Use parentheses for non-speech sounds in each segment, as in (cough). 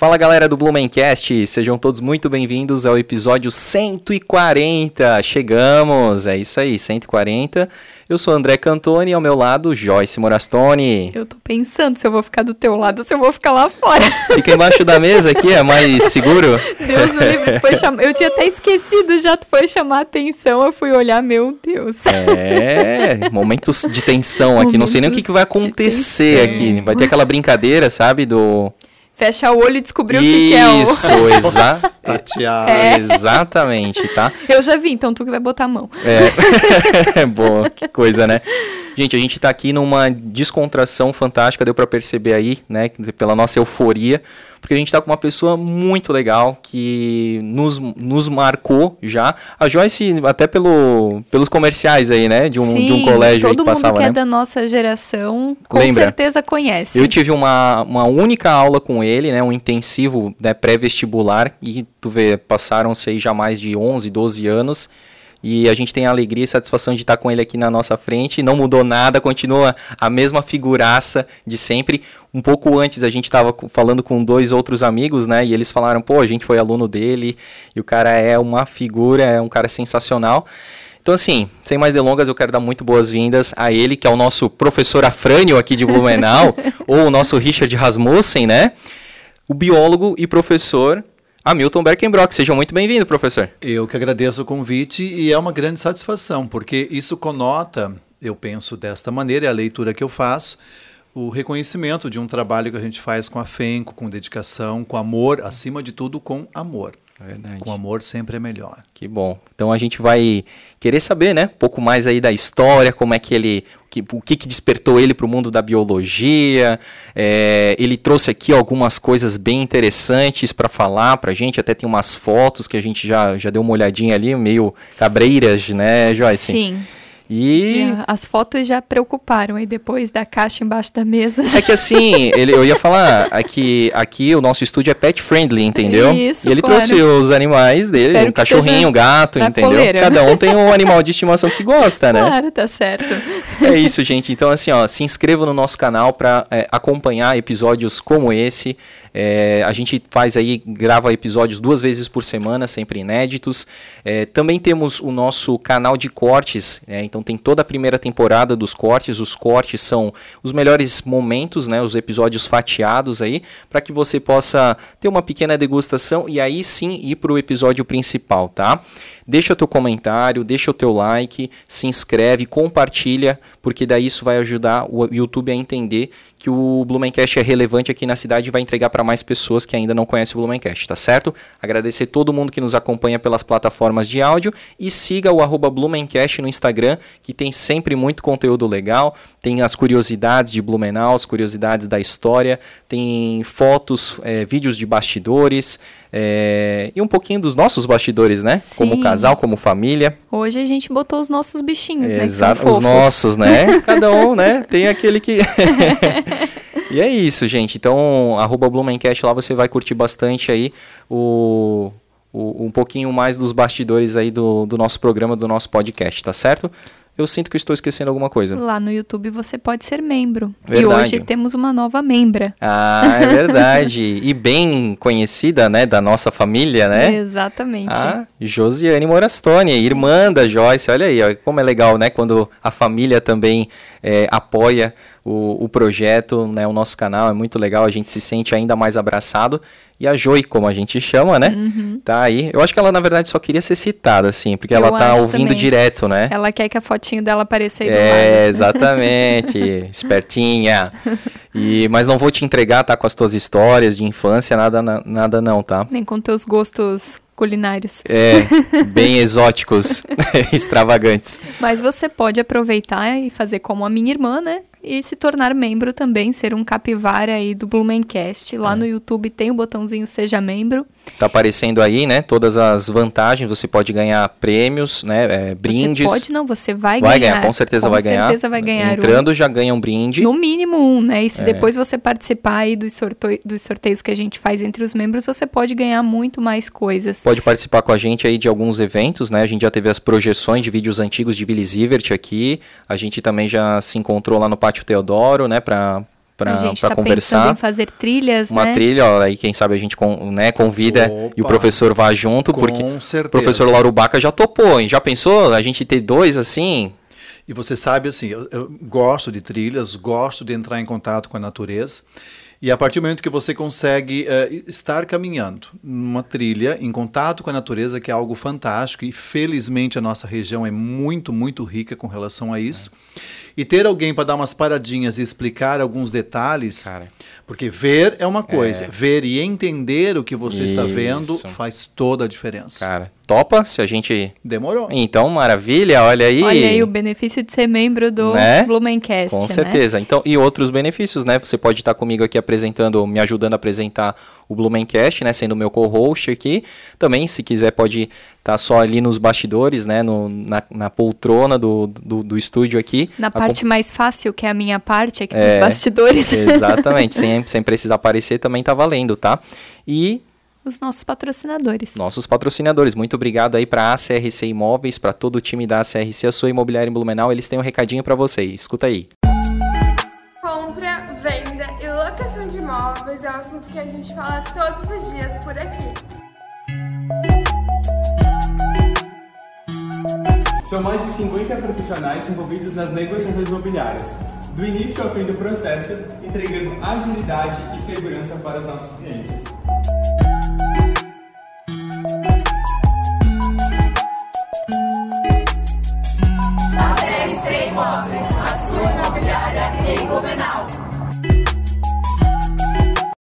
Fala galera do Blumencast, sejam todos muito bem-vindos ao episódio 140. Chegamos, é isso aí, 140. Eu sou André Cantoni e ao meu lado Joyce Morastoni. Eu tô pensando se eu vou ficar do teu lado ou se eu vou ficar lá fora. Fica embaixo da mesa aqui, é mais seguro? Deus o livre, tu foi chamar. Eu tinha até esquecido já, tu foi chamar a atenção, eu fui olhar, meu Deus. É, momentos de tensão aqui, momentos não sei nem o que, que vai acontecer aqui. Vai ter aquela brincadeira, sabe, do fecha o olho e descobriu o que, que é o. Isso, exa (laughs) é. exatamente, tá? Eu já vi, então tu que vai botar a mão. É, (laughs) boa, que coisa, né? Gente, a gente tá aqui numa descontração fantástica, deu para perceber aí, né, pela nossa euforia porque a gente está com uma pessoa muito legal que nos, nos marcou já. A Joyce, até pelo, pelos comerciais aí, né? De um, Sim, de um colégio todo que passava, mundo que né? é da nossa geração, com Lembra? certeza conhece. Eu tive uma, uma única aula com ele, né? Um intensivo né, pré-vestibular. E tu vê, passaram-se aí já mais de 11, 12 anos. E a gente tem a alegria e satisfação de estar com ele aqui na nossa frente. Não mudou nada, continua a mesma figuraça de sempre. Um pouco antes a gente estava falando com dois outros amigos, né? E eles falaram: pô, a gente foi aluno dele e o cara é uma figura, é um cara sensacional. Então, assim, sem mais delongas, eu quero dar muito boas-vindas a ele, que é o nosso professor Afrânio aqui de Blumenau, (laughs) ou o nosso Richard Rasmussen, né? O biólogo e professor Hamilton Berkenbrock. Seja muito bem-vindo, professor. Eu que agradeço o convite e é uma grande satisfação, porque isso conota, eu penso desta maneira, é a leitura que eu faço, o reconhecimento de um trabalho que a gente faz com afenco, com dedicação, com amor, acima de tudo com amor. Verdade. Com amor sempre é melhor. Que bom. Então a gente vai querer saber, né, um pouco mais aí da história, como é que ele, que, o que, que despertou ele para o mundo da biologia. É, ele trouxe aqui algumas coisas bem interessantes para falar para a gente. Até tem umas fotos que a gente já, já deu uma olhadinha ali, meio cabreiras, né, Joyce? Sim. E... e... as fotos já preocuparam aí depois da caixa embaixo da mesa. É que assim, (laughs) ele, eu ia falar aqui, aqui o nosso estúdio é pet friendly, entendeu? Isso, e ele claro. trouxe os animais dele, Espero um cachorrinho, um gato, entendeu? Coleira. Cada um tem um animal de estimação que gosta, né? Claro, tá certo. É isso, gente. Então, assim, ó, se inscreva no nosso canal para é, acompanhar episódios como esse. É, a gente faz aí, grava episódios duas vezes por semana, sempre inéditos. É, também temos o nosso canal de cortes, então tem toda a primeira temporada dos cortes. Os cortes são os melhores momentos, né, os episódios fatiados aí, para que você possa ter uma pequena degustação e aí sim ir para o episódio principal, tá? Deixa o teu comentário, deixa o teu like, se inscreve, compartilha, porque daí isso vai ajudar o YouTube a entender que o Blumencast é relevante aqui na cidade e vai entregar para mais pessoas que ainda não conhecem o Blumencast, tá certo? Agradecer todo mundo que nos acompanha pelas plataformas de áudio e siga o arroba Blumencast no Instagram, que tem sempre muito conteúdo legal, tem as curiosidades de Blumenau, as curiosidades da história, tem fotos, é, vídeos de bastidores é, e um pouquinho dos nossos bastidores, né? Sim. Como casal, como família. Hoje a gente botou os nossos bichinhos, né? Exato, os nossos, né? (laughs) Cada um, né? Tem aquele que... (laughs) e é isso, gente. Então, arroba Blumencast lá você vai curtir bastante aí o, o, um pouquinho mais dos bastidores aí do, do nosso programa, do nosso podcast, tá certo? Eu sinto que estou esquecendo alguma coisa. Lá no YouTube você pode ser membro. Verdade. E hoje temos uma nova membra. Ah, é verdade. (laughs) e bem conhecida, né, da nossa família, né? Exatamente. A Josiane Morastoni, irmã da Joyce. Olha aí, ó, como é legal, né, quando a família também é, apoia o, o projeto, né, o nosso canal. É muito legal, a gente se sente ainda mais abraçado. E a Joy, como a gente chama, né? Uhum. Tá aí. Eu acho que ela, na verdade, só queria ser citada, assim, porque ela Eu tá ouvindo também. direto, né? Ela quer que a fotinho dela apareça aí do É, lado. exatamente. (laughs) Espertinha. E, mas não vou te entregar, tá? Com as tuas histórias de infância, nada, na- nada não, tá? Nem com teus gostos culinários. É, bem exóticos, (laughs) extravagantes. Mas você pode aproveitar e fazer como a minha irmã, né? E se tornar membro também, ser um capivara aí do Blumencast. É. Lá no YouTube tem o botãozinho Seja Membro. Tá aparecendo aí, né? Todas as vantagens. Você pode ganhar prêmios, né? é, brindes. Você pode não, você vai, vai ganhar. ganhar, com certeza Com vai ganhar. certeza vai ganhar um. Entrando já ganha um brinde. No mínimo um, né? E se É. depois você participar aí dos, sortoi- dos sorteios que a gente faz entre os membros, você pode ganhar muito mais coisas. Pode participar com a gente aí de alguns eventos, né? A gente já teve as projeções de vídeos antigos de Billy Zivert aqui. A gente também já se encontrou lá no Pátio Teodoro, né? Pra para a gente tá conversar. pensando em fazer trilhas, Uma né? trilha, ó, aí quem sabe a gente con- né, convida Opa. e o professor vá junto, Com porque o certeza. professor Lauro Baca já topou, hein? Já pensou a gente ter dois assim? E você sabe, assim, eu, eu gosto de trilhas, gosto de entrar em contato com a natureza. E a partir do momento que você consegue eh, estar caminhando numa trilha, em contato com a natureza, que é algo fantástico, e felizmente a nossa região é muito, muito rica com relação a isso. E ter alguém para dar umas paradinhas e explicar alguns detalhes, Cara. porque ver é uma coisa, ver e entender o que você está vendo Isso. faz toda a diferença. Cara, topa se a gente. Demorou. Então, maravilha, olha aí. Olha aí o benefício de ser membro do Né? Blumencast, Com né? certeza. Então, e outros benefícios, né? Você pode estar comigo aqui apresentando, me ajudando a apresentar o Blumencast, né? Sendo meu co-host aqui. Também, se quiser, pode estar só ali nos bastidores, né? No, na, na poltrona do, do, do estúdio aqui. Na Acom- parte mais fácil, que é a minha parte aqui dos É, bastidores. Exatamente, (laughs) sem, sem precisar aparecer também tá valendo, tá? E Os nossos patrocinadores. nossos patrocinadores, muito obrigado aí para a ACRC Imóveis, para todo o time da ACRC, a sua imobiliária em Blumenau, eles têm um recadinho para você. Escuta aí. Compra, venda e locação de imóveis é um assunto que a gente fala todos os dias por aqui. São mais de 50 profissionais envolvidos nas negociações imobiliárias, do início ao fim do processo, entregando agilidade e segurança para os nossos clientes.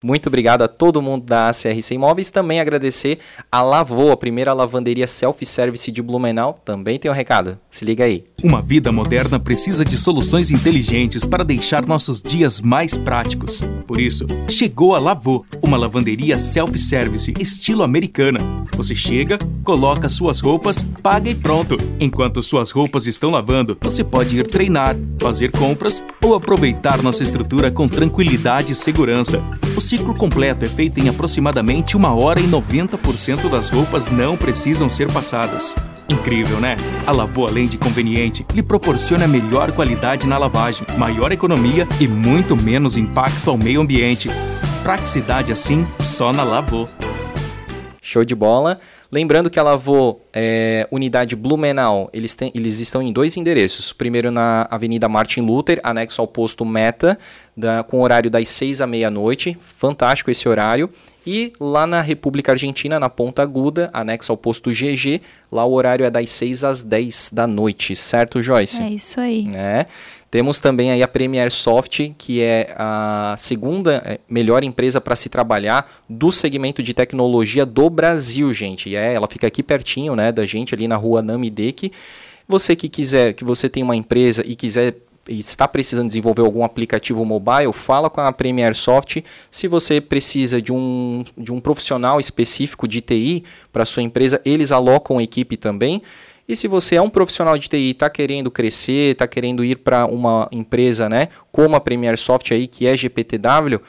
Muito obrigado a todo mundo da ACRC Imóveis. Também agradecer a Lavô, a primeira lavanderia self-service de Blumenau. Também tem um recado. Se liga aí. Uma vida moderna precisa de soluções inteligentes para deixar nossos dias mais práticos. Por isso, chegou a Lavô, uma lavanderia self-service estilo americana. Você chega, coloca suas roupas, paga e pronto. Enquanto suas roupas estão lavando, você pode ir treinar, fazer compras ou aproveitar nossa estrutura com tranquilidade e segurança. O ciclo completo é feito em aproximadamente uma hora e 90% das roupas não precisam ser passadas. Incrível, né? A Lavô, além de conveniente, lhe proporciona melhor qualidade na lavagem, maior economia e muito menos impacto ao meio ambiente. Praticidade assim, só na Lavô. Show de bola. Lembrando que a Lavô, é, unidade Blumenau, eles, têm, eles estão em dois endereços. Primeiro na Avenida Martin Luther, anexo ao posto Meta, da- com horário das 6 à meia-noite. Fantástico esse horário. E lá na República Argentina, na Ponta Aguda, anexo ao posto GG, lá o horário é das 6 às 10 da noite, certo, Joyce? É isso aí. né? Temos também aí a Premier Soft, que é a segunda eh, melhor empresa para se trabalhar do segmento de tecnologia do Brasil, gente. E é, ela fica aqui pertinho, né, da gente ali na rua Namideke. Você que quiser, que você tem uma empresa e quiser está precisando desenvolver algum aplicativo mobile, fala com a Premier Soft. Se você precisa de um, de um profissional específico de TI para sua empresa, eles alocam equipe também. E se você é um profissional de TI e está querendo crescer, está querendo ir para uma empresa, né, como a Premier Soft aí, que é GPTW,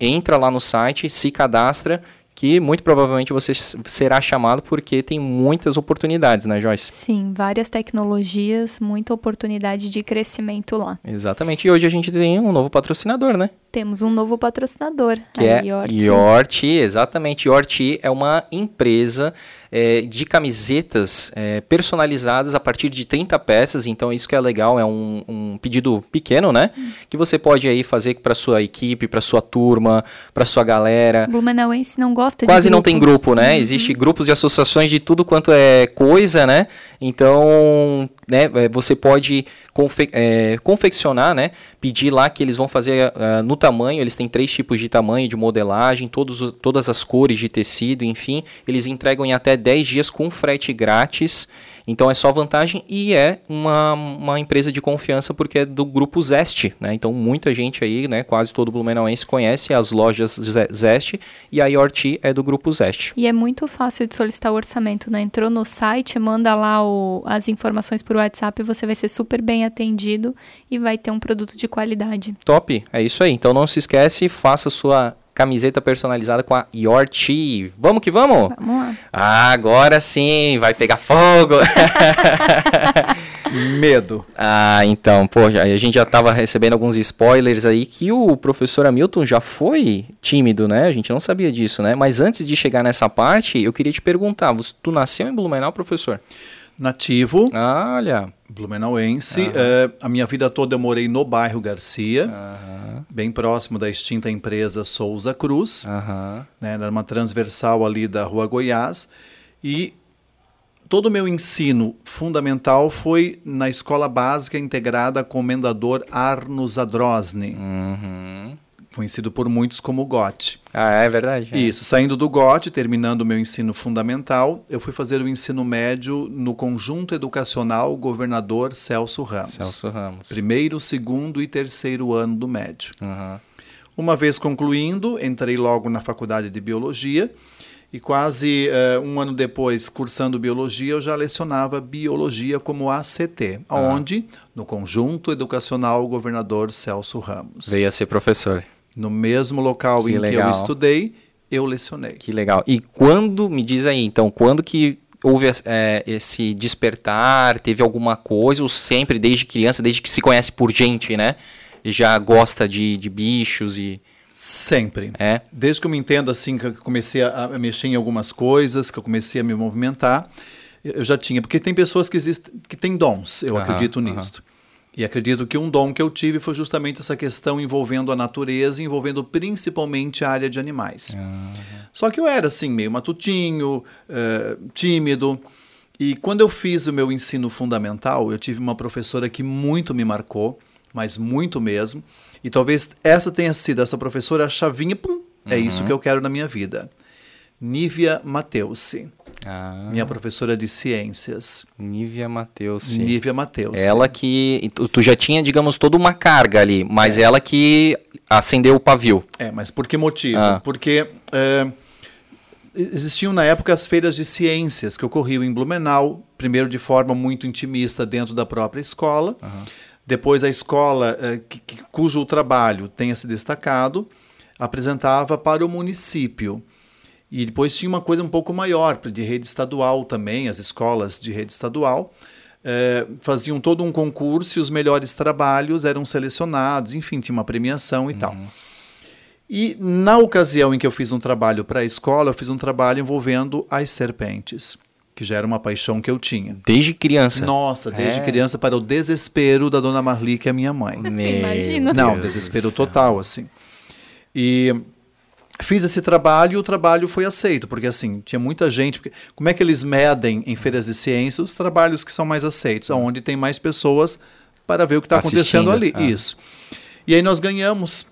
entra lá no site, se cadastra, que muito provavelmente você será chamado porque tem muitas oportunidades, né, Joyce? Sim, várias tecnologias, muita oportunidade de crescimento lá. Exatamente. E hoje a gente tem um novo patrocinador, né? Temos um novo patrocinador, que a é York. Yorti, exatamente. Yorti é uma empresa é, de camisetas é, personalizadas a partir de 30 peças, então isso que é legal, é um, um pedido pequeno, né? Que você pode aí fazer para sua equipe, para sua turma, para sua galera. Blumenauense não gosta Quase de não tem grupo, né? Existe grupos e associações de tudo quanto é coisa, né? Então, né, é, você pode confe é, confeccionar, né? Pedir lá que eles vão fazer ah, no tamanho. Eles têm três tipos de tamanho de modelagem, todos, todas as cores de tecido, enfim. Eles entregam em até 10 dias com frete grátis. Então é só vantagem e é uma, uma empresa de confiança porque é do grupo Zest, né? Então muita gente aí, né? Quase todo blumenauense conhece as lojas Ze- Zest e a Yorti é do grupo Zest. E é muito fácil de solicitar o orçamento, né? Entrou no site, manda lá o- as informações por WhatsApp, você vai ser super bem atendido e vai ter um produto de qualidade. Top, é isso aí. Então não se esquece, faça sua camiseta personalizada com a Yorti. Vamos que vamos? Vamos lá. Ah, agora sim, vai pegar fogo. (laughs) Medo. Ah, então, pô, a gente já tava recebendo alguns spoilers aí que o professor Hamilton já foi tímido, né? A gente não sabia disso, né? Mas antes de chegar nessa parte, eu queria te perguntar, você- tu nasceu em Blumenau, professor? Nativo, Ah, olha. blumenauense. Eh, a minha vida toda eu morei no bairro Garcia, bem próximo da extinta empresa Souza Cruz. Né, era uma transversal ali da Rua Goiás. E todo o meu ensino fundamental foi na Escola Básica Integrada Comendador Arno Zadrozny, Uhum. Conhecido por muitos como GOT. Ah, é verdade. é. Isso, saindo do GOT, terminando o meu ensino fundamental, eu fui fazer o ensino médio no Conjunto Educacional Governador Celso Ramos. Celso Ramos. Primeiro, segundo e terceiro ano do médio. Aham. Uma vez concluindo, entrei logo na faculdade de biologia e quase eh, um ano depois, cursando biologia, eu já lecionava biologia como ACT, Ah. onde no Conjunto Educacional Governador Celso Ramos. Veio a ser professor. No mesmo local Que em que legal. eu estudei, eu lecionei. Que legal. E quando, me diz aí, então, quando que houve é, esse despertar? Teve alguma coisa? Ou sempre, desde criança, desde que se conhece por gente, né? Já gosta de, de bichos e. Sempre. É? Desde que eu me entendo assim, que eu comecei a, a mexer em algumas coisas, que eu comecei a me movimentar, eu já tinha. Porque tem pessoas que existem, que têm dons, eu Aham, acredito nisso. E acredito que um dom que eu tive foi justamente essa questão envolvendo a natureza, envolvendo principalmente a área de animais. Só que eu era assim, meio matutinho, eh, tímido. E quando eu fiz o meu ensino fundamental, eu tive uma professora que muito me marcou, mas muito mesmo. E talvez essa tenha sido, essa professora, a chavinha, pum, é isso que eu quero na minha vida. Nívia Mateusi, Ah, minha professora de ciências. Nívia Matheus. Nívia Mateusi. Ela que. Tu, já tinha, digamos, toda uma carga ali, mas ela que acendeu o pavio. É, mas por que motivo? Ah. Porque é, existiam na época as feiras de ciências que ocorriam em Blumenau, primeiro de forma muito intimista dentro da própria escola, depois a escola é, que- que- cujo trabalho tenha se destacado apresentava para o município. E depois tinha uma coisa um pouco maior, de rede estadual também, as escolas de rede estadual eh, faziam todo um concurso e os melhores trabalhos eram selecionados, enfim, tinha uma premiação e tal. E na ocasião em que eu fiz um trabalho para a escola, eu fiz um trabalho envolvendo as serpentes, que já era uma paixão que eu tinha. Desde criança. Nossa, desde É. criança para o desespero da dona Marli, que é minha mãe. (laughs) Meu Imagino. Não, Deus desespero total, assim. E fiz esse trabalho e o trabalho foi aceito, porque assim, tinha muita gente. porque como é que eles medem em feiras de ciência os trabalhos que são mais aceitos? Onde tem mais pessoas para ver o que está acontecendo ali. ah. Isso. E aí nós ganhamos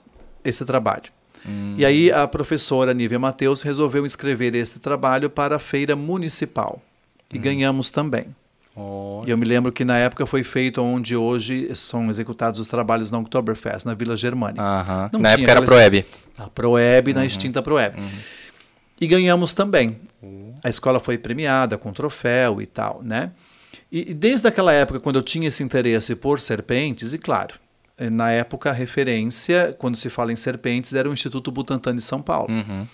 esse trabalho. Hum. E aí a professora Nívia Matheus resolveu escrever esse trabalho para a feira municipal. E Hum. ganhamos também. Olha. E eu me lembro que na época foi feito onde hoje são executados os trabalhos na Oktoberfest, na Vila Germânica. Aham. Não Na época era Proeb. Na Proeb, Uhum. na extinta Proeb. E ganhamos também. A escola foi premiada com troféu e tal, né? E, e desde aquela época, quando eu tinha esse interesse por serpentes, e claro, eh, na época a referência, quando se fala em serpentes, era o Instituto Butantan de São Paulo. Uhum.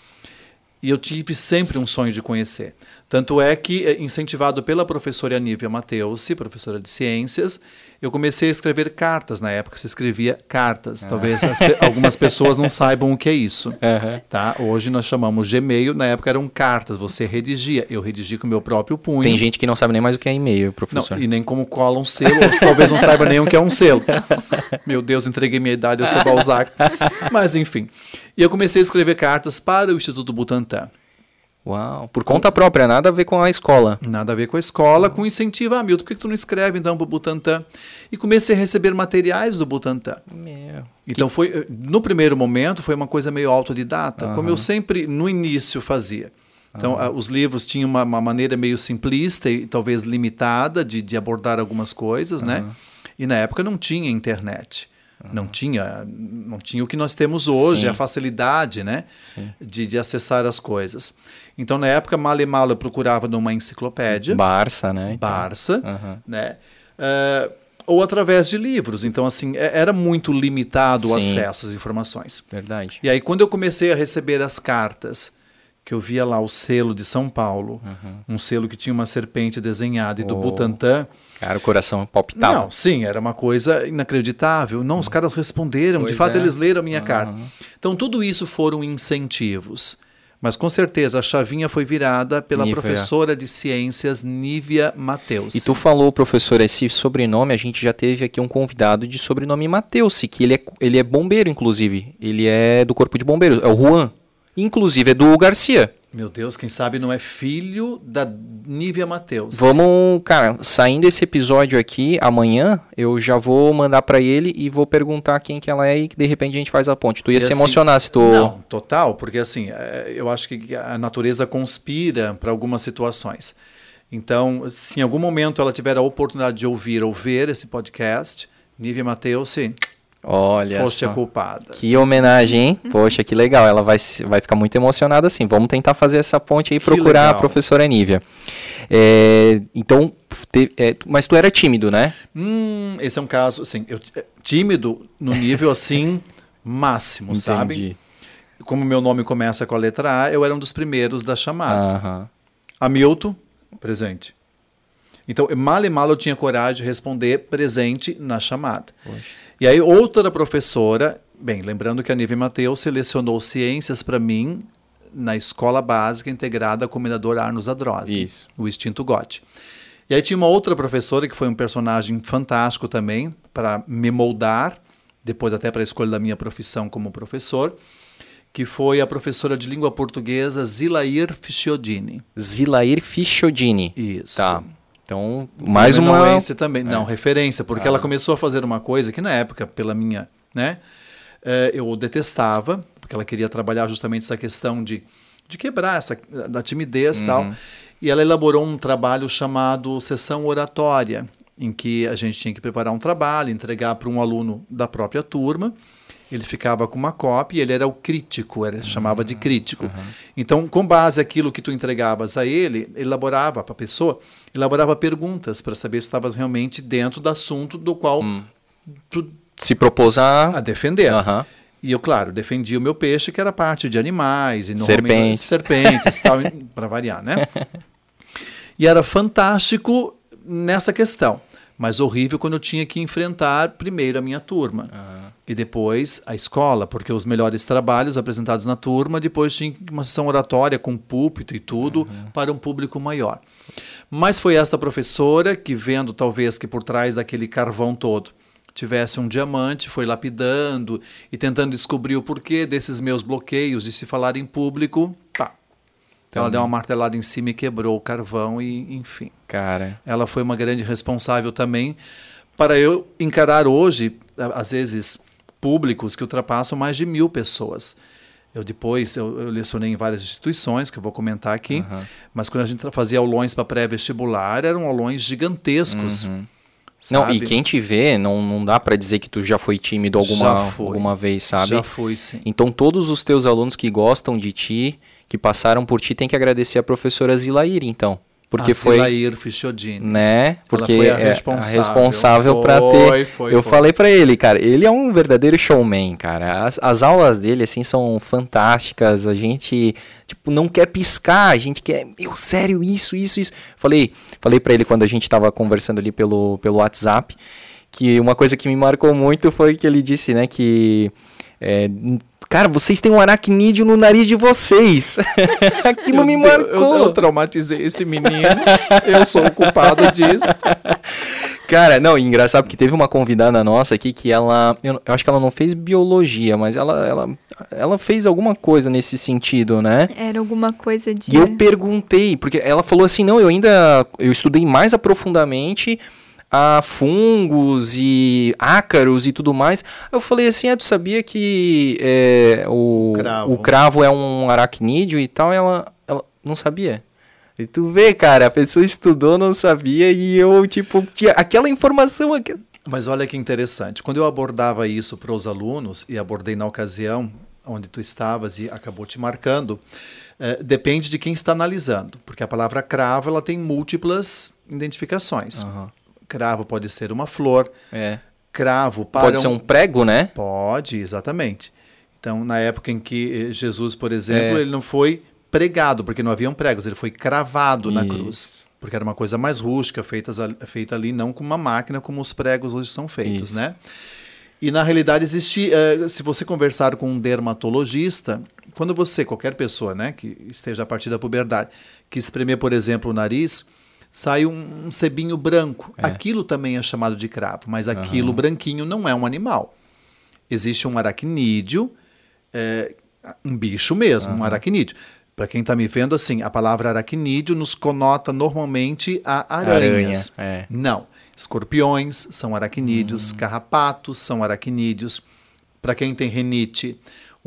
E eu tive sempre um sonho de conhecer. Tanto é que, eh, incentivado pela professora Anívia Mateusi, professora de ciências, eu comecei a escrever cartas. Na época se escrevia cartas. Ah. Talvez pe- algumas pessoas não saibam o que é isso. Aham. Tá? Hoje nós chamamos Gmail, na época eram cartas, você redigia. Eu redigi com o meu próprio punho. Tem gente que não sabe nem mais o que é e-mail, Não, professor. e nem como cola um selo, talvez não saiba nem o que é um selo. Meu Deus, entreguei minha idade, eu sou Balzac. (laughs) Mas enfim. E eu comecei a escrever cartas para o Instituto Butantan. Uau. Por conta própria, nada a ver com a escola. Nada a ver com a escola, com incentivo. Ah, Milton, por que que tu não escreve então para o Butantan? E comecei a receber materiais do Butantan. Meu. Então foi, eh, no primeiro momento, foi uma coisa meio autodidata, como eu sempre no início fazia. Então, ah, os livros tinham uma, uma maneira meio simplista e talvez limitada de, de abordar algumas coisas, né? E na época não tinha internet. Não tinha, não tinha o que nós temos hoje, Sim. a facilidade, né? De, de acessar as coisas. Então, na época, mal e mal eu procurava numa enciclopédia. Barça, né? Então. Barça, Aham. né? Eh, ou através de livros. Então, assim, é- era muito limitado o Sim. acesso às informações. Verdade. E aí, quando eu comecei a receber as cartas que eu via lá o selo de São Paulo, um selo que tinha uma serpente desenhada e do Butantan. Cara, o coração palpitava. Não, sim, era uma coisa inacreditável. Não, os caras responderam, de Pois fato é. eles leram a minha carta. Então tudo isso foram incentivos. Mas com certeza a chavinha foi virada pela Nívia. professora de ciências Nívia Mateus. E tu falou, professor, esse sobrenome, a gente já teve aqui um convidado de sobrenome Matheus, que ele é, ele é bombeiro, inclusive. Ele é do Corpo de Bombeiros, é o Juan. Inclusive é do Garcia. Meu Deus, quem sabe não é filho da Nívia Mateus. Vamos, cara, saindo esse episódio aqui, amanhã, eu já vou mandar pra ele e vou perguntar quem que ela é e que de repente a gente faz a ponte. Tu ia E se assim- emocionar se tu... Não, total, porque assim, é, eu acho que a natureza conspira para algumas situações. Então, se em algum momento ela tiver a oportunidade de ouvir ou ver esse podcast, Nívia Mateus, sim, Olha foste só. a culpada. Que homenagem, hein? Poxa, que legal. Ela vai, se- vai ficar muito emocionada assim. Vamos tentar fazer essa ponte aí e procurar a legal. professora Nívia. É, então, te- é, mas tu era tímido, né? Hum, esse é um caso, assim, eu, é, tímido no nível assim (laughs) máximo, sabe? Entendi. Como meu nome começa com a letra A, eu era um dos primeiros da chamada. Aham. Hamilton, presente. Então, mal e mal eu tinha coragem de responder presente na chamada. E aí, outra professora, bem, lembrando que a Nive Mateus selecionou ciências para mim na escola básica integrada Comendador Arnos Adrossi, Isso. o extinto Gotti. E aí tinha uma outra professora que foi um personagem fantástico também para me moldar, depois até para a escolha da minha profissão como professor, que foi a professora de língua portuguesa Zilair Fisciodini. Zilair Fisciodini. Isso. Tá. Então, mais uma... Também. Não, referência, porque ela começou a fazer uma coisa que na época, pela minha, né, eh, eu detestava, porque ela queria trabalhar justamente essa questão de, de quebrar essa da timidez e tal. E ela elaborou um trabalho chamado sessão oratória, em que a gente tinha que preparar um trabalho, entregar para um aluno da própria turma. Ele ficava com uma cópia e ele era o crítico, ele chamava de crítico. Então, com base aquilo que tu entregavas a ele, elaborava para a pessoa, elaborava perguntas para saber se estavas realmente dentro do assunto do qual tu Se propôs a... a defender. Aham. E eu, claro, defendia o meu peixe, que era parte de animais, e Serpentes. serpentes, tal, (laughs) para variar, né? E era fantástico nessa questão, mas horrível quando eu tinha que enfrentar primeiro a minha turma e depois a escola, porque os melhores trabalhos apresentados na turma, depois tinha uma sessão oratória com púlpito e tudo para um público maior. Mas foi esta professora que, vendo talvez que por trás daquele carvão todo tivesse um diamante, foi lapidando e tentando descobrir o porquê desses meus bloqueios de se falar em público. Pá. Então ela deu uma martelada em cima e quebrou o carvão e, enfim. Cara, Ela foi uma grande responsável também para eu encarar hoje, às vezes, públicos que ultrapassam mais de mil pessoas. Eu depois, eu, eu lecionei em várias instituições, que eu vou comentar aqui, mas quando a gente fazia aulões para pré-vestibular, eram aulões gigantescos. Não, e quem te vê, não, não dá pra dizer que tu já foi tímido alguma, alguma vez, sabe? Já fui, sim. Então todos os teus alunos que gostam de ti, que passaram por ti, tem que agradecer a professora Zilair, então. Porque a foi, Zilair Fisciodini. né? Porque foi a é responsável. responsável para Foi, ter. foi, eu foi. falei pra ele, cara, ele é um verdadeiro showman, cara. As, as aulas dele assim são fantásticas. A gente tipo não quer piscar, a gente quer, meu, sério, isso, isso, isso. Falei, falei para ele quando a gente tava conversando ali pelo pelo WhatsApp, que uma coisa que me marcou muito foi que ele disse, né, que é, Cara, vocês têm um aracnídeo no nariz de vocês. (laughs) Aquilo me marcou. Eu, eu traumatizei esse menino. eu sou o culpado disso. (laughs) Cara, não, engraçado porque teve uma convidada nossa aqui que ela. Eu, eu acho que ela não fez biologia, mas ela, ela, ela fez alguma coisa nesse sentido, né? Era alguma coisa de. E eu perguntei, porque ela falou assim: não, eu ainda. Eu estudei mais aprofundadamente a fungos e ácaros e tudo mais. Eu falei assim: é, tu sabia que é, o, Cravo. o cravo é um aracnídeo e tal? Ela, ela não sabia. E tu vê, cara, a pessoa estudou, não sabia, e eu, tipo, tinha aquela informação aqui. Mas olha que interessante. Quando eu abordava isso para os alunos, e abordei na ocasião onde tu estavas e acabou te marcando, eh, depende de quem está analisando. Porque a palavra cravo ela tem múltiplas identificações. Cravo pode ser uma flor, É. cravo para Pode ser um prego, né? Pode, exatamente. Então, na época em que eh, Jesus, por exemplo, É. ele não foi pregado, porque não haviam pregos, ele foi cravado na Isso. cruz. Porque era uma coisa mais rústica, feita, feita ali, não com uma máquina como os pregos hoje são feitos, Isso. né? E na realidade existe, eh, se você conversar com um dermatologista, quando você, qualquer pessoa, né, que esteja a partir da puberdade, que espremer, por exemplo, o nariz, sai um, um sebinho branco. Aquilo também é chamado de cravo, mas aquilo branquinho não é um animal. Existe um aracnídeo, é, um bicho mesmo, um aracnídeo. Para quem está me vendo, assim, a palavra aracnídeo nos conota normalmente a aranhas. Aranha, é. Não. Escorpiões são aracnídeos, carrapatos são aracnídeos. Para quem tem renite,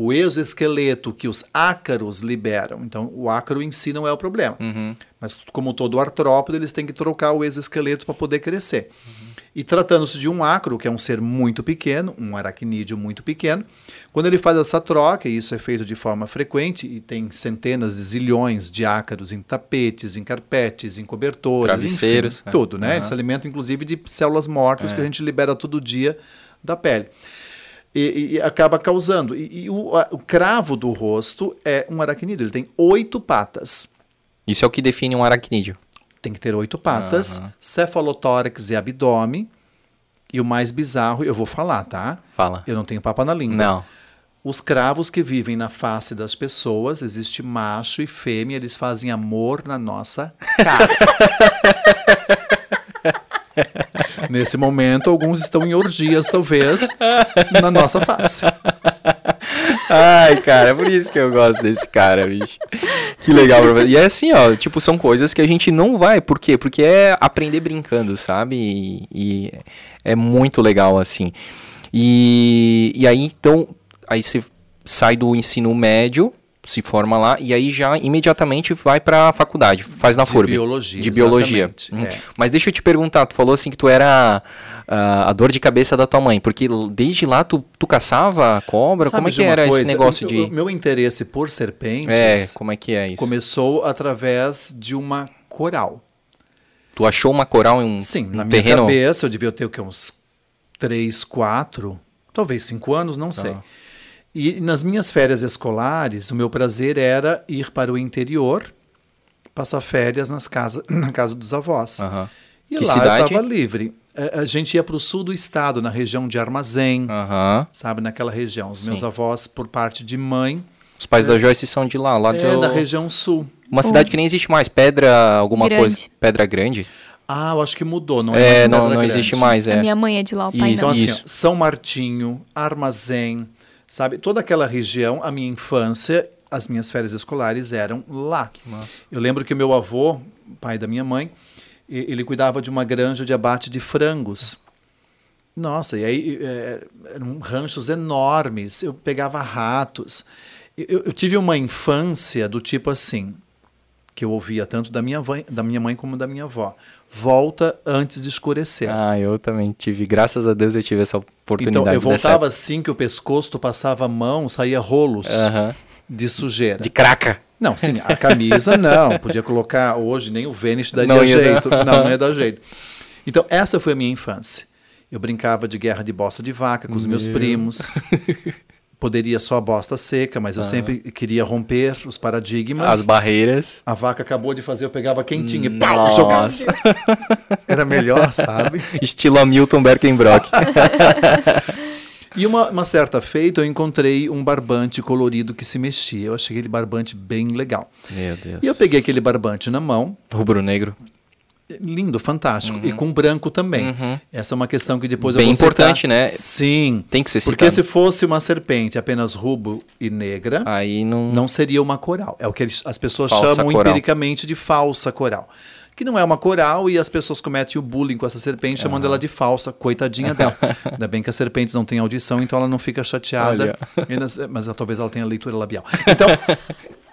o exoesqueleto que os ácaros liberam. Então, o ácaro em si não é o problema. Mas, como todo artrópode, eles têm que trocar o exoesqueleto para poder crescer. E tratando-se de um ácaro, que é um ser muito pequeno, um aracnídeo muito pequeno, quando ele faz essa troca, e isso é feito de forma frequente, e tem centenas e zilhões de ácaros em tapetes, em carpetes, em cobertores, Travesseiros, enfim, é. tudo, né? Aham. Ele se alimenta, inclusive, de células mortas que a gente libera todo dia da pele. E, e- acaba causando. E, e o, a- o cravo do rosto é um aracnídeo. Ele tem oito patas. Isso é o que define um aracnídeo. Tem que ter oito patas, Aham. cefalotórax e abdômen. E o mais bizarro, eu vou falar, tá? Fala. Eu não tenho papa na língua. Não. Os cravos que vivem na face das pessoas, existe macho e fêmea, eles fazem amor na nossa cara. (laughs) Nesse momento, alguns estão em orgias, talvez, na nossa face. Ai, cara, é por isso que eu gosto desse cara, bicho. Que legal. E é assim, ó, tipo, são coisas que a gente não vai. Por quê? Porque é aprender brincando, sabe? E, e é muito legal, assim. E, e aí, então, aí você sai do ensino médio, se forma lá, e aí já imediatamente vai pra faculdade, faz na De FURB. biologia, De biologia. Hum. é. Mas deixa eu te perguntar, tu falou assim que tu era ah, a dor de cabeça da tua mãe, porque desde lá tu, tu caçava cobra? Sabe como é que era esse coisa? negócio O- de... Meu interesse por serpentes É, como é que é isso? começou através de uma coral. Tu achou uma coral em um, Sim, um na minha terreno? cabeça eu devia ter o quê? Uns 3, 4, talvez 5 anos, não sei. E nas minhas férias escolares, o meu prazer era ir para o interior, passar férias nas casa, (clears throat) na casa dos avós. Aham. E Que lá cidade? eu estava livre. A, a gente ia para o sul do estado, na região de Armazém, Aham. sabe, naquela região. Os meus Sim. avós, por parte de mãe, Os pais da Joyce são de lá, lá de é da região sul. uma cidade que nem existe mais, Pedra alguma Grande. coisa. Pedra Grande? Ah, eu acho que mudou, não é, É, mais não, Pedra não Grande. existe mais, A é. minha mãe é de lá, o pai. Então, não. assim, Isso. ó, São Martinho, Armazém, sabe? Toda aquela região, a minha infância, as minhas férias escolares eram lá. Eu lembro que o meu avô, pai da minha mãe, ele cuidava de uma granja de abate de frangos. Nossa, e aí é, eram ranchos enormes, eu pegava ratos. Eu, eu tive uma infância do tipo assim, que eu ouvia tanto da minha, mãe, da minha mãe como da minha avó. Volta antes de escurecer. Ah, eu também tive, graças a Deus eu tive essa oportunidade. Então, eu voltava assim que o pescoço, tu passava a mão, saía rolos de sujeira. De craca. Não, sim, a camisa não. Podia colocar hoje, nem o Vênus daria Não ia dar. jeito. Não, não ia dar jeito. Então, essa foi a minha infância. Eu brincava de guerra de bosta de vaca com os meus primos. (laughs) Poderia só a bosta seca, mas eu sempre queria romper os paradigmas. As barreiras. A vaca acabou de fazer, eu pegava quentinha e pau, jogava. Nossa. (laughs) Era melhor, sabe? Estilo Hamilton Berkenbrock. (laughs) E uma, uma certa feita eu encontrei um barbante colorido que se mexia. Eu achei aquele barbante bem legal. Meu Deus. E eu peguei aquele barbante na mão, Rubro negro. Lindo, fantástico, e com branco também. Essa é uma questão que depois Uhum. Bem eu vou citar. importante, né? Sim. Tem que ser Porque citado. se fosse uma serpente apenas rubro e negra, Aí não. não seria uma coral. É o que as pessoas Falsa chamam coral. empiricamente de falsa coral. Que não é uma coral e as pessoas cometem o bullying com essa serpente, chamando ela de falsa, coitadinha dela. (laughs) Ainda bem que as serpentes não têm audição, então ela não fica chateada. (laughs) Ainda- Mas ela- talvez ela tenha leitura labial. Então. (laughs)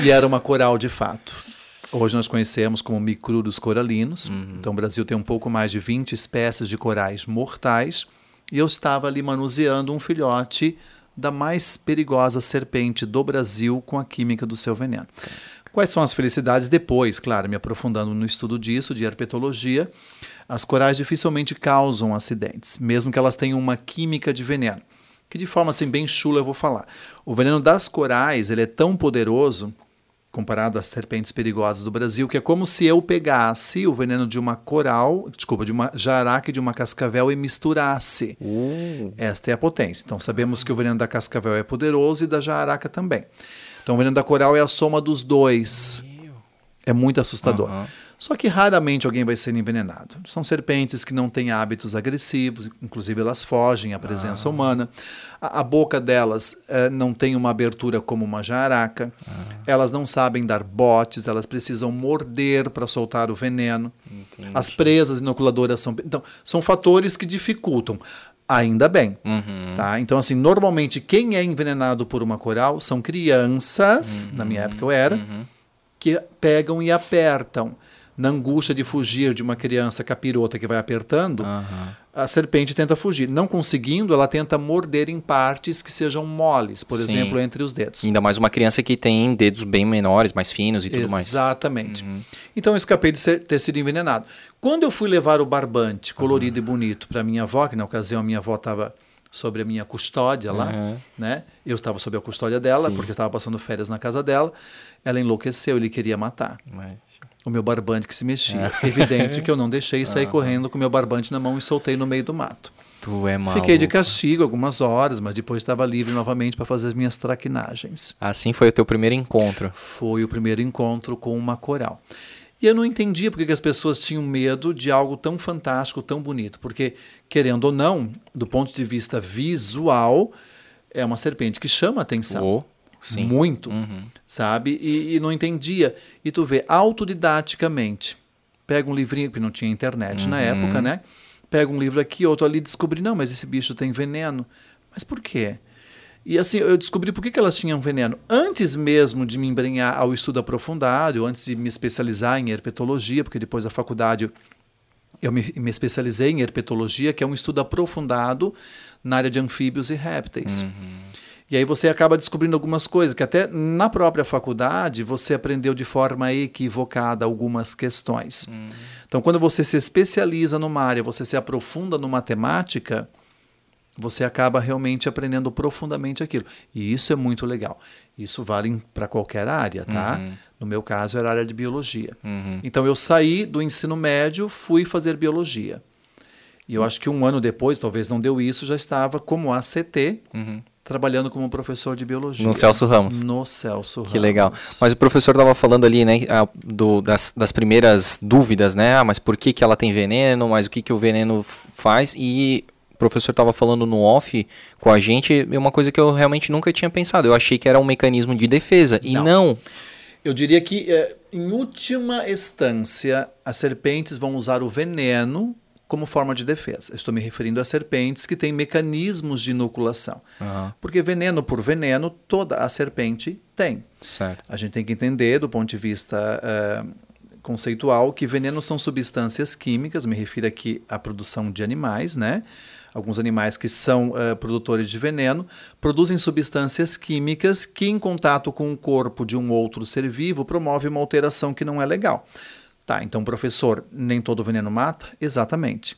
e era uma coral de fato. Hoje nós conhecemos como micruros coralinos. Uhum. Então o Brasil tem um pouco mais de 20 espécies de corais mortais. E eu estava ali manuseando um filhote da mais perigosa serpente do Brasil com a química do seu veneno. Quais são as felicidades depois, claro, me aprofundando no estudo disso, de herpetologia, as corais dificilmente causam acidentes, mesmo que elas tenham uma química de veneno. que de forma assim bem chula eu vou falar. O veneno das corais, ele é tão poderoso comparado às serpentes perigosas do Brasil, que é como se eu pegasse o veneno de uma coral, desculpa, de uma jaraca e de uma cascavel e misturasse. Uh. Esta é a potência. Então sabemos que o veneno da cascavel é poderoso e da jaraca também. Então o veneno da coral é a soma dos dois. É muito assustador. Aham. Só que raramente alguém vai ser envenenado. São serpentes que não têm hábitos agressivos, inclusive elas fogem à presença humana. A, a boca delas eh, não tem uma abertura como uma jaraca. Elas não sabem dar botes, elas precisam morder para soltar o veneno. Entendi. As presas inoculadoras são. Então, são fatores que dificultam. Ainda bem. Uhum. Tá? Então, assim, normalmente quem é envenenado por uma coral são crianças, na minha época eu era, Uhum. que pegam e apertam. Na angústia de fugir de uma criança capirota que vai apertando, Aham. a serpente tenta fugir. Não conseguindo, ela tenta morder em partes que sejam moles, por Sim. exemplo, entre os dedos. Ainda mais uma criança que tem dedos bem menores, mais finos e tudo mais. Uhum. Exatamente. Então eu escapei de ser- ter sido envenenado. Quando eu fui levar o barbante colorido e bonito para minha avó, que na ocasião a minha avó estava sobre a minha custódia lá, Uhum. né? Eu estava sob a custódia dela, Sim. porque eu estava passando férias na casa dela. Ela enlouqueceu, ele queria matar. Mas- O meu barbante que se mexia. É. Evidente que eu não deixei sair correndo com o meu barbante na mão e soltei no meio do mato. Tu é maluco. Fiquei de castigo algumas horas, mas depois estava livre novamente para fazer as minhas traquinagens. Assim foi o teu primeiro encontro. Foi o primeiro encontro com uma coral. E eu não entendia porque que as pessoas tinham medo de algo tão fantástico, tão bonito. Porque, querendo ou não, do ponto de vista visual, é uma serpente que chama atenção. Oh, sim. Muito, Uhum. sabe? E, e não entendia. E tu vê, autodidaticamente, pega um livrinho, que não tinha internet na Uhum. época, né? Pega um livro aqui, outro ali, descobri, não, mas esse bicho tem veneno. Mas por quê? E assim, eu descobri por que, que elas tinham veneno. Antes mesmo de me embrenhar ao estudo aprofundado, antes de me especializar em herpetologia, porque depois da faculdade eu me, me especializei em herpetologia, que é um estudo aprofundado na área de anfíbios e répteis. E aí você acaba descobrindo algumas coisas que até na própria faculdade você aprendeu de forma equivocada algumas questões. Então, quando você se especializa numa área, você se aprofunda numa temática, você acaba realmente aprendendo profundamente aquilo. E isso é muito legal. Isso vale para qualquer área, tá? No meu caso, era a área de biologia. Então, eu saí do ensino médio, fui fazer biologia. E eu acho que um ano depois, talvez não deu isso, já estava como ACT, trabalhando como professor de biologia. No Celso Ramos. No Celso Ramos. Que legal. Mas o professor estava falando ali, né, do- das, das primeiras dúvidas, né? Ah, mas por que, que ela tem veneno? Mas o que, que o veneno faz? E o professor estava falando no off com a gente é uma coisa que eu realmente nunca tinha pensado. Eu achei que era um mecanismo de defesa. E Não. não. Eu diria que, eh, em última instância, as serpentes vão usar o veneno como forma de defesa. Estou me referindo a serpentes que têm mecanismos de inoculação. Aham. Porque veneno por veneno, toda a serpente tem. Certo. A gente tem que entender, do ponto de vista eh, conceitual, que venenos são substâncias químicas, me refiro aqui à produção de animais, né? Alguns animais que são eh, produtores de veneno produzem substâncias químicas que, em contato com o corpo de um outro ser vivo, promove uma alteração que não é legal. Tá, então, professor, nem todo veneno mata? Exatamente.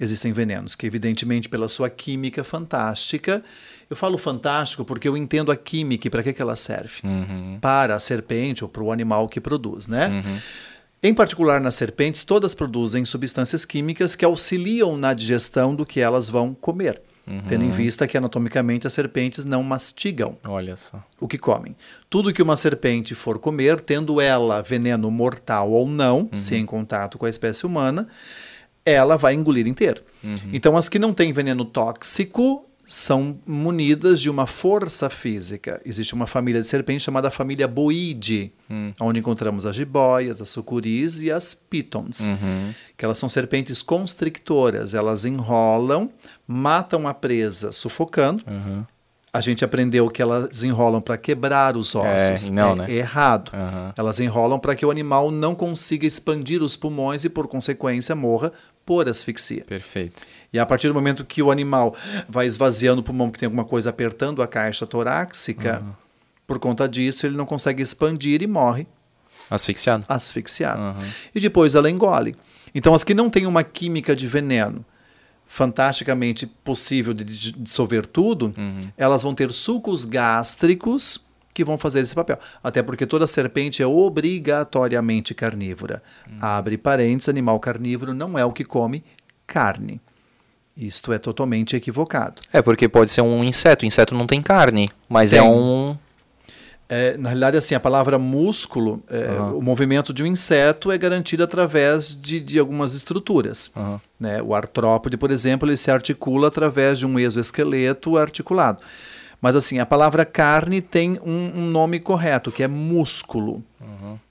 Existem venenos que, evidentemente, pela sua química fantástica, eu falo fantástico porque eu entendo a química e para que, que ela serve. Para a serpente ou para o animal que produz, né? Em particular, nas serpentes, todas produzem substâncias químicas que auxiliam na digestão do que elas vão comer. Tendo em vista que anatomicamente as serpentes não mastigam Olha só. o que comem. Tudo que uma serpente for comer, tendo ela veneno mortal ou não, se em contato com a espécie humana, ela vai engolir inteiro. Então, as que não têm veneno tóxico são munidas de uma força física. Existe uma família de serpentes chamada família Boide, onde encontramos as jiboias, as sucuris e as pitons, que elas são serpentes constrictoras. Elas enrolam, matam a presa sufocando. A gente aprendeu que elas enrolam para quebrar os ossos. e não, é né? errado. Aham. Elas enrolam para que o animal não consiga expandir os pulmões e, por consequência, morra por asfixia. Perfeito. E a partir do momento que o animal vai esvaziando o pulmão, que tem alguma coisa apertando a caixa torácica, por conta disso ele não consegue expandir e morre Asfixiado. asfixiado. E depois ela engole. Então, as que não têm uma química de veneno fantasticamente possível de dis- dissolver tudo, elas vão ter sucos gástricos que vão fazer esse papel. Até porque toda serpente é obrigatoriamente carnívora. Abre parênteses, animal carnívoro não é o que come carne. Isto é totalmente equivocado. É, porque pode ser um inseto. Inseto não tem carne, mas é Tem. um. É, na realidade, assim, a palavra músculo, é, o movimento de um inseto é garantido através de, de algumas estruturas. Aham. Né? O artrópode, por exemplo, ele se articula através de um exoesqueleto articulado. Mas assim, a palavra carne tem um, um nome correto, que é músculo.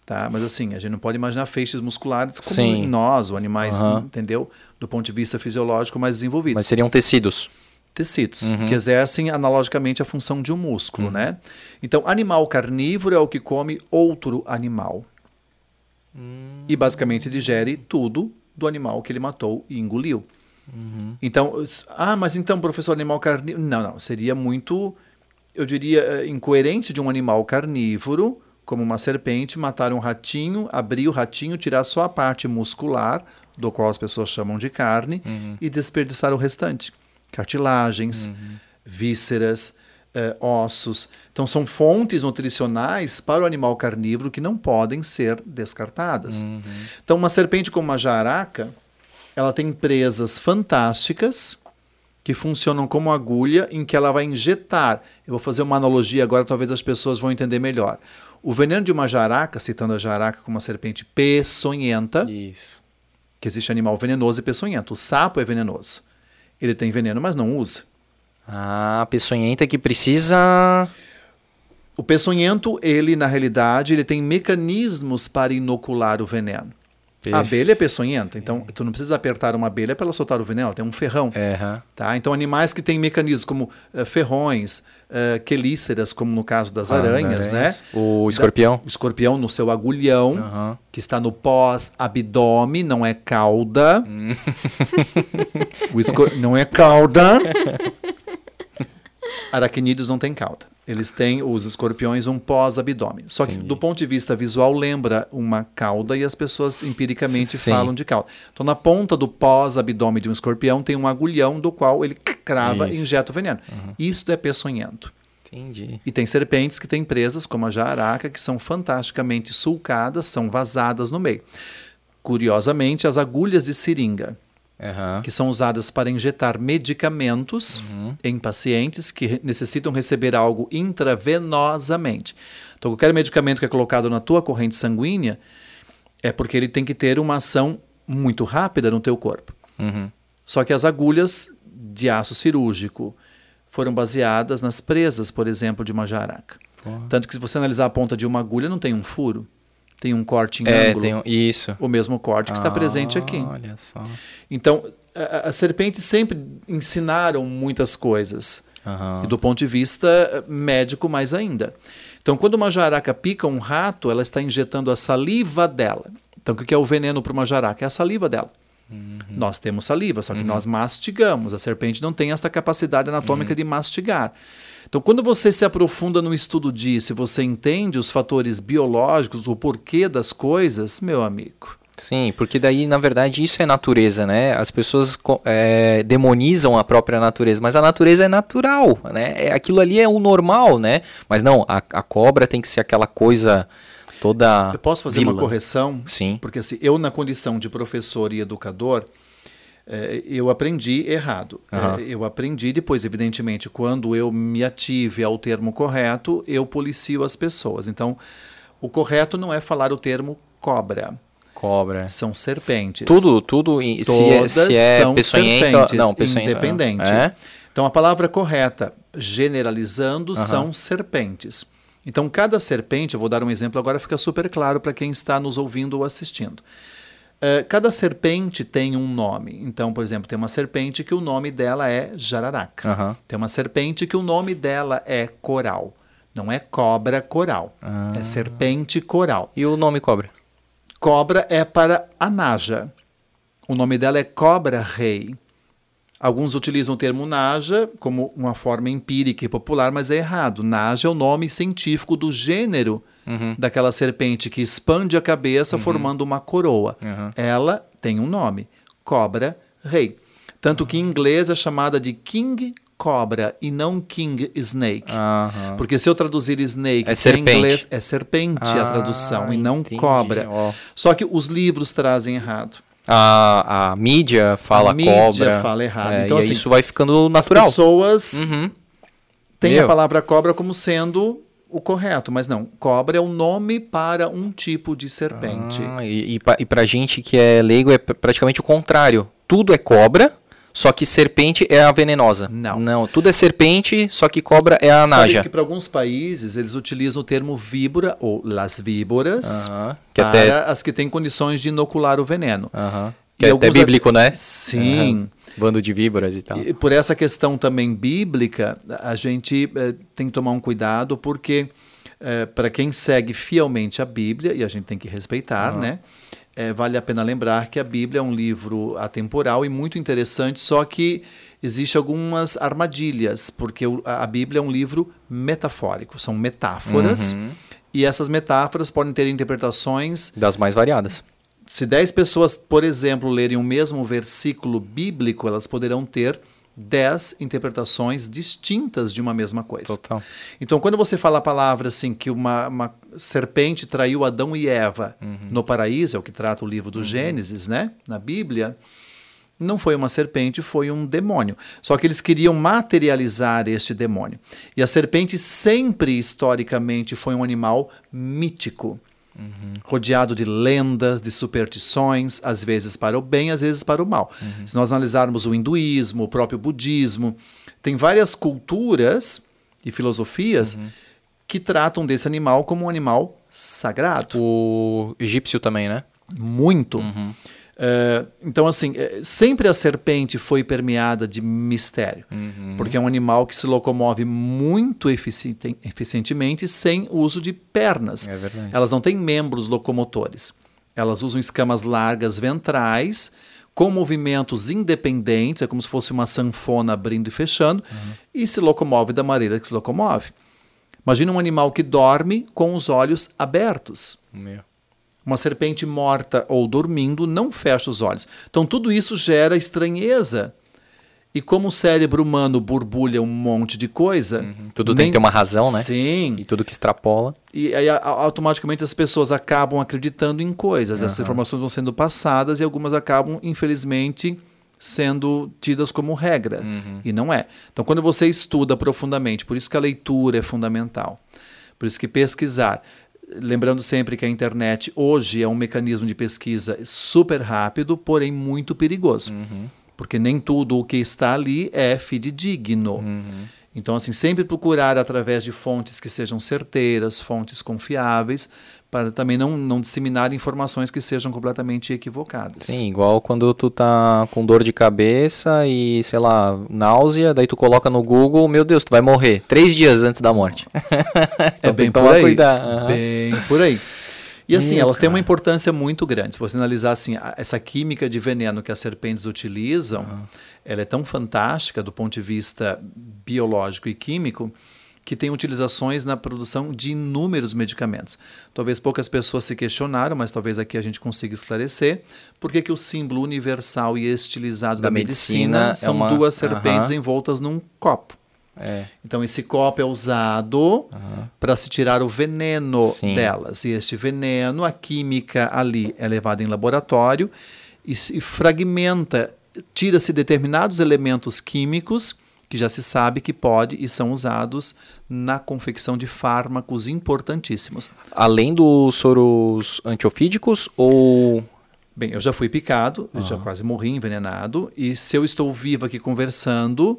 Tá? Mas assim, a gente não pode imaginar feixes musculares como Sim. em nós, ou animais, Aham. entendeu? Do ponto de vista fisiológico mais desenvolvidos Mas seriam tecidos. tecidos, que exercem analogicamente a função de um músculo, né? Então, animal carnívoro é o que come outro animal. E basicamente digere tudo do animal que ele matou e engoliu. Então, s- ah, mas então, professor, animal carnívoro. Não, não, seria muito, eu diria, eh, incoerente de um animal carnívoro, como uma serpente, matar um ratinho, abrir o ratinho, tirar só a parte muscular, do qual as pessoas chamam de carne, e desperdiçar o restante. Cartilagens, vísceras, eh, ossos. Então, são fontes nutricionais para o animal carnívoro que não podem ser descartadas. Então, uma serpente como uma jararaca, ela tem presas fantásticas que funcionam como agulha em que ela vai injetar. Eu vou fazer uma analogia agora, talvez as pessoas vão entender melhor. O veneno de uma jararaca, citando a jararaca como uma serpente peçonhenta, Isso. que existe animal venenoso e peçonhento. O sapo é venenoso. Ele tem veneno, mas não usa. Ah, peçonhenta que precisa. O peçonhento, ele na realidade, ele tem mecanismos para inocular o veneno. A abelha é peçonhenta, então tu não precisa apertar uma abelha para ela soltar o veneno, ela tem um ferrão. É. Tá? Então, animais que têm mecanismos como eh, ferrões, uh, quelíceras, como no caso das aranhas, né? O escorpião. Da- o escorpião no seu agulhão, que está no pós-abdômen, não é cauda. Hum. (laughs) Não é cauda. (laughs) Aracnídeos não têm cauda. Eles têm, os escorpiões, um pós-abdômen. Só que, do ponto de vista visual, lembra uma cauda e as pessoas empiricamente Sim. falam de cauda. Então, na ponta do pós-abdômen de um escorpião, tem um agulhão do qual ele crava e Isso. injeta o veneno. Isso é peçonhento. Entendi. E tem serpentes que têm presas, como a jararaca, que são fantasticamente sulcadas, são vazadas no meio. Curiosamente, as agulhas de seringa, Aham. que são usadas para injetar medicamentos em pacientes que re- necessitam receber algo intravenosamente. Então, qualquer medicamento que é colocado na tua corrente sanguínea é porque ele tem que ter uma ação muito rápida no teu corpo. Uhum. Só que as agulhas de aço cirúrgico foram baseadas nas presas, por exemplo, de uma jararaca. Tanto que se você analisar a ponta de uma agulha, não tem um furo, tem um corte em É, ângulo. tem um- isso. O mesmo corte que está presente aqui. Olha só. Então, as serpentes sempre ensinaram muitas coisas. Aham. E do ponto de vista eh, médico, mais ainda. Então, quando uma jararaca pica um rato, ela está injetando a saliva dela. Então, o que é o veneno para uma jararaca? É a saliva dela. Nós temos saliva, só que nós mastigamos. A serpente não tem essa capacidade anatômica de mastigar. Então, quando você se aprofunda no estudo disso e você entende os fatores biológicos, o porquê das coisas, meu amigo, Sim, porque daí, na verdade, isso é natureza, né? As pessoas é, demonizam a própria natureza, mas a natureza é natural, né? É, aquilo ali é o normal, né? Mas não, a, a cobra tem que ser aquela coisa toda. Eu posso fazer uma vilã. correção? Sim. Porque assim, eu, na condição de professor e educador, eu aprendi errado. Eh, eu aprendi depois, evidentemente, quando eu me ative ao termo correto, eu policio as pessoas. Então, o correto não é falar o termo cobra, Cobra. são serpentes. Tudo, tudo, em- se é, se é são serpentes, Não, independente. É? Então a palavra correta, generalizando, Aham. são serpentes. Então cada serpente, eu vou dar um exemplo agora, fica super claro para quem está nos ouvindo ou assistindo. Eh, cada serpente tem um nome. Então, por exemplo, tem uma serpente que o nome dela é jararaca. Aham. Tem uma serpente que o nome dela é coral. Não é cobra coral, Ah. é serpente coral. E o nome cobra? Cobra é para a Naja. O nome dela é cobra-rei. Alguns utilizam o termo Naja como uma forma empírica e popular, mas é errado. Naja é o nome científico do gênero daquela serpente que expande a cabeça formando uma coroa. Uhum. Ela tem um nome, cobra-rei. Tanto que em inglês é chamada de King Cobra e não King Snake. Porque se eu traduzir snake É em serpente. inglês, é serpente a Ah, tradução e não entendi, cobra. ó. Só que os livros trazem errado. A, a mídia fala A mídia cobra. fala errado. É, Então, e assim, isso vai ficando As natural. pessoas Uhum. têm Meu. a palavra cobra como sendo o correto, mas não. Cobra é o nome para um tipo de serpente. Ah, e, e, pra, e pra gente que é leigo é pr- praticamente o contrário. Tudo é cobra, só que serpente é a venenosa. Não. Não, tudo é serpente, só que cobra é a Sabe naja. que para alguns países eles utilizam o termo víbora ou las víboras que para até- as que têm condições de inocular o veneno. Aham. E Que é até bíblico, né? Sim. Aham. Bando de víboras e tal. E por essa questão também bíblica, a gente eh, tem que tomar um cuidado, porque para quem segue fielmente a Bíblia, e a gente tem que respeitar, né? eh, vale a pena lembrar que a Bíblia é um livro atemporal e muito interessante, só que existe algumas armadilhas, porque a a Bíblia é um livro metafórico, são metáforas, e essas metáforas podem ter interpretações Das mais variadas. Se 10 pessoas, por exemplo, lerem o mesmo versículo bíblico, elas poderão ter 10 interpretações distintas de uma mesma coisa. Total. Então, quando você fala a palavra assim, que uma, uma serpente traiu Adão e Eva no paraíso, é o que trata o livro do Gênesis, né? Na Bíblia, não foi uma serpente, foi um demônio. Só que eles queriam materializar este demônio. E a serpente sempre, historicamente, foi um animal mítico. Rodeado de lendas, de superstições, às vezes para o bem, às vezes para o mal. Se nós analisarmos o hinduísmo, o próprio budismo, tem várias culturas e filosofias que tratam desse animal como um animal sagrado. O egípcio também, né? Muito. Eh, então, assim, eh, sempre a serpente foi permeada de mistério, porque é um animal que se locomove muito eficiente- eficientemente sem uso de pernas. É verdade. Elas não têm membros locomotores. Elas usam escamas largas ventrais com movimentos independentes, é como se fosse uma sanfona abrindo e fechando, e se locomove da maneira que se locomove. Imagina um animal que dorme com os olhos abertos. Meu. Uma serpente morta ou dormindo não fecha os olhos. Então tudo isso gera estranheza. E como o cérebro humano borbulha um monte de coisa. Tudo tem que ter uma razão, né? Sim. E tudo que extrapola. E aí automaticamente as pessoas acabam acreditando em coisas. Essas informações vão sendo passadas e algumas acabam, infelizmente, sendo tidas como regra. E não é. Então, quando você estuda profundamente, por isso que a leitura é fundamental. Por isso que pesquisar. Lembrando sempre que a internet hoje é um mecanismo de pesquisa super rápido, porém muito perigoso. Porque nem tudo o que está ali é fidedigno. Então, assim, sempre procurar através de fontes que sejam certeiras, fontes confiáveis, para também não, não disseminar informações que sejam completamente equivocadas. Sim, igual quando tu tá com dor de cabeça e, sei lá, náusea, daí tu coloca no Google, meu Deus, tu vai morrer três dias antes da morte. É (laughs) Então bem por aí. cuidado. Aham. Bem por aí. E assim, Ih, elas têm uma cara. importância muito grande. Se você analisar assim, a- essa química de veneno que as serpentes utilizam, ela é tão fantástica do ponto de vista biológico e químico que tem utilizações na produção de inúmeros medicamentos. Talvez poucas pessoas se questionaram, mas talvez aqui a gente consiga esclarecer por que que o símbolo universal e estilizado da, Da medicina medicina, é são uma- duas serpentes Aham. envoltas num copo. É. Então esse copo é usado para se tirar o veneno Sim. delas. E este veneno, a química ali é levada em laboratório e se fragmenta, tira-se determinados elementos químicos que já se sabe que pode e são usados na confecção de fármacos importantíssimos. Além dos soros antiofídicos ou. Bem, eu já fui picado, eu já quase morri envenenado, e se eu estou vivo aqui conversando,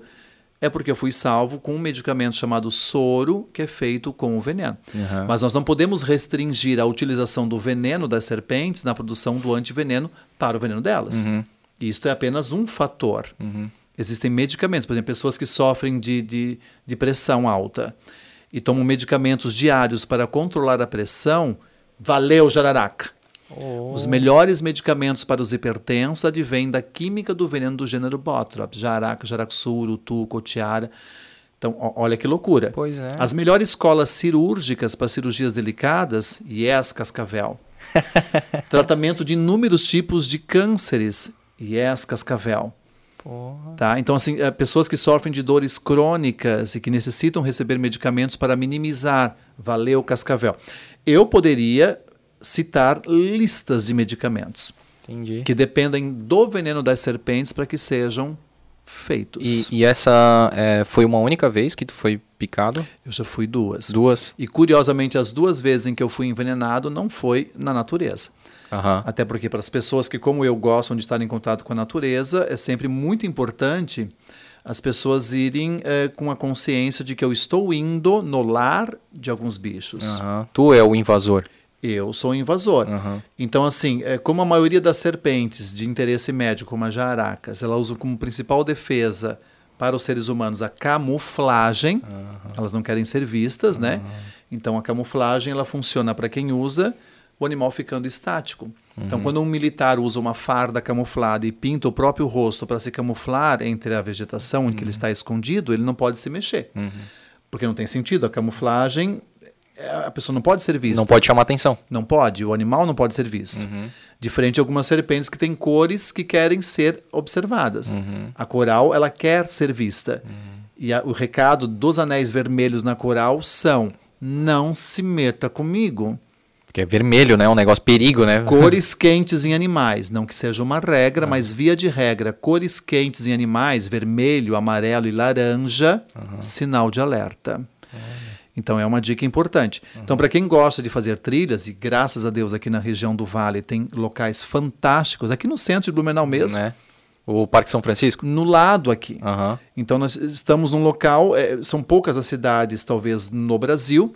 é porque eu fui salvo com um medicamento chamado soro, que é feito com o veneno. Aham. Mas nós não podemos restringir a utilização do veneno das serpentes na produção do antiveneno para o veneno delas. E Isto é apenas um fator. Existem medicamentos, por exemplo, pessoas que sofrem de, de, de pressão alta e tomam medicamentos diários para controlar a pressão, valeu, jararaca. Os melhores medicamentos para os hipertensos advêm da química do veneno do gênero Botrops, Jaraca, Jaraxuru, Tu, Cotiara. Então, olha que loucura. Pois é. As melhores escolas cirúrgicas para cirurgias delicadas, Yes Cascavel. (laughs) Tratamento de inúmeros tipos de cânceres, Yes Cascavel. Porra. Tá? Então, assim, é, pessoas que sofrem de dores crônicas e que necessitam receber medicamentos para minimizar. Valeu, Cascavel. Eu poderia citar listas de medicamentos Entendi. que dependem do veneno das serpentes para que sejam feitos. E, e essa é, foi uma única vez que tu foi picado? Eu já fui duas. Duas? E curiosamente, as duas vezes em que eu fui envenenado não foi na natureza. Aham. Até porque para as pessoas que, como eu, gostam de estar em contato com a natureza, é sempre muito importante as pessoas irem eh, com a consciência de que eu estou indo no lar de alguns bichos. Aham. Tu é o invasor. Eu sou um invasor. Aham. Então, assim, é, como a maioria das serpentes de interesse médico, como as jaracas, ela usa como principal defesa para os seres humanos a camuflagem. Elas não querem ser vistas, né? Então, a camuflagem ela funciona para quem usa o animal ficando estático. Então, quando um militar usa uma farda camuflada e pinta o próprio rosto para se camuflar entre a vegetação em que ele está escondido, ele não pode se mexer. Porque não tem sentido. A camuflagem, é, a pessoa não pode ser vista. Não pode chamar atenção. Não pode, o animal não pode ser visto. Diferente de algumas serpentes que têm cores que querem ser observadas. A coral, ela quer ser vista. E a- o recado dos anéis vermelhos na coral são: não se meta comigo. Porque é vermelho, né? Um negócio perigo, né? Cores quentes em animais, não que seja uma regra, mas via de regra, cores quentes em animais, vermelho, amarelo e laranja, sinal de alerta. Então é uma dica importante. Então, para quem gosta de fazer trilhas, e graças a Deus aqui na região do Vale tem locais fantásticos, aqui no centro de Blumenau mesmo, Né? O Parque São Francisco? no lado aqui. Aham. Então nós estamos num local, eh, são poucas as cidades, talvez, no Brasil,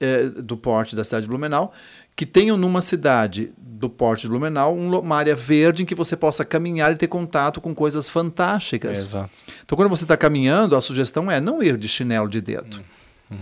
eh, do porte da cidade de Blumenau, que tenham numa cidade do porte de Blumenau um uma área verde em que você possa caminhar e ter contato com coisas fantásticas. Exato. Então, quando você está caminhando, a sugestão é não ir de chinelo de dedo.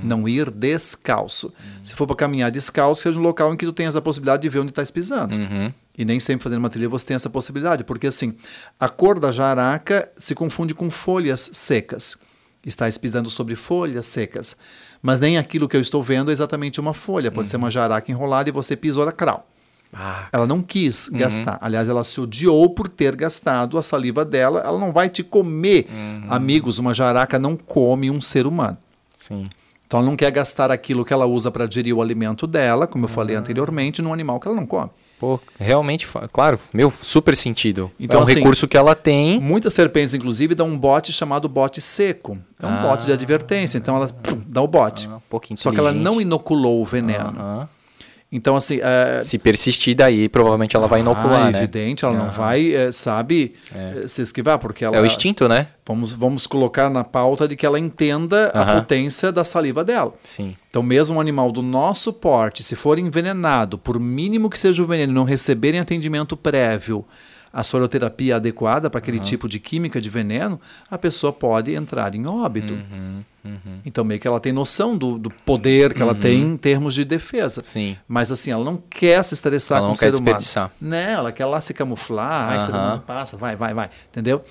Não ir descalço. Se for para caminhar descalço, seja um local em que tu tenhas a possibilidade de ver onde estás pisando. Uhum. E nem sempre fazendo uma trilha você tem essa possibilidade, porque assim, a cor da jaraca se confunde com folhas secas. Estás pisando sobre folhas secas. Mas nem aquilo que eu estou vendo é exatamente uma folha. Pode ser uma jaraca enrolada e você pisou na cral. Ah, Ela não quis gastar. Aliás, ela se odiou por ter gastado a saliva dela. Ela não vai te comer. Amigos, uma jaraca não come um ser humano. sim. Então, ela não quer gastar aquilo que ela usa para digerir o alimento dela, como eu falei anteriormente, num animal que ela não come. Pô, realmente, claro, meu, super sentido. Então, é um assim, recurso que ela tem. Muitas serpentes, inclusive, dão um bote chamado bote seco. É um bote de advertência. Então, ela pum, dá o bote. Ah, que Só que ela não inoculou o veneno. Aham. Então, assim, é, Se persistir daí, provavelmente ela vai inocular, ah, né? evidente, ela não vai, é, sabe, é, se esquivar, porque ela... É o instinto, né? Vamos, vamos colocar na pauta de que ela entenda a Aham. potência da saliva dela. Sim. Então, mesmo um animal do nosso porte, se for envenenado, por mínimo que seja o veneno, não receberem atendimento prévio, a soroterapia adequada para aquele tipo de química de veneno, a pessoa pode entrar em óbito. Uhum, Então, meio que ela tem noção do, do poder que ela tem em termos de defesa. Sim. Mas assim, ela não quer se estressar Ela com o ser humano. desperdiçar. Né? Ela quer lá se camuflar, ai, ser Aham. humano passa, vai, vai, vai. Entendeu?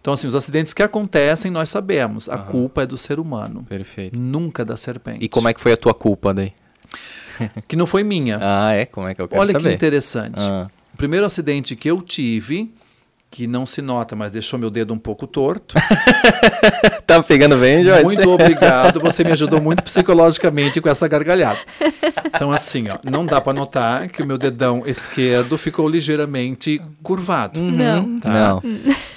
Então, assim, os acidentes que acontecem, nós sabemos. A culpa é do ser humano. Perfeito. Nunca da serpente. E como é que foi a tua culpa daí? Que não foi minha. Ah, é? Como é que eu quero Olha saber? que interessante. Ah. O primeiro acidente que eu tive, que não se nota, mas deixou meu dedo um pouco torto. (laughs) tá pegando bem, Joyce? Muito obrigado, você me ajudou muito psicologicamente com essa gargalhada. Então, assim, ó, não dá para notar que o meu dedão esquerdo ficou ligeiramente curvado. Não. Tá? Não.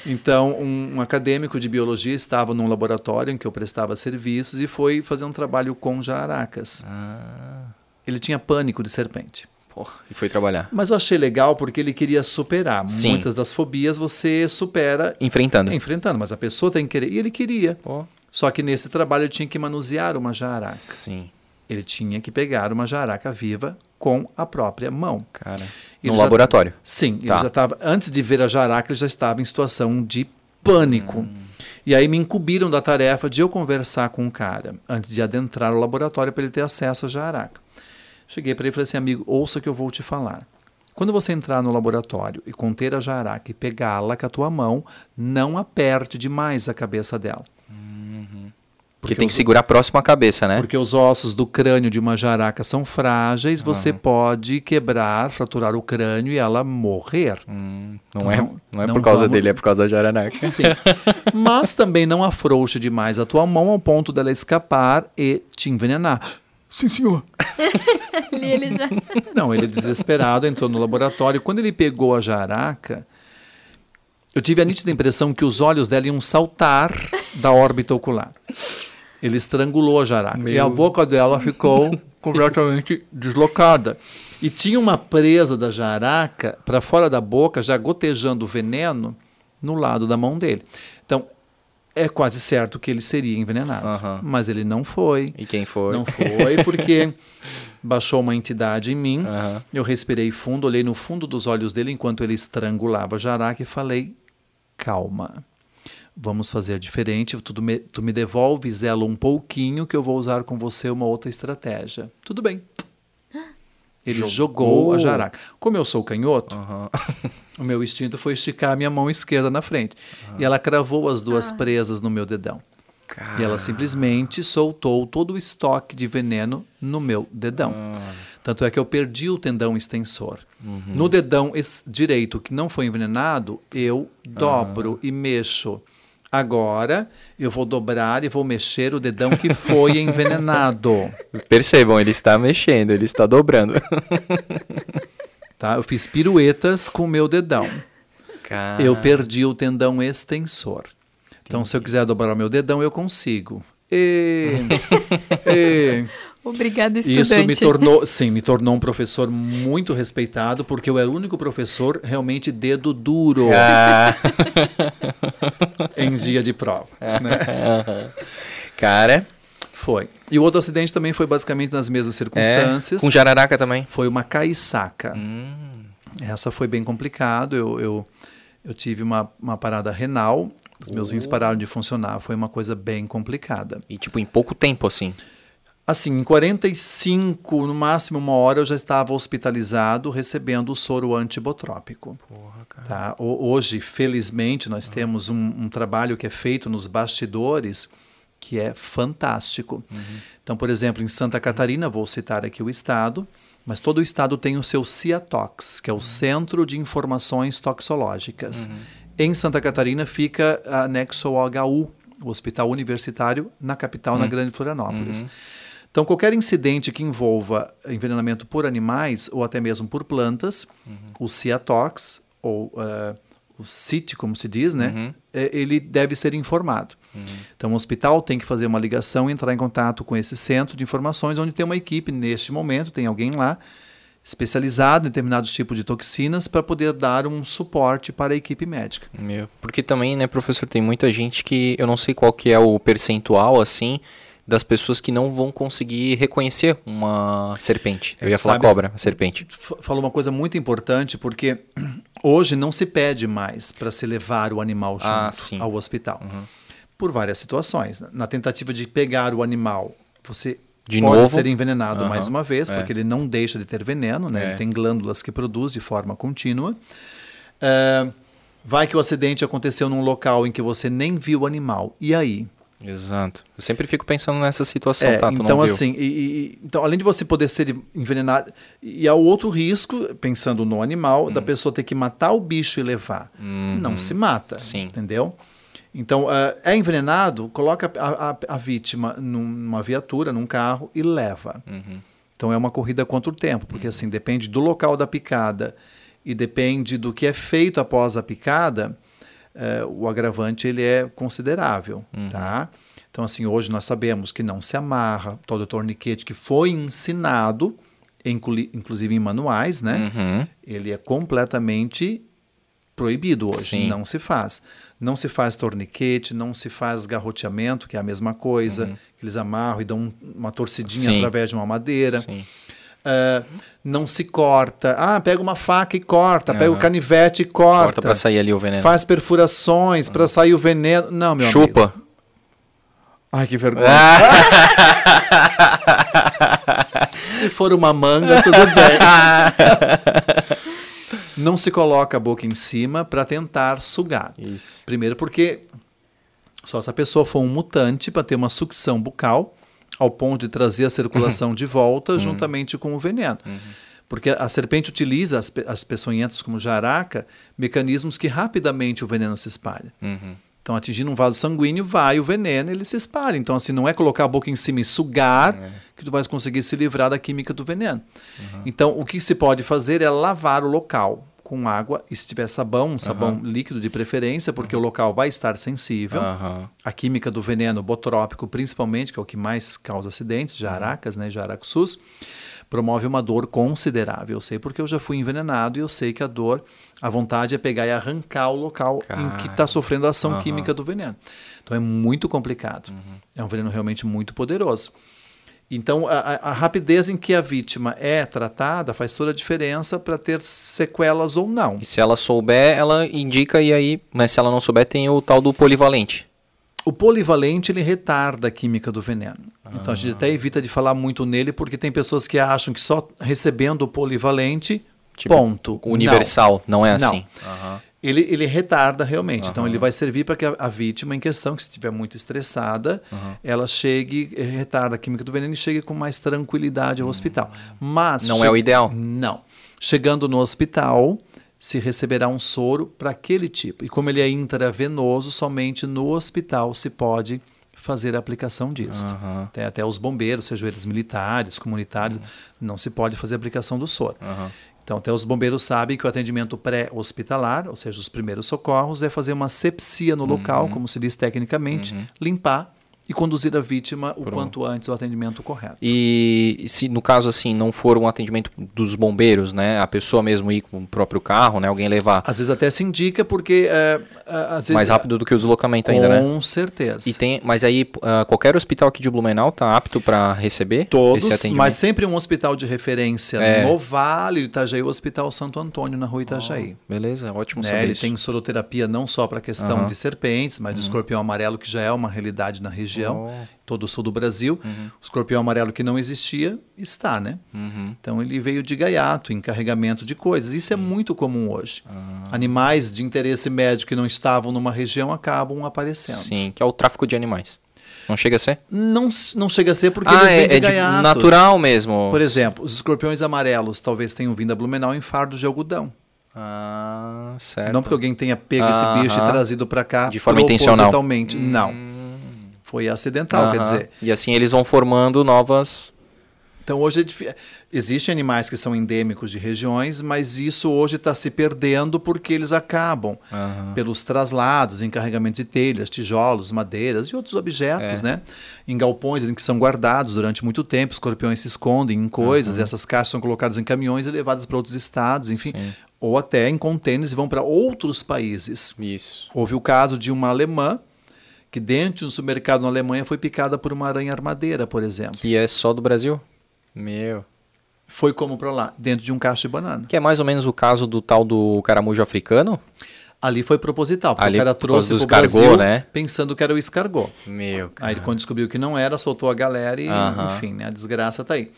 Então, um, um acadêmico de biologia estava num laboratório em que eu prestava serviços e foi fazer um trabalho com jaracas. Ah. Ele tinha pânico de serpente. Porra, e foi trabalhar. Mas eu achei legal porque ele queria superar. Sim. Muitas das fobias você supera Enfrentando. enfrentando, mas a pessoa tem que querer. E ele queria. Pô. Só que nesse trabalho ele tinha que manusear uma jaraca. Sim, Ele tinha que pegar uma jaraca viva com a própria mão. cara. Ele no já- laboratório. Sim, ele Tá. já estava. Antes de ver a jaraca, ele já estava em situação de pânico. Hum. E aí me incumbiram da tarefa de eu conversar com o cara antes de adentrar o laboratório para ele ter acesso à jaraca. Cheguei para ele e falei assim, amigo, ouça o que eu vou te falar. Quando você entrar no laboratório e conter a jaraca e pegá-la com a tua mão, não aperte demais a cabeça dela. Porque tem que segurar próximo à cabeça, né? Porque os ossos do crânio de uma jaraca são frágeis, você pode quebrar, fraturar o crânio e ela morrer. Hum, Então, não, é, não- não Não é por causa vamos- dele, é por causa da jararaca. Sim. Mas também não afrouxe demais a tua mão ao ponto dela escapar e te envenenar. Sim, senhor. (laughs) Ali ele já. Não, ele desesperado entrou no laboratório. Quando ele pegou a jararaca, eu tive a nítida impressão que os olhos dela iam saltar da órbita ocular. Ele estrangulou a jararaca. E a boca dela ficou completamente deslocada. E tinha uma presa da jararaca para fora da boca, já gotejando veneno no lado da mão dele. Então, é quase certo que ele seria envenenado. Aham. Mas ele não foi. E quem foi? Não foi porque (laughs) baixou uma entidade em mim. Aham. Eu respirei fundo, olhei no fundo dos olhos dele enquanto ele estrangulava jaraca e falei: calma. Vamos fazer diferente. Tu me, tu me devolves ela um pouquinho que eu vou usar com você uma outra estratégia. Tudo bem. Ele jogou, Jogou. a jaraca. Como eu sou canhoto, o meu instinto foi esticar a minha mão esquerda na frente. E ela cravou as duas presas no meu dedão. E ela simplesmente soltou todo o estoque de veneno no meu dedão. Tanto é que eu perdi o tendão extensor. No dedão es- direito que não foi envenenado, eu dobro e mexo. Agora eu vou dobrar e vou mexer o dedão que foi (laughs) envenenado. Percebam, ele está mexendo, ele está dobrando. (laughs) Tá? Eu fiz piruetas com o meu dedão. Eu perdi o tendão extensor. Então, se eu quiser dobrar o meu dedão, eu consigo. (laughs) E, e, Obrigada, estudante. isso me tornou, sim, me tornou um professor muito respeitado, porque eu era o único professor realmente dedo duro Ah, (laughs) em dia de prova. né? (laughs) cara, Foi. E o outro acidente também foi basicamente nas mesmas é, circunstâncias. com jararaca também. Foi uma caiçaca. Hum. Essa foi bem complicado. Eu, eu, eu tive uma, uma parada renal, os meus rins pararam de funcionar. Foi uma coisa bem complicada. E tipo, em pouco tempo, assim. Assim, em 45, no máximo uma hora, eu já estava hospitalizado recebendo o soro antibotrópico. Porra, cara. Tá? Ho- Hoje, felizmente, nós temos um, um trabalho que é feito nos bastidores que é fantástico. Então, por exemplo, em Santa Catarina, vou citar aqui o estado, mas todo o estado tem o seu CIATOX, que é o Centro de Informações Toxológicas. Em Santa Catarina fica anexo ao HU, o Hospital Universitário, na capital, na Grande Florianópolis. Então, qualquer incidente que envolva envenenamento por animais ou até mesmo por plantas, o CIATOX, ou eh, o CIT, como se diz, né? eh, ele deve ser informado. Então, o hospital tem que fazer uma ligação, entrar em contato com esse centro de informações, onde tem uma equipe, neste momento, tem alguém lá especializado em determinados tipos de toxinas para poder dar um suporte para a equipe médica. Meu, porque também, né, professor, tem muita gente que eu não sei qual que é o percentual, assim, das pessoas que não vão conseguir reconhecer uma serpente. Eu É, ia falar sabe- cobra, serpente. Falou uma coisa muito importante, porque (clears throat) hoje não se pede mais para se levar o animal junto Ah, ao hospital. Por várias situações. Na tentativa de pegar o animal, você De pode novo? ser envenenado Aham, mais uma vez, é. porque ele não deixa de ter veneno, né? É. Ele tem glândulas que produz de forma contínua. É, vai que o acidente aconteceu num local em que você nem viu o animal. E aí? Exato. Eu sempre fico pensando nessa situação, É, tá? Tu então, assim, e- e- então, além de você poder ser envenenado, e há o outro risco, pensando no animal, Hum. da pessoa ter que matar o bicho e levar. Não se mata, Uhum. Sim. entendeu? Então, ah, é envenenado, coloca a, a- a vítima num- numa viatura, num carro e leva. Uhum. Então, é uma corrida contra o tempo, porque assim, depende do local da picada e depende do que é feito após a picada, eh, o agravante ele é considerável, Uhum. tá? Então, assim, hoje nós sabemos que não se amarra, todo o torniquete que foi ensinado, inclusive em manuais, né? Uhum. Ele é completamente proibido hoje, Sim. não se faz. Não se faz torniquete, não se faz garroteamento, que é a mesma coisa, que eles amarram e dão um- uma torcidinha Uhum. Sim. através de uma madeira. Sim. Ah, não se corta. Ah, pega uma faca e corta, pega o canivete e corta. Corta pra sair ali o veneno. Faz perfurações para sair o veneno. Não, meu amigo. Chupa. Ai, que vergonha. Ah, (laughs) Se for uma manga, tudo bem. (laughs) não se coloca a boca em cima para tentar sugar. Isso. Primeiro porque só se a pessoa for um mutante para ter uma sucção bucal ao ponto de trazer a circulação (laughs) de volta juntamente com o veneno. Porque a serpente utiliza as, pe- as peçonhentas como jaraca, mecanismos que rapidamente o veneno se espalha. Uhum. Então, atingindo um vaso sanguíneo, vai o veneno, ele se espalha. Então, assim, não é colocar a boca em cima e sugar É. que tu vais conseguir se livrar da química do veneno. Uhum. Então, o que se pode fazer é lavar o local com água, e se tiver sabão, sabão líquido de preferência, porque o local vai estar sensível. Aham. A química do veneno botrópico, principalmente, que é o que mais causa acidentes, jaracas, né, jaracuçus, promove uma dor considerável. Eu sei porque eu já fui envenenado e eu sei que a dor, a vontade é pegar e arrancar o local em que está sofrendo a ação química do veneno. Então é muito complicado. Uhum. É um veneno realmente muito poderoso. Então, a, a- rapidez em que a vítima é tratada faz toda a diferença para ter sequelas ou não. E se ela souber, ela indica e aí, mas se ela não souber, tem o tal do polivalente. O polivalente ele retarda a química do veneno. Então a gente Ah. até evita de falar muito nele porque tem pessoas que acham que só recebendo o polivalente, Tipo, ponto. Universal, não, é Não. assim. Aham. Ele, ele retarda realmente. Então ele vai servir para que a, a vítima em questão, que estiver muito estressada, ela chegue, eh, retarda a química do veneno e chegue com mais tranquilidade ao hospital. Mas Não é o ideal? Não. Chegando no hospital, se receberá um soro para aquele tipo. E como ele é intravenoso, somente no hospital se pode fazer a aplicação disso. Aham. Até, até os bombeiros, sejam eles militares, comunitários, não se pode fazer a aplicação do soro. Aham. Então, até os bombeiros sabem que o atendimento pré-hospitalar, ou seja, os primeiros socorros, é fazer uma sepsia no local, como se diz tecnicamente, limpar e conduzir a vítima o quanto antes ao atendimento correto. E se no caso assim não for um atendimento dos bombeiros, né, a pessoa mesmo ir com o próprio carro, né, alguém levar Às vezes até se indica porque é, vezes mais rápido do que o deslocamento com ainda, né? certeza. E tem, mas aí ah, qualquer hospital aqui de Blumenau tá apto para receber Todos, esse atendimento. mas sempre um hospital de referência É. no Vale do Itajaí, o Hospital Santo Antônio, na rua Itajaí. Beleza, ótimo né? saber Ele isso. tem soroterapia não só para a questão Aham. de serpentes, mas do escorpião amarelo, que já é uma realidade na região, Oh. todo o sul do Brasil. O escorpião amarelo que não existia, está, né? Uhum. Então ele veio de gaiato, em carregamento de coisas. Isso é muito comum hoje. Ah. Animais de interesse médico que não estavam numa região acabam aparecendo. Sim, que é o tráfico de animais. Não chega a ser? Não, não chega a ser porque ah, eles vêm é, de é natural mesmo. Por exemplo, os escorpiões amarelos talvez tenham vindo a Blumenau em fardos de algodão. Ah, certo. Não porque alguém tenha pego esse bicho e trazido para cá De forma intencional. Hum. Não. Foi acidental, quer Aham. dizer. E assim eles vão formando novas. Então hoje é existem animais que são endêmicos de regiões, mas isso hoje está se perdendo porque eles acabam Aham. pelos traslados, encarregamento de telhas, tijolos, madeiras e outros objetos, É. né? Em galpões em que são guardados durante muito tempo, escorpiões se escondem em coisas, e essas caixas são colocadas em caminhões e levadas para outros estados, enfim, Sim. ou até em contêineres e vão para outros países. Isso. Houve o caso de uma alemã que dentro de um supermercado na Alemanha foi picada por uma aranha armadeira, por exemplo. Que é só do Brasil? Meu. Foi como para lá, dentro de um cacho de banana. Que é mais ou menos o caso do tal do caramujo africano? Ali foi proposital, porque Ali o cara trouxe pro escargot, Brasil né? pensando que era o escargot. Meu. Aí ele, quando descobriu que não era, soltou a galera e, Aham. enfim, né, a desgraça tá aí.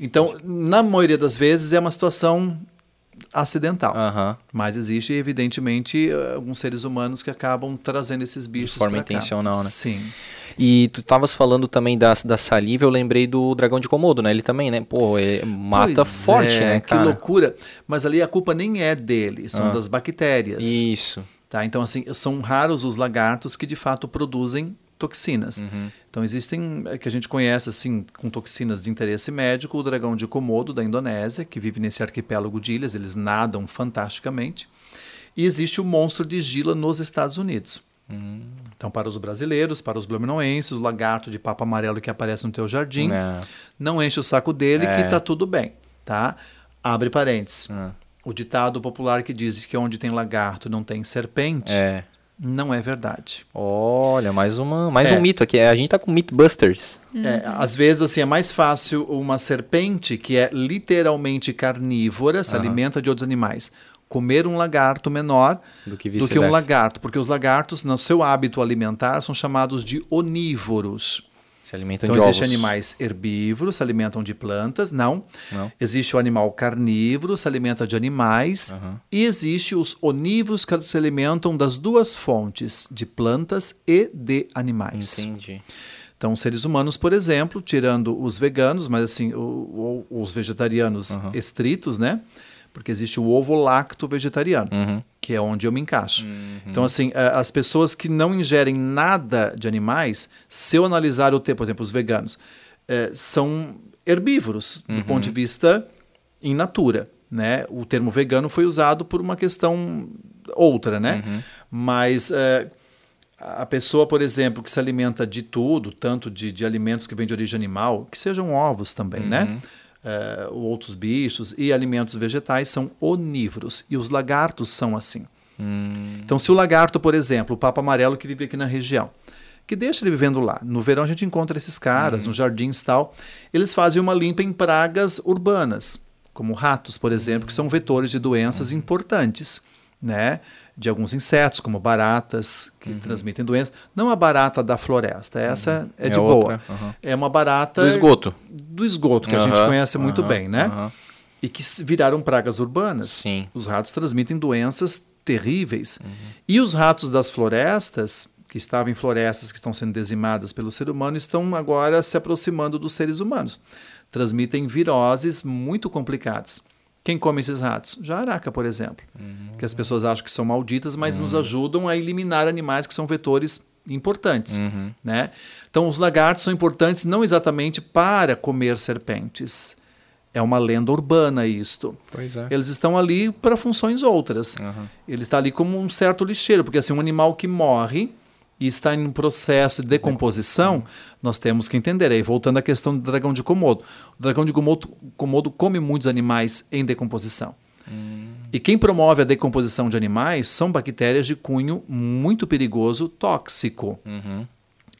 Então, na maioria das vezes é uma situação acidental. Aham. Mas existe, evidentemente, eh, alguns seres humanos que acabam trazendo esses bichos forma pra cá. intencional, né? Sim. E tu estavas falando também da, da saliva, eu lembrei do dragão de Komodo, né? Ele também, né? Pô, mata Pois forte, é, né, Que cara? loucura. Mas ali a culpa nem é dele, são Ah. das bactérias. Isso. Tá? Então, assim, são raros os lagartos que de fato produzem toxinas. Uhum. Então, existem, eh, que a gente conhece, assim, com toxinas de interesse médico, o dragão de Komodo, da Indonésia, que vive nesse arquipélago de ilhas, eles nadam fantasticamente. E existe o monstro de Gila nos Estados Unidos. Hum. Então, para os brasileiros, para os blumenauenses, o lagarto de papo amarelo que aparece no teu jardim, Né? não enche o saco dele É. que tá tudo bem, tá? Abre parênteses. Ah. O ditado popular que diz que onde tem lagarto não tem serpente, É. não é verdade. Olha, mais, uma, mais É. um mito aqui. A gente tá com Mythbusters. É, às vezes, assim, é mais fácil uma serpente que é literalmente carnívora, se Aham. alimenta de outros animais, comer um lagarto menor Do que do que um lagarto, porque os lagartos, no seu hábito alimentar, são chamados de onívoros. Se alimentam Então, de existem ovos. animais herbívoros, se alimentam de plantas, não. Não. Existe o animal carnívoro, se alimenta de animais. Aham. E existe os onívoros que se alimentam das duas fontes, de plantas e de animais. Entendi. Então, seres humanos, por exemplo, tirando os veganos, mas assim, o, o, os vegetarianos Uhum. estritos, né? Porque existe o ovo lacto vegetariano, Uhum. que é onde eu me encaixo. Então, assim, as pessoas que não ingerem nada de animais, se eu analisar o tempo, por exemplo, os veganos, eh, são herbívoros do ponto de vista in natura, né? O termo vegano foi usado por uma questão outra, né? Mas eh, a pessoa, por exemplo, que se alimenta de tudo, tanto de, de alimentos que vêm de origem animal, que sejam ovos também, né? Eh, outros bichos e alimentos vegetais são onívoros. E os lagartos são assim. Então, se o lagarto, por exemplo, o papo amarelo que vive aqui na região, que deixa ele vivendo lá. No verão a gente encontra esses caras, nos jardins e tal. Eles fazem uma limpa em pragas urbanas, como ratos, por exemplo, que são vetores de doenças importantes, né? De alguns insetos, como baratas, que transmitem doenças. Não a barata da floresta, essa é, É de outra, boa. aham. É uma barata Do esgoto. do esgoto, que a gente conhece muito bem, né? E que viraram pragas urbanas. Sim. Os ratos transmitem doenças terríveis. E os ratos das florestas, que estavam em florestas que estão sendo dizimadas pelo ser humano, estão agora se aproximando dos seres humanos. Transmitem viroses muito complicadas. Quem come esses ratos? Jararaca, por exemplo. Que as pessoas acham que são malditas, mas nos ajudam a eliminar animais que são vetores importantes. Né? Então, os lagartos são importantes não exatamente para comer serpentes. É uma lenda urbana isto. Pois é. Eles estão ali para funções outras. Ele está ali como um certo lixeiro, porque assim, um animal que morre e está em um processo de decomposição, nós temos que entender. Aí, voltando à questão do dragão de Komodo. O dragão de Komodo, Komodo come muitos animais em decomposição. E quem promove a decomposição de animais são bactérias de cunho muito perigoso, tóxico.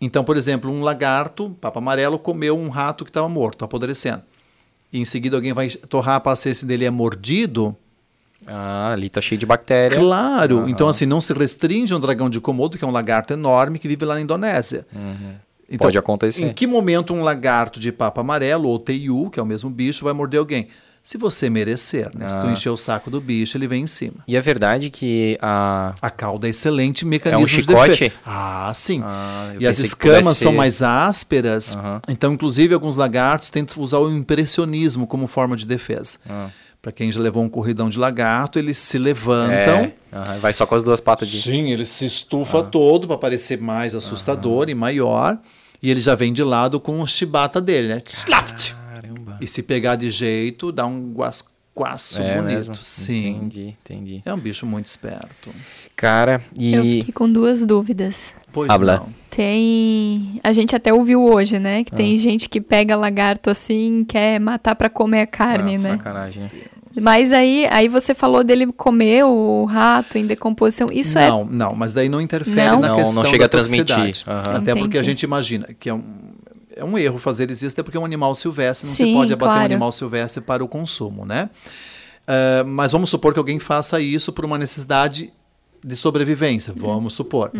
Então, por exemplo, um lagarto, papo amarelo, comeu um rato que estava morto, apodrecendo. E em seguida alguém vai torrar ver se dele é mordido. Ah, ali tá cheio de bactéria. Claro. Então, assim, não se restringe a um dragão de Komodo, que é um lagarto enorme que vive lá na Indonésia. Então, Pode acontecer. Em que momento um lagarto de papo amarelo, ou teiu, que é o mesmo bicho, vai morder alguém? Se você merecer, né? Se tu Ah. encher o saco do bicho, ele vem em cima. E é verdade que a. A cauda é excelente mecanismo É um de chicote? defesa. Ah, sim. Ah, e as escamas são ser- mais ásperas. Então, inclusive, alguns lagartos tentam usar o impressionismo como forma de defesa. Ah. Para quem já levou um corridão de lagarto, eles se levantam. É, aham, vai só com as duas patas de. Sim, ele se estufa todo para parecer mais assustador e maior. E ele já vem de lado com o chibata dele, né? Schlaft! Caramba. E se pegar de jeito, dá um guasquaço É bonito. mesmo? Sim. Entendi, entendi. É um bicho muito esperto. Cara, e. Eu fiquei com duas dúvidas. Pois Habla. não. Tem. A gente até ouviu hoje, né? Que Ah. tem gente que pega lagarto assim, quer matar pra comer a carne, Ah, né? Sacanagem. Mas aí, aí você falou dele comer o rato em decomposição. Isso é. não, não, mas daí não interfere Não? na Não, questão não chega da a transmitir. Aham. Até porque a gente imagina que é um, é um erro fazer isso, até porque é um animal silvestre, não Sim, se pode abater um claro. animal silvestre para o consumo, né? Ah, mas vamos supor que alguém faça isso por uma necessidade de sobrevivência, vamos supor.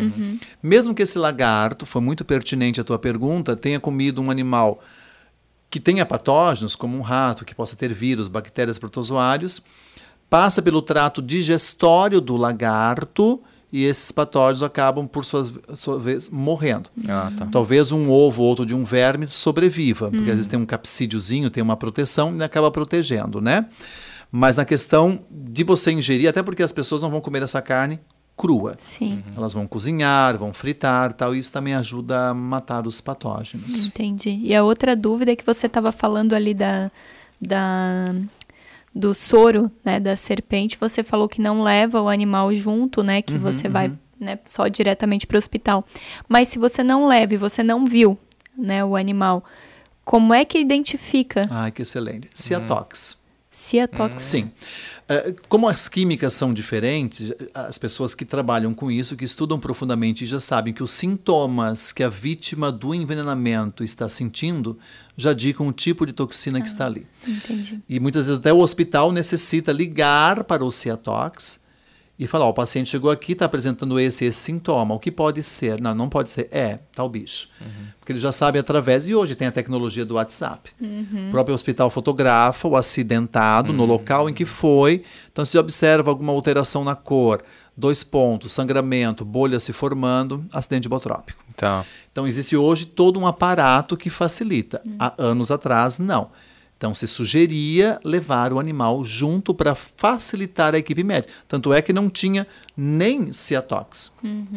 Mesmo que esse lagarto, foi muito pertinente a tua pergunta, tenha comido um animal que tenha patógenos, como um rato, que possa ter vírus, bactérias, protozoários, passa pelo trato digestório do lagarto e esses patógenos acabam, por suas, sua vez, morrendo. Ah, tá. Talvez um ovo ou outro de um verme sobreviva, porque às vezes tem um capsídiozinho, tem uma proteção e acaba protegendo, né? Mas na questão de você ingerir, até porque as pessoas não vão comer essa carne crua. Sim, Elas vão cozinhar, vão fritar, tal. Isso também ajuda a matar os patógenos. entendi. E a outra dúvida é que você estava falando ali da, da do soro, né, da serpente. Você falou que não leva o animal junto, né, que você vai, né, só diretamente para o hospital. Mas se você não leva e você não viu, né, o animal, como é que identifica Ai, que excelente. Ciatox. se é tóxico? Sim. Eh, Como as químicas são diferentes, as pessoas que trabalham com isso, que estudam profundamente, já sabem que os sintomas que a vítima do envenenamento está sentindo já indicam o tipo de toxina que está ali. Entendi. E muitas vezes até o hospital necessita ligar para o Ciatox e falar: ó, o paciente chegou aqui, está apresentando esse esse sintoma. O que pode ser? Não, não pode ser. É, tal bicho. Porque ele já sabe através. E hoje tem a tecnologia do WhatsApp. O próprio hospital fotografa o acidentado no local em que foi. Então, se observa alguma alteração na cor, dois pontos, sangramento, bolha se formando, acidente botrópico. Tá. Então existe hoje todo um aparato que facilita. Há anos atrás, não. Então se sugeria levar o animal junto para facilitar a equipe médica. Tanto é que não tinha nem Ciatox.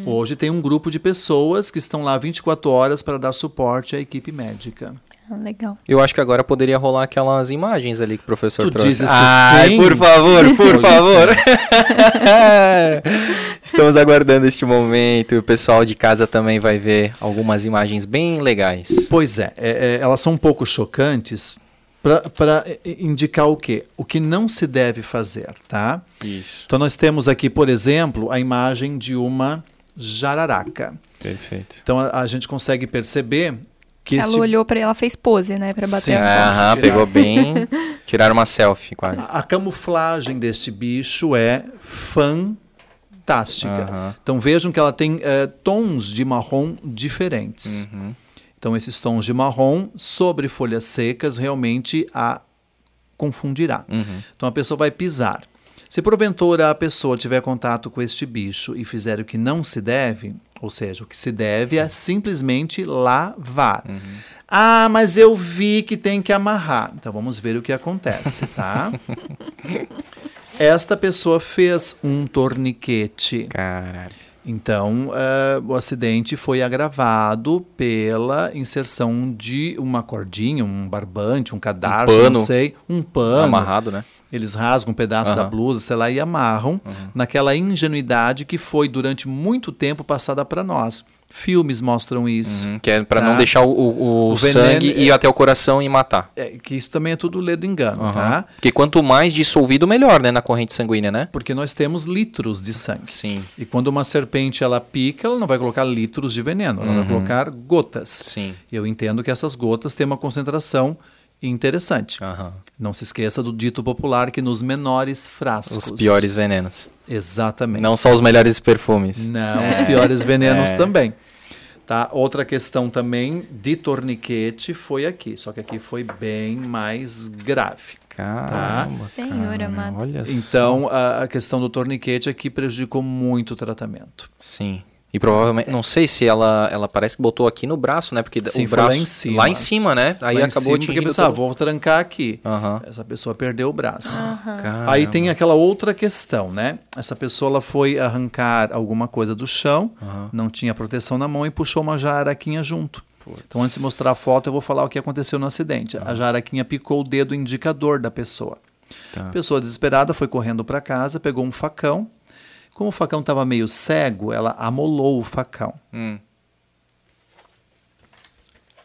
Hoje tem um grupo de pessoas que estão lá 24 horas para dar suporte à equipe médica. Ah, legal. Eu acho que agora poderia rolar aquelas imagens ali que o professor Tu trouxe. dizes que Ai, sim? por favor, por favor. (laughs) Estamos aguardando este momento. O pessoal de casa também vai ver algumas imagens bem legais. Pois é, é, é, elas são um pouco chocantes para indicar o quê? O que não se deve fazer, tá? Isso. Então nós temos aqui, por exemplo, a imagem de uma jararaca. Perfeito. Então a, a gente consegue perceber que Ela este- olhou pra ela, fez pose, né? Pra bater Sim. a foto. Aham, tirar. pegou bem. Tiraram uma selfie quase. a camuflagem deste bicho é fantástica. Aham. Então vejam que ela tem eh, tons de marrom diferentes. Uhum. Então esses tons de marrom sobre folhas secas realmente a confundirá. Uhum. Então a pessoa vai pisar. Se porventura a pessoa tiver contato com este bicho e fizer o que não se deve, ou seja, o que se deve é simplesmente lavar. Uhum. Ah, mas eu vi que tem que amarrar. Então vamos ver o que acontece, tá? (laughs) Esta pessoa fez um torniquete. Caralho. Então, eh, o acidente foi agravado pela inserção de uma cordinha, um barbante, um cadarço, pano. não sei, um pano. Amarrado, né? Eles rasgam um pedaço da Aham. blusa, sei lá, e amarram naquela ingenuidade que foi durante muito tempo passada para nós. Filmes mostram isso. Uhum, que é pra Tá. não deixar o, o- o sangue é- ir até o coração e matar. É, que isso também é tudo ledo engano, Aham. tá? Porque quanto mais dissolvido, melhor, né? Na corrente sanguínea, né? Porque nós temos litros de sangue. Sim, E quando uma serpente ela pica, ela não vai colocar litros de veneno, ela vai Uhum. colocar gotas. sim. Eu entendo que essas gotas têm uma concentração interessante. Aham. Não se esqueça do dito popular que nos menores frascos. Os piores venenos. Exatamente. Não só os melhores perfumes. Não, os piores venenos (laughs) É. também. Tá? Outra questão também de torniquete foi aqui, só que aqui foi bem mais grave. Caramba. Senhor cara, amado. Olha só. Então, a, a questão do torniquete aqui prejudicou muito o tratamento. Sim. E provavelmente, não sei se ela, ela parece que botou aqui no braço, né? Porque Sim, o braço lá em cima. lá em cima, né? Aí Lá em acabou atingindo pensava, todo- vou trancar aqui. Essa pessoa perdeu o braço. Aí tem aquela outra questão, né? Essa pessoa ela foi arrancar alguma coisa do chão, não tinha proteção na mão e puxou uma jaraquinha junto. Então, antes de mostrar a foto, eu vou falar o que aconteceu no acidente. A jaraquinha picou o dedo indicador da pessoa. Tá. A pessoa desesperada foi correndo para casa, pegou um facão. Como o facão estava meio cego, ela amolou o facão. Hum.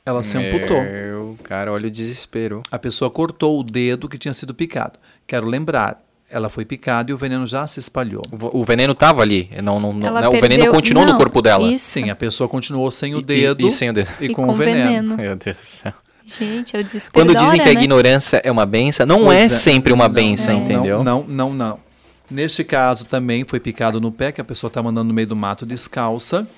Ela se amputou. Meu, cara, olha o desespero. A pessoa cortou o dedo que tinha sido picado. Quero lembrar, ela foi picada e o veneno já se espalhou. O O veneno tava ali. Não, não, não- Ela né? O veneno perdeu- continuou no Não, corpo dela. isso. Sim, a pessoa continuou sem o E- e- dedo e sem o dedo. e E com, com o veneno. veneno. Meu Deus do céu. Gente, é o desespero Quando dizem hora, que a né? ignorância é uma benção, não Pois é, é. sempre uma Não, benção, não, entendeu? Não, não, não. Neste caso também foi picado no pé, que a pessoa estava andando no meio do mato descalça.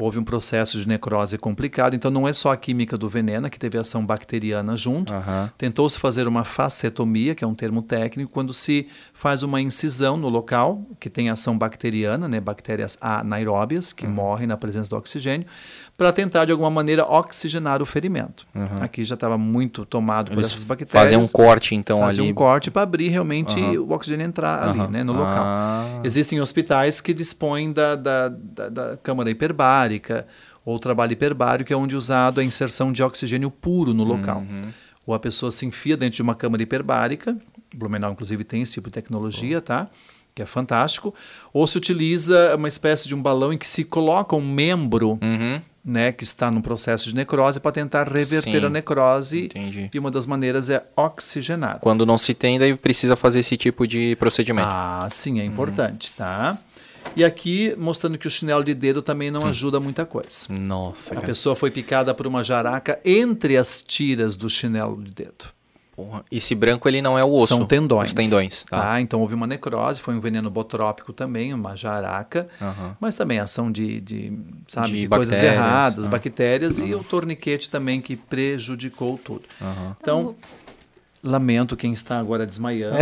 Houve um processo de necrose complicado, então não é só a química do veneno, que teve ação bacteriana junto. Aham. Tentou-se fazer uma facetomia, que é um termo técnico, quando se faz uma incisão no local que tem ação bacteriana, né, bactérias anaeróbias, Uhum. que morrem na presença do oxigênio, para tentar de alguma maneira oxigenar o ferimento. Aqui já estava muito tomado por Uhum. Eles essas bactérias. fazem um corte, então, Fazem ali. um corte para abrir realmente o oxigênio entrar ali, né, no local. Ah. Existem hospitais que dispõem da, da, da, da câmara hiperbárica ou trabalho hiperbárico, que é onde é usado a inserção de oxigênio puro no local. Uhum. Ou a pessoa se enfia dentro de uma câmara hiperbárica, Blumenau inclusive tem esse tipo de tecnologia, tá? Que é fantástico. Ou se utiliza uma espécie de um balão em que se coloca um membro, Uhum. né, que está no processo de necrose para tentar reverter Sim. a necrose. Entendi. E uma das maneiras é oxigenar. Quando não se tem, daí precisa fazer esse tipo de procedimento. Ah, sim, é importante, tá? E aqui mostrando que o chinelo de dedo também não ajuda muita coisa. Nossa, A cara. pessoa foi picada por uma jaraca entre as tiras do chinelo de dedo. Porra. Esse branco, ele não é o osso. São tendões. Os tendões, tá. Então houve uma necrose, foi um veneno botrópico também, uma jaraca, Aham. mas também ação de, de, sabe, De de, coisas bactérias, erradas, ah. bactérias e o torniquete também que prejudicou tudo. Aham. Então, Lamento quem está agora desmaiando.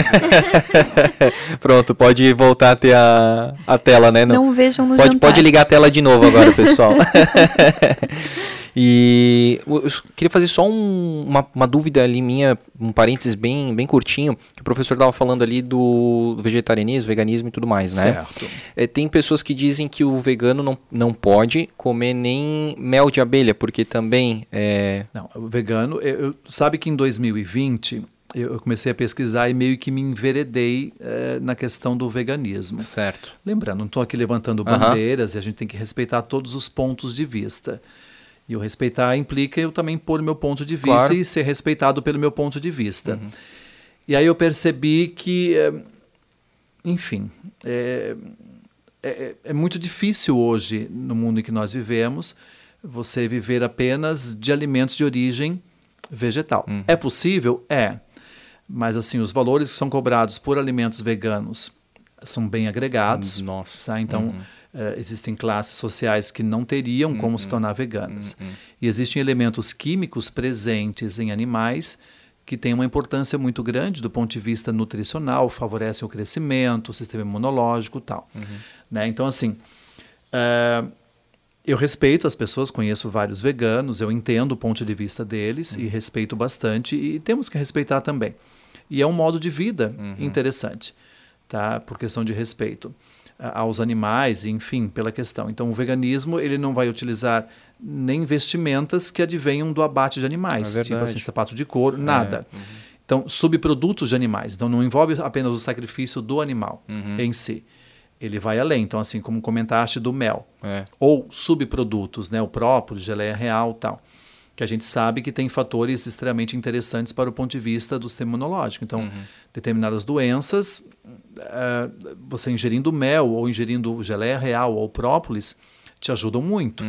(laughs) Pronto, pode voltar a ter a, a tela, né? Não vejam no pode, jantar. pode ligar a tela de novo agora, pessoal. (laughs) e eu eu queria fazer só um- uma, uma dúvida ali minha, um parênteses bem, bem curtinho, que o professor estava falando ali do vegetarianismo, veganismo e tudo mais, né? Certo. É, tem pessoas que dizem que o vegano não, não pode comer nem mel de abelha, porque também é... Não, o vegano, eu, sabe que em 2020 eu, comecei a pesquisar e meio que me enveredei eh, na questão do veganismo. Certo. Lembrando, não estou aqui levantando bandeiras e a gente tem que respeitar todos os pontos de vista. E o respeitar implica eu também pôr meu ponto de vista Claro. e ser respeitado pelo meu ponto de vista. E aí eu percebi que, eh, enfim, é, é, é muito difícil hoje, no mundo em que nós vivemos, você viver apenas de alimentos de origem vegetal. É possível? É. Mas assim, os valores que são cobrados por alimentos veganos são bem agregados. Nossa. Tá? Então, eh, existem classes sociais que não teriam como se tornar veganas. E existem elementos químicos presentes em animais que têm uma importância muito grande do ponto de vista nutricional, favorecem o crescimento, o sistema imunológico e tal. Né? Então, assim, eh, eu respeito as pessoas, conheço vários veganos, eu entendo o ponto de vista deles e respeito bastante e temos que respeitar também. E é um modo de vida interessante, tá? Por questão de respeito aos animais, enfim, pela questão. Então, o veganismo ele não vai utilizar nem vestimentas que advenham do abate de animais, É tipo assim, sapato de couro, nada. Então, subprodutos de animais. Então, não envolve apenas o sacrifício do animal em si. Ele vai além. Então, assim, como comentaste do mel É. ou subprodutos, né, o próprio, geleia real, tal, que a gente sabe que tem fatores extremamente interessantes para o ponto de vista do sistema imunológico. Então, determinadas doenças, eh, você ingerindo mel ou ingerindo geleia real ou própolis, te ajudam muito.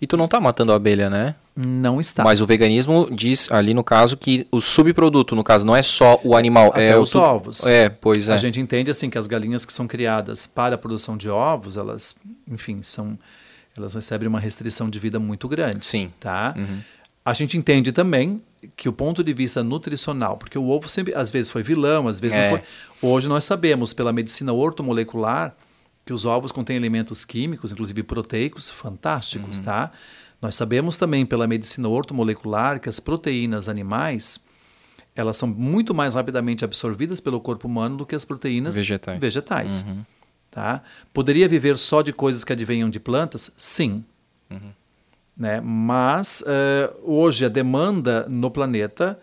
E tu não tá matando a abelha, né? Não está. Mas o veganismo diz ali no caso que o subproduto, no caso, não é só o animal, Até é os tu- ovos. É, pois é. A gente entende assim que as galinhas que são criadas para a produção de ovos, elas, enfim, são elas recebem uma restrição de vida muito grande. Sim. Tá? A gente entende também que o ponto de vista nutricional, porque o ovo sempre, às vezes foi vilão, às vezes É. não foi. Hoje nós sabemos pela medicina ortomolecular que os ovos contêm elementos químicos, inclusive proteicos, fantásticos, Uhum. tá? Nós sabemos também pela medicina ortomolecular que as proteínas animais elas são muito mais rapidamente absorvidas pelo corpo humano do que as proteínas Vegetais. Uhum. Tá? Poderia viver só de coisas que advenham de plantas? Sim. Uhum. Né? Mas eh, hoje a demanda no planeta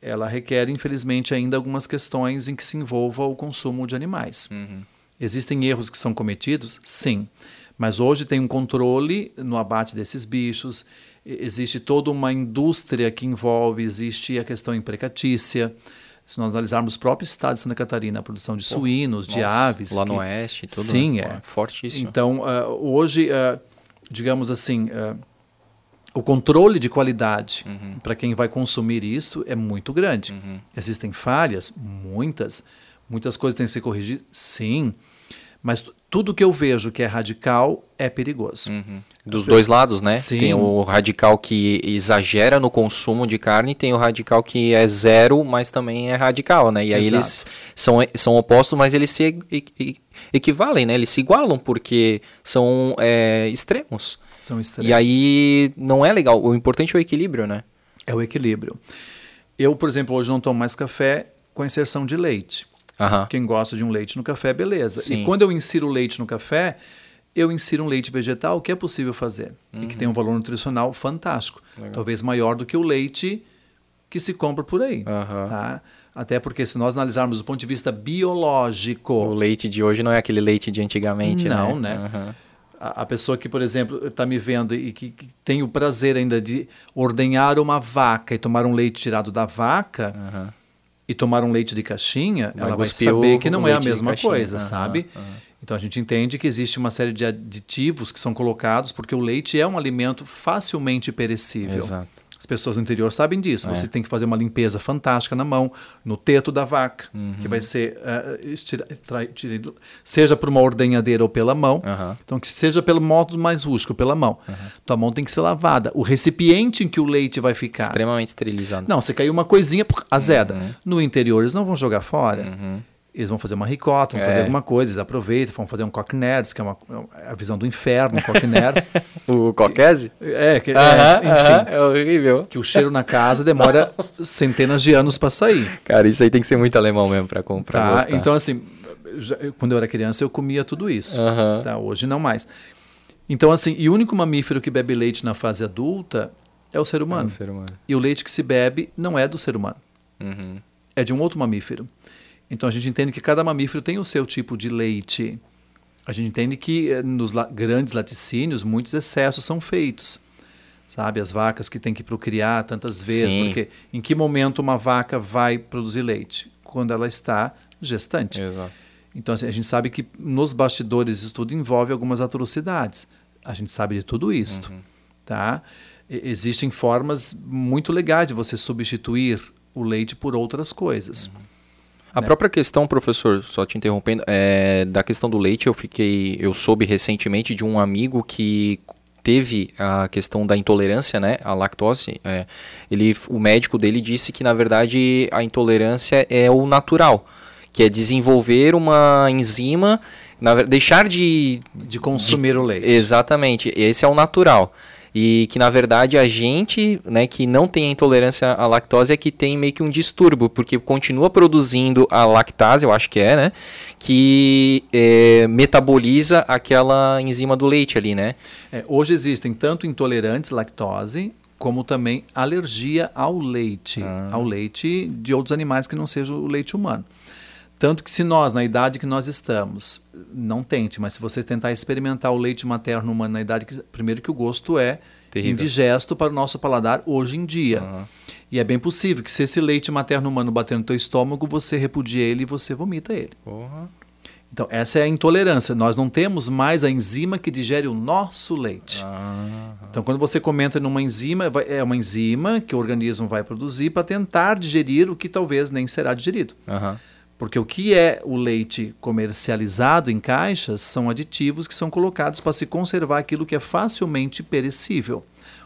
ela requer, infelizmente, ainda algumas questões em que se envolva o consumo de animais. Uhum. Existem erros que são cometidos? Sim. Mas hoje tem um controle no abate desses bichos, existe toda uma indústria que envolve, existe a questão emprecatícia. Se nós analisarmos o próprio estado de Santa Catarina, a produção de suínos, de Nossa, aves. Lá no que- oeste, tudo. Sim, né? é. Fortíssimo. Então, ah, hoje, ah, digamos assim, ah, o controle de qualidade Uhum. para quem vai consumir isso é muito grande. Existem falhas? Muitas. Muitas coisas têm que ser corrigidas? Sim. Mas tu- tudo que eu vejo que é radical é perigoso. Dos dois lados, né? Sim. Tem o radical que exagera no consumo de carne, tem o radical que é zero, mas também é radical, né? E aí Exato. eles são, são opostos, mas eles se equivalem, né? Eles se igualam porque são é, extremos. São extremos. E aí não é legal. O importante é o equilíbrio, né? É o equilíbrio. Eu, por exemplo, hoje não tomo mais café com inserção de leite. Aham. Quem gosta de um leite no café, beleza. Sim. E quando eu insiro leite no café, eu insiro um leite vegetal que é possível fazer e que tem Uhum. um valor nutricional fantástico, talvez maior do que o leite que se compra por aí. Aham. tá? Até porque se nós analisarmos do ponto de vista biológico, O leite de hoje não é aquele leite de antigamente, Não, né? né? Aham. a, pessoa que, por exemplo, está me vendo e que, que tem o prazer ainda de ordenhar uma vaca e tomar um leite tirado da vaca Aham. E tomar um leite de caixinha, Vai ela vai saber que não é a mesma caixinha. coisa, Aham, sabe? aham. Então a gente entende que existe uma série de aditivos que são colocados porque o leite é um alimento facilmente perecível. Exato. As pessoas no interior sabem disso. É. Você tem que fazer uma limpeza fantástica na mão, no teto da vaca, Uhum. que vai ser estira- tra- tirado- seja por uma ordenhadeira ou pela mão. Aham. Então, que seja pelo modo mais rústico, pela mão. Tua mão tem que ser lavada. O recipiente em que o leite vai ficar. Extremamente esterilizado. Não, se caiu uma coisinha, puf, azeda. Uhum. No interior, eles não vão jogar fora. Eles vão fazer uma ricota, vão É. fazer alguma coisa, eles aproveitam, vão fazer um cocknerds, que é uma, é a visão do inferno, um cocknerd. (laughs) O coquese? é, que, é, Aham, enfim, aham, é horrível. que o cheiro na casa demora (laughs) centenas de anos para sair. Cara, isso aí tem que ser muito alemão mesmo pra comprar. Tá? Então, assim, já- quando eu era criança, eu comia tudo isso. Aham. Tá? Hoje não mais. Então, assim, e o único mamífero que bebe leite na fase adulta é o ser É humano. um ser humano. E o leite que se bebe não é do ser humano, Uhum. é de um outro mamífero. Então a gente entende que cada mamífero tem o seu tipo de leite. A gente entende que eh, nos la- grandes laticínios muitos excessos são feitos. Sabe, as vacas que têm que procriar tantas vezes, Sim. porque em que momento uma vaca vai produzir leite? Quando ela está gestante. Exato. Então, assim, a gente sabe que nos bastidores isso tudo envolve algumas atrocidades. A gente sabe de tudo isso. Tá? E- existem formas muito legais de você substituir o leite por outras coisas. A própria questão, professor, só te interrompendo, é, da questão do leite, eu fiquei, eu soube recentemente de um amigo que teve a questão da intolerância, né, à lactose. é, ele, o médico dele disse que na verdade a intolerância é o natural, que é desenvolver uma enzima, na deixar de De consumir o leite. Exatamente, esse é o natural. E que na verdade a gente, né, que não tem intolerância à lactose é que tem meio que um distúrbio, porque continua produzindo a lactase, eu acho que é, né? Que é, metaboliza aquela enzima do leite ali, né? É, hoje existem tanto intolerantes à lactose, como também alergia ao leite. Ao leite de outros animais que não seja o leite humano. Tanto que se nós, na idade que nós estamos, não tente, mas se você tentar experimentar o leite materno humano na idade que. Primeiro que o gosto é Terrível. indigesto para o nosso paladar hoje em dia. E é bem possível que se esse leite materno humano bater no teu estômago, você repudie ele e você vomita ele. Porra. Então, essa é a intolerância. Nós não temos mais a enzima que digere o nosso leite. Então, quando você comenta numa enzima, é uma enzima que o organismo vai produzir para tentar digerir o que talvez nem será digerido. Aham. Porque o que é o leite comercializado em caixas são aditivos que são colocados para se conservar aquilo que é facilmente perecível.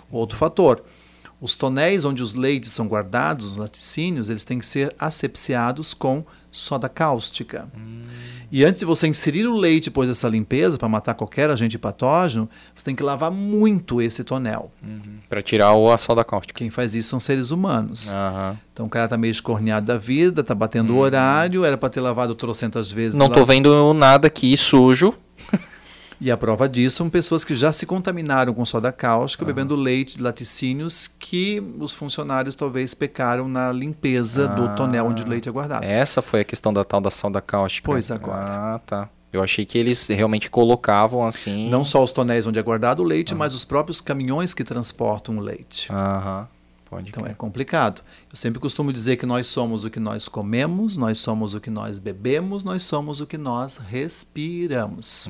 Outro fator. Os tonéis onde os leites são guardados, os laticínios, eles têm que ser asepsiados com soda cáustica. E antes de você inserir o leite depois dessa limpeza, para matar qualquer agente patógeno, você tem que lavar muito esse tonel. Pra tirar o aço da cáustica. Quem faz isso são seres humanos. Aham. Então o cara tá meio escorneado da vida, tá batendo o horário, era para ter lavado trocentas vezes. Não tô vendo nada aqui sujo. (laughs) E a prova disso são pessoas que já se contaminaram com soda cáustica, bebendo leite de laticínios que os funcionários talvez pecaram na limpeza do tonel onde o leite é guardado. Essa foi a questão da tal da sal da cáustica. Pois agora. Ah, tá. Eu achei que eles realmente colocavam assim. Não só os tonéis onde é guardado o leite, mas os próprios caminhões que transportam o leite. Aham. Pode Então crer. é complicado. Eu sempre costumo dizer que nós somos o que nós comemos, nós somos o que nós bebemos, nós somos o que nós respiramos.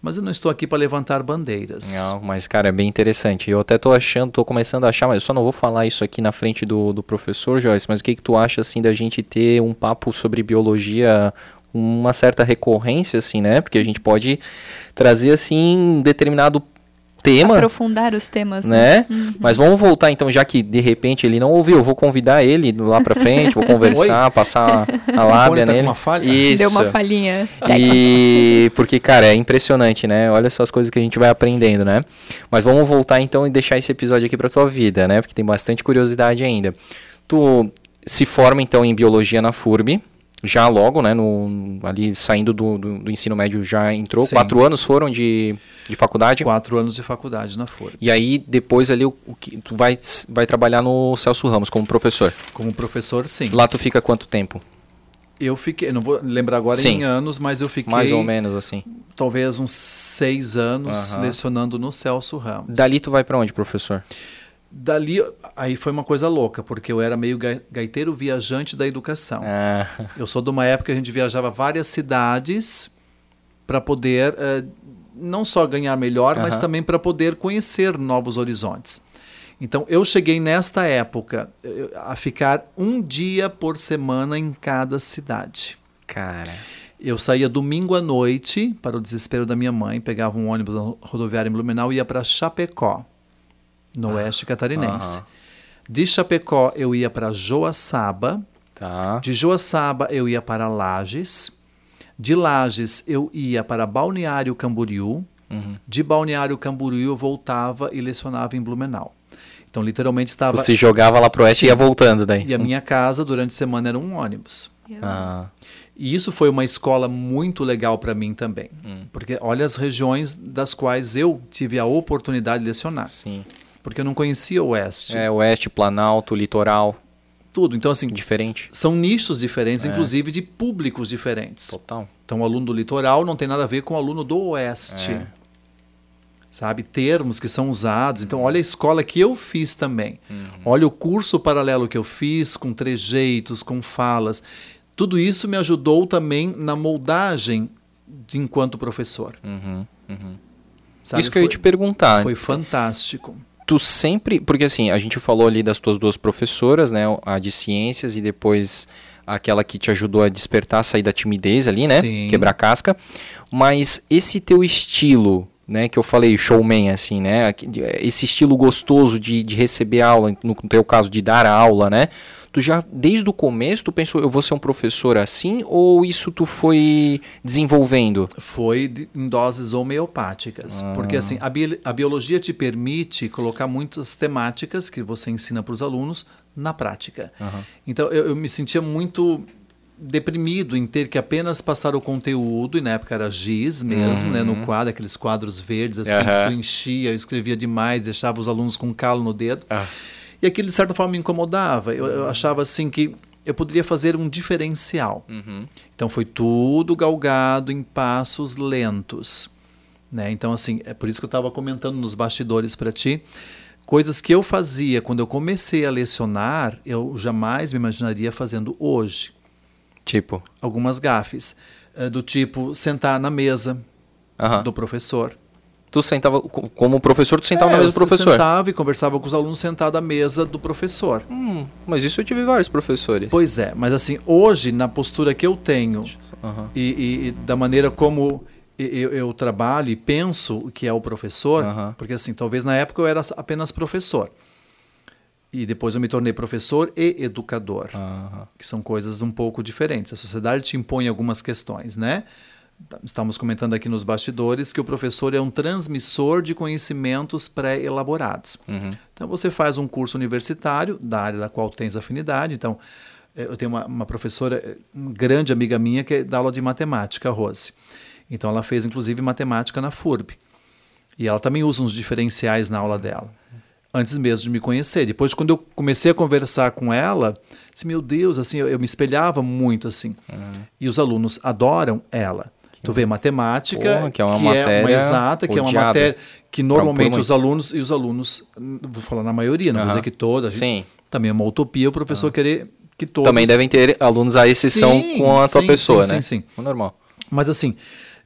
Mas eu não estou aqui para levantar bandeiras. Não, mas, cara, é bem interessante. Eu até tô achando, tô começando a achar, mas eu só não vou falar isso aqui na frente do, do professor, Joyce, mas o que que tu acha, assim, da gente ter um papo sobre biologia uma certa recorrência, assim, né? Porque a gente pode trazer, assim, um determinado tema, Aprofundar os temas, né? né? Mas vamos voltar, então, já que, de repente, ele não ouviu, eu vou convidar ele lá pra frente, vou (laughs) conversar, passar (laughs) a lábia tá nele. uma falha? Isso. Deu uma falhinha. E porque, cara, é impressionante, né? Olha só as coisas que a gente vai aprendendo, né? Mas vamos voltar então e deixar esse episódio aqui pra tua vida, né? Porque tem bastante curiosidade ainda. Tu se forma então em biologia na FURB, já logo, né? No, ali saindo do, do, do ensino médio já entrou. Sim. Quatro anos foram de, de faculdade. Quatro anos de faculdade na Folha. E aí, depois ali, o, o que, tu vai, vai trabalhar no Celso Ramos como professor. Como professor, sim. Lá tu fica quanto tempo? Eu fiquei, não vou lembrar agora Sim. em anos, mas eu fiquei Mais ou menos assim. talvez uns seis anos lecionando no Celso Ramos. Dali tu vai pra onde, professor? Dali, aí foi uma coisa louca, porque eu era meio gai- gaiteiro viajante da educação. Ah, (laughs) Eu sou de uma época que a gente viajava várias cidades para poder eh, não só ganhar melhor, mas Aham. também para poder conhecer novos horizontes. Então, eu cheguei nesta época eu- a ficar um dia por semana em cada cidade. Cara. Eu saía domingo à noite, para o desespero da minha mãe, pegava um ônibus na rodoviária em Blumenau e ia para Chapecó, no oeste catarinense. aham. De Chapecó, eu ia para Joaçaba. Tá. De Joaçaba, eu ia para Lages. De Lages, eu ia para Balneário Camboriú. Uhum. De Balneário Camboriú, eu voltava e lecionava em Blumenau. Então, literalmente, estava... Tu se jogava lá pro oeste Sim. e ia voltando daí. E a minha casa, durante a semana, era um ônibus. Ah, E isso foi uma escola muito legal para mim também. Hum. Porque olha as regiões das quais eu tive a oportunidade de lecionar. sim. Porque eu não conhecia o Oeste. É, oeste, planalto, litoral, Tudo. Então, assim, diferente. são nichos diferentes, É. inclusive de públicos diferentes. Total. Então, o aluno do litoral não tem nada a ver com o aluno do Oeste. É. Sabe? Termos que são usados. Então, olha a escola que eu fiz também. Uhum. Olha o curso paralelo que eu fiz, com trejeitos, com falas. Tudo isso me ajudou também na moldagem de enquanto professor. Uhum, uhum. Sabe? Isso que eu ia te perguntar. Foi fantástico. Tu sempre. Porque assim, a gente falou ali das tuas duas professoras, né? A de ciências e depois aquela que te ajudou a despertar, sair da timidez ali, né? Sim. Quebrar casca. Mas esse teu estilo, né? Que eu falei, showman, assim, né? de- Esse estilo gostoso de, de receber aula, no teu caso, de dar aula, né? Tu já, desde o começo, tu pensou, eu vou ser um professor assim? Ou isso tu foi desenvolvendo? Foi em doses homeopáticas. Ah. Porque assim, a, bi- a biologia te permite colocar muitas temáticas que você ensina para os alunos na prática. Então eu, eu me sentia muito deprimido em ter que apenas passar o conteúdo, e na época era giz mesmo, né, no quadro, aqueles quadros verdes assim, Uhum. Que tu enchia, eu escrevia demais, deixava os alunos com calo no dedo. Ah. E aquilo, de certa forma, me incomodava. Eu, eu achava assim que eu poderia fazer um diferencial. Uhum. Então foi tudo galgado em passos lentos. Né? Então, assim, é por isso que eu estava comentando nos bastidores para ti. Coisas que eu fazia quando eu comecei a lecionar, eu jamais me imaginaria fazendo hoje. Tipo. Algumas gafes. eh, do tipo sentar na mesa aham. do professor. Tu sentava, co- como professor, tu sentava na É, mesa do eu professor. sentava e conversava com os alunos sentado à mesa do professor. Hum, mas isso eu tive vários professores. Pois é, mas assim, hoje, na postura que eu tenho Aham. e, e- e da maneira como eu, eu trabalho e penso que é o professor, porque assim, talvez na época eu era apenas professor. E depois eu me tornei professor e educador, Aham. que são coisas um pouco diferentes. A sociedade te impõe algumas questões, né? Estamos comentando aqui nos bastidores que o professor é um transmissor de conhecimentos pré-elaborados. Uhum. Então você faz um curso universitário da área da qual tens afinidade. Então eh, eu tenho uma, uma professora, eh, uma grande amiga minha que dá aula de matemática, a Rose. Então ela fez inclusive matemática na FURB. E ela também usa uns diferenciais na aula dela. Antes mesmo de me conhecer. Depois, quando eu comecei a conversar com ela, assim, meu Deus, assim, eu, eu me espelhava muito assim. E os alunos adoram ela. Tu vê matemática, Porra, que é uma matéria exata, que é uma matéria que normalmente os alunos e os alunos, vou falar na maioria, não vou Aham. dizer que todas, Sim. também é uma utopia o professor querer que todos Também devem ter alunos à exceção Sim, com a tua sim, pessoa, sim, né? sim, sim. O normal. Mas assim,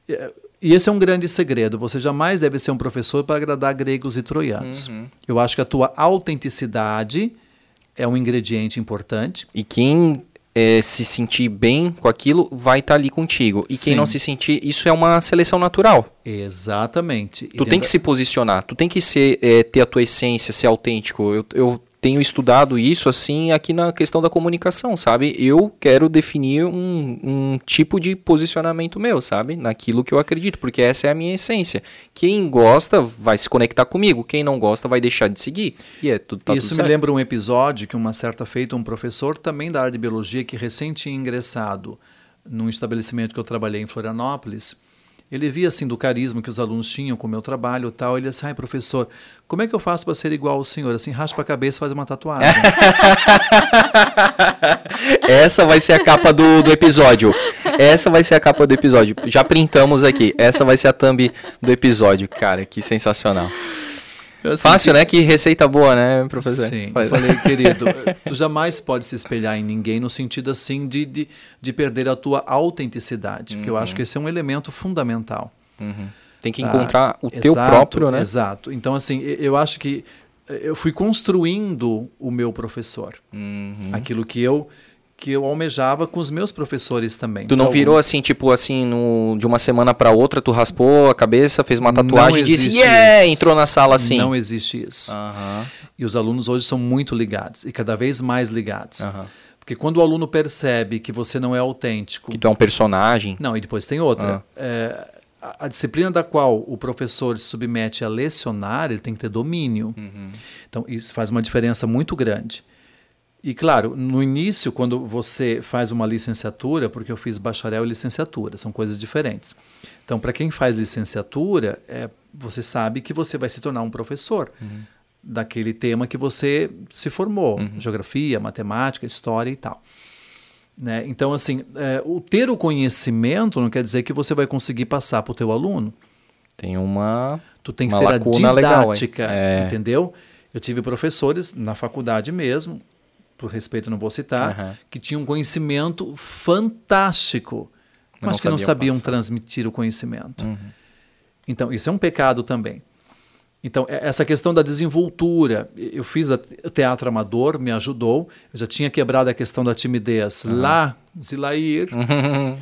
eh, e esse é um grande segredo. Você jamais deve ser um professor para agradar gregos e troianos. Uhum. Eu acho que a tua autenticidade é um ingrediente importante. E quem eh, se sentir bem com aquilo vai estar ali contigo. E quem Sim. não se sentir, isso é uma seleção natural. Exatamente. E Tu tem que se posicionar, tu tem que ser, eh, ter a tua essência, ser autêntico. Eu, eu tenho estudado isso assim aqui na questão da comunicação, sabe? Eu quero definir um, um tipo de posicionamento meu, sabe? Naquilo que eu acredito, porque essa é a minha essência. Quem gosta vai se conectar comigo, quem não gosta vai deixar de seguir. E é tudo tá Isso tudo me certo. lembra um episódio que uma certa feita um professor também da área de biologia que tinha ingressado num estabelecimento que eu trabalhei em Florianópolis. Ele via assim do carisma que os alunos tinham com o meu trabalho e tal. Ele disse: "Ai, professor, como é que eu faço para ser igual ao senhor? Assim, raspa a cabeça, e faz uma tatuagem." (laughs) Essa vai ser a capa do, do episódio. Essa vai ser a capa do episódio. Já printamos aqui. Essa vai ser a thumb do episódio. Cara, que sensacional. Fácil, né? Que receita boa, né, professor? Sim, falei, querido, (laughs) tu jamais pode se espelhar em ninguém no sentido assim de, de, de perder a tua autenticidade, porque eu acho que esse é um elemento fundamental. Uhum. Tem que tá? encontrar o teu Exato, próprio, né? Exato. Então, assim, eu acho que eu fui construindo o meu professor. Uhum. Aquilo que eu que eu almejava com os meus professores também. Tu não Então, virou alguns- assim, tipo assim, no, de uma semana pra outra, tu raspou a cabeça, fez uma tatuagem e disse, yeah! isso. Entrou na sala assim. Não existe isso. Aham, E os alunos hoje são muito ligados e cada vez mais ligados. aham. Porque quando o aluno percebe que você não é autêntico. Que tu é um personagem. Não, e depois tem outra. Ah. É, a, a disciplina da qual o professor se submete a lecionar, ele tem que ter domínio. Uhum. Então, isso faz uma diferença muito grande. E, claro, no início, quando você faz uma licenciatura, porque eu fiz bacharel e licenciatura, são coisas diferentes. Então, para quem faz licenciatura, é, você sabe que você vai se tornar um professor daquele tema que você se formou, geografia, matemática, história e tal. Né? Então, assim, é, o ter o conhecimento não quer dizer que você vai conseguir passar para o teu aluno. Tem uma. Tu tem que Uma ter a lacuna legal, didática, É. entendeu? Eu tive professores na faculdade mesmo, por respeito não vou citar, Aham. que tinham um conhecimento fantástico, Não mas que não sabiam passar. Uhum. transmitir o conhecimento. Então, isso é um pecado também. Então, e- essa questão da desenvoltura, eu fiz a- teatro amador, me ajudou. Eu já tinha quebrado a questão da timidez lá, Zilair. (laughs)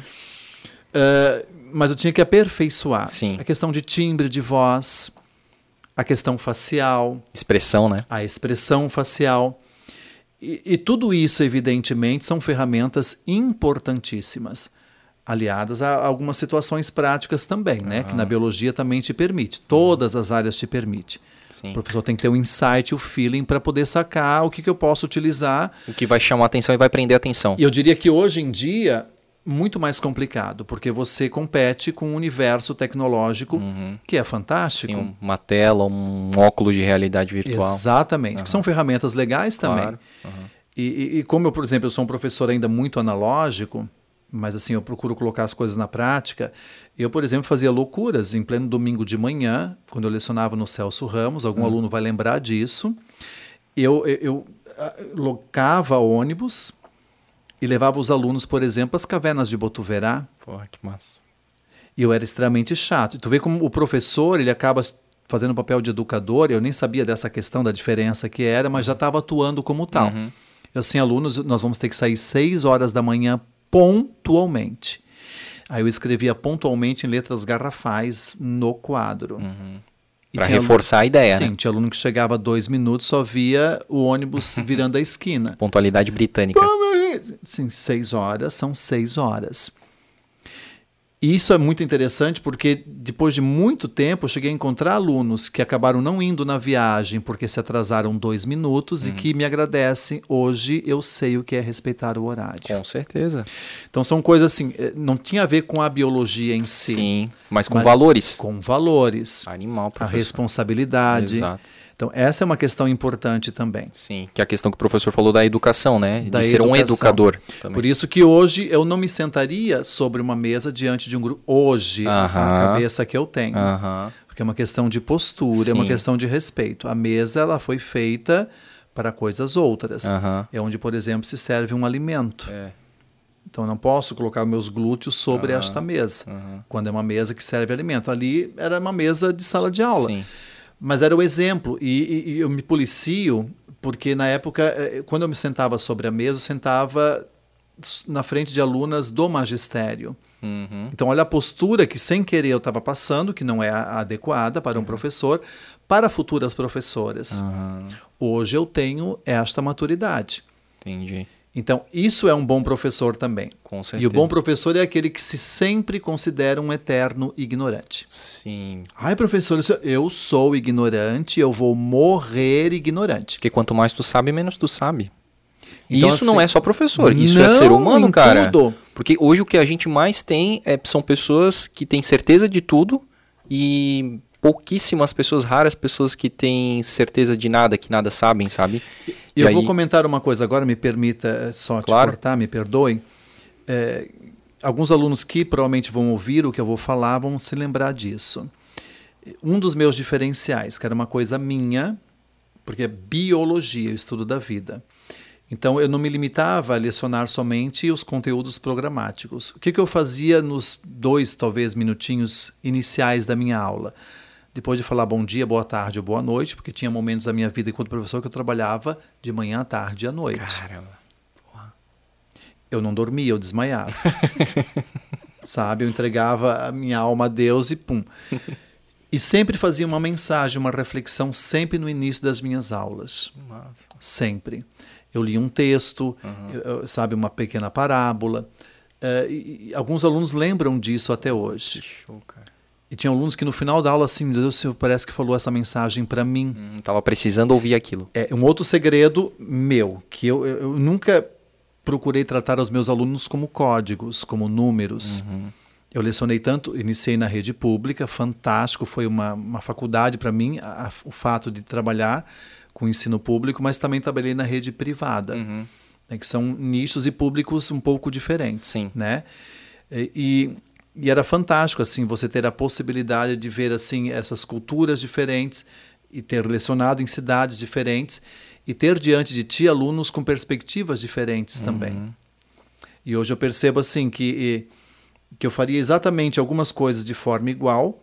Eh, mas eu tinha que aperfeiçoar. Sim. A questão de timbre de voz, a questão facial, Expressão, né? a expressão facial. E, e tudo isso, evidentemente, são ferramentas importantíssimas, aliadas a algumas situações práticas também, né? Que na biologia também te permite. Todas as áreas te permite. Sim. O professor tem que ter o insight, o feeling para poder sacar o que, que eu posso utilizar. O que vai chamar atenção e vai prender a atenção. E eu diria que hoje em dia muito mais complicado, porque você compete com um universo tecnológico que é fantástico. Sim, uma tela, um óculos de realidade virtual. Exatamente. que São ferramentas legais também. Claro. E, e- e como eu, por exemplo, eu sou um professor ainda muito analógico, mas assim, eu procuro colocar as coisas na prática. Eu, por exemplo, fazia loucuras em pleno domingo de manhã, quando eu lecionava no Celso Ramos, algum aluno vai lembrar disso. Eu, eu, eu ah, locava ônibus e levava os alunos, por exemplo, às cavernas de Botuverá. Porra, que massa. E eu era extremamente chato. E tu vê como o professor, ele acaba fazendo o papel de educador, eu nem sabia dessa questão da diferença que era, mas já estava atuando como tal. Eu, assim, alunos, nós vamos ter que sair seis horas da manhã pontualmente. Aí eu escrevia pontualmente em letras garrafais no quadro. Tinha alu- reforçar a ideia, Sim, né? tinha aluno que chegava dois minutos, só via o ônibus (laughs) virando a esquina. Pontualidade britânica. Sim, seis horas são seis horas. Isso é muito interessante porque depois de muito tempo eu cheguei a encontrar alunos que acabaram não indo na viagem porque se atrasaram dois minutos Uhum. e que me agradecem. Hoje eu sei o que é respeitar o horário. Com certeza. Então são coisas assim, eh, não tinha a ver com a biologia em si, Sim, mas com Mas- valores. com valores, Animal, a professor. responsabilidade. Exato. Então essa é uma questão importante também. Sim, que é a questão que o professor falou da educação, né? Da de ser um educação. educador. Também. Por isso que hoje eu não me sentaria sobre uma mesa diante de um grupo. Hoje, a- cabeça que eu tenho. Porque é uma questão de postura, é uma Sim. questão de respeito. A mesa ela foi feita para coisas outras. É onde, por exemplo, se serve um alimento. É. Então eu não posso colocar meus glúteos sobre esta mesa. Quando é uma mesa que serve alimento. Ali era uma mesa de sala de aula. Sim. Mas era o exemplo. E, e- eu me policio, porque na época, eh, quando eu me sentava sobre a mesa, eu sentava na frente de alunas do magistério. Uhum. Então, olha a postura que, sem querer, eu estava passando, que não é a- adequada para um Uhum. professor, para futuras professoras. Hoje eu tenho esta maturidade. Entendi. Então, isso é um bom professor também. Com E certeza. o bom professor é aquele que se sempre considera um eterno ignorante. Sim. Ai, professor, eu sou ignorante, eu vou morrer ignorante. Porque quanto mais tu sabe, menos tu sabe. E Então, isso não assim, é só professor, isso é não ser humano, cara. tudo. Porque hoje o que a gente mais tem é, são pessoas que têm certeza de tudo e pouquíssimas pessoas, raras pessoas que têm certeza de nada, que nada sabem, sabe? E eu aí- vou comentar uma coisa agora, me permita eh, só Claro. te cortar, me perdoem. É, alguns alunos que provavelmente vão ouvir o que eu vou falar vão se lembrar disso. Um dos meus diferenciais, que era uma coisa minha, porque é biologia, o estudo da vida. Então eu não me limitava a lecionar somente os conteúdos programáticos. O que, que eu fazia nos dois, talvez, minutinhos iniciais da minha aula? Depois de falar bom dia, boa tarde ou boa noite, porque tinha momentos da minha vida enquanto professor que eu trabalhava de manhã à tarde e à noite. Caramba. Eu não dormia, eu desmaiava. (laughs) Sabe? Eu entregava a minha alma a Deus e pum. E sempre fazia uma mensagem, uma reflexão, sempre no início das minhas aulas. Massa. Sempre. Eu li um texto, eu- eu- sabe, uma pequena parábola. Eh, e, e alguns alunos lembram disso até hoje. Que show, cara. E tinha alunos que no final da aula, assim, meu Deus, parece que falou essa mensagem para mim. Hum, tava precisando ouvir aquilo. É um outro segredo meu, que eu, eu, nunca procurei tratar os meus alunos como códigos, como números. Eu lecionei tanto, iniciei na rede pública, fantástico, foi uma, uma faculdade para mim, a- a- o fato de trabalhar com ensino público, mas também trabalhei na rede privada, Uhum. né, que são nichos e públicos um pouco diferentes, Sim. né? E, e- e era fantástico assim você ter a possibilidade de ver assim essas culturas diferentes e ter lecionado em cidades diferentes e ter diante de ti alunos com perspectivas diferentes também. E hoje eu percebo assim que e- que eu faria exatamente algumas coisas de forma igual,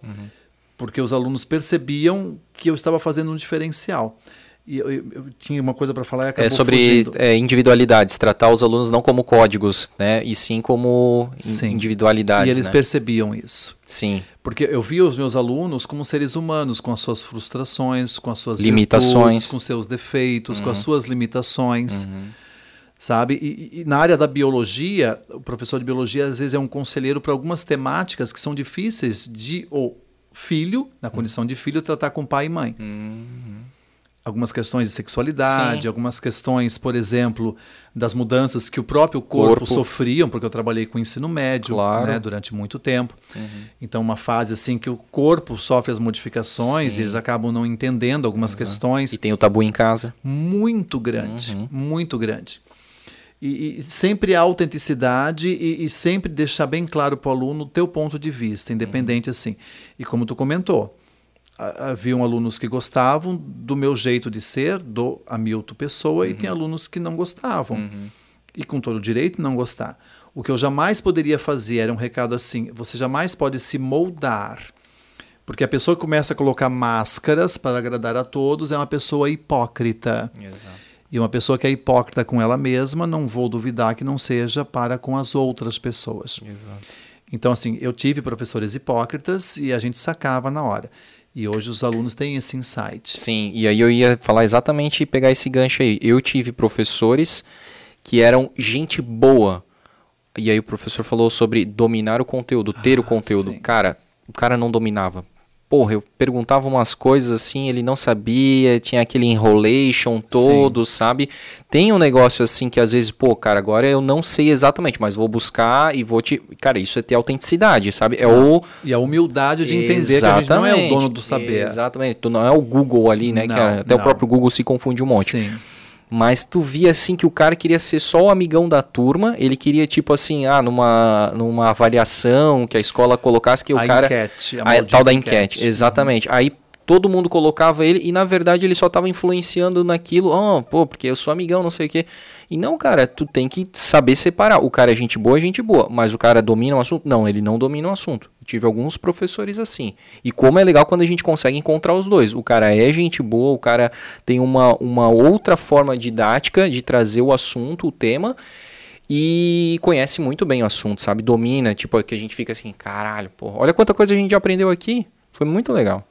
porque os alunos percebiam que eu estava fazendo um diferencial. E eu, eu- eu tinha uma coisa para falar e acabou É sobre é, individualidades, tratar os alunos não como códigos, né? E sim como Sim. individualidades. E eles né? percebiam isso. Sim. Porque eu via os meus alunos como seres humanos, com as suas frustrações, com as suas Limitações. virtudes, com seus defeitos, com as suas limitações. Sabe? E, e- na área da biologia, o professor de biologia às vezes é um conselheiro para algumas temáticas que são difíceis de o filho, na condição de filho, tratar com pai e mãe. Algumas questões de sexualidade, Sim. algumas questões, por exemplo, das mudanças que o próprio corpo, Corpo. sofriam, porque eu trabalhei com ensino médio Claro. né, durante muito tempo. Então, uma fase assim que o corpo sofre as modificações Sim. e eles acabam não entendendo algumas questões E tem o tabu em casa. muito grande, Uhum. muito grande. E, e sempre a autenticidade e, e sempre deixar bem claro para o aluno o teu ponto de vista, independente assim. E como tu comentou, haviam alunos que gostavam do meu jeito de ser, do Hamilton Pessoa, e tem alunos que não gostavam. E com todo o direito não gostar. O que eu jamais poderia fazer era um recado assim: você jamais pode se moldar. Porque a pessoa que começa a colocar máscaras para agradar a todos é uma pessoa hipócrita. Exato. E uma pessoa que é hipócrita com ela mesma, não vou duvidar que não seja para com as outras pessoas. Exato. Então, assim, eu tive professores hipócritas e a gente sacava na hora. E hoje os alunos têm esse insight. Sim, e aí eu ia falar exatamente e pegar esse gancho aí. Eu tive professores que eram gente boa. E aí o professor falou sobre dominar o conteúdo, ter o Ah, conteúdo. sim. Cara, o cara não dominava. Porra, eu perguntava umas coisas assim, ele não sabia, tinha aquele enrolation todo, sabe? Tem um negócio assim que às vezes, pô, cara, agora eu não sei exatamente, mas vou buscar e vou te. Cara, isso é ter autenticidade, sabe? É o. E a humildade de entender que a gente não é o dono do saber. Exatamente. Tu não é o Google ali, né, Não, cara? Até o não. próprio Google se confunde um monte. Sim. Mas tu via assim que o cara queria ser só o amigão da turma, ele queria tipo assim, ah, numa, numa avaliação que a escola colocasse que o a cara enquete. A, a, tal da enquete, exatamente. Aí todo mundo colocava ele e na verdade ele só tava influenciando naquilo, oh, pô, porque eu sou amigão, não sei o quê. E não, cara, tu tem que saber separar. O cara é gente boa, é gente boa, mas o cara domina o assunto? Não, ele não domina o assunto. Eu tive alguns professores assim. E como é legal quando a gente consegue encontrar os dois. O cara é gente boa, o cara tem uma, uma outra forma didática de trazer o assunto, o tema e conhece muito bem o assunto, sabe? Domina, tipo, que a gente fica assim, caralho, pô, olha quanta coisa a gente já aprendeu aqui. Foi muito legal.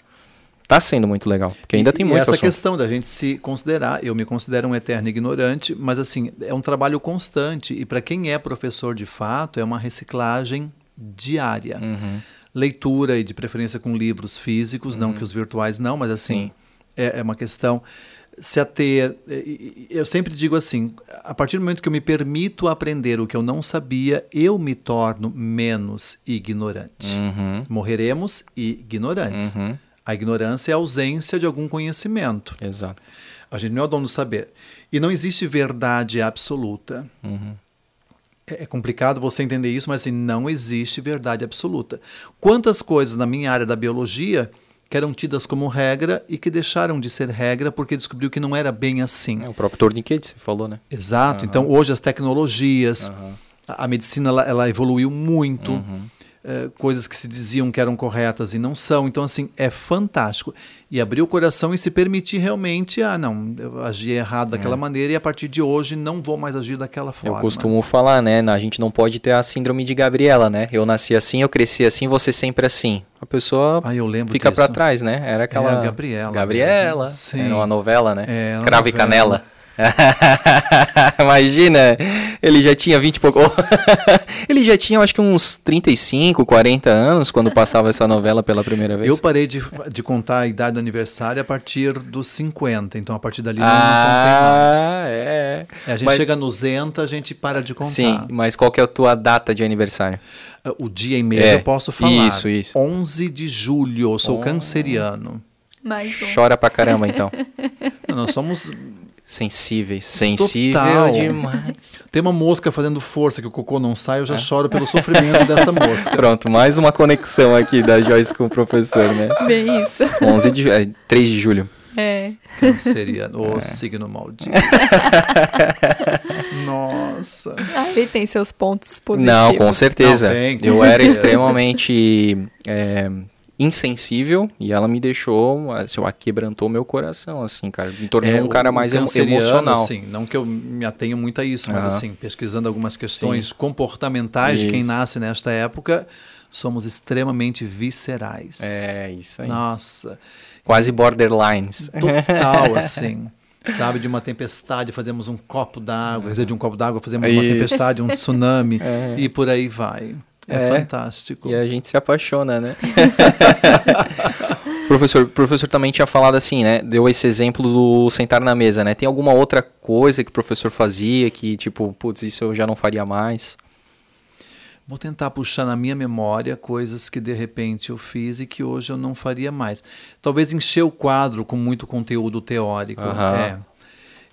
Tá sendo muito legal, porque ainda E- tem e muito essa assunto. questão da gente se considerar, eu me considero um eterno ignorante, mas assim, é um trabalho constante e para quem é professor de fato, é uma reciclagem diária. Uhum. Leitura e de preferência com livros físicos, não que os virtuais não, mas assim, Sim. é, é uma questão se ater. Eu sempre digo assim: a partir do momento que eu me permito aprender o que eu não sabia, eu me torno menos ignorante. Uhum. Morreremos ignorantes. Uhum. A ignorância é a ausência de algum conhecimento. Exato. A gente não é o dono do saber. E não existe verdade absoluta. Uhum. É é complicado você entender isso, mas assim, não existe verdade absoluta. Quantas coisas na minha área da biologia que eram tidas como regra e que deixaram de ser regra porque descobriu que não era bem assim. É o próprio torniquete, você falou, né? Exato. Então, hoje as tecnologias, a, a medicina ela, ela evoluiu muito. Uhum. Eh, coisas que se diziam que eram corretas e não são. Então, assim, é fantástico. E abrir o coração e se permitir realmente, ah, não, eu agi errado daquela maneira e a partir de hoje não vou mais agir daquela forma. Eu costumo falar, né? A gente não pode ter a síndrome de Gabriela, né? Eu nasci assim, eu cresci assim, você sempre assim. A pessoa Ah, eu lembro fica pra disso. trás, né? Era aquela. É, Gabriela Gabriela. Sim. Era uma novela, né? É, Cravo e. Canela. (laughs) Imagina, ele já tinha 20 e pouco. (laughs) ele já tinha, acho que uns 35, 40 anos quando passava essa novela pela primeira vez. Eu parei de, de contar a idade do aniversário a partir dos 50, então a partir dali eu não Ah, é. contei mais. É, a gente Mas- chega nos 90, a gente para de contar. Sim, mas qual que é a tua data de aniversário? O dia e mês É, eu posso falar. isso, isso. 11 de julho, eu sou Oh. canceriano. Mais um. Chora pra caramba, então. Não, Nós somos. Sensíveis. Sensível Total. demais. (laughs) Tem uma mosca fazendo força que o cocô não sai, eu já choro pelo sofrimento dessa mosca. (laughs) Pronto, mais uma conexão aqui da Joyce com o professor, né? Bem isso. 11 de, é, 3 de julho. É. Canceriano, É. o signo maldito. (laughs) Nossa. Ah, ele tem seus pontos positivos. Não, com certeza. Não, tem, com eu era certeza. extremamente é, insensível e ela me deixou, assim, ela quebrantou meu coração, assim, cara. Me tornou É, um cara mais emocional. Assim, não que eu me atenho muito a isso, mas Aham. assim, pesquisando algumas questões comportamentais de quem Isso. nasce nesta época, somos extremamente viscerais. É, isso aí. Nossa, Quase borderlines. total (laughs) assim. Sabe, de uma tempestade fazemos um copo d'água, quer dizer, de um copo d'água fazemos uma Isso. tempestade, um tsunami (laughs) e por aí vai. É, É. fantástico. E a gente se apaixona, né? (laughs) professor, professor também tinha falado assim, né? Deu esse exemplo do sentar na mesa, né? Tem alguma outra coisa que o professor fazia que, tipo, putz, isso eu já não faria mais? Vou tentar puxar na minha memória coisas que de repente eu fiz e que hoje eu não faria mais. Talvez encher o quadro com muito conteúdo teórico. Aham. É.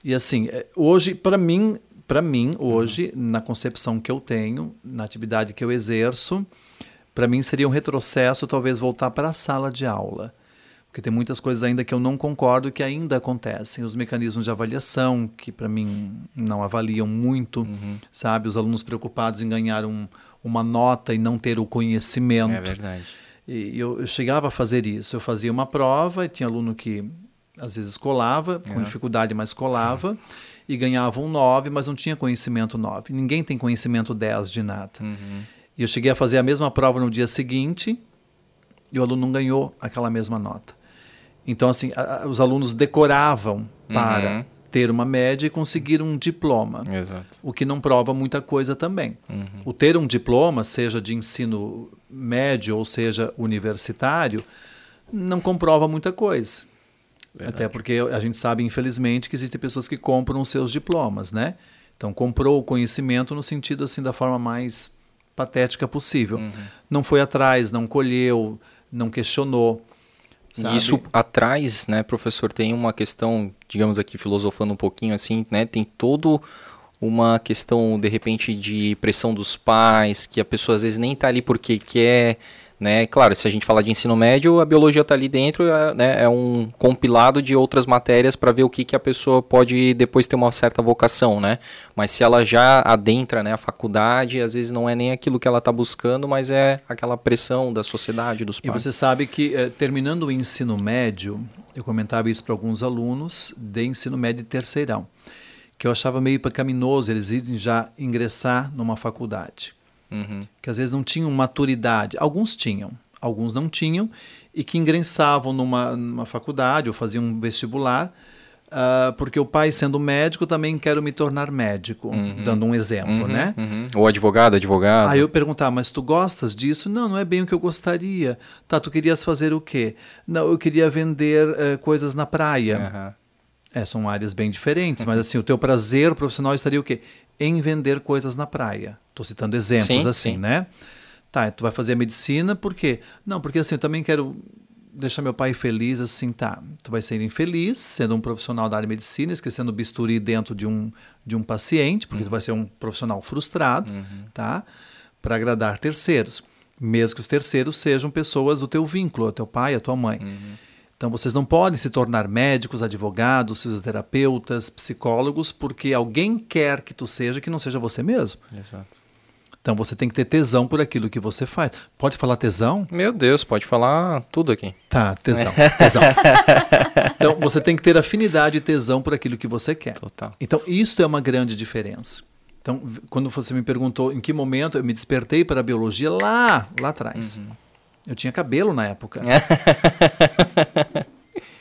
E assim, é, hoje, para mim, para mim, hoje, na concepção que eu tenho, na atividade que eu exerço, para mim seria um retrocesso talvez voltar para a sala de aula. Porque tem muitas coisas ainda que eu não concordo que ainda acontecem. Os mecanismos de avaliação, que para mim não avaliam muito, sabe? Os alunos preocupados em ganhar um, uma nota e não ter o conhecimento. É verdade. E eu, eu chegava a fazer isso. Eu fazia uma prova e tinha aluno que às vezes colava, com dificuldade, mas colava, e ganhava um 9, mas não tinha conhecimento 9. Ninguém tem conhecimento 10 de nada. E eu cheguei a fazer a mesma prova no dia seguinte e o aluno não ganhou aquela mesma nota. Então, assim, a- os alunos decoravam para Uhum. ter uma média e conseguir um diploma Exato. o que não prova muita coisa também. Uhum. O ter um diploma, seja de ensino médio ou seja universitário, não comprova muita coisa. Até porque a gente sabe, infelizmente, que existem pessoas que compram os seus diplomas, né? Então, comprou o conhecimento no sentido assim da forma mais patética possível. Uhum. Não foi atrás, não colheu, não questionou. E sabe? Isso atrás, né, professor, tem uma questão, digamos aqui, filosofando um pouquinho assim, né, tem todo uma questão, de repente, de pressão dos pais, que a pessoa às vezes nem tá ali porque quer, né, claro, se a gente falar de ensino médio, a biologia tá ali dentro, é, né, é um compilado de outras matérias para ver o que, que a pessoa pode depois ter uma certa vocação, né, mas se ela já adentra, né, a faculdade, às vezes não é nem aquilo que ela tá buscando, mas é aquela pressão da sociedade, dos E pais. você sabe que, eh, terminando o ensino médio, eu comentava isso para alguns alunos de ensino médio e terceirão, que eu achava meio pecaminoso eles irem já ingressar numa faculdade. Uhum. Que às vezes não tinham maturidade. Alguns tinham, alguns não tinham, e que ingressavam numa, numa faculdade ou faziam um vestibular, ah, porque o pai, sendo médico, também quero me tornar médico, dando um exemplo, né? Uhum. Ou advogado, advogado. Aí eu perguntar, mas tu gostas disso? Não, não é bem o que eu gostaria. Tá, tu querias fazer o quê? Não, eu queria vender eh, coisas na praia. É, são áreas bem diferentes, mas assim, o teu prazer profissional estaria o quê? Em vender coisas na praia. Estou citando exemplos Sim, assim, sim. né? Tá, tu vai fazer a medicina, por quê? Não, porque assim, eu também quero deixar meu pai feliz, assim, tá. Tu vai ser infeliz sendo um profissional da área de medicina, esquecendo o bisturi dentro de um, de um paciente, porque tu vai ser um profissional frustrado, tá? Para agradar terceiros. Mesmo que os terceiros sejam pessoas do teu vínculo, teu pai, a tua mãe. Então vocês não podem se tornar médicos, advogados, fisioterapeutas, psicólogos, porque alguém quer que tu seja que não seja você mesmo. Exato. Então você tem que ter tesão por aquilo que você faz. Pode falar tesão? Meu Deus, pode falar tudo aqui. Tá, tesão. (laughs) tesão. então você tem que ter afinidade e tesão por aquilo que você quer. Total. Então isso é uma grande diferença. Então, quando você me perguntou em que momento eu me despertei para a biologia, lá, lá atrás. Uhum. Eu tinha cabelo na época. (laughs)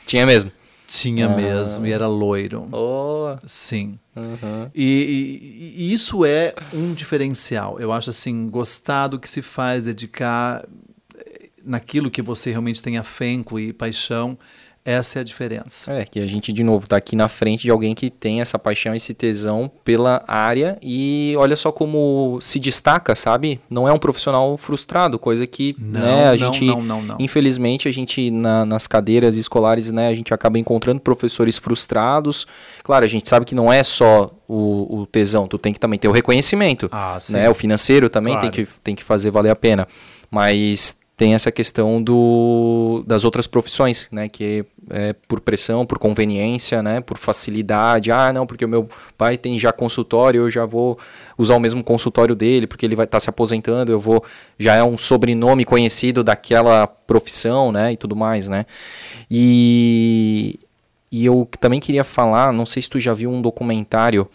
tinha mesmo. Tinha ah. mesmo, e era loiro. Oh. Sim. Uhum. E, e, e, isso é um diferencial. Eu acho assim, gostar do que se faz, dedicar eh, naquilo que você realmente tem afenco e paixão, essa é a diferença. É, que a gente, de novo, está aqui na frente de alguém que tem essa paixão, esse tesão pela área e olha só como se destaca, sabe? Não é um profissional frustrado, coisa que não, né, a não, gente, não, não, não. infelizmente, a gente na, nas cadeiras escolares, né, a gente acaba encontrando professores frustrados. Claro, a gente sabe que não é só o, o tesão, tu tem que também ter o reconhecimento, ah, né? O financeiro também claro. tem, que, tem que fazer valer a pena. Mas tem essa questão do, das outras profissões, né? Que é por pressão, por conveniência, né? Por facilidade. Ah, não, porque o meu pai tem já consultório, eu já vou usar o mesmo consultório dele, porque ele vai estar tá se aposentando, eu vou. Já é um sobrenome conhecido daquela profissão, né? E tudo mais, né? E, e eu também queria falar, não sei se tu já viu um documentário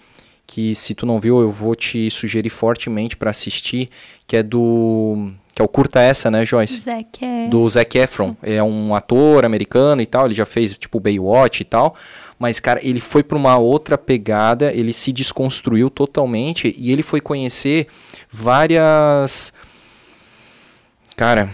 que se tu não viu, eu vou te sugerir fortemente para assistir, que é do que é o Curta Essa, né, Joyce? Zac é... Do Zac Efron. É um ator americano e tal, ele já fez, tipo, Baywatch e tal. Mas, cara, ele foi para uma outra pegada, ele se desconstruiu totalmente e ele foi conhecer várias... Cara,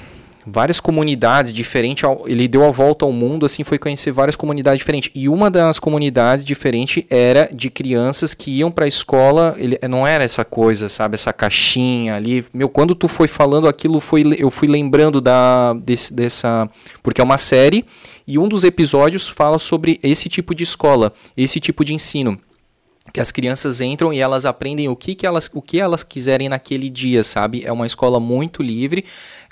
várias comunidades diferentes. Ele deu a volta ao mundo, assim, foi conhecer várias comunidades diferentes. E uma das comunidades diferentes era de crianças que iam para a escola. Ele não era essa coisa, sabe, essa caixinha ali. Meu, quando tu foi falando aquilo, foi, eu fui lembrando da desse, dessa, porque é uma série e um dos episódios fala sobre esse tipo de escola, esse tipo de ensino que as crianças entram e elas aprendem o que, que elas o que elas quiserem naquele dia, sabe? É uma escola muito livre,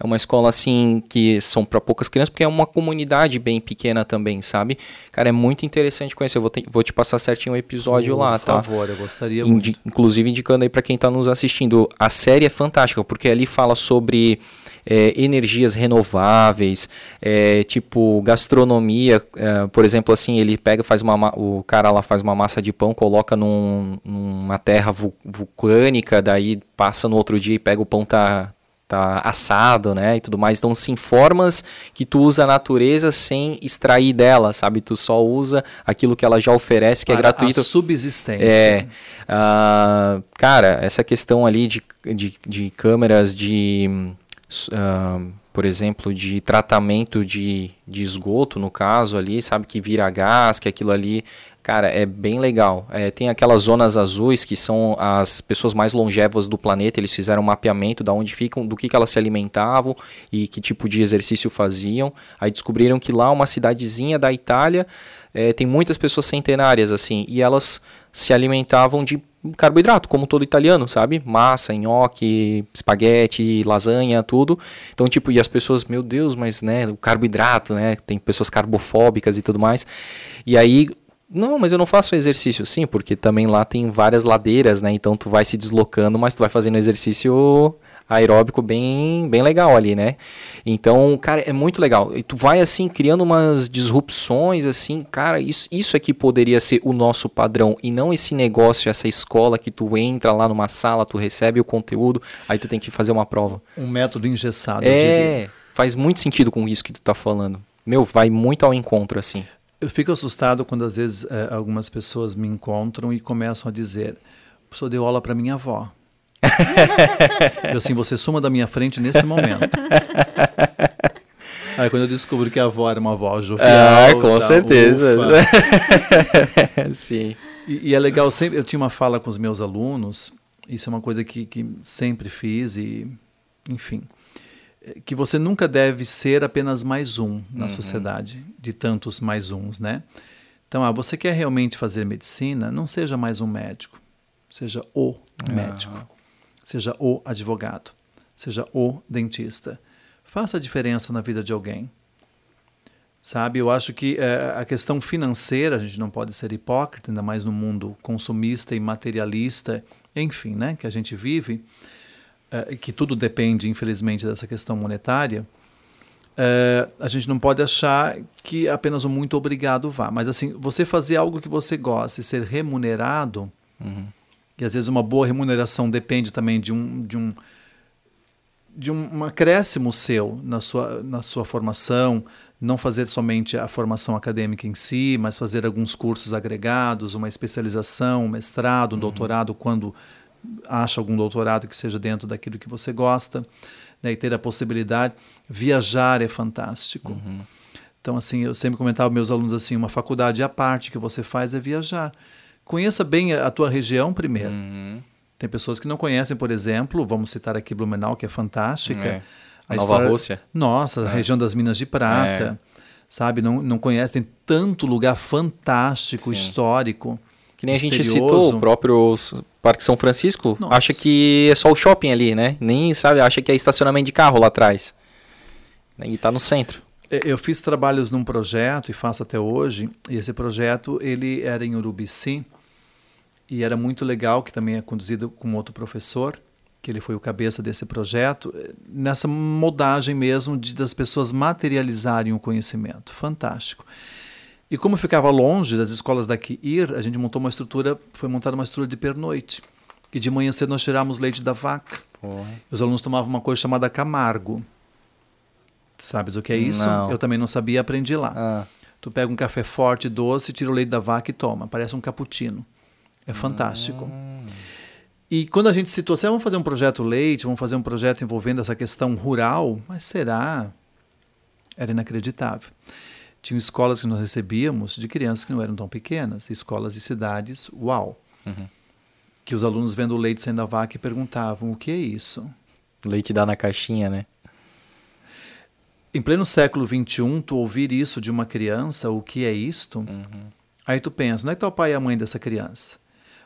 é uma escola assim que são para poucas crianças, porque é uma comunidade bem pequena também, sabe? Cara, é muito interessante conhecer. Eu vou, te, vou te passar certinho o um episódio lá, tá? Por favor, eu gostaria Indi muito. Inclusive indicando aí para quem está nos assistindo, a série é fantástica, porque ali fala sobre é, energias renováveis, é, tipo gastronomia, é, por exemplo, assim, ele pega, faz uma, o cara lá faz uma massa de pão, coloca num, numa terra vulcânica, daí passa no outro dia e pega o pão tá tá assado, né, e tudo mais. Então, sim, formas que tu usa a natureza sem extrair dela, sabe? Tu só usa aquilo que ela já oferece, que é Para é gratuito. A subsistência. É. Uh, cara, essa questão ali de, de, de câmeras de uh, por exemplo, de tratamento de, de esgoto, no caso ali, sabe, que vira gás, que aquilo ali, cara, é bem legal. É, tem aquelas zonas azuis que são as pessoas mais longevas do planeta, eles fizeram um mapeamento da onde ficam, do que, que elas se alimentavam e que tipo de exercício faziam. Aí descobriram que lá uma cidadezinha da Itália é, tem muitas pessoas centenárias, assim, e elas se alimentavam de carboidrato, como todo italiano, sabe? Massa, nhoque, espaguete, lasanha, tudo. Então, tipo, e as pessoas, meu Deus, mas, né, o carboidrato, né? Tem pessoas carbofóbicas e tudo mais. E aí, não, mas eu não faço exercício, sim, porque também lá tem várias ladeiras, né? Então tu vai se deslocando, mas tu vai fazendo exercício aeróbico bem, bem legal ali, né? Então, cara, é muito legal. E tu vai assim criando umas disrupções assim, cara, isso, isso é que poderia ser o nosso padrão e não esse negócio, essa escola que tu entra lá numa sala, tu recebe o conteúdo, aí tu tem que fazer uma prova. Um método engessado. É, faz muito sentido com isso que tu tá falando. Meu, vai muito ao encontro assim. Eu fico assustado quando às vezes é, algumas pessoas me encontram e começam a dizer: "O professor deu aula para minha avó". Eu assim, você suma da minha frente nesse momento. Aí quando eu descubro que a avó era uma avó jovial. Ah, com certeza. (laughs) Sim. E, e, é legal, sempre, eu tinha uma fala com os meus alunos, isso é uma coisa que, que sempre fiz e, enfim, que você nunca deve ser apenas mais um na uhum. sociedade, de tantos mais uns, né? Então, ah, você quer realmente fazer medicina, não seja mais um médico, seja o médico. Seja o advogado, seja o dentista. Faça a diferença na vida de alguém. Sabe, eu acho que é, a questão financeira, a gente não pode ser hipócrita, ainda mais no mundo consumista e materialista, enfim, né, que a gente vive. uh, que tudo depende, infelizmente, dessa questão monetária, uh, a gente não pode achar que apenas um muito obrigado vá. Mas assim, você fazer algo que você gosta e ser remunerado, uhum. E às vezes uma boa remuneração depende também de um, de um de um acréscimo seu na sua, na sua formação, não fazer somente a formação acadêmica em si, mas fazer alguns cursos agregados, uma especialização, um mestrado, um uhum. doutorado, quando acha algum doutorado que seja dentro daquilo que você gosta, né, e ter a possibilidade. Viajar é fantástico. Uhum. Então, assim, eu sempre comentava meus alunos assim, uma faculdade à parte que você faz é viajar. Conheça bem a, a tua região primeiro. Uhum. Tem pessoas que não conhecem, por exemplo, vamos citar aqui Blumenau, que é fantástica. É. A Nova história, Rússia. Nossa, a é. região das Minas de Prata. É. Sabe, não, não conhecem tanto lugar fantástico, Sim. histórico. Que nem a gente citou, o próprio Parque São Francisco, Nossa. acha que é só o shopping ali, né? Nem sabe, acha que é estacionamento de carro lá atrás. E está no centro. É, eu fiz trabalhos num projeto e faço até hoje, e esse projeto ele era em Urubici, e era muito legal, que também é conduzido com outro professor, que ele foi o cabeça desse projeto, eh, nessa modagem mesmo de das pessoas materializarem o conhecimento. Fantástico. E como ficava longe das escolas daqui ir, a gente montou uma estrutura, foi montada uma estrutura de pernoite. E de manhã cedo nós tirávamos leite da vaca. Os alunos tomavam uma coisa chamada Camargo. Sabes o que é isso? Não. Eu também não sabia, aprendi lá. Ah. Tu pega um café forte, doce, tira o leite da vaca e toma. Parece um cappuccino. É fantástico. Hum. E quando a gente citou, assim, ah, vamos fazer um projeto leite, vamos fazer um projeto envolvendo essa questão rural, mas será? Era inacreditável. Tinham escolas que nós recebíamos de crianças que não eram tão pequenas, escolas de cidades, uau. Uhum. Que os alunos vendo o leite saindo da vaca e perguntavam: o que é isso? Leite dá na caixinha, né? Em pleno século XXI, tu ouvir isso de uma criança, o que é isto? Uhum. Aí tu pensa, não é que o pai e a mãe dessa criança?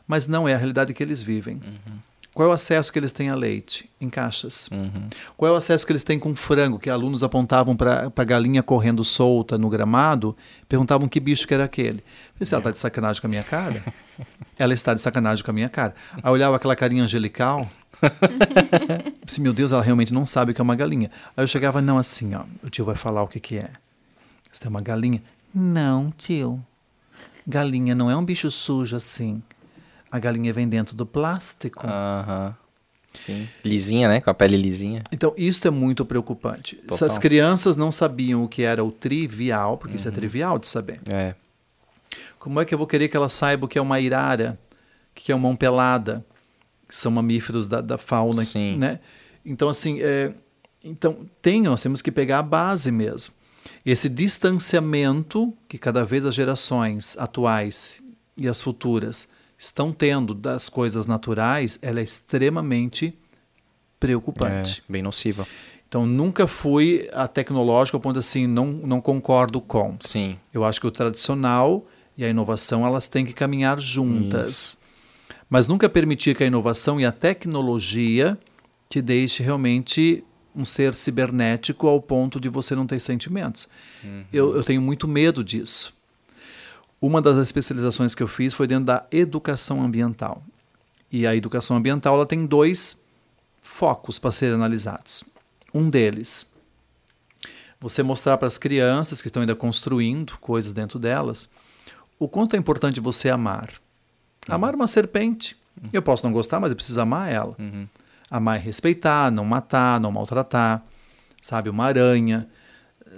Mas não é a realidade que eles vivem. Uhum. Qual é o acesso que eles têm a leite? Em caixas. Uhum. Qual é o acesso que eles têm com frango? Que alunos apontavam para a galinha correndo solta no gramado, perguntavam que bicho que era aquele. Eu pensei, ela está de sacanagem com a minha cara? (laughs) ela está de sacanagem com a minha cara. Aí eu olhava aquela carinha angelical. (laughs) Pensei, meu Deus, ela realmente não sabe o que é uma galinha. Aí eu chegava, não, assim, ó, o tio vai falar o que, que é. Você é uma galinha? Não, tio. Galinha não é um bicho sujo assim a galinha vem dentro do plástico. Aham. Sim. Lisinha, né? Com a pele lisinha. Então, isso é muito preocupante. Total. Se as crianças não sabiam o que era o trivial, porque uhum. isso é uhum. trivial de saber. É. Como é que eu vou querer que ela saiba o que é uma irara, o que é uma mão pelada, que são mamíferos da, da fauna, Sim. né? Então, assim, é, então, tem, nós temos que pegar a base mesmo. Esse distanciamento que cada vez as gerações atuais e as futuras estão tendo das coisas naturais, ela é extremamente preocupante. É, bem nociva. Então, nunca fui a tecnológica ao ponto assim, não, não concordo com. Sim. Eu acho que o tradicional e a inovação, elas têm que caminhar juntas. Isso. Mas nunca permitir que a inovação e a tecnologia te deixe realmente um ser cibernético ao ponto de você não ter sentimentos. Uhum. Eu, eu tenho muito medo disso. Uma das especializações que eu fiz foi dentro da educação ambiental. E a educação ambiental ela tem dois focos para serem analisados. Um deles, você mostrar para as crianças que estão ainda construindo coisas dentro delas, o quanto é importante você amar. Uhum. Amar uma serpente. Uhum. Eu posso não gostar, mas eu preciso amar ela. Uhum. Amar e respeitar, não matar, não maltratar. Sabe, uma aranha.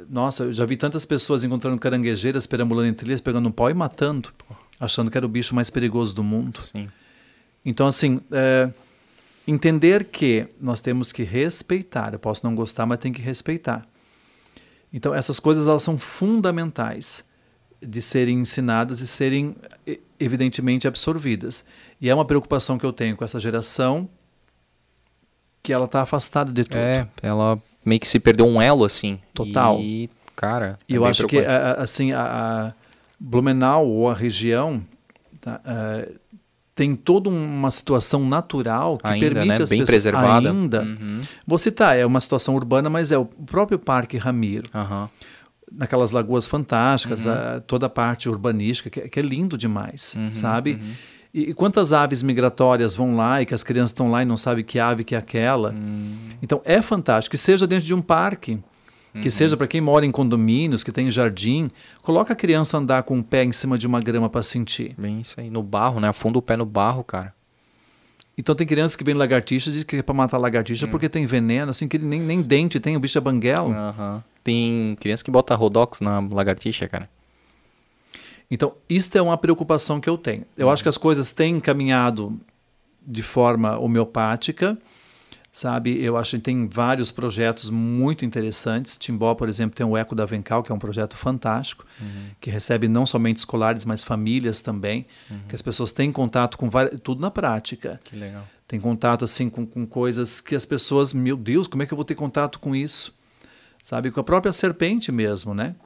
Nossa, eu já vi tantas pessoas encontrando caranguejeiras, perambulando em trilhas, pegando um pau e matando, achando que era o bicho mais perigoso do mundo. Sim. Então, assim, é, entender que nós temos que respeitar. Eu posso não gostar, mas tem que respeitar. Então, essas coisas elas são fundamentais de serem ensinadas e serem evidentemente absorvidas. E é uma preocupação que eu tenho com essa geração que ela está afastada de tudo. É, ela meio que se perdeu um elo, assim. Total. E, cara. E é eu acho que, assim, a, a, Blumenau ou a região tá, uh, tem toda uma situação natural que ainda, permite né? as Bem pessoas preservada. ainda. Uhum. Vou citar, é uma situação urbana, mas é o próprio Parque Ramiro. Uhum. Naquelas lagoas fantásticas, uhum. a, toda a parte urbanística, que, que, é lindo demais, uhum, sabe? Uhum. E, e quantas aves migratórias vão lá e que as crianças estão lá e não sabem que ave que é aquela? Então é fantástico. Que seja dentro de um parque, que seja para quem mora em condomínios, que tem jardim, coloca a criança andar com o pé em cima de uma grama para sentir. Bem isso aí. No barro, né? Afunda o pé no barro, cara. Então tem crianças que vêm lagartixa diz que é para matar lagartixa porque tem veneno, assim que ele nem, nem dente tem, o bicho é banguelo. Aham. Tem criança que bota Rodox na lagartixa, cara. Então, isto é uma preocupação que eu tenho. Eu acho que as coisas têm caminhado de forma homeopática, sabe? Eu acho que tem vários projetos muito interessantes. Timbó, por exemplo, tem o Eco da Vencal, que é um projeto fantástico, que recebe não somente escolares, mas famílias também, que as pessoas têm contato com várias, tudo na prática. Que legal. Tem contato assim com, com coisas que as pessoas, meu Deus, como é que eu vou ter contato com isso? Sabe, com a própria serpente mesmo, né?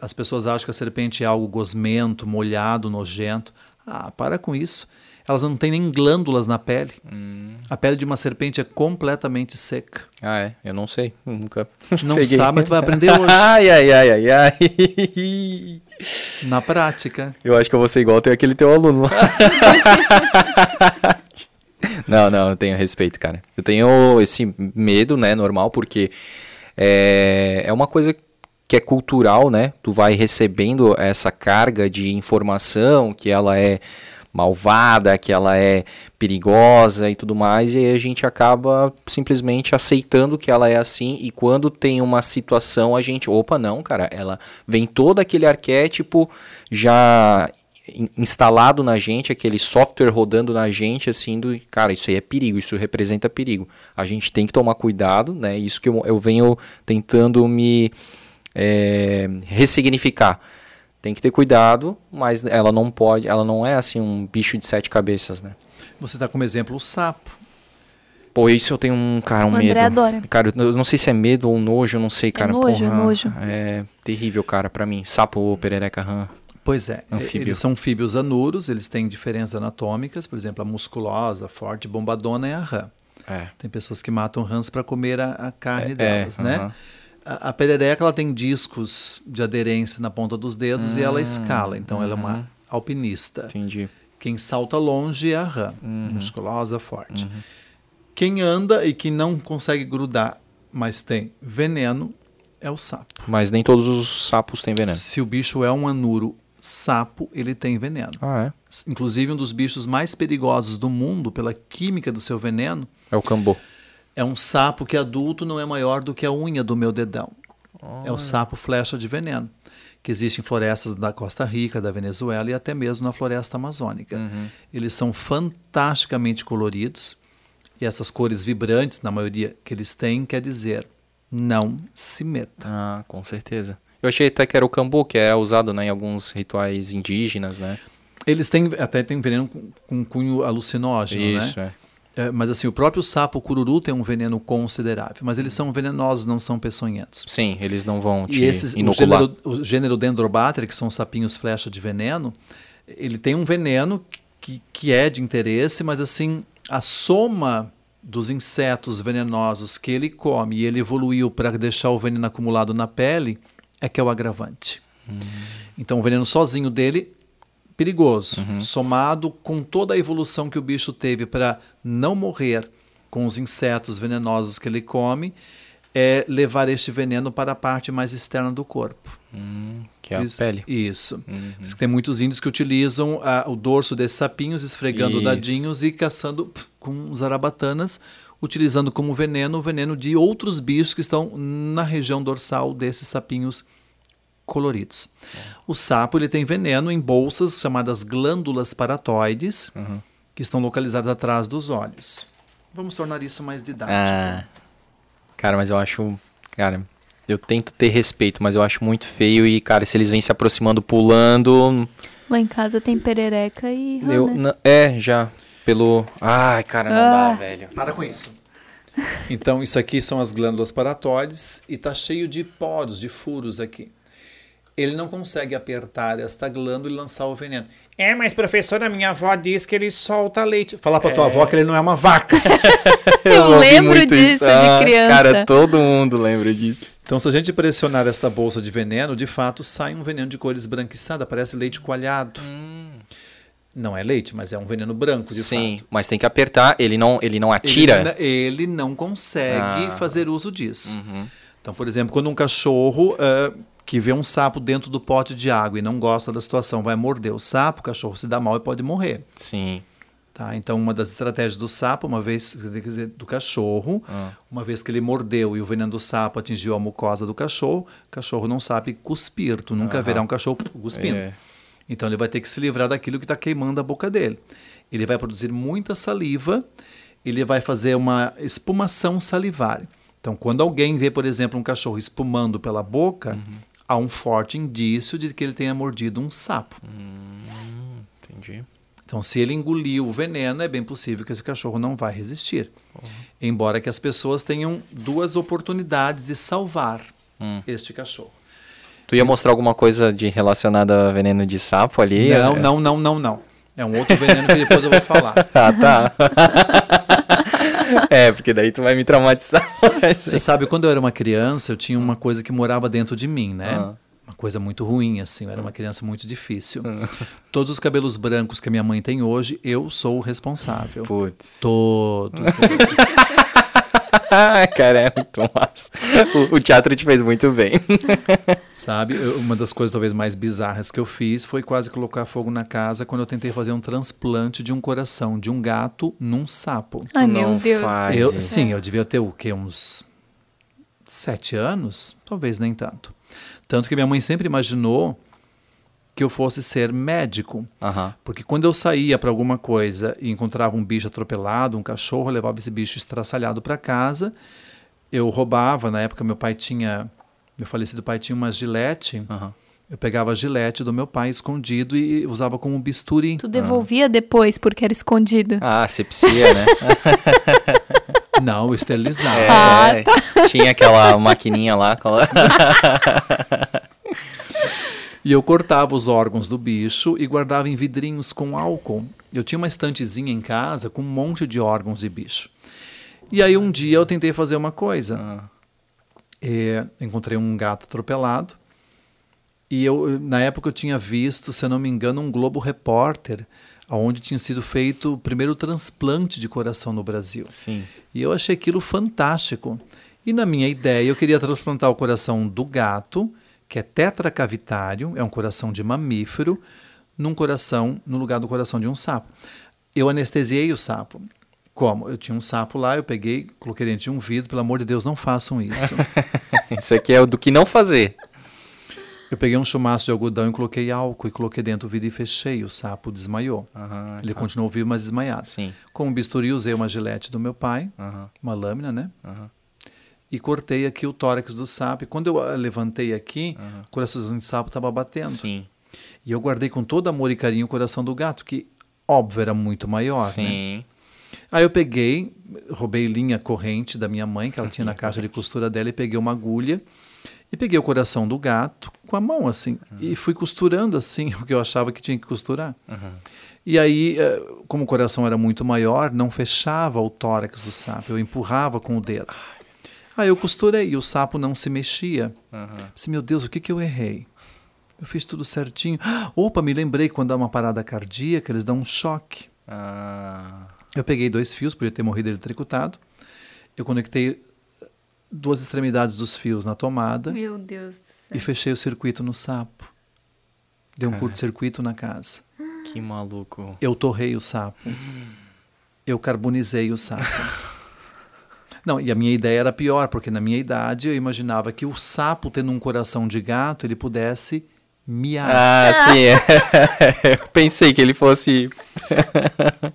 As pessoas acham que a serpente é algo gosmento, molhado, nojento. Ah, para com isso. Elas não têm nem glândulas na pele. A pele de uma serpente é completamente seca. Ah, é? Eu não sei. Nunca. (laughs) Não peguei. sabe, mas tu vai aprender (laughs) hoje. Ai, ai, ai, ai, ai. na prática. Eu acho que eu vou ser igual tem aquele teu aluno lá. (laughs) não, não, eu tenho respeito, cara. Eu tenho esse medo, né, normal, porque é, é uma coisa que é cultural, né? Tu vai recebendo essa carga de informação que ela é malvada, que ela é perigosa e tudo mais, e a gente acaba simplesmente aceitando que ela é assim, e quando tem uma situação, a gente, opa, não, cara, ela vem todo aquele arquétipo já in- instalado na gente, aquele software rodando na gente, assim, do, cara, isso aí é perigo, isso representa perigo. A gente tem que tomar cuidado, né? Isso que eu, eu venho tentando me é, ressignificar. Tem que ter cuidado, mas ela não pode, ela não é assim um bicho de sete cabeças, né? Você dá como exemplo o sapo. Pô, isso eu tenho um, cara, um O André medo. adora. Cara, eu não sei se é medo ou nojo, eu não sei, cara. nojo, é porra, nojo. É terrível, cara, pra mim. Sapo ou perereca rã. Pois é, Anfíbio. eles são anfíbios anuros, eles têm diferenças anatômicas, por exemplo, a musculosa, forte, bombadona é a rã. É. Tem pessoas que matam rãs para comer a, a carne É, delas, é, né? aham. A, a perereca ela tem discos de aderência na ponta dos dedos e ela Hum, escala, então ela é uhum. uma alpinista. Entendi. Quem salta longe é a rã, Uhum. musculosa, forte. Quem anda e que não consegue grudar, mas tem veneno, é o sapo. Mas nem todos os sapos têm veneno. Se o bicho é um anuro sapo, ele tem veneno. Ah, é? Inclusive, um dos bichos mais perigosos do mundo, pela química do seu veneno, É o cambô. É um sapo que adulto não é maior do que a unha do meu dedão. É o sapo flecha de veneno, que existe em florestas da Costa Rica, da Venezuela e até mesmo na floresta amazônica. Eles são fantasticamente coloridos e essas cores vibrantes, na maioria que eles têm, quer dizer não se meta. Ah, com certeza. Eu achei até que era o cambô, que é usado né, em alguns rituais indígenas, né? Eles têm até tem veneno com, com cunho alucinógeno, né? Isso, é. É, mas assim, o próprio sapo cururu tem um veneno considerável, mas eles são venenosos, não são peçonhentos. Sim, eles não vão te E esses, o inocular. gênero, o gênero Dendrobater, que são sapinhos flecha de veneno, ele tem um veneno que, que é de interesse, mas assim, a soma dos insetos venenosos que ele come e ele evoluiu para deixar o veneno acumulado na pele é que é o agravante. Então o veneno sozinho dele perigoso, somado com toda a evolução que o bicho teve para não morrer com os insetos venenosos que ele come, é levar este veneno para a parte mais externa do corpo. Hum, que é a Isso- pele. Isso. Por isso que tem muitos índios que utilizam ah, o dorso desses sapinhos, esfregando Isso. dadinhos e caçando pf, com zarabatanas, utilizando como veneno o veneno de outros bichos que estão na região dorsal desses sapinhos coloridos. O sapo ele tem veneno em bolsas chamadas glândulas paratoides, Uhum. que estão localizadas atrás dos olhos. Vamos tornar isso mais didático. Ah, cara, mas eu acho. Cara, eu tento ter respeito, mas eu acho muito feio. E, cara, se eles vêm se aproximando, pulando. Lá em casa tem perereca e eu, né? é, já. Pelo. Ai, cara, não Ah. dá, velho. Para com isso. Então, isso aqui são as glândulas paratóides e está cheio de poros, de furos aqui. Ele não consegue apertar esta glândula e lançar o veneno. É, mas professora, minha avó diz que ele solta leite. Fala para tua avó que ele não é uma vaca. (laughs) Eu ouvi lembro muito disso isso. de Ah, criança. Cara, todo mundo lembra disso. então, se a gente pressionar esta bolsa de veneno, de fato sai um veneno de cor esbranquiçada, parece leite coalhado. Não é leite, mas é um veneno branco, de Sim, fato. mas tem que apertar, ele não, ele não atira. Ele, ele não consegue Ah. fazer uso disso. Uhum. Então, por exemplo, quando um cachorro ah, que vê um sapo dentro do pote de água e não gosta da situação vai morder o sapo, o cachorro se dá mal e pode morrer. Sim. Tá? Então, uma das estratégias do sapo, uma vez quer dizer, do cachorro, Ah. uma vez que ele mordeu e o veneno do sapo atingiu a mucosa do cachorro, o cachorro não sabe cuspir. Tu nunca verá um cachorro cuspindo. É. Então ele vai ter que se livrar daquilo que está queimando a boca dele. Ele vai produzir muita saliva, ele vai fazer uma espumação salivar. Então, quando alguém vê, por exemplo, um cachorro espumando pela boca, há um forte indício de que ele tenha mordido um sapo. Entendi. Então, se ele engoliu o veneno, é bem possível que esse cachorro não vai resistir. Embora que as pessoas tenham duas oportunidades de salvar este cachorro. Tu ia mostrar alguma coisa de relacionada a veneno de sapo ali? Não, É. não, não, não, não. É um outro veneno que depois eu vou falar. (laughs) Ah, tá. (laughs) (laughs) é, porque daí tu vai me traumatizar. (laughs) Você sabe, quando eu era uma criança, eu tinha uma coisa que morava dentro de mim, né? Ah. Uma coisa muito ruim, assim. Eu era uma criança muito difícil. Todos os cabelos brancos que a minha mãe tem hoje, eu sou o responsável. Putz. Todos. Cara, é muito massa. O, o teatro te fez muito bem. Sabe, Eu- uma das coisas talvez mais bizarras que eu fiz foi quase colocar fogo na casa quando eu tentei fazer um transplante de um coração de um gato num sapo. Ai, Tu meu não Deus. Eu, sim, eu devia ter o quê? Uns sete anos? Talvez nem tanto. Tanto que minha mãe sempre imaginou que eu fosse ser médico. Aham. Porque quando eu saía para alguma coisa e encontrava um bicho atropelado, um cachorro, eu levava esse bicho estraçalhado para casa. Eu roubava, na época meu pai tinha, meu falecido pai tinha uma gilete. Aham. Eu pegava a gilete do meu pai escondido e usava como bisturi. Tu devolvia depois porque era escondido. Ah, asepsia, né? (laughs) Não, eu esterilizava. É, Ah, Tinha aquela maquininha lá. aquela- (laughs) E eu cortava os órgãos do bicho e guardava em vidrinhos com álcool. Eu tinha uma estantezinha em casa com um monte de órgãos de bicho. E aí um dia eu tentei fazer uma coisa. Ah. É, encontrei um gato atropelado. E eu, na época eu tinha visto, se eu não me engano, um Globo Repórter, onde tinha sido feito o primeiro transplante de coração no Brasil. Sim. E eu achei aquilo fantástico. E na minha ideia, eu queria transplantar o coração do gato, que é tetracavitário, é um coração de mamífero, num coração, no lugar do coração de um sapo. Eu anestesiei o sapo. Como? Eu tinha um sapo lá, eu peguei, coloquei dentro de um vidro, pelo amor de Deus, não façam isso. (laughs) Isso aqui é o do que não fazer. eu peguei um chumaço de algodão e coloquei álcool e coloquei dentro do vidro e fechei. O sapo desmaiou. Aham, Ele tá. continuou vivo, mas desmaiado. Sim. Com o bisturi, usei uma gilete do meu pai, Aham, uma lâmina, né? aham. E cortei aqui o tórax do sapo. E quando eu levantei aqui, o coraçãozinho de sapo estava batendo. Sim. E eu guardei com todo amor e carinho o coração do gato, que óbvio era muito maior. Né? Sim. Aí eu peguei, roubei linha corrente da minha mãe, que ela tinha na (laughs) caixa de costura dela, e peguei uma agulha e peguei o coração do gato com a mão assim e fui costurando assim (laughs) o que eu achava que tinha que costurar. E aí, eh, como o coração era muito maior, não fechava o tórax do sapo, eu empurrava com o dedo. Aí eu costurei e o sapo não se mexia. Pensei, meu Deus, o que, que eu errei? Eu fiz tudo certinho. (gasps) Opa, me lembrei quando dá uma parada cardíaca, eles dão um choque. Ah, Eu peguei dois fios, podia ter morrido eletricutado. Eu conectei duas extremidades dos fios na tomada Meu Deus do céu. e fechei o circuito no sapo. Deu um curto-circuito na casa. que maluco. Eu torrei o sapo. (gasps) Eu carbonizei o sapo. (laughs) Não, e a minha ideia era pior, porque na minha idade eu imaginava que o sapo, tendo um coração de gato, ele pudesse miar. Ah, sim. é. (laughs) Eu pensei que ele fosse. (laughs)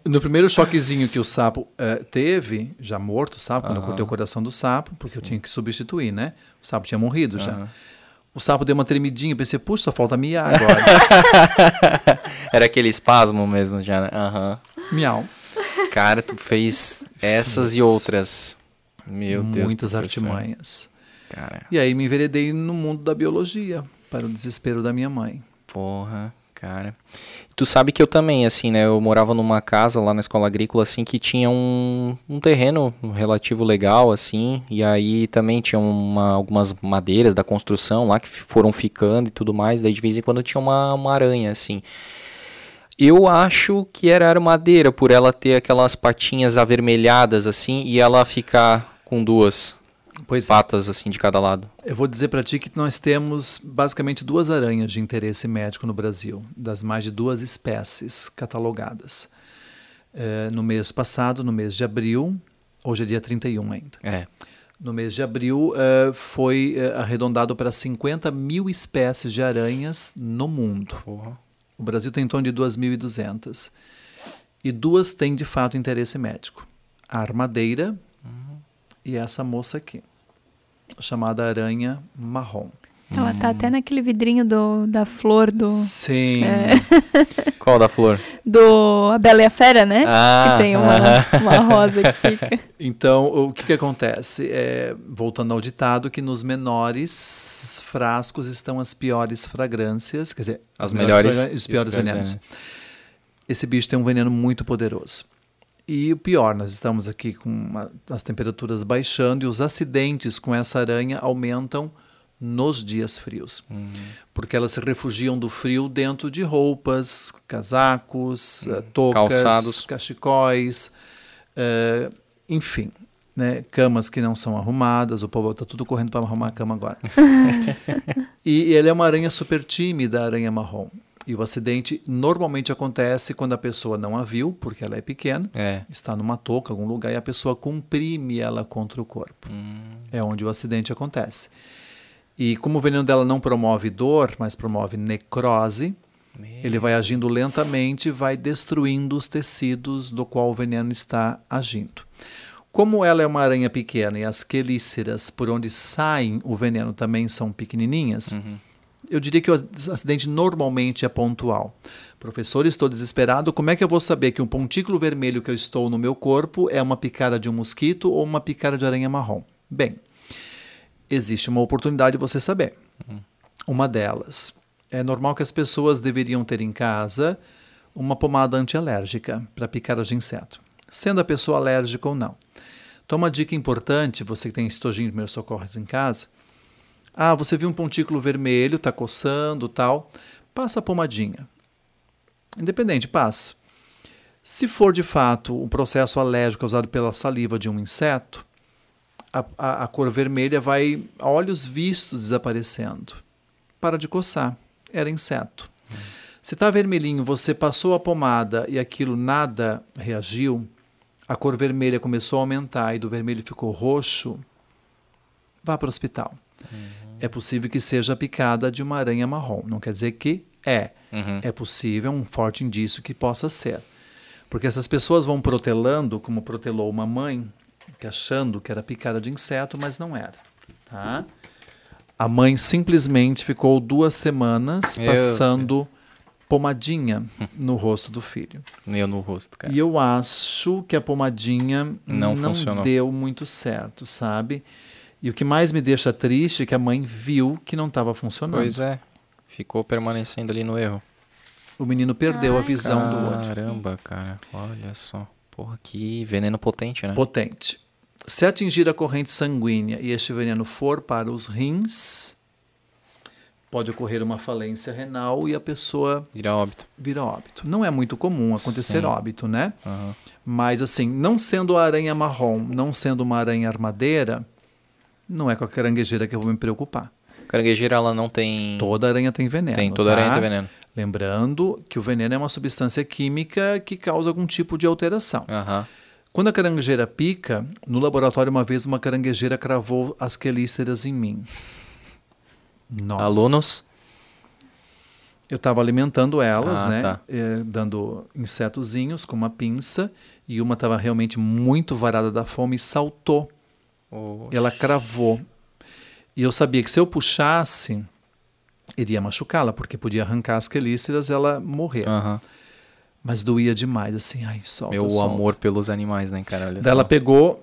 No primeiro choquezinho que o sapo eh, teve, já morto, sabe? Quando eu cortei o coração do sapo, porque eu tinha que substituir, né? O sapo tinha morrido já. O sapo deu uma tremidinha, eu pensei, puxa, só falta miar agora. (laughs) Era aquele espasmo mesmo já, né? Aham. Miau. Cara, tu fez essas e outras. Meu Deus. Muitas artimanhas. Cara, E aí me enveredei no mundo da biologia, para o desespero da minha mãe. porra, cara. Tu sabe que eu também, assim, né? Eu morava numa casa lá na escola agrícola, assim, que tinha um, um terreno relativo legal, assim. E aí também tinha uma, algumas madeiras da construção lá que foram ficando e tudo mais. Daí de vez em quando tinha uma, uma aranha, assim. Eu acho que era armadeira, por ela ter aquelas patinhas avermelhadas assim e ela ficar com duas Pois é. patas assim de cada lado. Eu vou dizer para ti que nós temos basicamente duas aranhas de interesse médico no Brasil, das mais de duas espécies catalogadas. Eh, no mês passado, no mês de abril, hoje é dia 31 ainda. É. No mês de abril, eh, foi eh, arredondado para 50 mil espécies de aranhas no mundo. Porra. O Brasil tem em torno de 2.200. E duas têm de fato interesse médico: a armadeira e essa moça aqui, chamada aranha marrom. Ela tá até naquele vidrinho do, da flor do. Sim. (laughs) Qual da flor? Do A Bela e a Fera, né? Ah, que tem uma, aham. uma rosa que fica. (laughs) Então, o que, que acontece? É, voltando ao ditado, que nos menores frascos estão as piores fragrâncias, quer dizer, As melhores melhores os piores os piores venenos. venenos. Esse bicho tem um veneno muito poderoso. E o pior, nós estamos aqui com uma- as temperaturas baixando e os acidentes com essa aranha aumentam nos dias frios. Uhum. Porque elas se refugiam do frio dentro de roupas, casacos, eh, toucas, Uhum. Calçados. cachecóis, eh, enfim, né, camas que não são arrumadas. O povo está tudo correndo para arrumar a cama agora. (laughs) e ele é uma aranha super tímida, a aranha marrom. E o acidente normalmente acontece quando a pessoa não a viu, porque ela é pequena, É. está numa touca, algum lugar, e a pessoa comprime ela contra o corpo. É onde o acidente acontece. E como o veneno dela não promove dor, mas promove necrose, ele vai agindo lentamente, vai destruindo os tecidos do qual o veneno está agindo. Como ela é uma aranha pequena e as quelíceras por onde saem o veneno também são pequenininhas, eu diria que o acidente normalmente é pontual. Professor, estou desesperado. Como é que eu vou saber que um pontículo vermelho que eu estou no meu corpo é uma picada de um mosquito ou uma picada de aranha marrom? Bem, existe uma oportunidade de você saber. Uma delas é normal que as pessoas deveriam ter em casa uma pomada antialérgica para picadas de inseto, sendo a pessoa alérgica ou não. Então, uma dica importante, você que tem estojinho de primeiros socorros em casa, ah, você viu um pontículo vermelho, está coçando, tal, passa a pomadinha. Independente, passa. Se for de fato um processo alérgico causado pela saliva de um inseto, a, a- a cor vermelha vai, a olhos vistos, desaparecendo. Para de coçar. Era inseto. Se está vermelhinho, você passou a pomada e aquilo nada reagiu, a cor vermelha começou a aumentar e do vermelho ficou roxo, vá para o hospital. É possível que seja picada de uma aranha marrom. Não quer dizer que é. Uhum. É possível, um forte indício que possa ser. Porque essas pessoas vão protelando, como protelou uma mãe, que achando que era picada de inseto, mas não era. Tá? A mãe simplesmente ficou duas semanas passando pomadinha (laughs) no rosto do filho. Eu no rosto, cara. E eu acho que a pomadinha Não não, funcionou. deu muito certo, sabe? E o que mais me deixa triste é que a mãe viu que não estava funcionando. Pois é. Ficou permanecendo ali no erro. O menino perdeu a visão do olho. Caramba, cara. Olha só. Porra, que veneno potente, né? Potente. Se atingir a corrente sanguínea e este veneno for para os rins, pode ocorrer uma falência renal e a pessoa Virar óbito. vira óbito. Não é muito comum acontecer Sim. óbito, né? Aham. Mas assim, não sendo a aranha marrom, não sendo uma aranha armadeira, não é com a caranguejeira que eu vou me preocupar. Caranguejeira, ela não tem. Toda aranha tem veneno. Tem, toda tá? aranha tem veneno. Lembrando que o veneno é uma substância química que causa algum tipo de alteração. Aham. Quando a caranguejeira pica, no laboratório uma vez uma caranguejeira cravou as quelíceras em mim. Nossa. Alunos. Eu estava alimentando elas, Ah, né? tá. eh, dando insetozinhos com uma pinça e uma estava realmente muito varada da fome e saltou. Oxe. E ela cravou. E eu sabia que se eu puxasse, iria machucá-la, porque podia arrancar as quelíceras e ela morrer. Aham. Mas doía demais, assim, ai, solta, Meu solta. amor pelos animais, né, cara? Olha ela pegou,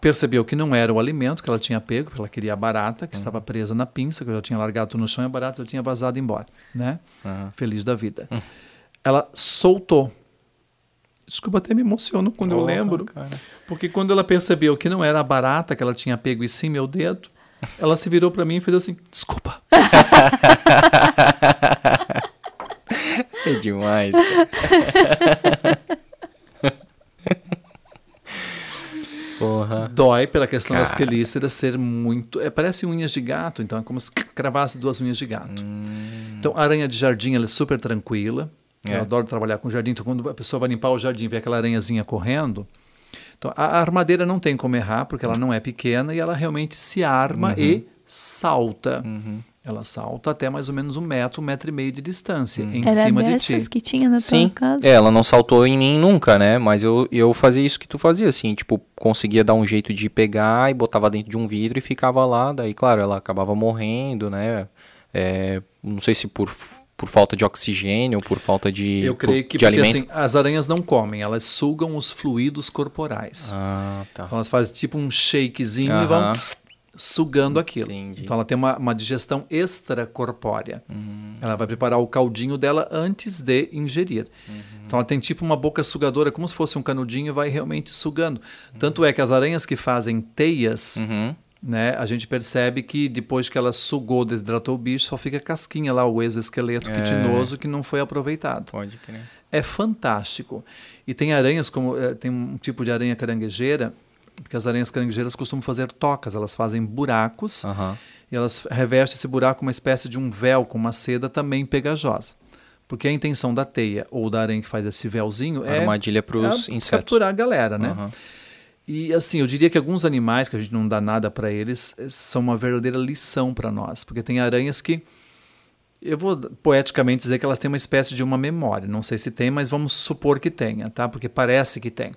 percebeu que não era o alimento que ela tinha pego, porque ela queria a barata, Uhum. que estava presa na pinça, que eu já tinha largado no chão e a barata já tinha vazado embora, né? Aham. Feliz da vida. Hum. Ela soltou. Desculpa, até me emociono quando eu Porra, lembro. cara. Porque quando ela percebeu que não era a barata que ela tinha pego e sim meu dedo, ela se virou para mim e fez assim: desculpa. (laughs) É demais. (laughs) Porra. Dói pela questão das Cara. quelíceras ser muito. É, parece unhas de gato, então é como se cravasse duas unhas de gato. Então, a aranha de jardim ela é super tranquila. Hum. É. Eu adoro trabalhar com jardim. Então, quando a pessoa vai limpar o jardim e vê aquela aranhazinha correndo. Então, a a armadeira não tem como errar, porque ela não é pequena e ela realmente se arma Uhum. e salta. Ela salta até mais ou menos um metro, um metro e meio de distância em Era cima de dessas ti. que tinha na Sim. tua casa? É, ela não saltou em mim nunca, né? Mas eu, eu fazia isso que tu fazia, assim, tipo, conseguia dar um jeito de pegar e botava dentro de um vidro e ficava lá. Daí, claro, ela acabava morrendo, né? É, não sei se por, por falta de oxigênio ou por falta de, Eu creio que de porque, assim, as aranhas não comem, elas sugam os fluidos corporais. Ah, tá. Então elas fazem tipo um shakezinho e vão sugando aquilo. Entendi. Então ela tem uma, uma digestão extracorpórea. Uhum. Ela vai preparar o caldinho dela antes de ingerir. Uhum. Então ela tem tipo uma boca sugadora, como se fosse um canudinho e vai realmente sugando. Tanto é que as aranhas que fazem teias, Uhum. Né, a gente percebe que depois que ela sugou, desidratou o bicho, só fica a casquinha lá, o exoesqueleto É. quitinoso que não foi aproveitado. Pode crer. É fantástico. E tem aranhas como eh, tem um tipo de aranha caranguejeira, porque as aranhas caranguejeiras costumam fazer tocas, elas fazem buracos Aham. e elas revestem esse buraco com uma espécie de um véu com uma seda também pegajosa. Porque a intenção da teia ou da aranha que faz esse véuzinho é, Armadilha pros é insetos. capturar a galera, né? Aham. E assim, eu diria que alguns animais que a gente não dá nada para eles eh, são uma verdadeira lição para nós, porque tem aranhas que eu vou poeticamente dizer que elas têm uma espécie de uma memória. Não sei se tem, mas vamos supor que tenha, tá? Porque parece que tem.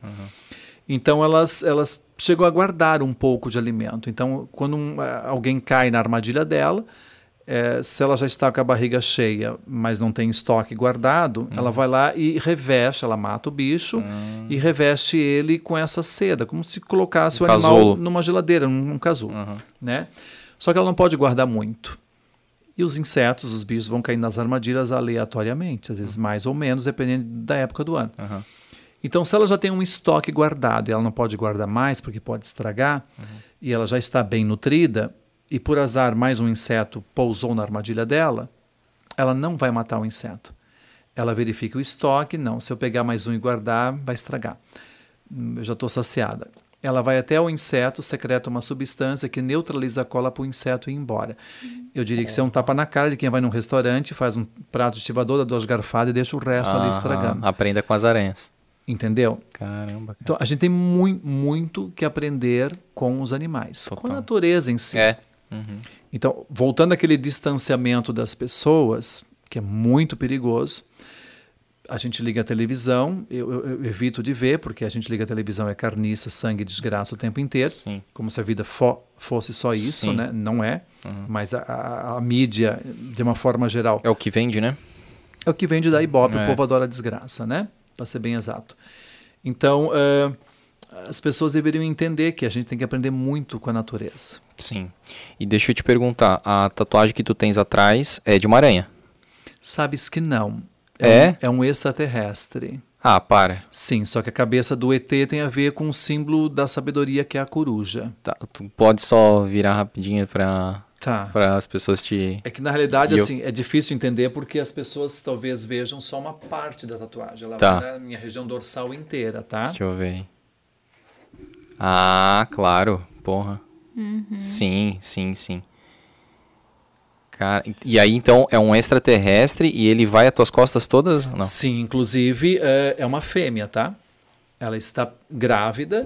Então elas elas chegam a guardar um pouco de alimento. Então quando um, alguém cai na armadilha dela, eh, se ela já está com a barriga cheia, mas não tem estoque guardado, ela vai lá e reveste, ela mata o bicho e reveste ele com essa seda, como se colocasse Um o animal casulo. numa geladeira, num, casulo, né? Só que ela não pode guardar muito. E os insetos, os bichos vão cair nas armadilhas aleatoriamente, às vezes mais ou menos, dependendo da época do ano. Aham. Então, se ela já tem um estoque guardado e ela não pode guardar mais porque pode estragar, e ela já está bem nutrida, e por azar mais um inseto pousou na armadilha dela, ela não vai matar o inseto. Ela verifica o estoque, não, se eu pegar mais um e guardar, vai estragar. Hum, Eu já estou saciada. Ela vai até o inseto, secreta uma substância que neutraliza a cola para o inseto ir embora. Eu diria que isso é um tapa na cara de quem vai num restaurante, faz um prato de estivador, dá duas garfadas e deixa o resto ali Aham. estragando. Aprenda com as aranhas. Entendeu? Caramba, cara. Então, a gente tem mui- muito que aprender com os animais, com a Total. natureza em si. É. Uhum. Então, voltando àquele distanciamento das pessoas, que é muito perigoso, a gente liga a televisão, eu, eu- eu evito de ver, porque a gente liga a televisão, é carniça, sangue, desgraça o tempo inteiro, Sim. como se a vida fo- fosse só isso, Sim. né? Não é, mas a, a- a mídia, de uma forma geral, É o que vende, né? é o que vende da Ibope, É. o povo adora a desgraça, né? Para ser bem exato. Então, eh, as pessoas deveriam entender que a gente tem que aprender muito com a natureza. Sim. E deixa eu te perguntar, a tatuagem que tu tens atrás é de uma aranha? Sabes que não. É? Um, é um extraterrestre. Ah, para. Sim, só que a cabeça do ET tem a ver com o símbolo da sabedoria que é a coruja. Tá, tu pode só virar rapidinho para Tá. para as pessoas te É que na realidade, eu- assim, é difícil entender porque as pessoas talvez vejam só uma parte da tatuagem. Ela Tá. vai na minha região dorsal inteira, tá? Deixa eu ver. Ah, claro. Porra. Sim, sim, sim. Cara, e aí então é um extraterrestre e ele vai às tuas costas todas? Não. Sim, inclusive é, é uma fêmea, tá? Ela está grávida,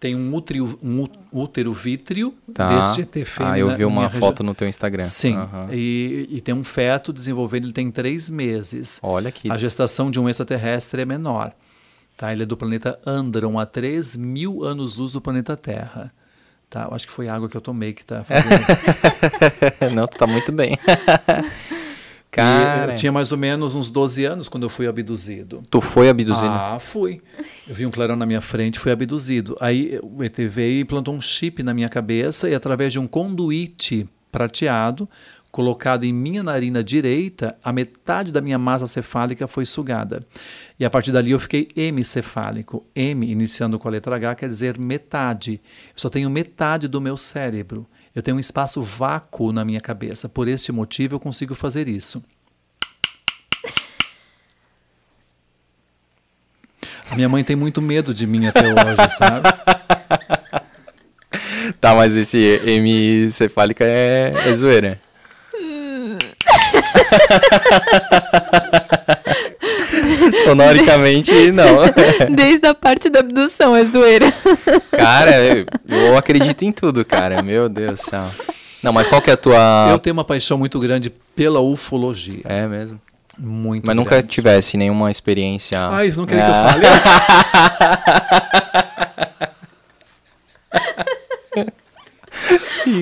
tem um útero, um útero vítreo Tá. deste ET fêmea. Ah, eu vi uma foto região. no teu Instagram. Sim, Aham. e, e tem um feto desenvolvendo, ele tem três meses. Olha que. A gestação de um extraterrestre é menor. Tá? Ele é do planeta Andron, a 3 mil anos-luz do planeta Terra. Tá? Eu acho que foi a água que eu tomei que tá (laughs) fazendo. Não, tu tá muito bem. E Cara, eu tinha mais ou menos uns 12 anos quando eu fui abduzido. tu foi abduzido. Ah, fui. Eu vi um clarão na minha frente e fui abduzido. Aí o ET veio e plantou um chip na minha cabeça e através de um conduíte prateado colocado em minha narina direita, a metade da minha massa cefálica foi sugada. E a partir dali eu fiquei hemicefálico. M, iniciando com a letra H, quer dizer metade. Eu só tenho metade do meu cérebro. Eu tenho um espaço vácuo na minha cabeça. Por este motivo eu consigo fazer isso. Minha mãe tem muito medo de mim até hoje, sabe? Tá, mas esse hemicefálica é, é zoeira. (laughs) Sonoricamente, não. (laughs) Desde a parte da abdução é zoeira. (laughs) Cara, eu, eu acredito em tudo, cara. Meu Deus do céu. Não, mas qual que é a tua. Eu tenho uma paixão muito grande pela ufologia. É mesmo. Muito Mas nunca grande. tivesse nenhuma experiência. Ai, isso não querem Ah. que eu fale.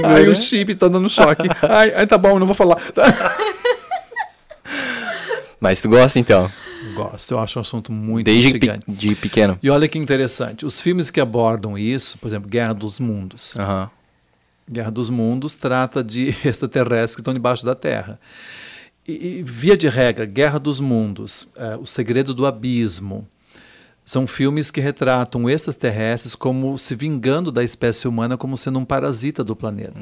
Ai, o chip tá dando choque. Ai, ai, tá bom, eu não vou falar. Mas tu gosta então? Gosto, eu acho um assunto muito Desde pe- de pequeno. E olha que interessante, os filmes que abordam isso, por exemplo, Guerra dos Mundos. Guerra dos Mundos trata de (laughs) extraterrestres que estão debaixo da Terra. E, e, via de regra, Guerra dos Mundos, eh, O Segredo do Abismo, são filmes que retratam extraterrestres como se vingando da espécie humana como sendo um parasita do planeta.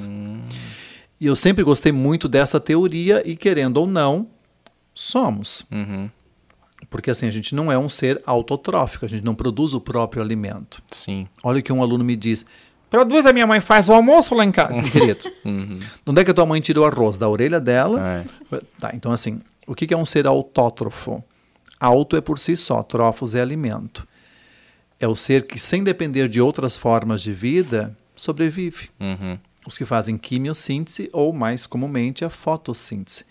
E eu sempre gostei muito dessa teoria e, querendo ou não, somos. Uhum. Porque assim, a gente não é um ser autotrófico, a gente não produz o próprio alimento. Sim. Olha o que um aluno me diz. Produz, a minha mãe faz o almoço lá em casa, querido. (laughs) Uhum. Onde é que a tua mãe tira o arroz? Da orelha dela? É. Tá, então assim, o que é um ser autótrofo? Auto é por si só, trofos é alimento. É o ser que, sem depender de outras formas de vida, sobrevive. Uhum. Os que fazem quimiossíntese ou, mais comumente, a fotossíntese.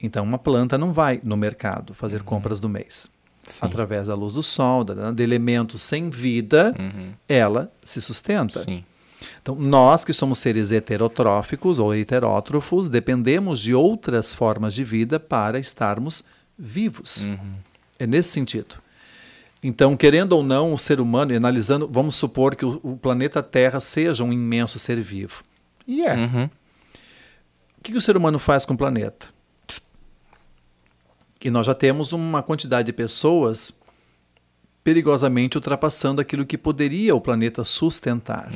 Então, uma planta não vai no mercado fazer compras do mês. Sim. Através da luz do sol, da- de elementos sem vida, Uhum. ela se sustenta. Sim. Então, nós que somos seres heterotróficos ou heterótrofos, dependemos de outras formas de vida para estarmos vivos. É nesse sentido. Então, querendo ou não, o ser humano, e analisando, vamos supor que o, o planeta Terra seja um imenso ser vivo. E é. Uhum. O que, que o ser humano faz com o planeta? E nós já temos uma quantidade de pessoas perigosamente ultrapassando aquilo que poderia o planeta sustentar.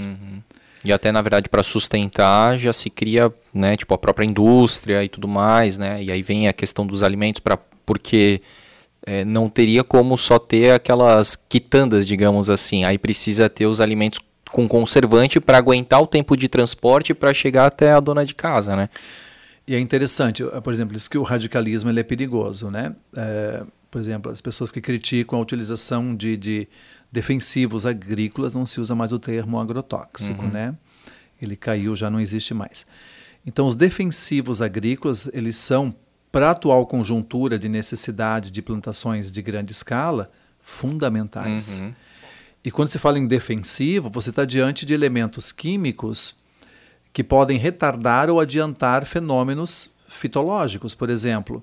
E até, na verdade, para sustentar, já se cria, né, tipo, a própria indústria e tudo mais, né? E aí vem a questão dos alimentos, pra, porque é, não teria como só ter aquelas quitandas, digamos assim. Aí precisa ter os alimentos com conservante para aguentar o tempo de transporte para chegar até a dona de casa, né? E é interessante, eh, por exemplo, isso que o radicalismo ele é perigoso, né? É, por exemplo, as pessoas que criticam a utilização de, de defensivos agrícolas não se usa mais o termo agrotóxico, né? Ele caiu, já não existe mais. Então, os defensivos agrícolas, eles são, para a atual conjuntura de necessidade de plantações de grande escala, fundamentais. Uhum. E quando se fala em defensivo, você está diante de elementos químicos que podem retardar ou adiantar fenômenos fitológicos, por exemplo.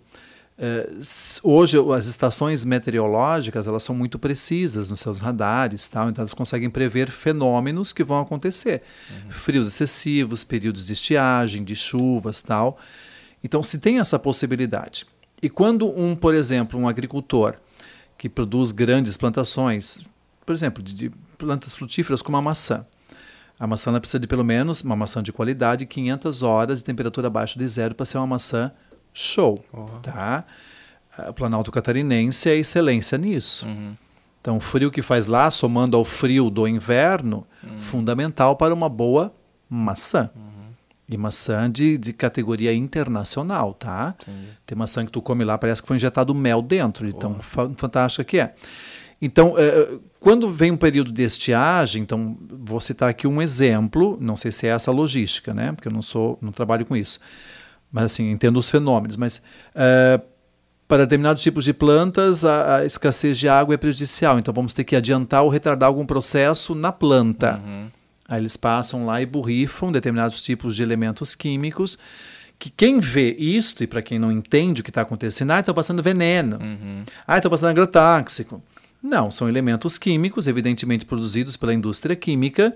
S- hoje as estações meteorológicas elas são muito precisas nos seus radares, tal, então elas conseguem prever fenômenos que vão acontecer, frios excessivos, períodos de estiagem, de chuvas, tal. Então se tem essa possibilidade. E quando um, por exemplo, um agricultor que produz grandes plantações, por exemplo, de plantas frutíferas como a maçã, a maçã precisa de pelo menos uma maçã de qualidade, 500 horas de temperatura abaixo de zero para ser uma maçã show, tá? O Planalto Catarinense é excelência nisso. Então, o frio que faz lá, somando ao frio do inverno, fundamental para uma boa maçã. E maçã de, de categoria internacional, tá? Tem maçã que tu come lá, parece que foi injetado mel dentro, de tão fa- fantástica que é. Então, eh, quando vem um período de estiagem, então vou citar aqui um exemplo, não sei se é essa a logística, né? Porque eu não sou, não trabalho com isso. Mas assim, entendo os fenômenos, mas eh, para determinados tipos de plantas, a, a escassez de água é prejudicial. Então vamos ter que adiantar ou retardar algum processo na planta. Aí eles passam lá e borrifam determinados tipos de elementos químicos que quem vê isto, e para quem não entende o que está acontecendo, ah, estão passando veneno, ah, estão passando agrotóxico. Não, são elementos químicos, evidentemente produzidos pela indústria química,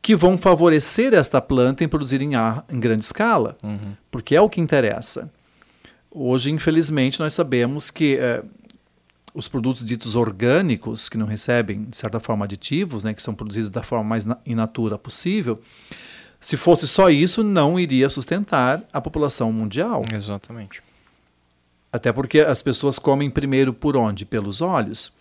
que vão favorecer esta planta em produzir em, ar- em grande escala, porque é o que interessa. Hoje, infelizmente, nós sabemos que eh, os produtos ditos orgânicos, que não recebem, de certa forma, aditivos, né, que são produzidos da forma mais na- in natura possível, se fosse só isso, não iria sustentar a população mundial. Exatamente. Até porque as pessoas comem primeiro por onde? Pelos olhos.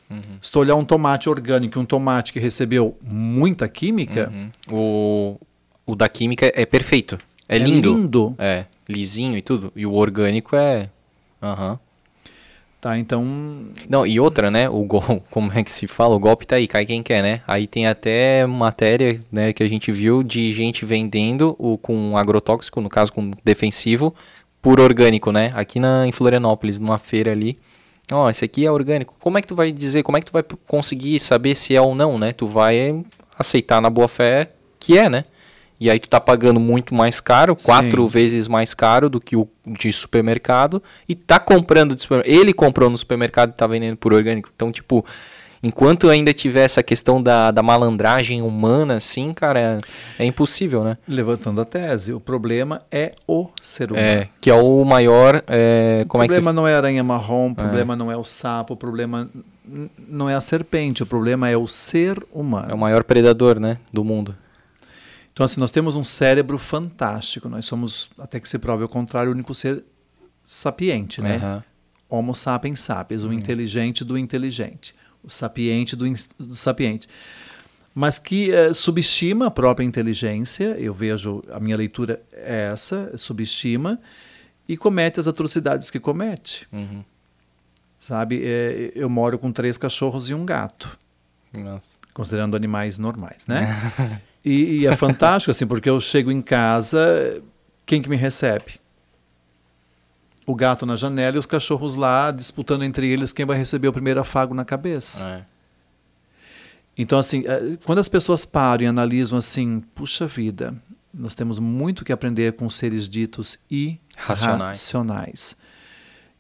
Se tu olhar um tomate orgânico e um tomate que recebeu muita química, O, o da química é perfeito. É lindo. lindo. É, lisinho e tudo. E o orgânico é. Aham. Tá, então Não, e outra, né? O gol, (laughs) como é que se fala? O golpe tá aí, cai quem quer, né? Aí tem até matéria, né, que a gente viu de gente vendendo o com agrotóxico, no caso com defensivo, por orgânico, né? Aqui na, em Florianópolis, numa feira ali. Ó, esse aqui é orgânico. Como é que tu vai dizer, como é que tu vai conseguir saber se é ou não, né? Tu vai aceitar na boa fé que é, né? E aí tu tá pagando muito mais caro, quatro Sim. vezes mais caro do que o de supermercado e tá comprando de supermercado. Ele comprou no supermercado e tá vendendo por orgânico. Então, tipo, enquanto ainda tiver essa questão da, da malandragem humana, assim, cara, é, é impossível, né? levantando a tese, o problema é o ser humano. É, que é o maior. é, o é se problema não é a aranha marrom, o problema não é o sapo, o problema não é a serpente, o problema é o ser humano. É o maior predador, né? Do mundo. Então, assim, nós temos um cérebro fantástico. Nós somos, até que se prove o contrário, o único ser sapiente, né? Aham. Homo sapiens sapiens, o inteligente do inteligente, o sapiente do, do sapiente. Mas que eh, subestima a própria inteligência, eu vejo, a minha leitura é essa, subestima, e comete as atrocidades que comete. Uhum. Sabe, Eh, eu moro com três cachorros e um gato Nossa. considerando animais normais, né? (laughs) e, e é fantástico, assim, porque eu chego em casa, quem que me recebe? O gato na janela e os cachorros lá disputando entre eles quem vai receber o primeiro afago na cabeça. É. Então, assim, eh, quando as pessoas param e analisam assim, puxa vida, nós temos muito que aprender com seres ditos Racionais. irracionais,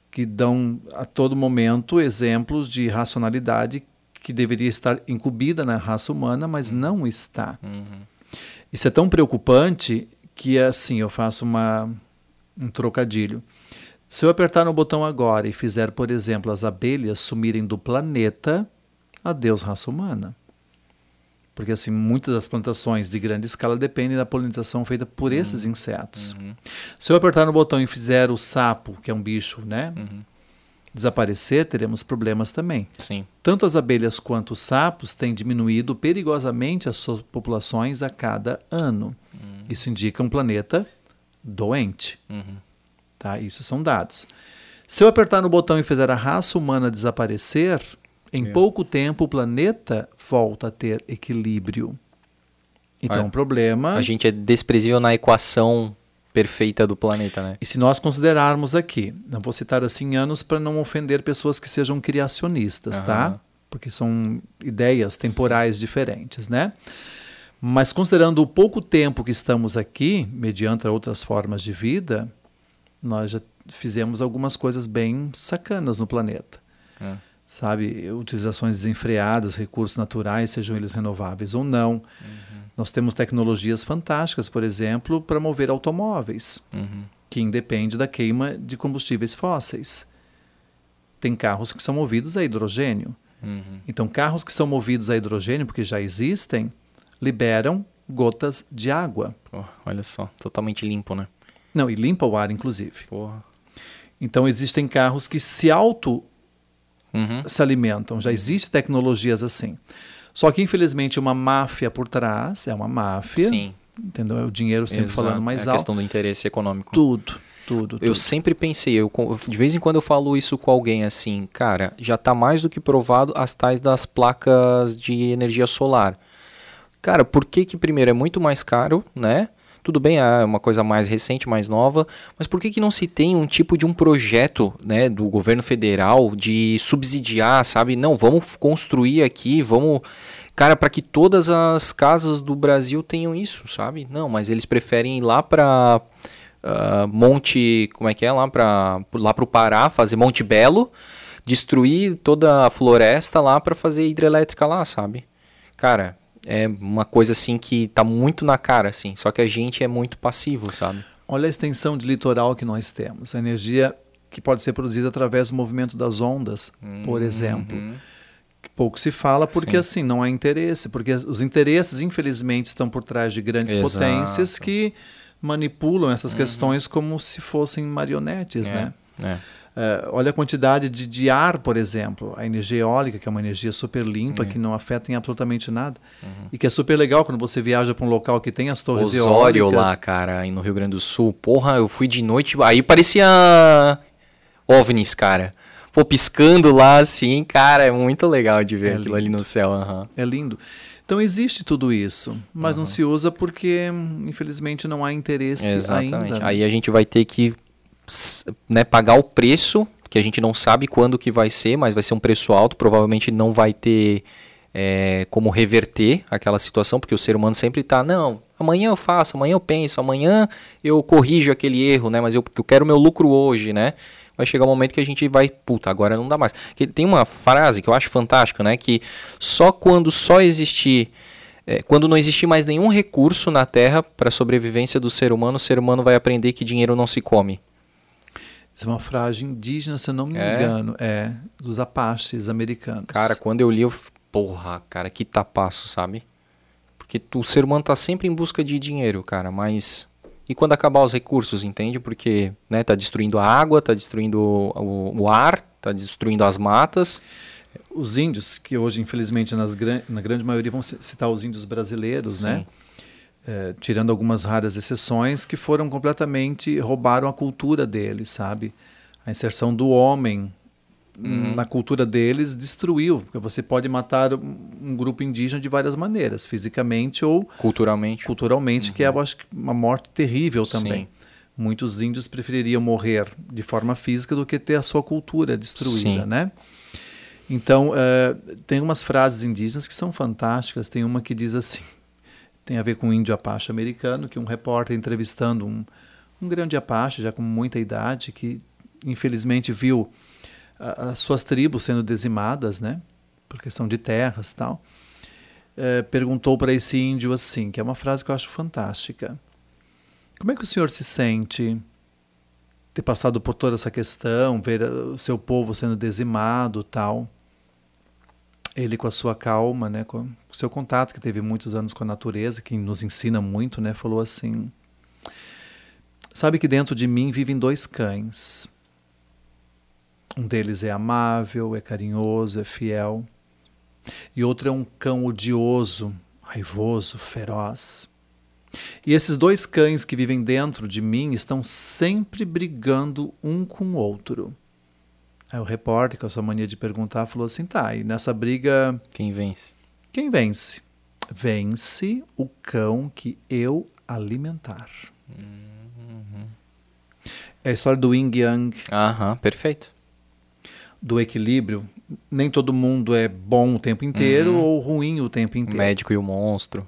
que dão a todo momento exemplos de racionalidade que deveria estar incumbida na raça humana, mas não está. Isso é tão preocupante que, assim, eu faço uma, um trocadilho. Se eu apertar no botão agora e fizer, por exemplo, as abelhas sumirem do planeta, adeus raça humana. Porque assim, muitas das plantações de grande escala dependem da polinização feita por esses insetos. Se eu apertar no botão e fizer o sapo, que é um bicho, né, desaparecer, teremos problemas também. Sim. Tanto as abelhas quanto os sapos têm diminuído perigosamente as suas populações a cada ano. Isso indica um planeta doente. Tá? Isso são dados. Se eu apertar no botão e fizer a raça humana desaparecer, em É. pouco tempo o planeta volta a ter equilíbrio. Então, o problema. A gente é desprezível na equação perfeita do planeta, né? E se nós considerarmos aqui, não vou citar assim anos para não ofender pessoas que sejam criacionistas, tá? Porque são ideias temporais diferentes, né? Mas considerando o pouco tempo que estamos aqui, mediante outras formas de vida, nós já fizemos algumas coisas bem sacanas no planeta. É. Sabe, utilizações desenfreadas, recursos naturais, sejam eles renováveis ou não. Nós temos tecnologias fantásticas, por exemplo, para mover automóveis Uhum. que independe da queima de combustíveis fósseis. Tem carros que são movidos a hidrogênio. Uhum. Então, carros que são movidos a hidrogênio, porque já existem, liberam gotas de água. Pô, olha só, totalmente limpo, né? Não, e limpa o ar, inclusive. Porra. Então, existem carros que se auto Uhum. se alimentam. Já existem tecnologias assim. Só que, infelizmente, uma máfia por trás, é uma máfia. Sim. Entendeu? É o dinheiro sempre exato. falando mais é a alto. questão do interesse econômico. Tudo, tudo, Eu tudo. sempre pensei, eu, de vez em quando eu falo isso com alguém assim, cara, já tá mais do que provado as tais das placas de energia solar. Cara, por que que primeiro é muito mais caro, né? Tudo bem, é uma coisa mais recente, mais nova, mas por que que não se tem um tipo de um projeto, né, do governo federal de subsidiar, sabe? Não, vamos construir aqui, vamos, cara, para que todas as casas do Brasil tenham isso, sabe? Não, mas eles preferem ir lá para ah, Monte, como é que é lá para lá pro Pará, fazer Monte Belo, destruir toda a floresta lá para fazer hidrelétrica lá, sabe? Cara, é uma coisa assim que tá muito na cara assim, só que a gente é muito passivo, sabe? Olha a extensão de litoral que nós temos. A energia que pode ser produzida através do movimento das ondas, por exemplo. Pouco se fala porque Uhum. Sim. assim não há interesse, porque os interesses infelizmente estão por trás de grandes Exato. Uhum. potências que manipulam essas questões como se fossem marionetes, É, né? é. Uh, olha a quantidade de, de, ar, por exemplo, a energia eólica, que é uma energia super limpa, uhum. que não afeta em absolutamente nada. Uhum. E que é super legal quando você viaja para um local que tem as torres Osório eólicas. lá, cara, aí no Rio Grande do Sul. Porra, eu fui de noite, aí parecia OVNIs, cara. Pô, piscando lá assim, cara, é muito legal de ver é aquilo lindo. ali no céu. Uhum. É lindo. Então existe tudo isso, mas não se usa porque, infelizmente, não há interesse Exatamente. ainda. Aí a gente vai ter que né, pagar o preço, que a gente não sabe quando que vai ser, mas vai ser um preço alto, provavelmente não vai ter é, como reverter aquela situação, porque o ser humano sempre está, não, amanhã eu faço, amanhã eu penso, amanhã eu corrijo aquele erro, né? Mas eu, eu quero meu lucro hoje, né? Vai chegar um momento que a gente vai, puta, agora não dá mais. Tem uma frase que eu acho fantástica, né? Que só quando só existir é, quando não existir mais nenhum recurso na Terra para a sobrevivência do ser humano, o ser humano vai aprender que dinheiro não se come. Isso é uma frase indígena, se eu não me é. engano. É, dos Apaches americanos. Cara, quando eu li, eu. Porra, cara, que tapaço, sabe? Porque o ser humano tá sempre em busca de dinheiro, cara, mas. E quando acabar os recursos, entende? Porque né, tá destruindo a água, tá destruindo o, o ar, tá destruindo as matas. Os índios, que hoje, infelizmente, nas, na grande maioria vão citar os índios brasileiros, né? Sim. né? É, tirando algumas raras exceções, que foram completamente roubaram a cultura deles, sabe? A inserção do homem uhum. na cultura deles destruiu, porque você pode matar um grupo indígena de várias maneiras, fisicamente ou culturalmente, culturalmente, uhum. que é eu acho uma morte terrível também. Sim. Muitos índios prefeririam morrer de forma física do que ter a sua cultura destruída, Sim. né? Então, uh, tem umas frases indígenas que são fantásticas. Tem uma que diz assim: tem a ver com o índio Apache americano, que um repórter entrevistando um, um grande Apache, já com muita idade, que infelizmente viu as suas tribos sendo dizimadas, né, por questão de terras tal, é, perguntou para esse índio assim, que é uma frase que eu acho fantástica. Como é que o senhor se sente ter passado por toda essa questão, ver o seu povo sendo dizimado tal? Ele com a sua calma, né, com o seu contato que teve muitos anos com a natureza, que nos ensina muito, né, falou assim: Sabe que dentro de mim vivem dois cães. Um deles é amável, é carinhoso, é fiel. E outro é um cão odioso, raivoso, feroz. E esses dois cães que vivem dentro de mim estão sempre brigando um com o outro. Aí o repórter, com a sua mania de perguntar, falou assim: tá, e nessa briga. Quem vence? Quem vence? Vence o cão que eu alimentar. Uhum. É a história do yin yang. Aham, perfeito. Do equilíbrio. Nem todo mundo é bom o tempo inteiro uhum. ou ruim o tempo inteiro. O médico e o monstro.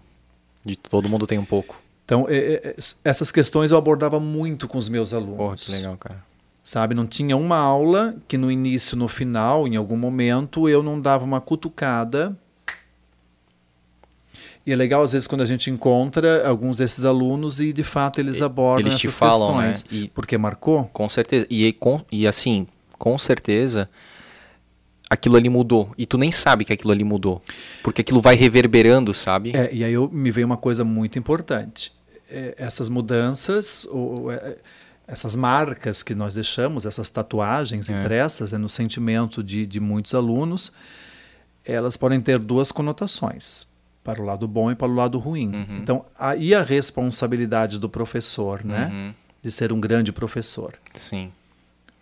De todo mundo tem um pouco. Então, é, é, essas questões eu abordava muito com os meus alunos. Porra, que legal, cara sabe? Não tinha uma aula que no início, no final, em algum momento, eu não dava uma cutucada. E é legal, às vezes, quando a gente encontra alguns desses alunos e, de fato, eles abordam eles essas te falam, questões. Né? E, porque marcou? Com certeza. E, com, e, assim, com certeza, aquilo ali mudou. E tu nem sabe que aquilo ali mudou. Porque aquilo vai reverberando, sabe? É, e aí eu, me veio uma coisa muito importante. É, essas mudanças... Ou, é, essas marcas que nós deixamos, essas tatuagens é. impressas né, no sentimento de, de muitos alunos, elas podem ter duas conotações, para o lado bom e para o lado ruim. Uhum. Então, aí a responsabilidade do professor, né? Uhum. De ser um grande professor. Sim.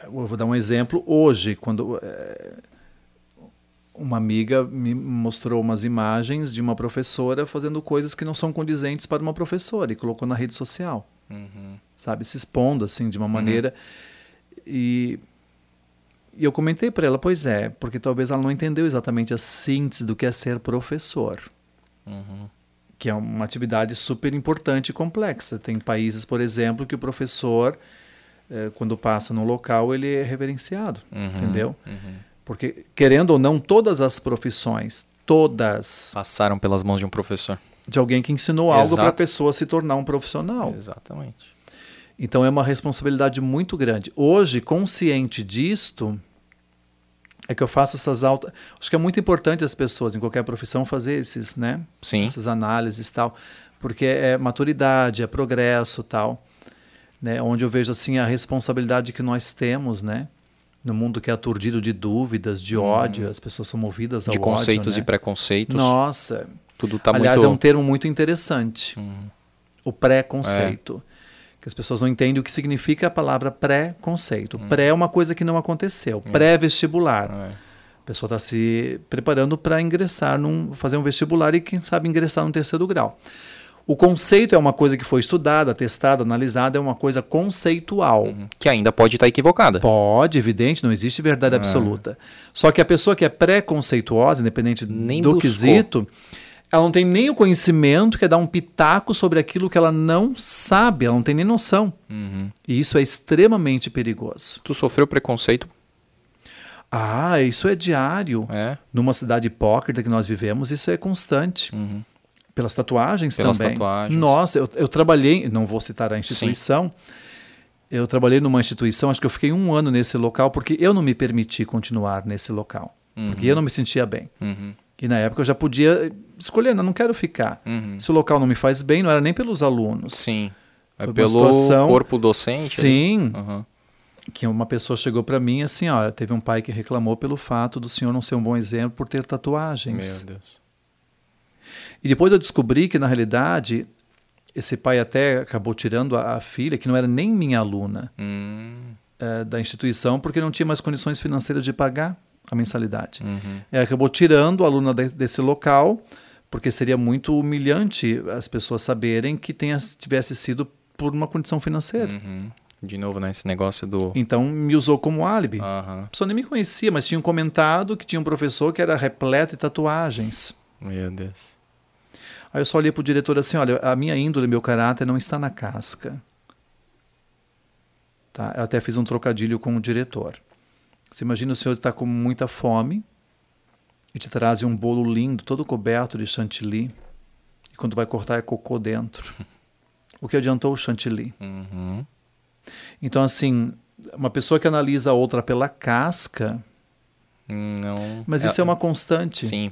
Eu vou dar um exemplo. Hoje, quando é, uma amiga me mostrou umas imagens de uma professora fazendo coisas que não são condizentes para uma professora e colocou na rede social. Uhum sabe, se expondo assim de uma uhum. maneira. E, e eu comentei para ela, pois é, porque talvez ela não entendeu exatamente a síntese do que é ser professor. Uhum. Que é uma atividade super importante e complexa. Tem países, por exemplo, que o professor, eh, quando passa no local, ele é reverenciado, uhum. entendeu? Uhum. Porque, querendo ou não, todas as profissões, todas. Passaram pelas mãos de um professor. De alguém que ensinou algo para a pessoa se tornar um profissional. Exatamente. Então é uma responsabilidade muito grande. Hoje, consciente disto, é que eu faço essas altas. Acho que é muito importante as pessoas em qualquer profissão fazer esses, né? Sim. Essas análises e tal, porque é maturidade, é progresso, tal, né? Onde eu vejo assim a responsabilidade que nós temos, né? no mundo que é aturdido de dúvidas, de ódio, as pessoas são movidas ao. De conceitos ódio, e né? preconceitos. Nossa, Tudo tá aliás muito. É um termo muito interessante, o preconceito. Que as pessoas não entendem o que significa a palavra pré-conceito. Pré é uma coisa que não aconteceu. Pré-vestibular. É. A pessoa está se preparando para ingressar, num, fazer um vestibular e, quem sabe, ingressar no terceiro grau. O conceito é uma coisa que foi estudada, testada, analisada, é uma coisa conceitual. Que ainda pode estar equivocada. Pode, evidente, não existe É. verdade absoluta. Só que a pessoa que é pré-conceituosa, independente Nem do buscou. quesito, ela não tem nem o conhecimento, quer dar um pitaco sobre aquilo que ela não sabe, ela não tem nem noção. Uhum. E isso é extremamente perigoso. Tu sofreu preconceito? Ah, isso é diário. É. Numa cidade hipócrita que nós vivemos, isso é constante. Pelas tatuagens Uhum. Pelas também. tatuagens. Nossa, eu, eu trabalhei, não vou citar a instituição, eu trabalhei numa instituição, acho que eu fiquei um ano nesse local, porque eu não me permiti continuar nesse local. Porque eu não me sentia bem. Uhum. E na época eu já podia escolher, não, não quero ficar. Uhum. Se o local não me faz bem, não era nem pelos alunos. Sim. É Foi pelo situação- corpo docente? Sim, Uhum. que uma pessoa chegou para mim assim, ó, teve um pai que reclamou pelo fato do senhor não ser um bom exemplo por ter tatuagens. Meu Deus. E depois eu descobri que, na realidade, esse pai até acabou tirando a, a filha, que não era nem minha aluna, Hum, eh, da instituição, porque não tinha mais condições financeiras de pagar a mensalidade. uhum. É, acabou tirando a aluna de- desse local, porque seria muito humilhante as pessoas saberem que tenha, tivesse sido por uma condição financeira. Uhum. De novo, né? Esse negócio do. Então me usou como álibi. Aham. A pessoa nem me conhecia, mas tinham comentado que tinha um professor que era repleto de tatuagens. Meu Deus. Aí eu só olhei pro diretor assim, olha, a minha índole, meu caráter não está na casca. Tá? Eu até fiz um trocadilho com o diretor. Você imagina o senhor está com muita fome e te trazem um bolo lindo, todo coberto de chantilly, e quando vai cortar é cocô dentro. O que adiantou o chantilly? Uhum. Então, assim, uma pessoa que analisa a outra pela casca, Não. mas isso é uma constante. Sim.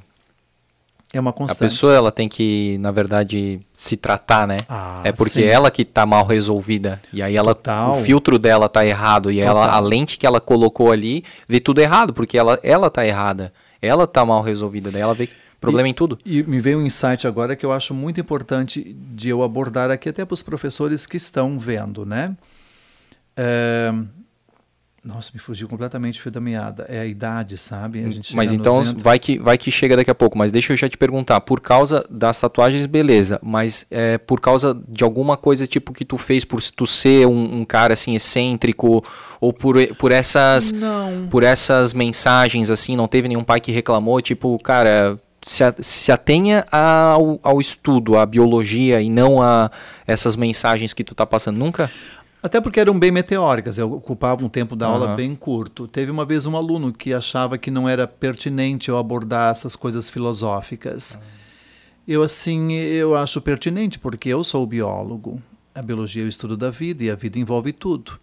É uma A constante. pessoa, ela tem que, na verdade, se tratar, né? Ah, é porque sim. ela que tá mal resolvida. E aí ela, Total. o filtro dela tá errado. E ela, Total. a lente que ela colocou ali, vê tudo errado, porque ela, ela tá errada. Ela tá mal resolvida. Daí ela vê problema em tudo. E me veio um insight agora que eu acho muito importante de eu abordar aqui até para os professores que estão vendo, né? É, Nossa, me fugiu completamente o fio da meada. É a idade, sabe? A gente Mas então vai que, vai que chega daqui a pouco. Mas deixa eu já te perguntar. Por causa das tatuagens, beleza. Mas é por causa de alguma coisa tipo que tu fez por tu ser um, um cara assim excêntrico ou por, por essas Não. por essas mensagens assim, não teve nenhum pai que reclamou, tipo, cara, se, a- se atenha ao, ao estudo, à biologia e não a essas mensagens que tu tá passando nunca? Até porque eram bem meteóricas, eu ocupava um tempo da aula Aham. bem curto. Teve uma vez um aluno que achava que não era pertinente eu abordar essas coisas filosóficas. Eu, assim, eu acho pertinente, porque eu sou biólogo. A biologia é o estudo da vida e a vida envolve tudo.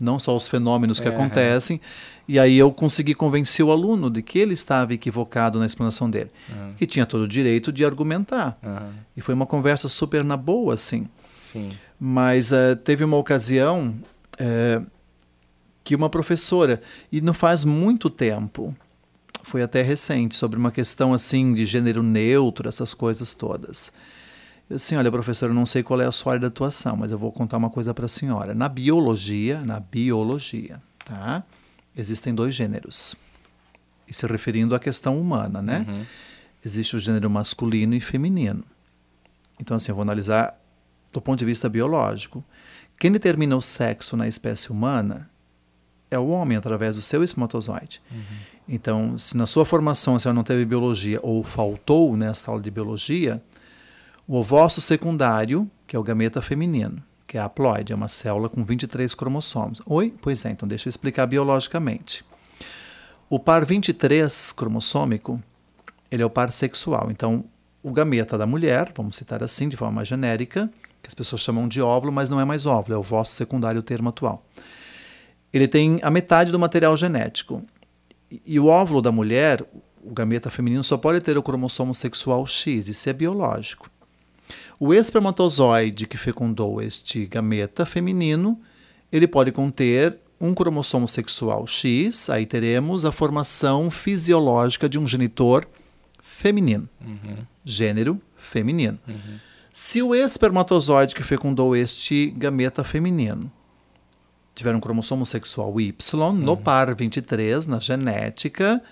Não só os fenômenos que É. acontecem. E aí eu consegui convencer o aluno de que ele estava equivocado na explanação dele. E tinha todo o direito de argumentar. E foi uma conversa super na boa, assim. Sim. Mas eh, teve uma ocasião eh, que uma professora, e não faz muito tempo, foi até recente, sobre uma questão assim de gênero neutro, essas coisas todas. Eu assim, olha, professora, eu não sei qual é a sua área de atuação, mas eu vou contar uma coisa para a senhora. Na biologia, na biologia, tá? Existem dois gêneros. E se referindo à questão humana, né? Existe o gênero masculino e feminino. Então, assim, eu vou analisar do ponto de vista biológico. Quem determina o sexo na espécie humana é o homem através do seu espermatozoide. Então, se na sua formação senhora não teve biologia ou faltou nessa aula de biologia, o ovócito secundário, que é o gameta feminino, que é a haploide, é uma célula com 23 cromossomos. Oi? Pois é, então deixa eu explicar biologicamente. O par 23 cromossômico, ele é o par sexual. Então, o gameta da mulher, vamos citar assim, de forma mais genérica, que as pessoas chamam de óvulo, mas não é mais óvulo, é o ovócito secundário o termo atual. Ele tem a metade do material genético. E- o óvulo da mulher, o gameta feminino, só pode ter o cromossomo sexual X, isso é biológico. O espermatozoide que fecundou este gameta feminino, ele pode conter um cromossomo sexual X, aí teremos a formação fisiológica de um genitor feminino. Gênero feminino. Se o espermatozoide que fecundou este gameta feminino tiver um cromossomo sexual Y, no par 23, na genética,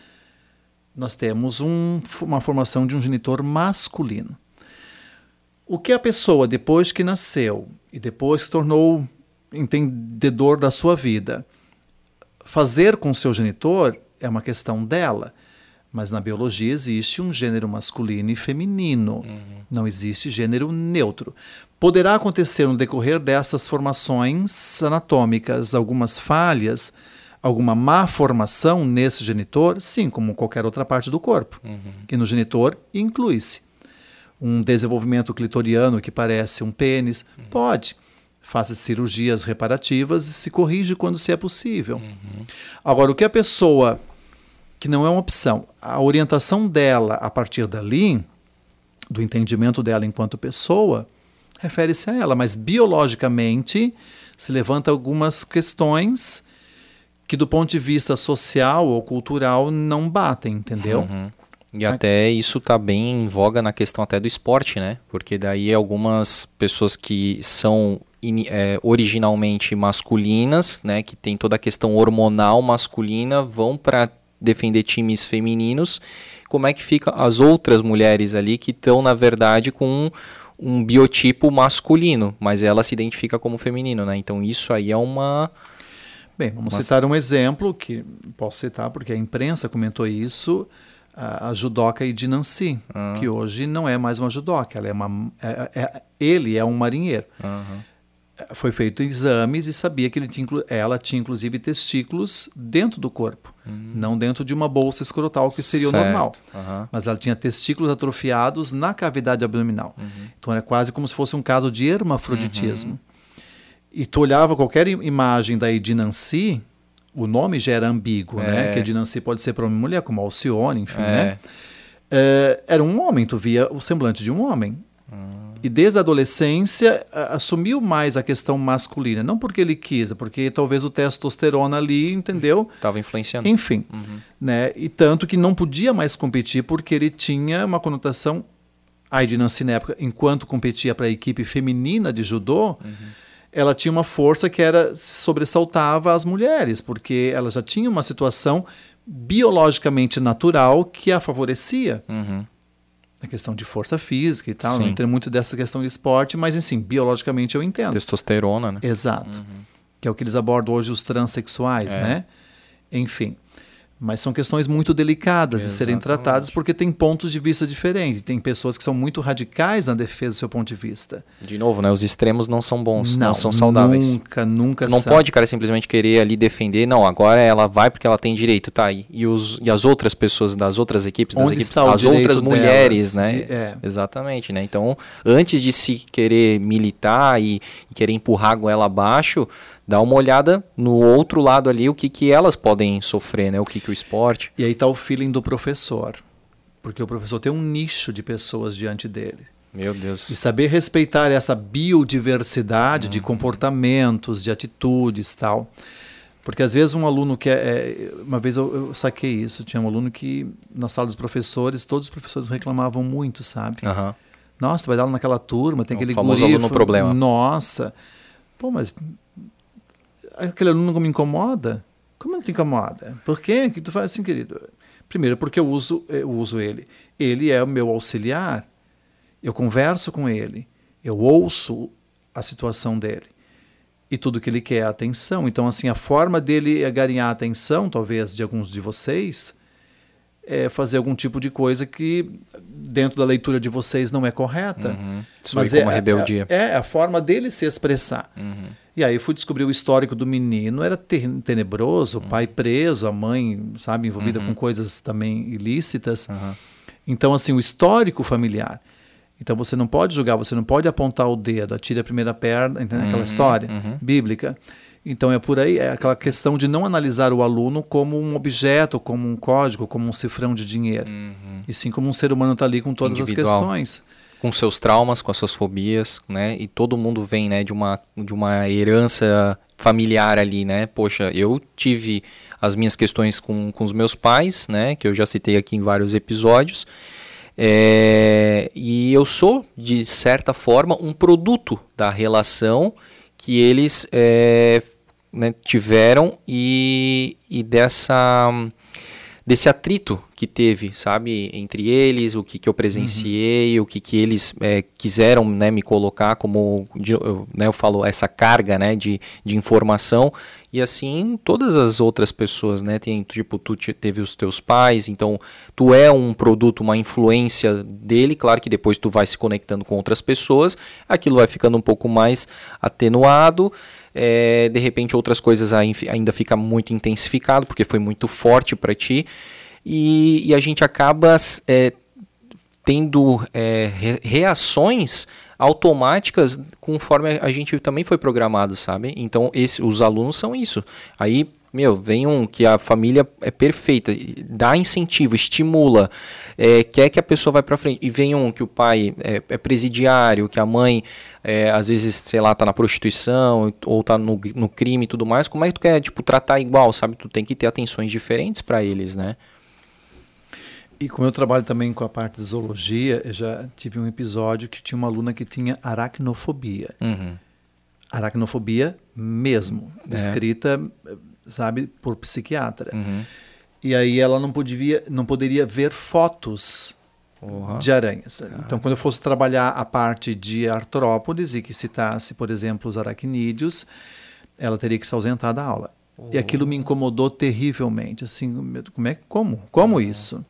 nós temos um- uma formação de um genitor masculino. O que a pessoa, depois que nasceu e depois que se tornou entendedor da sua vida, fazer com seu genitor é uma questão dela. Mas na biologia existe um gênero masculino e feminino. Não existe gênero neutro. Poderá acontecer no decorrer dessas formações anatômicas algumas falhas, alguma má formação nesse genitor? Sim, como qualquer outra parte do corpo. E no genitor inclui-se um desenvolvimento clitoriano que parece um pênis? Pode. Faça cirurgias reparativas e se corrige quando se é possível. Agora, o que a pessoa, que não é uma opção, a orientação dela a partir dali, do entendimento dela enquanto pessoa, refere-se a ela, mas biologicamente se levanta algumas questões que do ponto de vista social ou cultural não batem, entendeu? Uhum. E até isso tá bem em voga na questão até do esporte, né? Porque daí algumas pessoas que são é, originalmente masculinas, né? Que tem toda a questão hormonal masculina, vão para defender times femininos. Como é que fica as outras mulheres ali que estão, na verdade, com um, um biotipo masculino, mas ela se identifica como feminino, né? Então isso aí é uma... Bem, vamos Mas- citar um exemplo que posso citar porque a imprensa comentou isso, a, a judoca Idinanci, Ah. que hoje não é mais uma judoca, ela é uma, é- é- ele é um marinheiro. Aham. Foi feito exames e sabia que ele tinha, ela tinha inclusive testículos dentro do corpo, não dentro de uma bolsa escrotal que seria o. Certo. normal. Aham. Mas ela tinha testículos atrofiados na cavidade abdominal. Uhum. Então era quase como se fosse um caso de hermafroditismo. E tu olhava qualquer imagem da Edinanci, o nome já era ambíguo, né? É. Que Edinanci pode ser para uma mulher, como Alcione, enfim, É. né? É, era um homem, tu via o semblante de um homem. E desde a adolescência assumiu mais a questão masculina, não porque ele quis, é porque talvez o testosterona ali, entendeu? Tava influenciando. Enfim, né? E tanto que não podia mais competir porque ele tinha uma conotação. A Edinanci, na época, enquanto competia para a equipe feminina de judô, ela tinha uma força que era sobressaltava as mulheres, porque ela já tinha uma situação biologicamente natural que a favorecia. Uhum. A questão de força física e tal. Sim. Não entendo muito dessa questão de esporte, mas, assim, biologicamente eu entendo. Testosterona, né? Exato. Que é o que eles abordam hoje os transexuais, É. né? Enfim. Mas são questões muito delicadas de serem Exatamente. tratadas porque tem pontos de vista diferentes. Tem pessoas que são muito radicais na defesa do seu ponto de vista. De novo, né? Os extremos não são bons, não, são saudáveis. Nunca, nunca Não são. pode, cara, simplesmente querer ali defender. Não, agora ela vai porque ela tem direito, tá? E, e, os, e as outras pessoas das outras equipes, das Onde equipes, está o as outras mulheres, delas né? de- é. Exatamente, né? Então, antes de se querer militar e, e querer empurrar a goela abaixo, dá uma olhada no outro lado ali, o que, que elas podem sofrer, né? O que, que o esporte. E aí está o feeling do professor. Porque o professor tem um nicho de pessoas diante dele. Meu Deus. E saber respeitar essa biodiversidade Uhum. de comportamentos, de atitudes tal. Porque às vezes um aluno que é, é- uma vez eu, eu saquei isso, tinha um aluno que na sala dos professores, todos os professores reclamavam muito, sabe? Aham. Nossa, tu vai dar aula naquela turma, tem O aquele famoso guri, aluno problema. Nossa. Pô, mas aquele aluno não me incomoda? Como não te incomoda? Por quê? Que tu faz assim, querido? Primeiro, porque eu uso, eu uso ele. Ele é o meu auxiliar. Eu converso com ele. Eu ouço a situação dele. E tudo que ele quer é atenção. Então, assim, a forma dele garinhar a atenção, talvez, de alguns de vocês, é fazer algum tipo de coisa que, dentro da leitura de vocês, não é correta. Uhum. Como é, rebeldia. É, é a forma dele se expressar. Uhum. E aí fui descobrir o histórico do menino, era tenebroso, o Uhum. pai preso, a mãe, sabe, envolvida com coisas também ilícitas. Uhum. Então, assim, o histórico familiar. Então você não pode julgar, você não pode apontar o dedo, atire a primeira perna, entende aquela Uhum, história uhum. bíblica. Então é por aí, é aquela questão de não analisar o aluno como um objeto, como um código, como um cifrão de dinheiro. Uhum. E sim como um ser humano está ali com todas as Individual. questões. Com seus traumas, com as suas fobias, né? E todo mundo vem, né, de uma, de uma herança familiar ali, né? Poxa, eu tive as minhas questões com, com os meus pais, né? Que eu já citei aqui em vários episódios. É, e eu sou, de certa forma, um produto da relação que eles é, né, tiveram e, e dessa desse atrito que teve, sabe, entre eles, o que, que eu presenciei, uhum. o que, que eles é, quiseram né, me colocar como, eu, né, eu falo, essa carga né, de, de informação, e assim todas as outras pessoas, né, tem, tipo, tu teve os teus pais, então tu é um produto, uma influência dele, claro que depois tu vai se conectando com outras pessoas, aquilo vai ficando um pouco mais atenuado, é, de repente outras coisas ainda fica muito intensificado, porque foi muito forte para ti, e, e, a gente acaba é, tendo é, reações automáticas conforme a gente também foi programado, sabe? Então esse, os alunos são isso. Aí meu, vem um que a família é perfeita, dá incentivo, estimula, é, quer que a pessoa vá para frente. E vem um que o pai é, é presidiário, que a mãe, é, às vezes, sei lá, tá na prostituição ou tá no, no crime e tudo mais. Como é que tu quer, tipo, tratar igual, sabe? Tu tem que ter atenções diferentes para eles, né? E como eu trabalho também com a parte de zoologia, eu já tive um episódio que tinha uma aluna que tinha aracnofobia. Uhum. Aracnofobia mesmo, é. descrita sabe, por psiquiatra. Uhum. E aí ela não podia, não poderia ver fotos uhum. de aranhas. Então, quando eu fosse trabalhar a parte de artrópodes e que citasse, por exemplo, os aracnídeos, ela teria que se ausentar da aula. Uhum. E aquilo me incomodou terrivelmente. Assim, como é como? Como isso?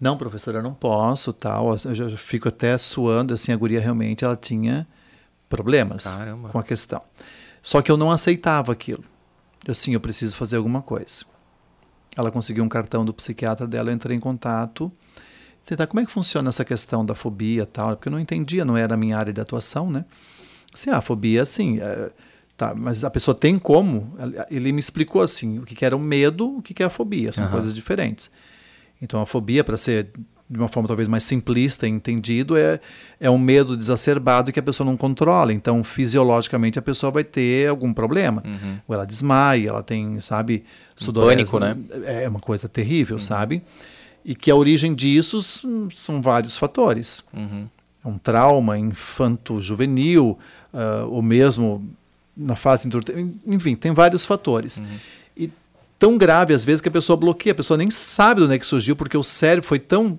Não, professora, eu não posso, tal. Eu já fico até suando, assim, a guria realmente ela tinha problemas Caramba. com a questão. Só que eu não aceitava aquilo. Eu, sim, eu preciso fazer alguma coisa. Ela conseguiu um cartão do psiquiatra dela, eu entrei em contato. Tentar como é que funciona essa questão da fobia tal, porque eu não entendia, não era a minha área de atuação, né? Assim, a fobia, assim, é, tá, mas a pessoa tem como? Ele me explicou assim, o que era o medo, o que é a fobia, são uhum. coisas diferentes. Então a fobia, para ser de uma forma talvez mais simplista e entendido, é, é um medo desacerbado que a pessoa não controla. Então, fisiologicamente, a pessoa vai ter algum problema. Uhum. Ou ela desmaia, ela tem, sabe, sudorese. Pânico, né? É uma coisa terrível, uhum. sabe? E que a origem disso são vários fatores. Uhum. É um trauma infanto-juvenil, uh, ou mesmo na fase... Enfim, tem vários fatores. Uhum tão grave às vezes que a pessoa bloqueia, a pessoa nem sabe de onde é que surgiu, porque o cérebro foi tão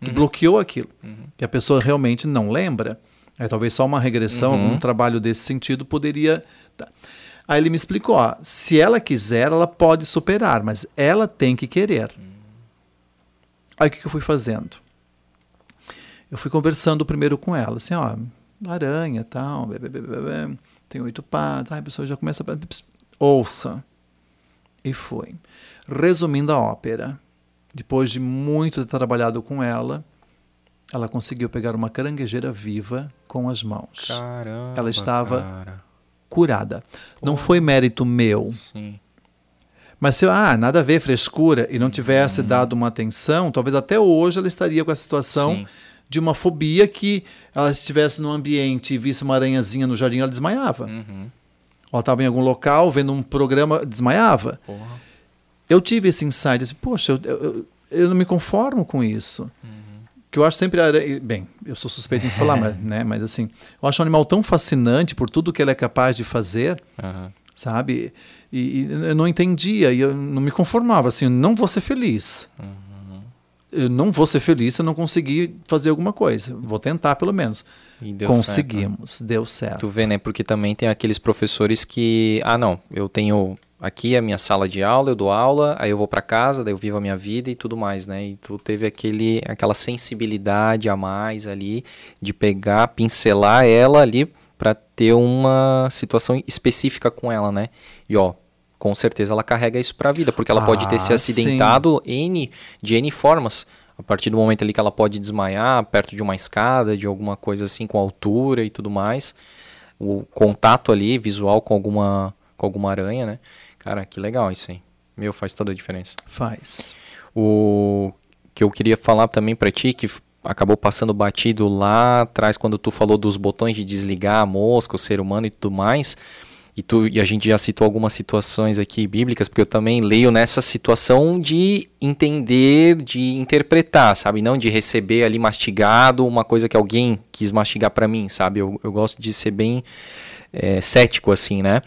que uhum. bloqueou aquilo. Uhum. E a pessoa realmente não lembra. Aí talvez só uma regressão, uhum. um trabalho desse sentido poderia. Aí ele me explicou: ó, se ela quiser, ela pode superar, mas ela tem que querer. Aí o que, que eu fui fazendo? Eu fui conversando primeiro com ela, assim, ó, aranha, tal, bê, bê, bê, tem oito patas, aí a pessoa já começa a. Ouça. E foi. Resumindo a ópera, depois de muito ter trabalhado com ela, ela conseguiu pegar uma caranguejeira viva com as mãos. Caramba, ela estava cara. curada. Pô. Não foi mérito meu. Sim. Mas se ah, nada a ver, frescura, e não tivesse uhum. dado uma atenção, talvez até hoje ela estaria com a situação Sim. de uma fobia que ela estivesse num ambiente e visse uma aranhazinha no jardim, ela desmaiava. Uhum. Ela estava em algum local, vendo um programa, desmaiava. Porra. Eu tive esse insight, assim, poxa, eu, eu, eu não me conformo com isso. Uhum. Que eu acho sempre. Bem, eu sou suspeito em falar, (laughs) mas, né, mas assim, eu acho um animal tão fascinante por tudo que ele é capaz de fazer, uhum. sabe? E, e, eu não entendia, e eu não me conformava, assim, eu não vou ser feliz. Uhum. Eu não vou ser feliz se eu não conseguir fazer alguma coisa. Vou tentar, pelo menos. Conseguimos, certo. deu certo. Tu vê, né? Porque também tem aqueles professores que, ah, não, eu tenho aqui a minha sala de aula, eu dou aula, aí eu vou para casa, daí eu vivo a minha vida e tudo mais, né? E tu teve aquele, aquela sensibilidade a mais ali de pegar, pincelar ela ali para ter uma situação específica com ela, né? E ó, com certeza ela carrega isso para a vida, porque ela ah, pode ter se ah, acidentado N de N formas. A partir do momento ali que ela pode desmaiar perto de uma escada, de alguma coisa assim com altura e tudo mais, o contato ali visual com alguma com alguma aranha, né? Cara, que legal isso aí. Meu, faz toda a diferença. Faz. O que eu queria falar também para ti que acabou passando batido lá atrás quando tu falou dos botões de desligar a mosca, o ser humano e tudo mais. E, tu, e a gente já citou algumas situações aqui bíblicas, porque eu também leio nessa situação de entender, de interpretar, sabe? Não de receber ali mastigado uma coisa que alguém quis mastigar para mim, sabe? Eu, eu gosto de ser bem é, cético assim, né?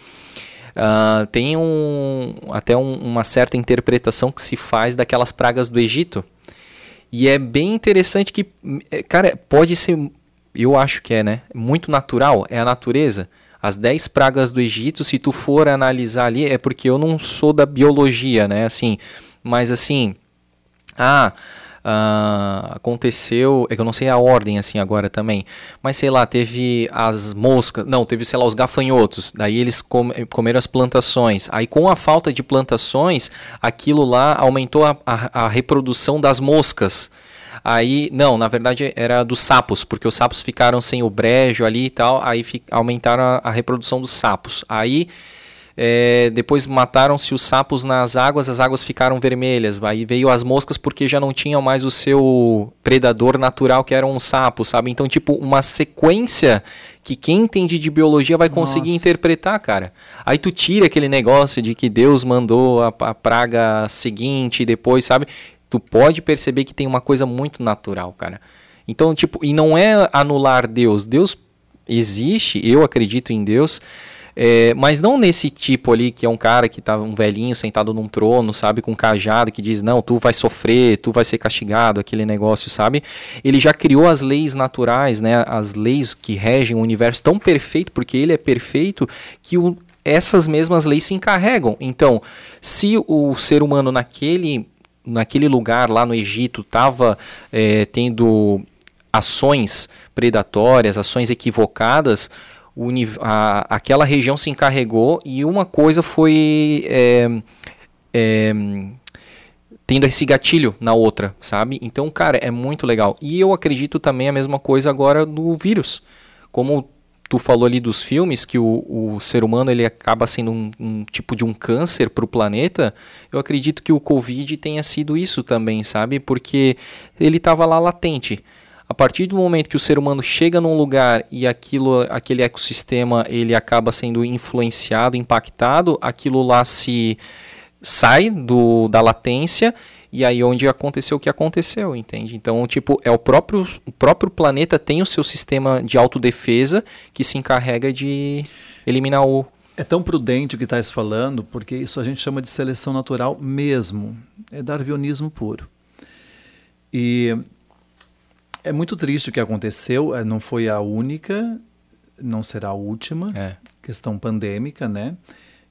Uh, tem um, até um, uma certa interpretação que se faz daquelas pragas do Egito. E é bem interessante que, é, cara, pode ser, eu acho que é, né? Muito natural, é a natureza. As 10 pragas do Egito, se tu for analisar ali, é porque eu não sou da biologia, né? Assim, mas assim, ah, uh, aconteceu, é que eu não sei a ordem assim agora também, mas sei lá, teve as moscas, não, teve sei lá os gafanhotos, daí eles com, comeram as plantações, aí com a falta de plantações, aquilo lá aumentou a, a, a reprodução das moscas, Aí, não, na verdade era dos sapos, porque os sapos ficaram sem o brejo ali e tal, aí aumentaram a, a reprodução dos sapos. Aí é, depois mataram-se os sapos nas águas, as águas ficaram vermelhas. Aí veio as moscas porque já não tinham mais o seu predador natural, que era um sapo, sabe? Então, tipo, uma sequência que quem entende de biologia vai conseguir Nossa. interpretar, cara. Aí tu tira aquele negócio de que Deus mandou a, a praga seguinte e depois, sabe? Tu pode perceber que tem uma coisa muito natural, cara. Então, tipo, e não é anular Deus. Deus existe, eu acredito em Deus é, mas não nesse tipo ali que é um cara que tá um velhinho sentado num trono, sabe, com um cajado que diz: "Não, tu vai sofrer, tu vai ser castigado", aquele negócio, sabe? Ele já criou as leis naturais, né, as leis que regem o universo tão perfeito, porque ele é perfeito que o, essas mesmas leis se encarregam. Então, se o ser humano naquele naquele lugar lá no Egito estava é, tendo ações predatórias, ações equivocadas, o, a, aquela região se encarregou e uma coisa foi é, é, tendo esse gatilho na outra, sabe? Então, cara, é muito legal. E eu acredito também a mesma coisa agora do vírus. Como tu falou ali dos filmes, que o, o ser humano ele acaba sendo um, um tipo de um câncer para o planeta, eu acredito que o Covid tenha sido isso também, sabe? Porque ele estava lá latente. A partir do momento que o ser humano chega num lugar e aquilo, aquele ecossistema ele acaba sendo influenciado, impactado, aquilo lá se sai do, da latência e aí onde aconteceu o que aconteceu, entende? Então, tipo, é o próprio, o próprio planeta tem o seu sistema de autodefesa que se encarrega de eliminar o. É tão prudente o que estás falando, porque isso a gente chama de seleção natural mesmo. É darwinismo puro. E é muito triste o que aconteceu, é, não foi a única, não será a última. É. Questão pandêmica, né?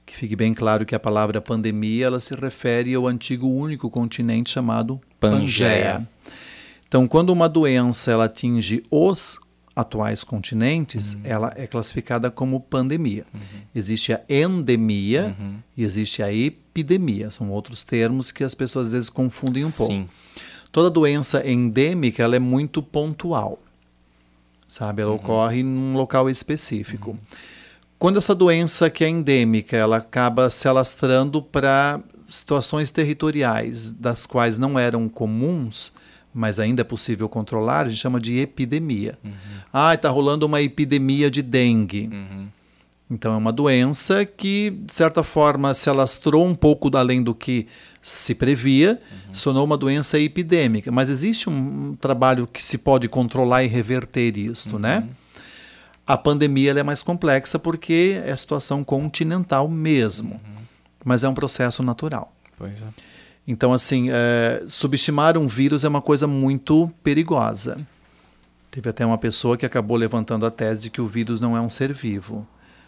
Que fique bem claro que a palavra pandemia ela se refere ao antigo único continente chamado Pangeia. Pangeia. Então, quando uma doença ela atinge os atuais continentes, uhum. ela é classificada como pandemia. Uhum. Existe a endemia uhum. e existe a epidemia. São outros termos que as pessoas às vezes confundem um Sim. pouco toda doença endêmica ela é muito pontual, sabe? Ela uhum. ocorre num local específico. Quando essa doença que é endêmica, ela acaba se alastrando para situações territoriais das quais não eram comuns, mas ainda é possível controlar, a gente chama de epidemia. Uhum. Ah, está rolando uma epidemia de dengue. Uhum. Então é uma doença que, de certa forma, se alastrou um pouco além do que se previa, uhum. sonou uma doença epidêmica. Mas existe um trabalho que se pode controlar e reverter isto, né? uhum. né? A pandemia é mais complexa porque é situação continental mesmo, uhum. mas é um processo natural. Pois é. Então, assim, é, subestimar um vírus é uma coisa muito perigosa. Teve até uma pessoa que acabou levantando a tese de que o vírus não é um ser vivo.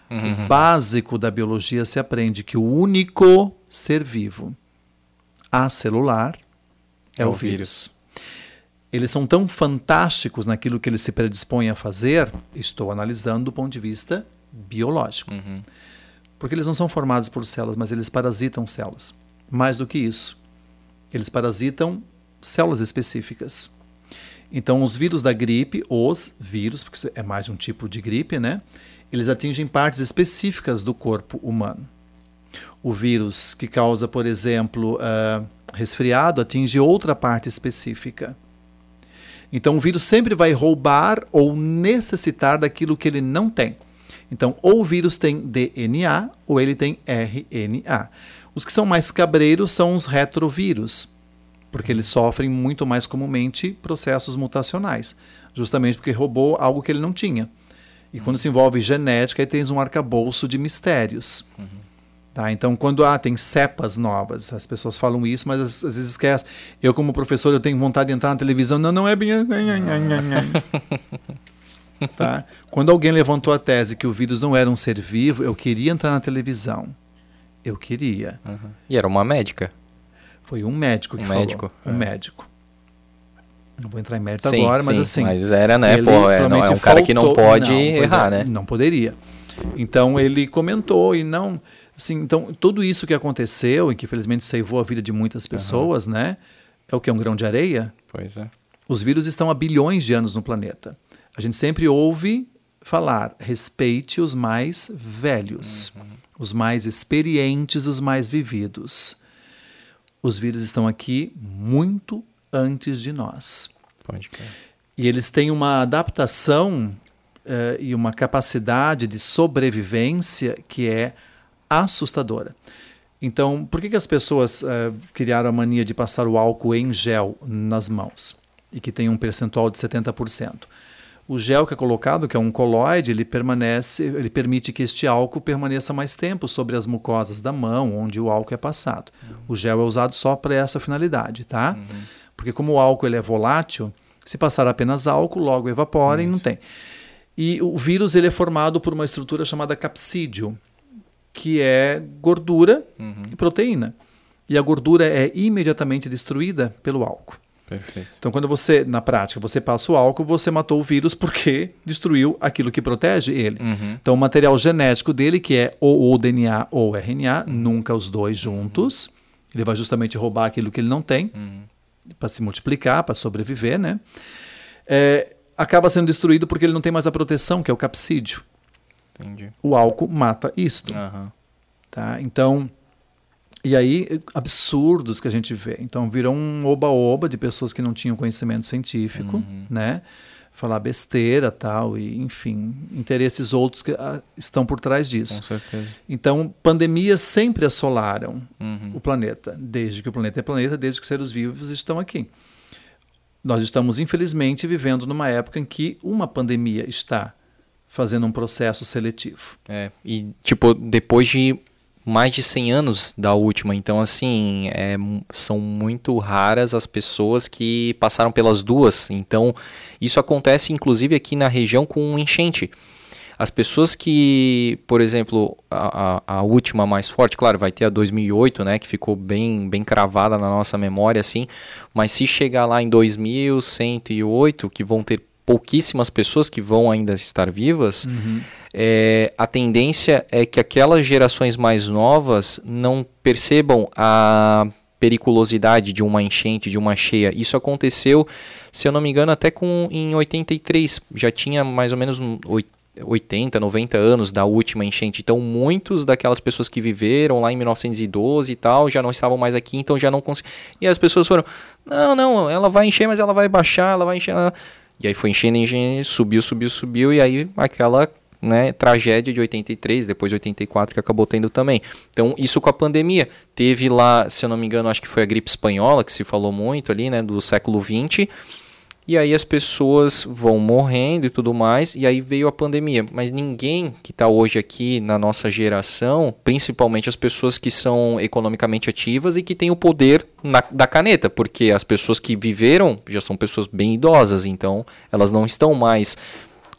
Uhum. O básico da biologia se aprende que o único ser vivo acelular é, é o, vírus. vírus. Eles são tão fantásticos naquilo que eles se predispõem a fazer, estou analisando do ponto de vista biológico. Uhum. Porque eles não são formados por células, mas eles parasitam células. Mais do que isso, eles parasitam células específicas. Então, os vírus da gripe, os vírus, porque é mais um tipo de gripe, né? eles atingem partes específicas do corpo humano. O vírus que causa, por exemplo, uh, resfriado atinge outra parte específica. Então o vírus sempre vai roubar ou necessitar daquilo que ele não tem. Então, ou o vírus tem DNA ou ele tem RNA. Os que são mais cabreiros são os retrovírus, porque eles sofrem muito mais comumente processos mutacionais, justamente porque roubou algo que ele não tinha. E quando se envolve genética, aí tens um arcabouço de mistérios. Uhum. Tá? Então, quando ah, tem cepas novas, as pessoas falam isso, mas às, às vezes esquecem. Eu, como professor, eu tenho vontade de entrar na televisão. Não, não é bem. Assim. (laughs) tá? Quando alguém levantou a tese que o vírus não era um ser vivo, eu queria entrar na televisão. Eu queria. Uhum. E era uma médica? Foi um médico que um falou. Médico. Um é. médico. Não vou entrar em mérito sim, agora, sim, mas assim. Mas era, né? Pô, é, não, é um cara que não pode não, errar, é, né? Não poderia. Então ele comentou e não. Assim, então, tudo isso que aconteceu e que felizmente salvou a vida de muitas pessoas, uhum. né? É o que? Um grão de areia? Pois é. Os vírus estão há bilhões de anos no planeta. A gente sempre ouve falar: respeite os mais velhos, uhum. os mais experientes, os mais vividos. Os vírus estão aqui muito antes de nós. Pode crer. E eles têm uma adaptação uh, e uma capacidade de sobrevivência que é assustadora. Então, por que, que as pessoas uh, criaram a mania de passar o álcool em gel nas mãos e que tem um percentual de 70%? O gel que é colocado, que é um coloide, ele permanece, ele permite que este álcool permaneça mais tempo sobre as mucosas da mão, onde o álcool é passado. Uhum. O gel é usado só para essa finalidade, tá? Uhum. Porque como o álcool ele é volátil, se passar apenas álcool, logo evapora Isso. e não tem. E o vírus ele é formado por uma estrutura chamada capsídio, que é gordura uhum. e proteína. E a gordura é imediatamente destruída pelo álcool. Perfeito. Então, quando você, na prática, você passa o álcool, você matou o vírus porque (laughs) destruiu aquilo que protege ele. Uhum. Então, o material genético dele, que é ou o DNA ou o RNA, uhum. nunca os dois juntos, uhum. ele vai justamente roubar aquilo que ele não tem uhum. para se multiplicar, para sobreviver, né? É, acaba sendo destruído porque ele não tem mais a proteção, que é o capsídio. Entendi. O álcool mata isto. Uhum. Tá? Então, e aí, absurdos que a gente vê. Então, virou um oba-oba de pessoas que não tinham conhecimento científico, uhum. né? Falar besteira tal, e enfim, interesses outros que ah, estão por trás disso. Com certeza. Então, pandemias sempre assolaram uhum. o planeta, desde que o planeta é planeta, desde que seres vivos estão aqui. Nós estamos, infelizmente, vivendo numa época em que uma pandemia está fazendo um processo seletivo. É, e tipo, depois de mais de 100 anos da última, então assim, é, são muito raras as pessoas que passaram pelas duas, então isso acontece inclusive aqui na região com enchente. As pessoas que, por exemplo, a, a, a, última mais forte, claro, vai ter a 2008, né, que ficou bem, bem cravada na nossa memória, assim, mas se chegar lá em 2108, que vão ter pouquíssimas pessoas que vão ainda estar vivas, uhum. é, a tendência é que aquelas gerações mais novas não percebam a periculosidade de uma enchente, de uma cheia. Isso aconteceu, se eu não me engano, até com em 83. Já tinha mais ou menos 80, 90 anos da última enchente. Então, muitos daquelas pessoas que viveram lá em 1912 e tal já não estavam mais aqui, então já não conseguiam. E as pessoas foram: não, não, ela vai encher, mas ela vai baixar, ela vai encher. Ela... E aí foi enchendo, enchendo, subiu, subiu, subiu, e aí aquela né, tragédia de 83, depois de 84 que acabou tendo também. Então, isso com a pandemia. Teve lá, se eu não me engano, acho que foi a gripe espanhola, que se falou muito ali, né, do século 20 e aí as pessoas vão morrendo e tudo mais, e aí veio a pandemia. Mas ninguém que está hoje aqui na nossa geração, principalmente as pessoas que são economicamente ativas e que têm o poder na, da caneta, porque as pessoas que viveram já são pessoas bem idosas, então elas não estão mais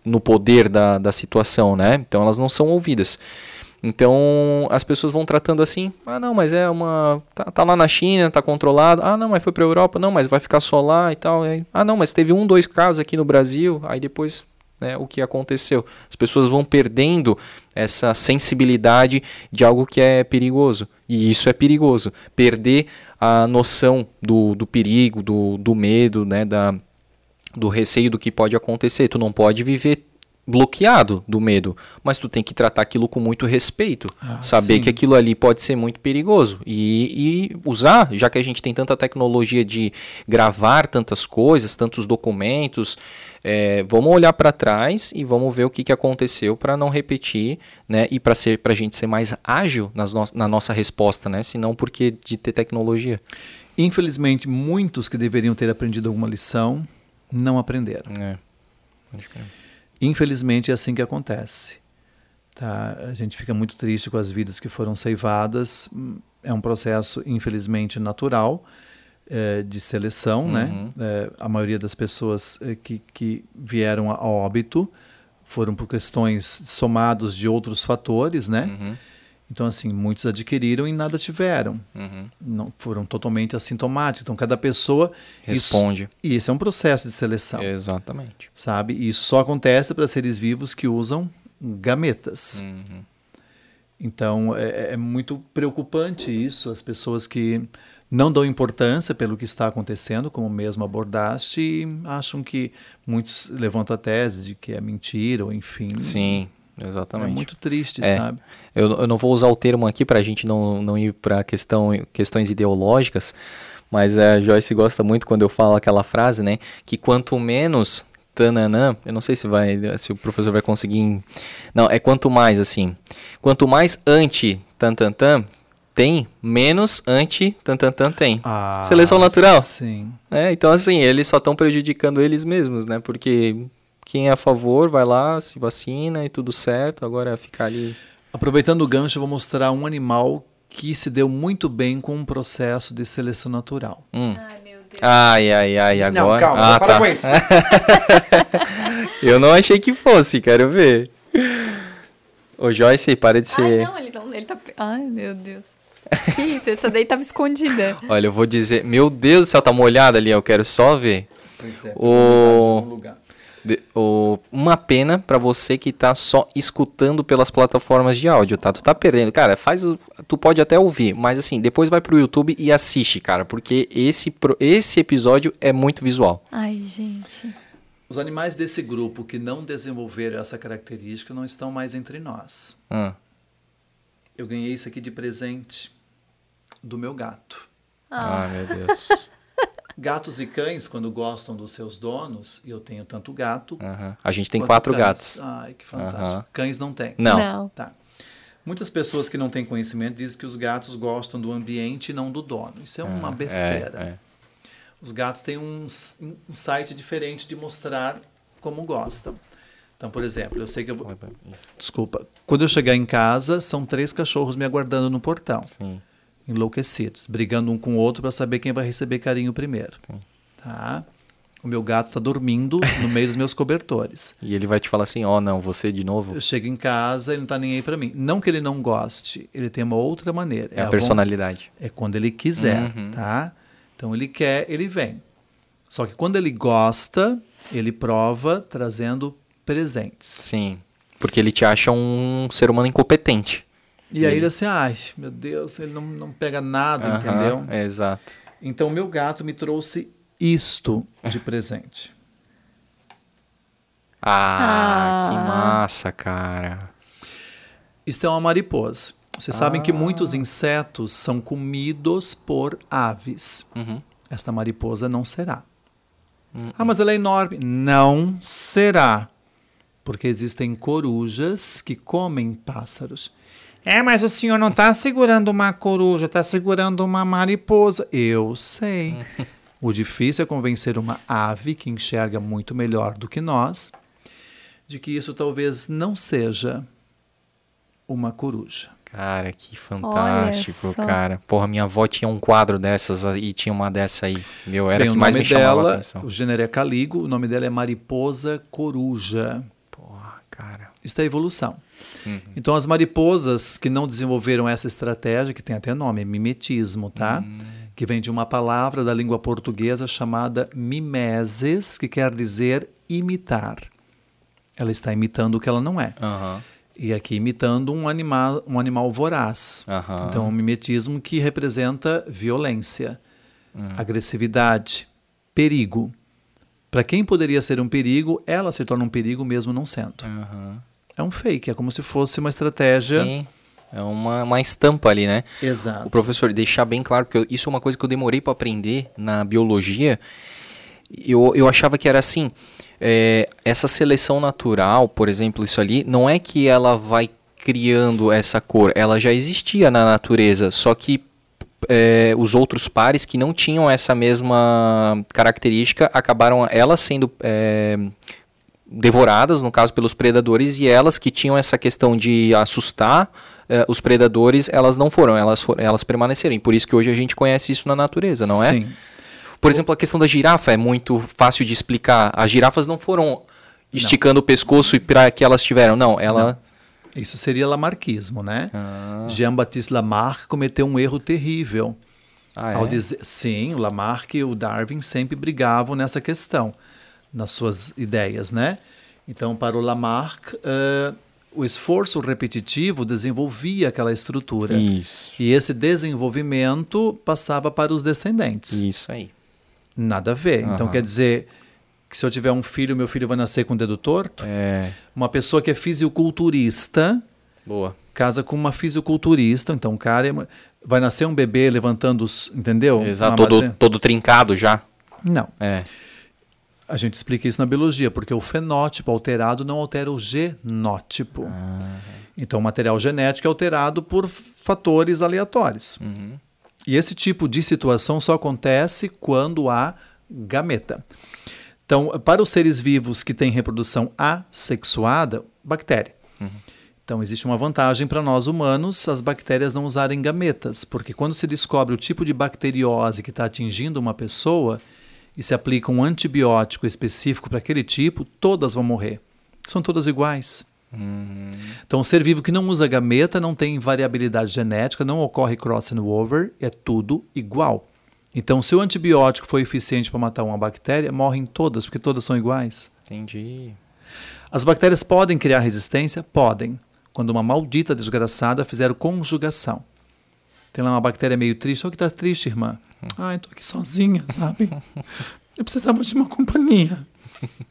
no poder da, da situação, né? Então elas não são ouvidas. Então as pessoas vão tratando assim: ah, não, mas é uma. Tá, tá lá na China, tá controlado. Ah, não, mas foi para Europa. Não, mas vai ficar só lá e tal. Aí, ah, não, mas teve um, dois casos aqui no Brasil. Aí depois né, o que aconteceu. As pessoas vão perdendo essa sensibilidade de algo que é perigoso. E isso é perigoso. Perder a noção do, do perigo, do, do medo, né, da, do receio do que pode acontecer. Tu não pode viver bloqueado do medo, mas tu tem que tratar aquilo com muito respeito, Ah, saber sim. que aquilo ali pode ser muito perigoso e, e usar, já que a gente tem tanta tecnologia de gravar tantas coisas, tantos documentos, é, vamos olhar para trás e vamos ver o que, que aconteceu para não repetir, né? E para ser, para a gente ser mais ágil nas no na nossa resposta, né? Senão porque de ter tecnologia. Infelizmente, muitos que deveriam ter aprendido alguma lição não aprenderam. É. Acho que é. Infelizmente é assim que acontece. Tá? A gente fica muito triste com as vidas que foram ceivadas. É um processo, infelizmente, natural eh, de seleção. Né? Uhum. Eh, a maioria das pessoas eh, que, que vieram a óbito foram por questões somados de outros fatores. Né? Uhum, Então, assim, muitos adquiriram e nada tiveram. uhum. Não foram totalmente assintomáticos. Então, cada pessoa. isso- Responde. e esse é um processo de seleção Exatamente. sabe? E isso só acontece para seres vivos que usam gametas. Uhum. Então é, é muito preocupante isso, as pessoas que não dão importância pelo que está acontecendo, como mesmo abordaste, e acham que muitos levantam a tese de que é mentira, ou enfim. Sim, É exatamente. muito triste, É. sabe? Eu, eu não vou usar o termo aqui para a gente não, não ir para questão, questões ideológicas, mas a Joyce gosta muito quando eu falo aquela frase, né? Que quanto menos tananã, eu não sei se vai, se o professor vai conseguir. Não, é quanto mais assim. Quanto mais anti tantantan tem, menos anti tantantan tem. Ah, Seleção natural. Sim. É, então assim, eles só estão prejudicando eles mesmos, né? Porque quem é a favor vai lá, se vacina e tudo certo, agora ficar ali. Aproveitando o gancho, eu vou mostrar um animal que se deu muito bem com um processo de seleção natural. Hum. Ai, meu Deus. Ai, ai, ai, agora. Não, calma, ah, para tá. com isso. (laughs) Eu não achei que fosse, quero ver. Ô Joyce, para de Ai, ser. não, ele não. Ele tá. Ai, meu Deus. Que isso? Essa daí tava escondida. (laughs) Olha, eu vou dizer. Meu Deus do céu, tá molhada ali, eu quero só ver. Pois é, O- um lugar. O- uma pena pra você que tá só escutando pelas plataformas de áudio, tá? Tu tá perdendo. Cara, faz. o- Tu pode até ouvir, mas assim, depois vai pro YouTube e assiste, cara, porque esse, pro- esse episódio é muito visual. Ai, gente. Os animais desse grupo que não desenvolveram essa característica não estão mais entre nós. Ah, Eu ganhei isso aqui de presente do meu gato. Ai, meu Deus. Gatos e cães, quando gostam dos seus donos, e eu tenho tanto gato. A gente tem quatro cães. gatos. Ai, que fantástico. Cães não têm. Não. Não. Tá. Muitas pessoas que não têm conhecimento dizem que os gatos gostam do ambiente e não do dono. Isso é uma besteira. É, é. Os gatos têm um, um site diferente de mostrar como gostam. Então, por exemplo, eu sei que eu vou. Desculpa. Quando eu chegar em casa, são três cachorros me aguardando no portão, Sim. Enlouquecidos, brigando um com o outro para saber quem vai receber carinho primeiro. Sim. Tá? O meu gato está dormindo no meio dos meus cobertores. (laughs) E ele vai te falar assim, ó, não, você de novo. Eu chego em casa, ele não está nem aí para mim. Não que ele não goste, ele tem uma outra maneira. É a von- personalidade. É quando ele quiser, Uhum. tá? Então ele quer, ele vem. Só que quando ele gosta, ele prova trazendo presentes. Sim. Porque ele te acha um ser humano incompetente. E aí ele assim, ai, meu Deus, ele não, não pega nada, Aham, entendeu? É, exato. Então meu gato me trouxe isto de presente. Ah, (laughs) Ah. que massa, cara. Isto é uma mariposa. Vocês sabem que muitos insetos são comidos por aves. Uhum. Esta mariposa não será. Ah, mas ela é enorme. Não será. Porque existem corujas que comem pássaros. É, mas o senhor não está segurando uma coruja, está segurando uma mariposa. Eu sei. (laughs) o difícil é convencer uma ave que enxerga muito melhor do que nós de que isso talvez não seja uma coruja. Cara, que fantástico, cara. Porra, minha avó tinha um quadro dessas e tinha uma dessa aí. Meu, era Bem, a que o mais nome me chamava a dela, atenção. o gênero é caligo, o nome dela é mariposa coruja. Porra, cara. Isso é evolução. Uhum. Então, as mariposas que não desenvolveram essa estratégia, que tem até nome, é mimetismo, tá? Hum. Que vem de uma palavra da língua portuguesa chamada mimeses, que quer dizer imitar. Ela está imitando o que ela não é. Aham. E aqui imitando um animal, um animal voraz. Aham. Então, um mimetismo que representa violência, Hum. agressividade, perigo. Para quem poderia ser um perigo, ela se torna um perigo mesmo não sendo. Aham. É um fake, é como se fosse uma estratégia. Sim. É uma, uma estampa ali, né? O Exato. professor, deixar bem claro, porque eu- isso é uma coisa que eu demorei para aprender na biologia. Eu, eu achava que era assim: é, essa seleção natural, por exemplo, isso ali, não é que ela vai criando essa cor, ela já existia na natureza, só que é, os outros pares que não tinham essa mesma característica acabaram elas sendo é, devoradas, no caso, pelos predadores, e elas que tinham essa questão de assustar eh, os predadores, elas não foram, elas, foram, elas permaneceram. Por isso que hoje a gente conhece isso na natureza, não é? Sim. Por exemplo, a questão da girafa é muito fácil de explicar. As girafas não foram esticando o pescoço e para que elas tiveram, não, ela Isso seria lamarquismo, né? Ah. Jean-Baptiste Lamarck cometeu um erro terrível. Ah, Ao é? dizer, sim, o Lamarck e o Darwin sempre brigavam nessa questão, nas suas ideias, né? Então, para o Lamarck, eh, o esforço repetitivo desenvolvia aquela estrutura. Isso. E esse desenvolvimento passava para os descendentes. Isso aí. Nada a ver. Então, Aham. quer dizer que se eu tiver um filho, meu filho vai nascer com o dedo torto? É, Uma pessoa que é fisiculturista boa. casa com uma fisiculturista, então o cara é- vai nascer um bebê levantando os. Entendeu? Exato, todo, todo trincado já. Não. É. A gente explica isso na biologia, porque o fenótipo alterado não altera o genótipo. Ah. Então, o material genético é alterado por fatores aleatórios. Uhum. E esse tipo de situação só acontece quando há gameta. Então, para os seres vivos que têm reprodução assexuada, bactéria. Então, existe uma vantagem para nós humanos as bactérias não usarem gametas, porque quando se descobre o tipo de bacteriose que está atingindo uma pessoa e se aplica um antibiótico específico para aquele tipo, todas vão morrer. São todas iguais. Então, o ser vivo que não usa gameta não tem variabilidade genética, não ocorre crossing over, é tudo igual. Então, se o antibiótico foi eficiente para matar uma bactéria, morrem todas, porque todas são iguais. Entendi. As bactérias podem criar resistência? Podem. Quando uma maldita desgraçada fizer conjugação. Tem lá uma bactéria meio triste. Olha que tá triste, irmã. Ai, tô aqui sozinha, sabe? Eu precisava de uma companhia.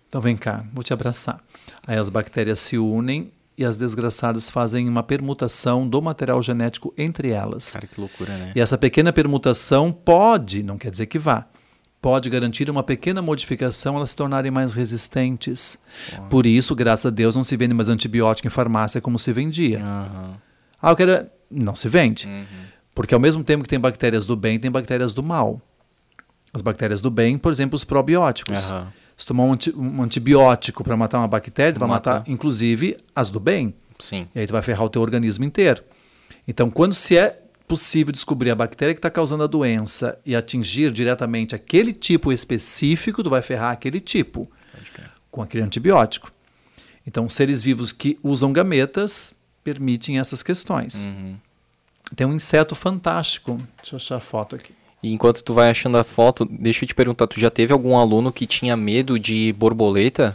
Então vem cá, vou te abraçar. Aí as bactérias se unem e as desgraçadas fazem uma permutação do material genético entre elas. Cara, que loucura, né? E essa pequena permutação pode, não quer dizer que vá, pode garantir uma pequena modificação elas se tornarem mais resistentes. Por isso, graças a Deus, não se vende mais antibiótico em farmácia como se vendia. Aham. Ah, eu quero. Não se vende. Uhum. Porque ao mesmo tempo que tem bactérias do bem, tem bactérias do mal. As bactérias do bem, por exemplo, os probióticos. Aham. Se tomar um, anti- um antibiótico para matar uma bactéria, tu vai Mata. matar, inclusive, as do bem. Sim. E aí tu vai ferrar o teu organismo inteiro. Então, quando se é possível descobrir a bactéria que está causando a doença e atingir diretamente aquele tipo específico, tu vai ferrar aquele tipo com aquele antibiótico. Então, seres vivos que usam gametas permitem essas questões. Tem um inseto fantástico. Deixa eu achar a foto aqui. E enquanto tu vai achando a foto, deixa eu te perguntar, tu já teve algum aluno que tinha medo de borboleta?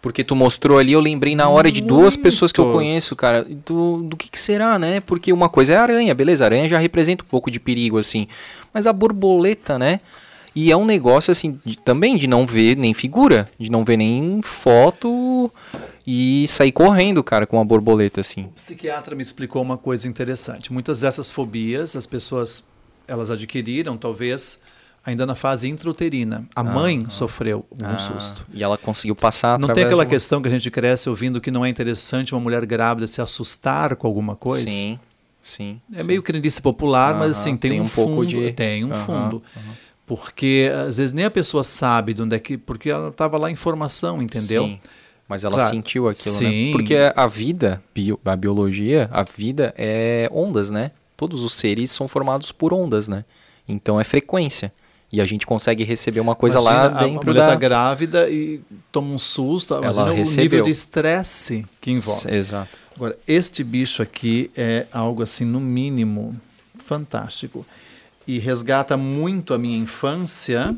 Porque tu mostrou ali, eu lembrei na hora de duas pessoas que eu Muitos. conheço, cara. Do, do que, que será, né? Porque uma coisa é a aranha, beleza? A aranha já representa um pouco de perigo, assim. Mas a borboleta, né? E é um negócio, assim, de- também de não ver nem figura, de não ver nem foto e sair correndo, cara, com a borboleta, assim. O psiquiatra me explicou uma coisa interessante. Muitas dessas fobias as pessoas elas adquiriram, talvez ainda na fase intrauterina. A mãe sofreu um Ah, susto. E ela conseguiu passar Não tem aquela de uma- questão que a gente cresce ouvindo que não é interessante uma mulher grávida se assustar com alguma coisa? Sim, sim. É sim. meio crendice popular, mas assim, tem, tem um, um pouco fundo, de- tem um fundo. Porque às vezes nem a pessoa sabe de onde é que, porque ela estava lá em formação, entendeu? Sim, mas ela Claro. sentiu aquilo, Sim. né? Porque a vida, bio- a biologia, a vida é ondas, né? Todos os seres são formados por ondas, né? Então é frequência. E a gente consegue receber uma coisa lá Imagina, a- dentro a mulher da... tá grávida e toma um susto, imagina o recebeu. nível de estresse que envolve. Exato. Agora, este bicho aqui é algo assim, no mínimo, fantástico. E resgata muito a minha infância.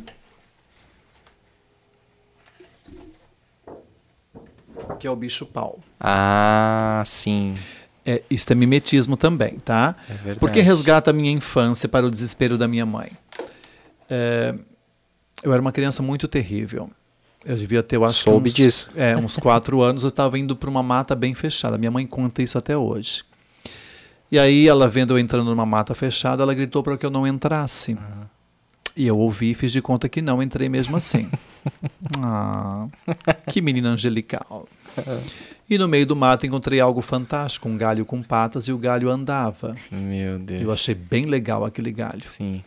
Que é o bicho pau. Ah, sim. É, isso é mimetismo também, tá? É verdade. Porque resgata a minha infância para o desespero da minha mãe. É, eu era uma criança muito terrível. Eu devia ter, eu acho Soube uns, disso. (laughs) É, uns quatro (laughs) anos eu estava indo para uma mata bem fechada. Minha mãe conta isso até hoje. E aí, ela vendo eu entrando numa mata fechada, ela gritou para que eu não entrasse. E eu ouvi e fiz de conta que não entrei mesmo assim. (laughs) ah, que menina angelical. E no meio do mato encontrei algo fantástico, um galho com patas e o galho andava. Meu Deus. Eu achei bem legal aquele galho. Sim.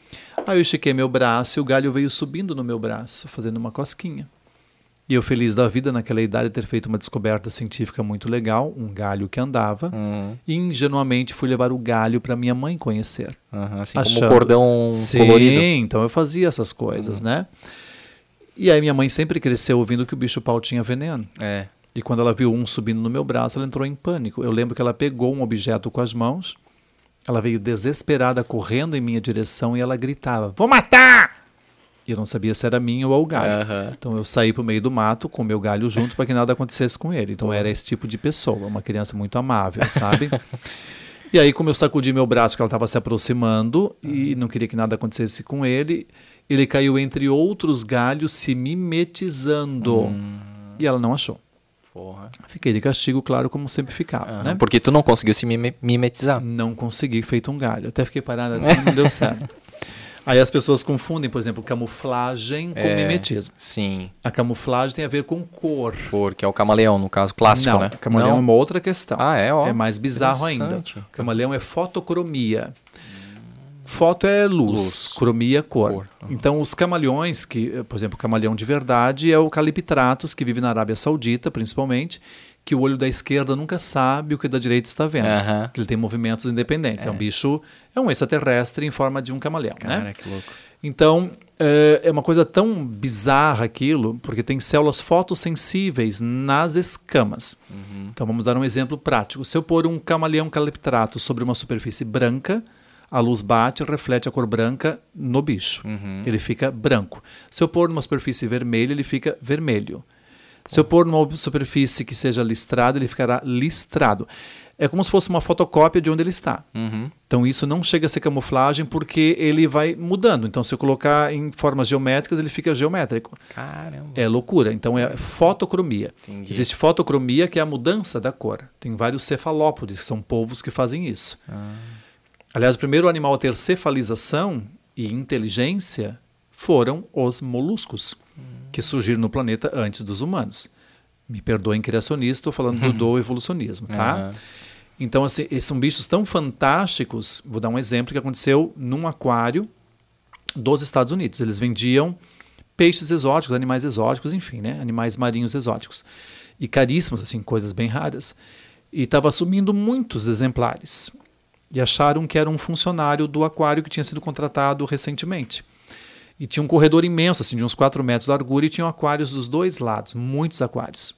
Aí eu estiquei meu braço e o galho veio subindo no meu braço, fazendo uma cosquinha. E eu feliz da vida naquela idade ter feito uma descoberta científica muito legal, um galho que andava, Uhum. e ingenuamente fui levar o galho para minha mãe conhecer. Uhum. Assim Achando- como cordão Sim, colorido. Uhum. então eu fazia essas coisas, né? E aí minha mãe sempre cresceu ouvindo que o bicho pau tinha veneno. É. E quando ela viu um subindo no meu braço, ela entrou em pânico. Eu lembro que ela pegou um objeto com as mãos, ela veio desesperada correndo em minha direção e ela gritava: Vou matar! E eu não sabia se era mim ou o galho. Aham. Então eu saí para o meio do mato com o meu galho junto para que nada acontecesse com ele. Então era esse tipo de pessoa, uma criança muito amável, sabe? e aí, como eu sacudi meu braço, que ela estava se aproximando e não queria que nada acontecesse com ele, ele caiu entre outros galhos, se mimetizando. E ela não achou. Porra. Fiquei de castigo, claro, como sempre ficava, Aham. né? Porque tu não conseguiu se mime- mimetizar. Não consegui feito um galho. Até fiquei parada assim, (laughs) não deu certo. Aí as pessoas confundem, por exemplo, camuflagem com É, mimetismo. Sim. A camuflagem tem a ver com cor. Porque é o camaleão, no caso clássico, não, né? camaleão é Não? uma outra questão. Ah, é, ó. É mais bizarro ainda. O camaleão é fotocromia. Foto é luz, Luz. cromia é cor. Cor, uhum. Então, os camaleões, que, por exemplo, o camaleão de verdade é o Caliptratus, que vive na Arábia Saudita, principalmente, que o olho da esquerda nunca sabe o que da direita está vendo. Aham. Que ele tem movimentos independentes. É. um bicho, é um extraterrestre em forma de um camaleão, Cara, né? que louco. Então, é, é uma coisa tão bizarra aquilo, porque tem células fotossensíveis nas escamas. Então, vamos dar um exemplo prático. Se eu pôr um camaleão caliptrato sobre uma superfície branca, a luz bate e reflete a cor branca no bicho. Ele fica branco. Se eu pôr numa superfície vermelha, ele fica vermelho. Se eu pôr numa superfície que seja listrada, ele ficará listrado. É como se fosse uma fotocópia de onde ele está. Uhum. Então isso não chega a ser camuflagem porque ele vai mudando. Então se eu colocar em formas geométricas, ele fica geométrico. Caramba. É loucura. Então é fotocromia. Entendi. Existe fotocromia que é a mudança da cor. Tem vários cefalópodes, que são polvos que fazem isso. Ah. Aliás, o primeiro animal a ter cefalização e inteligência foram os moluscos, que surgiram no planeta antes dos humanos. Me perdoem criacionista, estou falando do, (laughs) do evolucionismo, tá? Aham. Então, assim, esses são bichos tão fantásticos. Vou dar um exemplo que aconteceu num aquário dos Estados Unidos. Eles vendiam peixes exóticos, animais exóticos, enfim, né? Animais marinhos exóticos. E caríssimos, assim, coisas bem raras. E estava assumindo muitos exemplares. E acharam que era um funcionário do aquário que tinha sido contratado recentemente. E tinha um corredor imenso, assim, de uns 4 metros de largura, e tinham aquários dos dois lados, muitos aquários.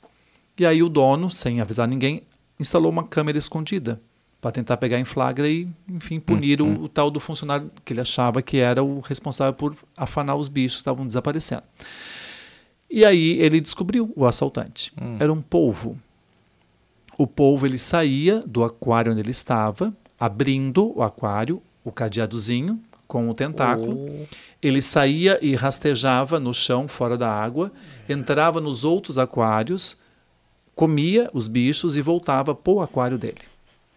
E aí o dono, sem avisar ninguém, instalou uma câmera escondida para tentar pegar em flagra e, enfim, punir o, o tal do funcionário que ele achava que era o responsável por afanar os bichos que estavam desaparecendo. E aí ele descobriu o assaltante. Era um polvo. O polvo ele saía do aquário onde ele estava, abrindo o aquário, o cadeadozinho com o tentáculo. Ele saía e rastejava no chão fora da água, entrava nos outros aquários, comia os bichos e voltava para o aquário dele.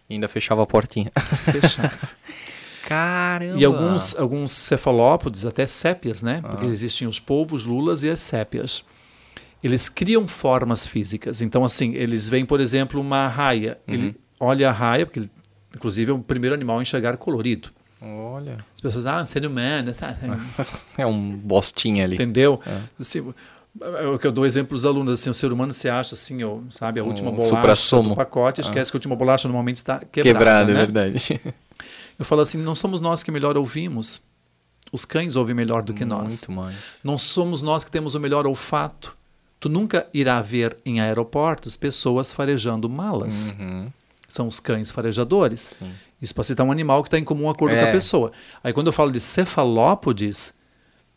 E ainda fechava a portinha. Fechava. (laughs) Caramba. e alguns, alguns cefalópodes, até sépias, né? Porque existem os polvos, lulas e as sépias. Eles criam formas físicas. Então, assim, eles veem, por exemplo, uma raia. Ele olha a raia, porque ele, inclusive, é o primeiro animal a enxergar colorido. Olha. As pessoas, ah, ser humano, sabe? (laughs) É um bostinha ali. entendeu? Assim, é que eu dou exemplo os alunos, assim, o ser humano se acha assim, ó, sabe, a última bolacha suprassumo. do pacote, esquece que a última bolacha normalmente está quebrada, Quebrado, é né? verdade. Eu falo assim, não somos nós que melhor ouvimos. Os cães ouvem melhor do que nós. Muito mais. Não somos nós que temos o melhor olfato. Tu nunca irá ver em aeroportos pessoas farejando malas. Uhum. São os cães farejadores. Sim. Isso para citar um animal que está em comum acordo com É. a pessoa. Aí quando eu falo de cefalópodes,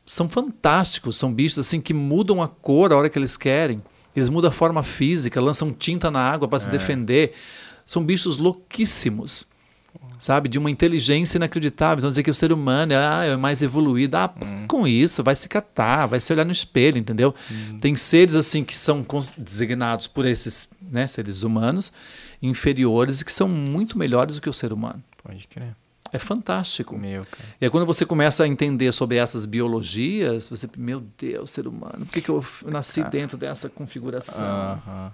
são fantásticos, são bichos assim que mudam a cor a hora que eles querem. Eles mudam a forma física, lançam tinta na água para se É. defender. São bichos louquíssimos. sabe? De uma inteligência inacreditável. Então, dizer que o ser humano ah, é mais evoluído. Ah, Hum. com isso, vai se catar, vai se olhar no espelho, entendeu? Hum. Tem seres, assim, que são designados por esses né, seres humanos inferiores e que são muito melhores do que o ser humano. Pode crer. É fantástico. Meu, cara. E aí, quando você começa a entender sobre essas biologias, você, meu Deus, ser humano, por que, que eu nasci dentro dessa configuração? Aham.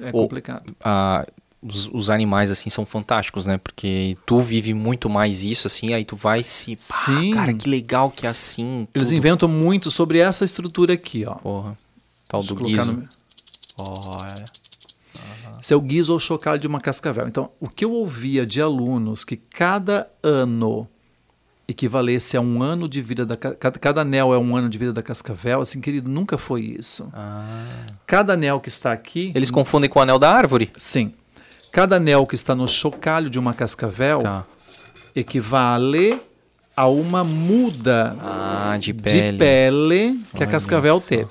É Ou- complicado. Ah, os, os animais, assim, são fantásticos, né? Porque tu vive muito mais isso, assim, aí tu vai se... Sim. Cara, que legal que é assim. Eles tudo. inventam muito sobre essa estrutura aqui, ó. Porra. Tal Deixa do guiso. no- Ó, é o guiso ou chocalho de uma cascavel. Então, o que eu ouvia de alunos que cada ano equivalesse a um ano de vida da ca- cada, cada anel é um ano de vida da cascavel, assim, querido, nunca foi isso. Ah. Cada anel que está aqui, Eles confundem com o anel da árvore? sim. Cada anel que está no chocalho de uma cascavel Tá. equivale a uma muda Ah, de pele. de pele que a Olha cascavel só. teve.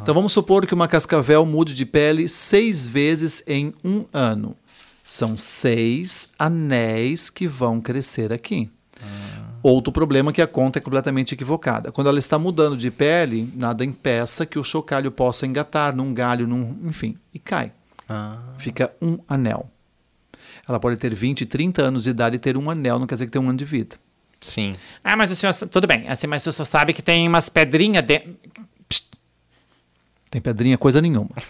Então vamos supor que uma cascavel mude de pele seis vezes em um ano. São seis anéis que vão crescer aqui. Outro problema é que a conta é completamente equivocada. Quando ela está mudando de pele, nada impeça que o chocalho possa engatar num galho, num, enfim, e cai. Ah, Fica um anel. Ela pode ter 20, 30 anos de idade e ter um anel, não quer dizer que tem um ano de vida. Sim. Ah, mas o senhor. Tudo bem, assim, mas o senhor sabe que tem umas pedrinhas dentro. Tem pedrinha coisa nenhuma. (laughs)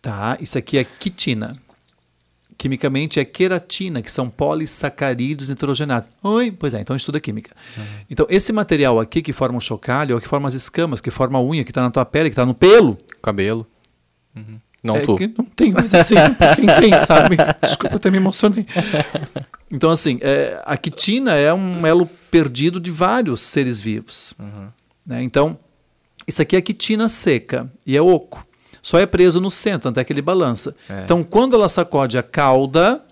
Tá, isso aqui é quitina. Quimicamente é queratina, que são polissacarídeos nitrogenados. Oi? Pois é, então estuda química. Então, esse material aqui que forma o chocalho, é o que forma as escamas, que forma a unha, que está na tua pele, que está no pelo. Cabelo. Uhum. Não é tu. que não tem mais assim, quem tem, sabe? Desculpa, até me emocionei. Então, assim, é, a quitina é um elo perdido de vários seres vivos. né? Então, isso aqui é quitina seca e é oco. Só é preso no centro, até que ele balança. É. Então, quando ela sacode a cauda,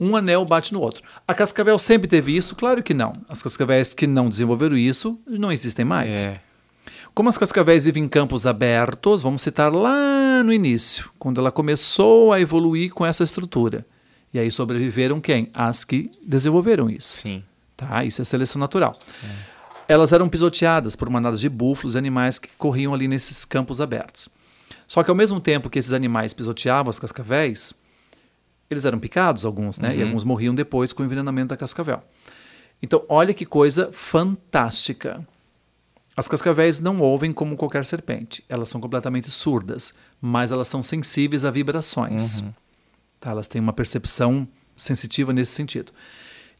um anel bate no outro. A cascavel sempre teve isso? Claro que não. As cascavéis que não desenvolveram isso não existem mais. É. Como as cascavéis vivem em campos abertos, vamos citar lá no início, quando ela começou a evoluir com essa estrutura. E aí sobreviveram quem? As que desenvolveram isso. Sim. Tá? Isso é seleção natural. Elas eram pisoteadas por manadas de búfalos e animais que corriam ali nesses campos abertos. Só que ao mesmo tempo que esses animais pisoteavam as cascavéis, eles eram picados, alguns, né? E alguns morriam depois com o envenenamento da cascavel. Então, olha que coisa fantástica. As cascavéis não ouvem como qualquer serpente. Elas são completamente surdas, mas elas são sensíveis a vibrações. Tá? Elas têm uma percepção sensitiva nesse sentido.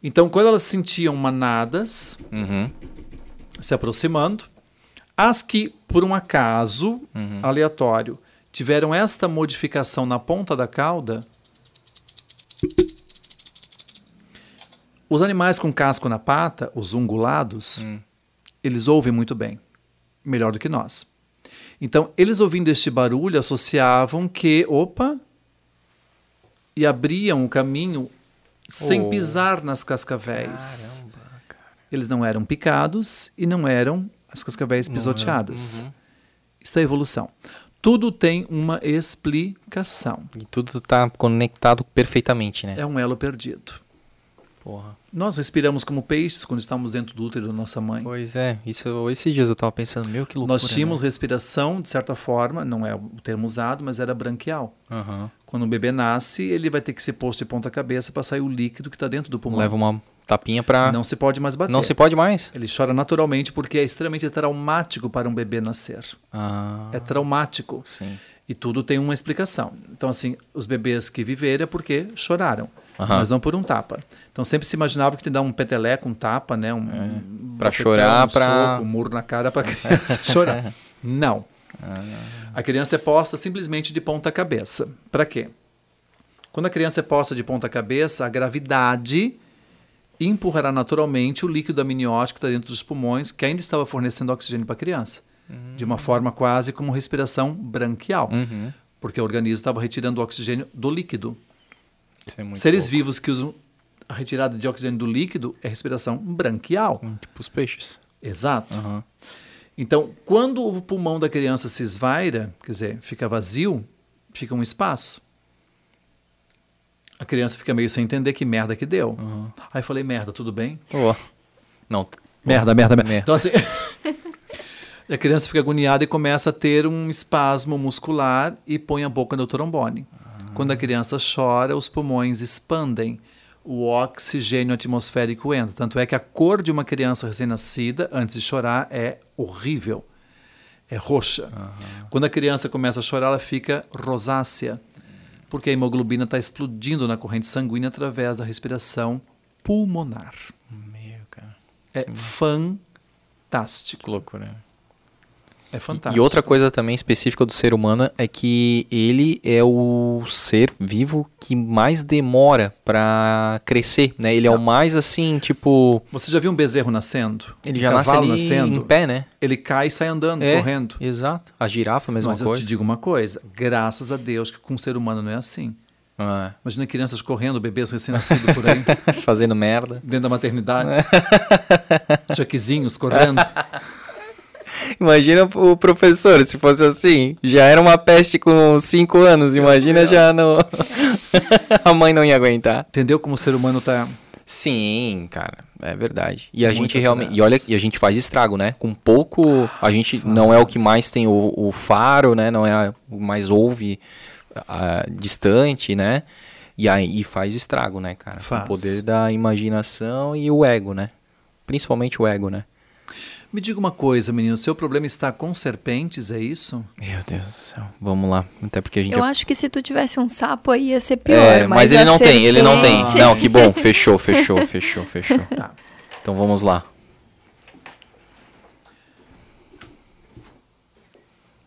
Então, quando elas sentiam manadas Uhum. se aproximando, as que, por um acaso aleatório, tiveram esta modificação na ponta da cauda, os animais com casco na pata, os ungulados, eles ouvem muito bem, melhor do que nós. Então, eles ouvindo este barulho associavam que, opa, e abriam o caminho sem Oh. pisar nas cascavéis. Eles não eram picados e não eram as cascavéis pisoteadas. Isso é evolução. Tudo tem uma explicação. E tudo tá conectado perfeitamente, né? É um elo perdido. Porra. Nós respiramos como peixes quando estamos dentro do útero da nossa mãe. Pois é, isso esses dias eu tava pensando, meu, que loucura. Nós tínhamos né? respiração, de certa forma, não é o termo usado, mas era branquial. Aham. Quando o bebê nasce, ele vai ter que ser posto de ponta cabeça para sair o líquido que está dentro do pulmão. Leva uma tapinha pra. Não se pode mais bater. Não se pode mais. Ele chora naturalmente porque é extremamente traumático para um bebê nascer. Ah, É traumático. sim. E tudo tem uma explicação. Então, assim, os bebês que viveram é porque choraram, Aham. mas não por um tapa. Então, sempre se imaginava que te dar um peteleco, um tapa, né? Um, É. Bofetão, chorar, um soco, um murro na cara para (laughs) criança (laughs) chorar. Não. A criança é posta simplesmente de ponta cabeça. Para quê? Quando a criança é posta de ponta cabeça, a gravidade empurrará naturalmente o líquido amniótico que está dentro dos pulmões, que ainda estava fornecendo oxigênio para a criança. De uma forma quase como respiração branquial. Uhum. Porque o organismo estava retirando o oxigênio do líquido. É Seres louco. vivos que usam a retirada de oxigênio do líquido é respiração branquial. Hum, Tipo os peixes. Exato. Aham. Então, quando o pulmão da criança se esvaira, quer dizer, fica vazio, fica um espaço. A criança fica meio sem entender que merda que deu. Uhum. Aí eu falei, merda, tudo bem? Ó. Não. Merda, merda, merda. Merda. Então, assim. (laughs) a criança fica agoniada e começa a ter um espasmo muscular e põe a boca no trombone. Quando a criança chora, os pulmões expandem. O oxigênio atmosférico entra. Tanto é que a cor de uma criança recém-nascida, antes de chorar, é horrível. É roxa. Quando a criança começa a chorar, ela fica rosácea. Porque a hemoglobina está explodindo na corrente sanguínea através da respiração pulmonar. Meu, cara. É fantástico. Que loucura. É fantástico. E outra coisa também específica do ser humano é que ele é o ser vivo que mais demora pra crescer, né? Ele é o mais assim, tipo, Você já viu um bezerro nascendo? ele Um já nasce ali nascendo? em pé, né? Ele cai e sai andando, É, correndo. Exato. A girafa, a mesma Mas eu coisa. te digo uma coisa, graças a Deus que com o ser humano não é assim. Ah, Imagina crianças correndo, bebês recém-nascidos por aí, (laughs) fazendo merda. dentro da maternidade. (laughs) Chuckzinhos correndo. (laughs) Imagina o professor, se fosse assim. Já era uma peste com 5 anos, imagina já no. (laughs) a mãe não ia aguentar. Entendeu como o ser humano tá. Sim, cara, é verdade. E a Muito gente realmente. E olha, e a gente faz estrago, né? Com pouco. A gente não é o que mais tem o, o faro, né? Não é a- o mais ouve ah, distante, né? E aí e faz estrago, né, cara? Com Faz. O poder da imaginação e o ego, né? Principalmente o ego, né? Me diga uma coisa, menino, seu problema está com serpentes, é isso? Meu Deus do céu. Vamos lá. Até porque a gente Eu já acho que se tu tivesse um sapo aí ia ser pior. É, mas, ele a não tem, ele não tem. serpente- Não, que bom, (laughs) fechou, fechou, fechou, fechou. Tá. Então vamos lá.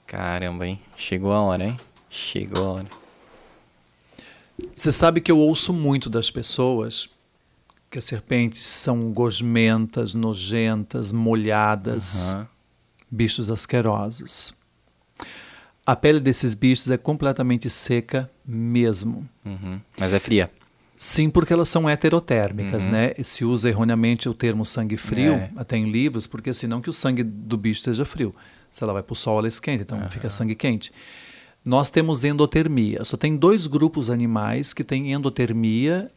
Caramba, hein? Chegou a hora, hein? Chegou a hora. Você sabe que eu ouço muito das pessoas que as serpentes são gosmentas, nojentas, molhadas, Aham. bichos asquerosos. A pele desses bichos é completamente seca mesmo. Uhum. Mas é fria. Sim, porque elas são heterotérmicas, né? E se usa erroneamente o termo sangue frio, É. até em livros, porque senão que o sangue do bicho seja frio. Se ela vai para o sol, ela esquenta, então fica sangue quente. Nós temos endotermia. Só tem dois grupos animais que têm endotermia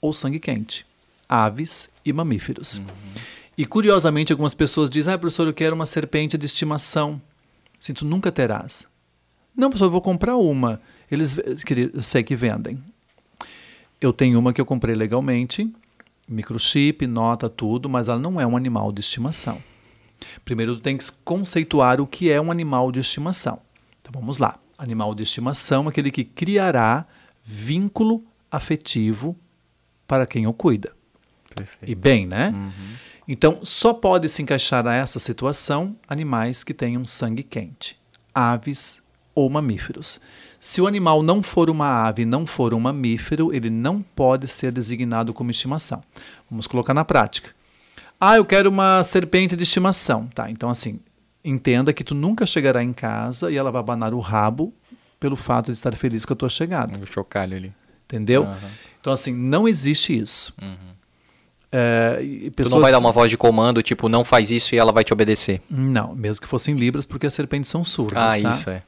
ou sangue quente: aves e mamíferos. E curiosamente, algumas pessoas dizem: Ah, professor, eu quero uma serpente de estimação. Assim, tu nunca terás. Não, professor, eu vou comprar uma. Eles eu sei que vendem. Eu tenho uma que eu comprei legalmente, microchip, nota, tudo, mas ela não é um animal de estimação. Primeiro, tu tem que conceituar o que é um animal de estimação. Então vamos lá. Animal de estimação é aquele que criará vínculo afetivo para quem o cuida. Perfeito. E bem, né? Então, só pode se encaixar a essa situação animais que tenham sangue quente, aves ou mamíferos. Se o animal não for uma ave, não for um mamífero, ele não pode ser designado como estimação. Vamos colocar na prática. Ah, eu quero uma serpente de estimação. Tá, então assim, entenda que tu nunca chegará em casa e ela vai abanar o rabo pelo fato de estar feliz com a tua chegada. O chocalho ali. Entendeu? Aham. Então, assim, não existe isso. É, e Tu não vai dar uma voz de comando, tipo, não faz isso e ela vai te obedecer. Não, mesmo que fossem libras, porque as serpentes são surdas, Ah, tá? isso é.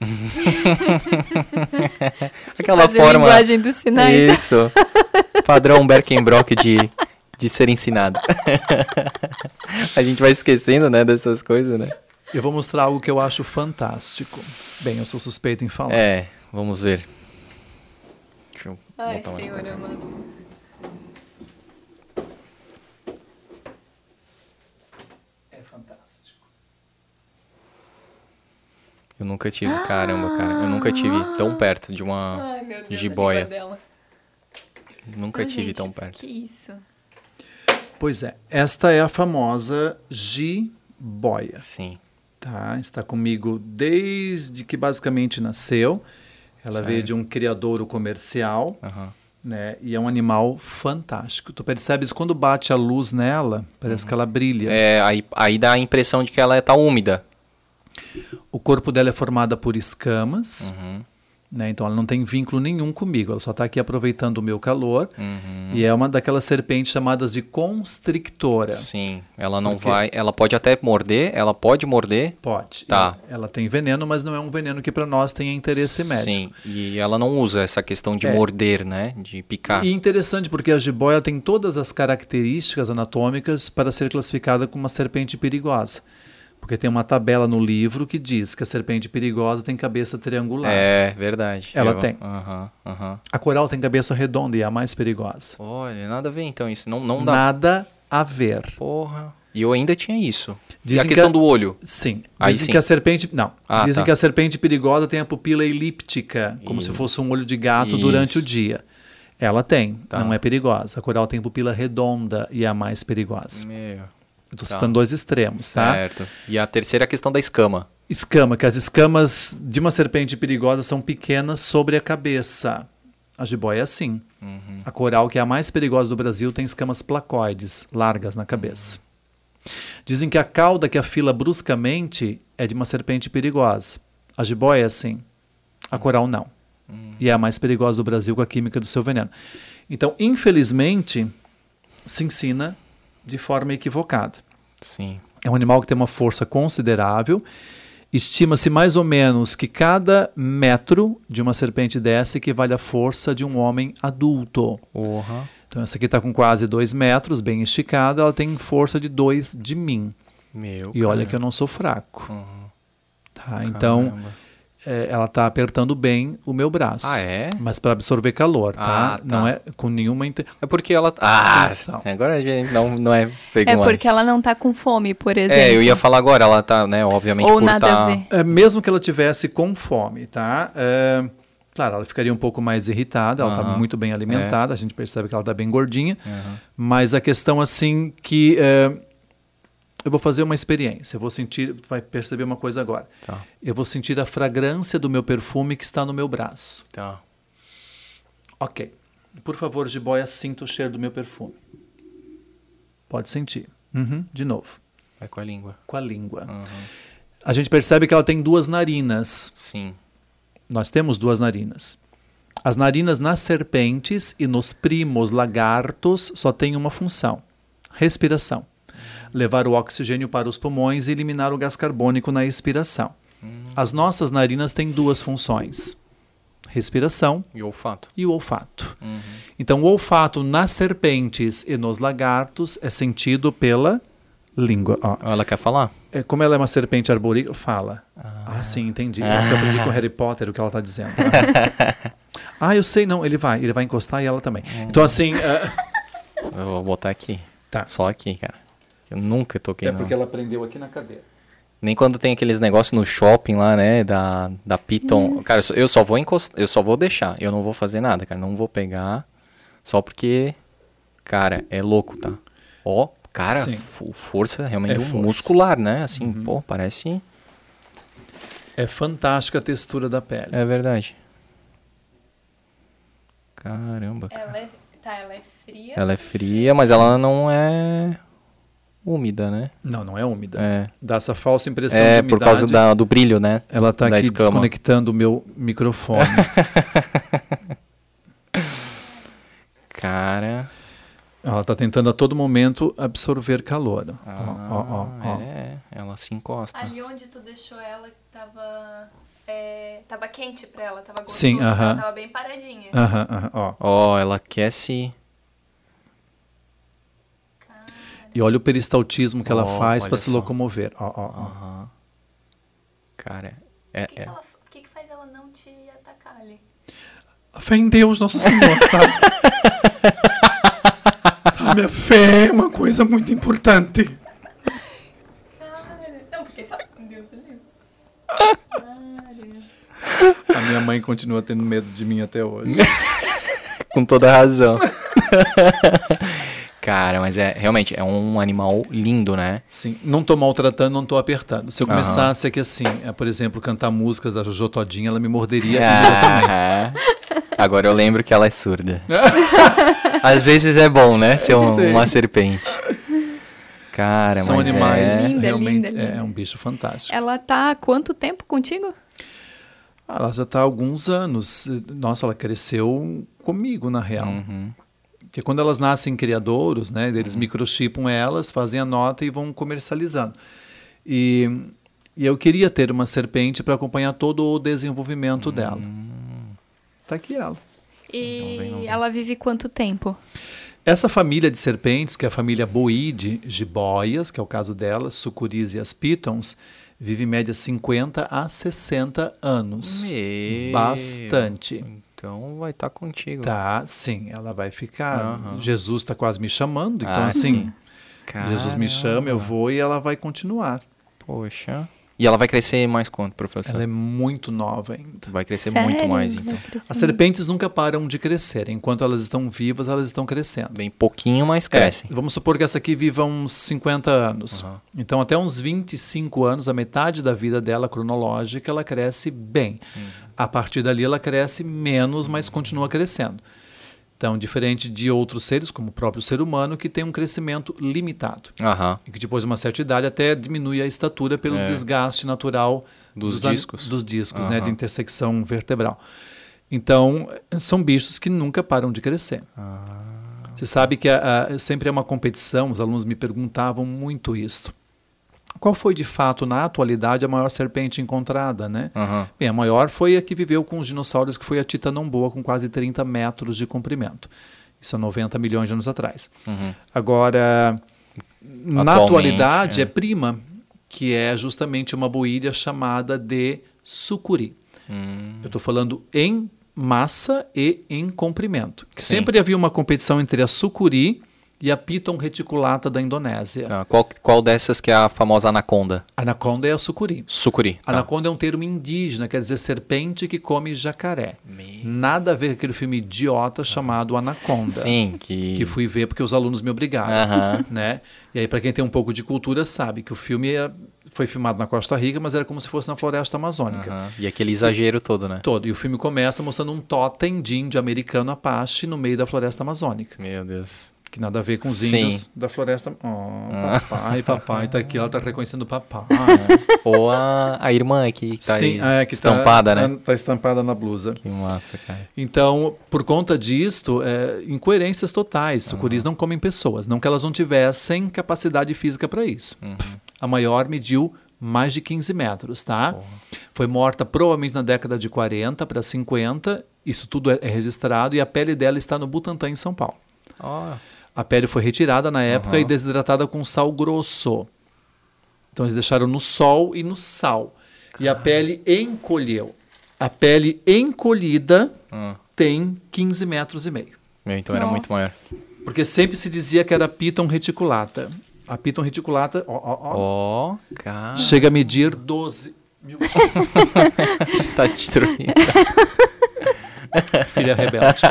(laughs) Aquela Fazer forma. linguagem dos sinais. Isso. Padrão Berkenbrock de, de ser ensinado. (laughs) a gente vai esquecendo, né, dessas coisas, né? Eu vou mostrar algo que eu acho fantástico. Bem, eu sou suspeito em falar. É, vamos ver. Deixa eu Ai, botar mais senhor amado. Eu nunca tive, caramba, cara. Eu nunca tive tão perto de uma. Ai, meu Deus, Jiboia. dela. Nunca Ai, tive gente, tão perto. Que isso? Pois é, esta é a famosa jiboia. Sim. Tá? Está comigo desde que basicamente nasceu. Ela veio de um criadouro comercial, Aham. né? E é um animal fantástico. Tu percebes quando bate a luz nela, parece que ela brilha. É, aí, aí dá a impressão de que ela tá úmida. O corpo dela é formado por escamas. Uhum. Né? Então ela não tem vínculo nenhum comigo, ela só está aqui aproveitando o meu calor. Uhum. E é uma daquelas serpentes chamadas de constrictora. Sim, ela não Por quê? vai. Ela pode até morder, ela pode morder. Pode. Tá. Ela, ela tem veneno, mas não é um veneno que para nós tenha interesse médico. Sim, e ela não usa essa questão de É. morder, né? De picar. E interessante porque a jiboia tem todas as características anatômicas para ser classificada como uma serpente perigosa. Porque tem uma tabela no livro que diz que a serpente perigosa tem cabeça triangular. É, verdade. Ela Eu- tem. Aham, aham. A coral tem cabeça redonda e é a mais perigosa. Olha, nada a ver então, isso não, não dá. Nada a ver. Porra. E eu ainda tinha isso. e Dizem a que questão a- do olho. Sim. Aí Dizem sim. que a serpente. Não. Ah, Dizem tá. que a serpente perigosa tem a pupila elíptica, como se Isso. fosse um olho de gato durante o Isso. dia. Ela tem, Tá. não é perigosa. A coral tem pupila redonda e é a mais perigosa. Meu. Estou Tá. citando dois extremos, tá? Certo. E a terceira é a questão da escama. Escama, que as escamas de uma serpente perigosa são pequenas sobre a cabeça. A jiboia é assim. Uhum. A coral, que é a mais perigosa do Brasil, tem escamas placoides, largas na cabeça. Dizem que a cauda que afila bruscamente é de uma serpente perigosa. A jiboia é assim. A coral não. E é a mais perigosa do Brasil com a química do seu veneno. Então, infelizmente, se ensina de forma equivocada. Sim. É um animal que tem uma força considerável. Estima-se mais ou menos que cada metro de uma serpente dessa equivale à força de um homem adulto. Porra. Então, essa aqui está com quase 2 metros, bem esticada, ela tem força de 2 de mim. Meu. E olha que eu não sou fraco. Uhum. Tá? Então, Caramba. É, ela está apertando bem o meu braço. Ah, é? Mas para absorver calor, tá? Ah, tá. Não é com nenhuma. Inte... É porque ela. Ah, Atenção. agora a gente não, não é É porque ela não tá com fome, por exemplo. É, eu ia falar agora, ela tá, né, obviamente Ou por nada tá... a ver. É, mesmo que ela tivesse com fome, tá? É, claro, ela ficaria um pouco mais irritada, ela está. É. muito bem alimentada, a gente percebe que ela está bem gordinha, Aham. mas a questão assim que é, eu vou fazer uma experiência, eu vou sentir, vai perceber uma coisa agora. Tá, Eu vou sentir a fragrância do meu perfume que está no meu braço. tá. Ok. Por favor, jiboia, sinta o cheiro do meu perfume. Pode sentir. Uhum, de novo. Vai com a língua. Com a língua. Aham. A gente percebe que ela tem duas narinas. Sim. Nós temos duas narinas. As narinas nas serpentes e nos primos lagartos só têm uma função: respiração. Levar o oxigênio para os pulmões e eliminar o gás carbônico na expiração. As nossas narinas têm duas funções: respiração E olfato. e o olfato. Então, o olfato nas serpentes e nos lagartos é sentido pela língua. Ó. Ela quer falar? É, como ela é uma serpente arborícola, fala. Ah, sim, entendi. Que eu aprendi com Harry Potter o que ela está dizendo. (laughs) ah, eu sei, não, ele vai, ele vai encostar e ela também. Então, assim, ah, Eu vou botar aqui. Tá. Só aqui, cara. Eu nunca toquei é não. porque ela prendeu aqui na cadeira. Nem quando tem aqueles negócios no shopping lá, né, da, da Piton. Cara, eu só- eu só vou encostar, eu só vou deixar. Eu não vou fazer nada, cara. Não vou pegar. Só porque, cara, é louco, tá? Ó, cara, Sim. fo- força realmente É força. Uhum. muscular, né? Assim, pô, parece. É fantástica a textura da pele. É verdade. Caramba. Ela é, tá, ela é fria. Ela é fria, mas ela não é úmida, né? Não, não é úmida. É. Dá essa falsa impressão É, de por causa umidade. da, do brilho, né? Ela está da aqui escama. desconectando o meu microfone. (laughs) Cara. ela está tentando a todo momento absorver calor. Ó, ó, ó, ó. É, ela se encosta. Ali onde tu deixou ela, tava, é, tava quente pra ela, tava gostoso. Sim, ela aham. Tava bem paradinha. Aham, aham, ó. Ó, ela quer se. E olha o peristaltismo que ela faz para se locomover. Ó, ó, ó. Cara, é, O que, que é. ela- o que, que faz ela não te atacar ali? A fé em Deus, nosso Senhor, (laughs) sabe? sabe, a fé é uma coisa muito importante. Cara, não, porque sabe, Deus é livre. A minha mãe continua tendo medo de mim até hoje. Com toda razão. (laughs) Cara, mas é realmente é um animal lindo, né? Sim, não tô maltratando, não tô apertando. Se eu começasse aqui assim, é, por exemplo, cantar músicas da Jojo Todinha, ela me morderia. Ah, Agora eu lembro que ela é surda. (laughs) Às vezes é bom, né? Ser um- uma serpente. Cara, São mas animais, é... Linda, realmente linda, é linda. um bicho fantástico. Ela tá há quanto tempo contigo? Ela já está há alguns anos. Nossa, ela cresceu comigo, na real. Uhum. Porque quando elas nascem criadouros, né, eles microchipam elas, fazem a nota e vão comercializando. E, e eu queria ter uma serpente para acompanhar todo o desenvolvimento dela. Tá aqui ela. E ela vive quanto tempo? Essa família de serpentes, que é a família boide, jiboias, que é o caso delas, sucuris e as pitons, vive em média 50 a 60 anos. Meu. Bastante. Então vai estar contigo. Tá, sim, ela vai ficar. Aham. Jesus está quase me chamando, então Ah, assim, sim. Jesus me chama, eu Caramba. vou e ela vai continuar. Poxa. E ela vai crescer mais quanto, professor? Ela é muito nova ainda. Vai crescer Sério? muito mais, então. As serpentes nunca param de crescer. Enquanto elas estão vivas, elas estão crescendo. Bem pouquinho, mas cresce. É, vamos supor que essa aqui viva uns 50 anos. Aham. Então, até uns 25 anos, a metade da vida dela cronológica, ela cresce bem. Uhum. A partir dali, ela cresce menos, mas continua crescendo. Então, diferente de outros seres, como o próprio ser humano, que tem um crescimento limitado. Aham. E que depois de uma certa idade até diminui a estatura pelo É. desgaste natural Dos an- discos. dos discos, né, Aham. de intersecção vertebral. Então, são bichos que nunca param de crescer. Ah. Você sabe que a- a- sempre é uma competição, os alunos me perguntavam muito isso. Qual foi de fato, na atualidade, a maior serpente encontrada, né? Aham. Bem, a maior foi a que viveu com os dinossauros, que foi a Titanomboa, com quase 30 metros de comprimento. Isso há 90 milhões de anos atrás. Uhum. Agora, na Atualmente, atualidade, é. é. prima, que é justamente uma boíria chamada de sucuri. Hum. Eu estou falando em massa e em comprimento. Sim. Sempre havia uma competição entre a sucuri e a piton reticulata da Indonésia. Tá, Qual, qual dessas que é a famosa anaconda? Anaconda é a sucuri. Sucuri. Tá. Anaconda é um termo indígena, quer dizer serpente que come jacaré. Nada a ver com aquele filme idiota chamado Anaconda. Sim, que... Que fui ver porque os alunos me obrigaram. Aham. Né? E aí, para quem tem um pouco de cultura, sabe que o filme é- foi filmado na Costa Rica, mas era como se fosse na floresta amazônica. E aquele exagero todo, né? Todo. E o filme começa mostrando um totem de índio americano Apache no meio da floresta amazônica. Meu Deus. Que nada a ver com os Sim. índios da floresta. Oh, papai, papai, tá aqui, ela tá reconhecendo o papai. (laughs) Ou a, a irmã aqui que tá Sim, aí é, que estampada, tá, né? Tá estampada na blusa. Que massa, cara. Então, por conta disto, é, incoerências totais. Sucuris não comem pessoas. Não que elas não tivessem capacidade física para isso. Pff, A maior mediu mais de 15 metros, tá? Foi morta provavelmente na década de 40 para 50. Isso tudo é, é registrado e a pele dela está no Butantã, em São Paulo. Ó, A pele foi retirada na época Aham. e desidratada com sal grosso. Então eles deixaram no sol e no sal. E a pele encolheu. A pele encolhida hum. tem 15 metros e meio. Então era muito maior. Porque sempre se dizia que era piton reticulata. A piton reticulata ó, ó, ó, Ó, cara. chega a medir 12 mil. (laughs) Tá destruindo. (laughs) (laughs) Filha rebelde.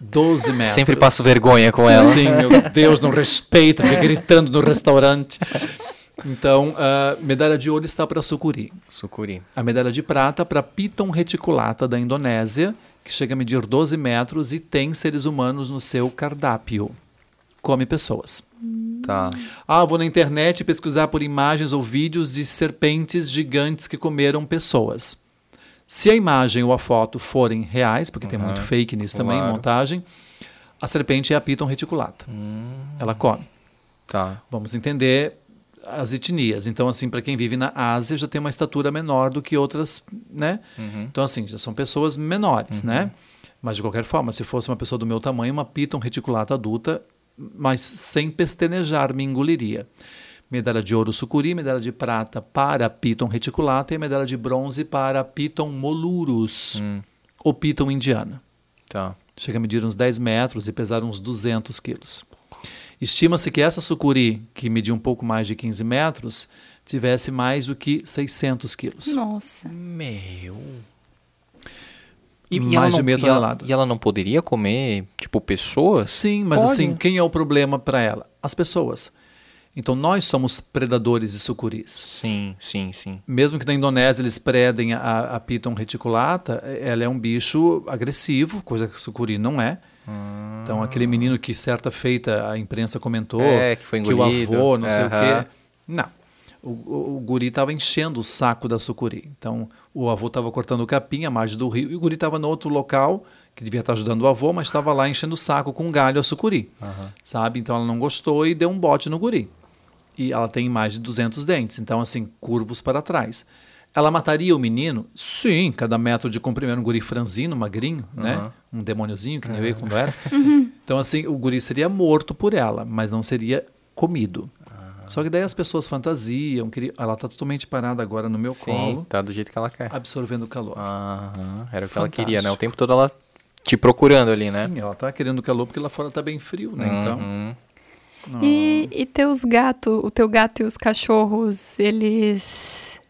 12 metros. Sempre passo vergonha com ela. Sim, meu Deus, não respeita, fica gritando no restaurante. Então, a medalha de ouro está para sucuri. Sucuri. A medalha de prata para Piton reticulata da Indonésia, que chega a medir 12 metros e tem seres humanos no seu cardápio. Come pessoas. Tá. Ah, vou na internet pesquisar por imagens ou vídeos de serpentes gigantes que comeram pessoas. Se a imagem ou a foto forem reais, porque tem muito fake nisso também, Claro. montagem, a serpente é a Piton reticulata. Ela come. Tá. Vamos entender as etnias. Então, assim, para quem vive na Ásia, já tem uma estatura menor do que outras, né? Então, assim, já são pessoas menores, né? Mas, de qualquer forma, se fosse uma pessoa do meu tamanho, uma piton reticulata adulta, mas sem pestanejar, me engoliria. Medalha de ouro sucuri, medalha de prata para piton reticulata e medalha de bronze para piton molurus, ou piton indiana. Tá. Chega a medir uns 10 metros e pesar uns 200 quilos. Estima-se que essa sucuri, que media um pouco mais de 15 metros, tivesse mais do que 600 quilos. Nossa. Meu. Mais ela de não- meia e ela-. E ela não poderia comer, tipo, pessoas? Sim, mas Pode. assim, quem é o problema para ela? As pessoas. Então nós somos predadores de sucuris. Sim, sim, sim. Mesmo que na Indonésia eles predem a, a piton reticulata, ela é um bicho agressivo, coisa que sucuri não é. Então aquele menino que certa feita a imprensa comentou É, que foi o engolido. avô, não sei o quê. Não. o, o, o guri estava enchendo o saco da sucuri. Então, o avô estava cortando o capim à margem do rio e o guri estava no outro local, que devia estar ajudando o avô, mas estava lá enchendo o saco com galho a sucuri. Sabe? Então, ela não gostou e deu um bote no guri. E ela tem mais de 200 dentes, então, assim, curvos para trás. Ela mataria o menino? Sim, cada metro de comprimento, um guri franzino, magrinho, né? Um demôniozinho, que nem eu ia quando era. (laughs) Então, assim, o guri seria morto por ela, mas não seria comido. Só que daí as pessoas fantasiam, queriam... ela está totalmente parada agora no meu Sim, colo, tá do jeito que ela quer. absorvendo o calor. Aham, Era o que ela Fantástico. queria, né? O tempo todo ela te procurando ali, né? Sim, ela está querendo calor porque lá fora está bem frio, né? Então, Uhum. E, e teus gatos, o teu gato e os cachorros, eles.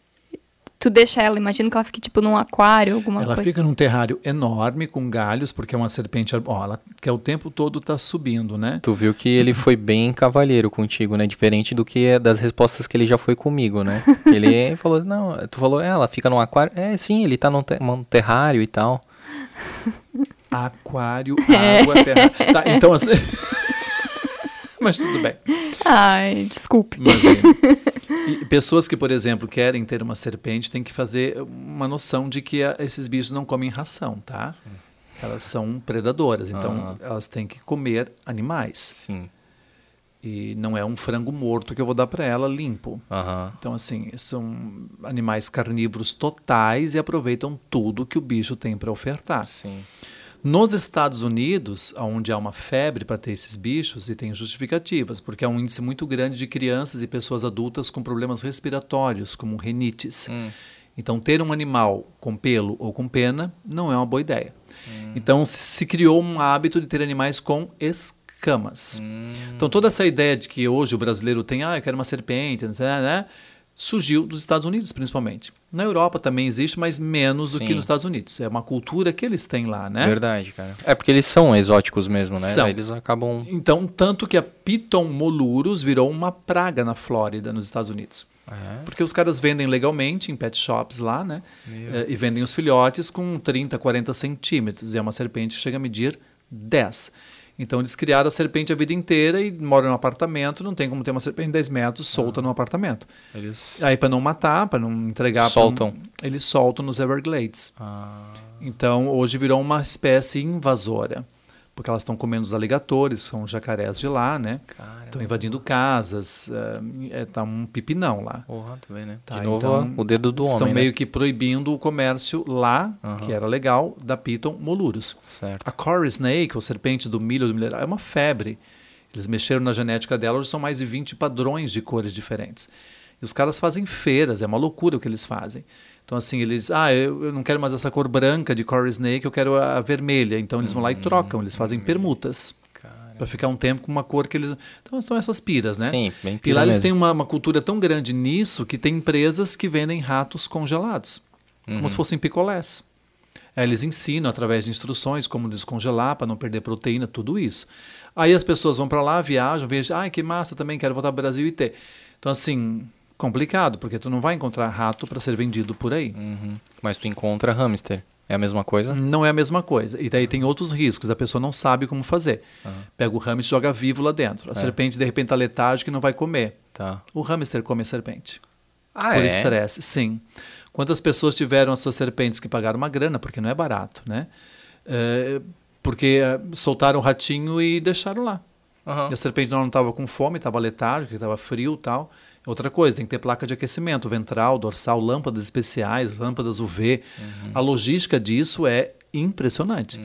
Tu deixa ela, imagino que ela fique tipo num aquário, alguma ela coisa. fica num terrário enorme com galhos, porque é uma serpente, ó, ela quer o tempo todo tá subindo, né? Tu viu que ele foi bem cavalheiro contigo, né? Diferente do que é das respostas que ele já foi comigo, né? (laughs) Ele falou, não, tu falou, é, ela fica num aquário. É, sim, ele tá num, te- num terrário e tal. Aquário, (laughs) água, terra. Tá, então assim. (laughs) Mas tudo bem. Ai, desculpe. Mas, (laughs) e pessoas que, por exemplo, querem ter uma serpente têm que fazer uma noção de que ah, esses bichos não comem ração, tá? Elas são predadoras, então elas têm que comer animais. Sim. E não é um frango morto que eu vou dar para ela limpo. Então, assim, são animais carnívoros totais e aproveitam tudo que o bicho tem para ofertar. Sim. Nos Estados Unidos, onde há uma febre para ter esses bichos, e tem justificativas, porque há um índice muito grande de crianças e pessoas adultas com problemas respiratórios, como rinites. Então, ter um animal com pelo ou com pena não é uma boa ideia. Então, se criou um hábito de ter animais com escamas. Então, toda essa ideia de que hoje o brasileiro tem, ah, eu quero uma serpente, não sei, né? Surgiu dos Estados Unidos, principalmente. Na Europa também existe, mas menos do Sim. que nos Estados Unidos. É uma cultura que eles têm lá, né? Verdade, cara. É porque eles são exóticos mesmo, né? São. Eles acabam. Então, tanto que a Piton molurus virou uma praga na Flórida, nos Estados Unidos. É? Porque os caras vendem legalmente em pet shops lá, né? Eh, e vendem os filhotes com 30, 40 centímetros. E é uma serpente que chega a medir 10. Então eles criaram a serpente a vida inteira e moram num apartamento. Não tem como ter uma serpente de 10 metros solta num apartamento. Eles. Aí, para não matar, para não entregar. pra Soltam. não- eles soltam nos Everglades. Ah, Então, hoje virou uma espécie invasora. Porque elas estão comendo os aligatores, são jacarés de lá, né? Estão invadindo casas. É, é, tá um pipinão lá. Porra, tu vê, né? Tá, De novo, então, o dedo do Estão homem, meio né? que proibindo o comércio lá, que era legal, da Piton molurus. Certo. A Cory Snake, ou serpente do milho do milharal, é uma febre. Eles mexeram na genética dela, hoje são mais de 20 padrões de cores diferentes. E os caras fazem feiras, é uma loucura o que eles fazem. Então, assim, eles, ah, eu, eu não quero mais essa cor branca de Cory Snake, eu quero a, a vermelha. Então, eles vão lá e trocam, eles fazem permutas. Para ficar um tempo com uma cor que eles. Então, são essas piras, né? Sim, bem E pira lá eles mesmo. têm uma, uma cultura tão grande nisso que tem empresas que vendem ratos congelados, Uhum. como se fossem picolés. Aí eles ensinam através de instruções como descongelar para não perder proteína, tudo isso. Aí as pessoas vão para lá, viajam, vejam, ai que massa também, quero voltar para o Brasil e ter. Então assim, complicado, porque tu não vai encontrar rato para ser vendido por aí. Uhum. Mas tu encontra hamster. É a mesma coisa? Não é a mesma coisa. E daí tem outros riscos, a pessoa não sabe como fazer. Pega o hamster e joga vivo lá dentro. A serpente de repente está letárgica e não vai comer. Tá. O hamster come a serpente. Ah, por é? estresse, sim. Quantas pessoas tiveram as suas serpentes que pagaram uma grana, porque não é barato, né? É, porque é, soltaram o ratinho e deixaram lá. E a serpente não estava com fome, estava letárgica, estava frio e tal. Outra coisa, tem que ter placa de aquecimento, ventral, dorsal, lâmpadas especiais, lâmpadas UV. Uhum. A logística disso é impressionante.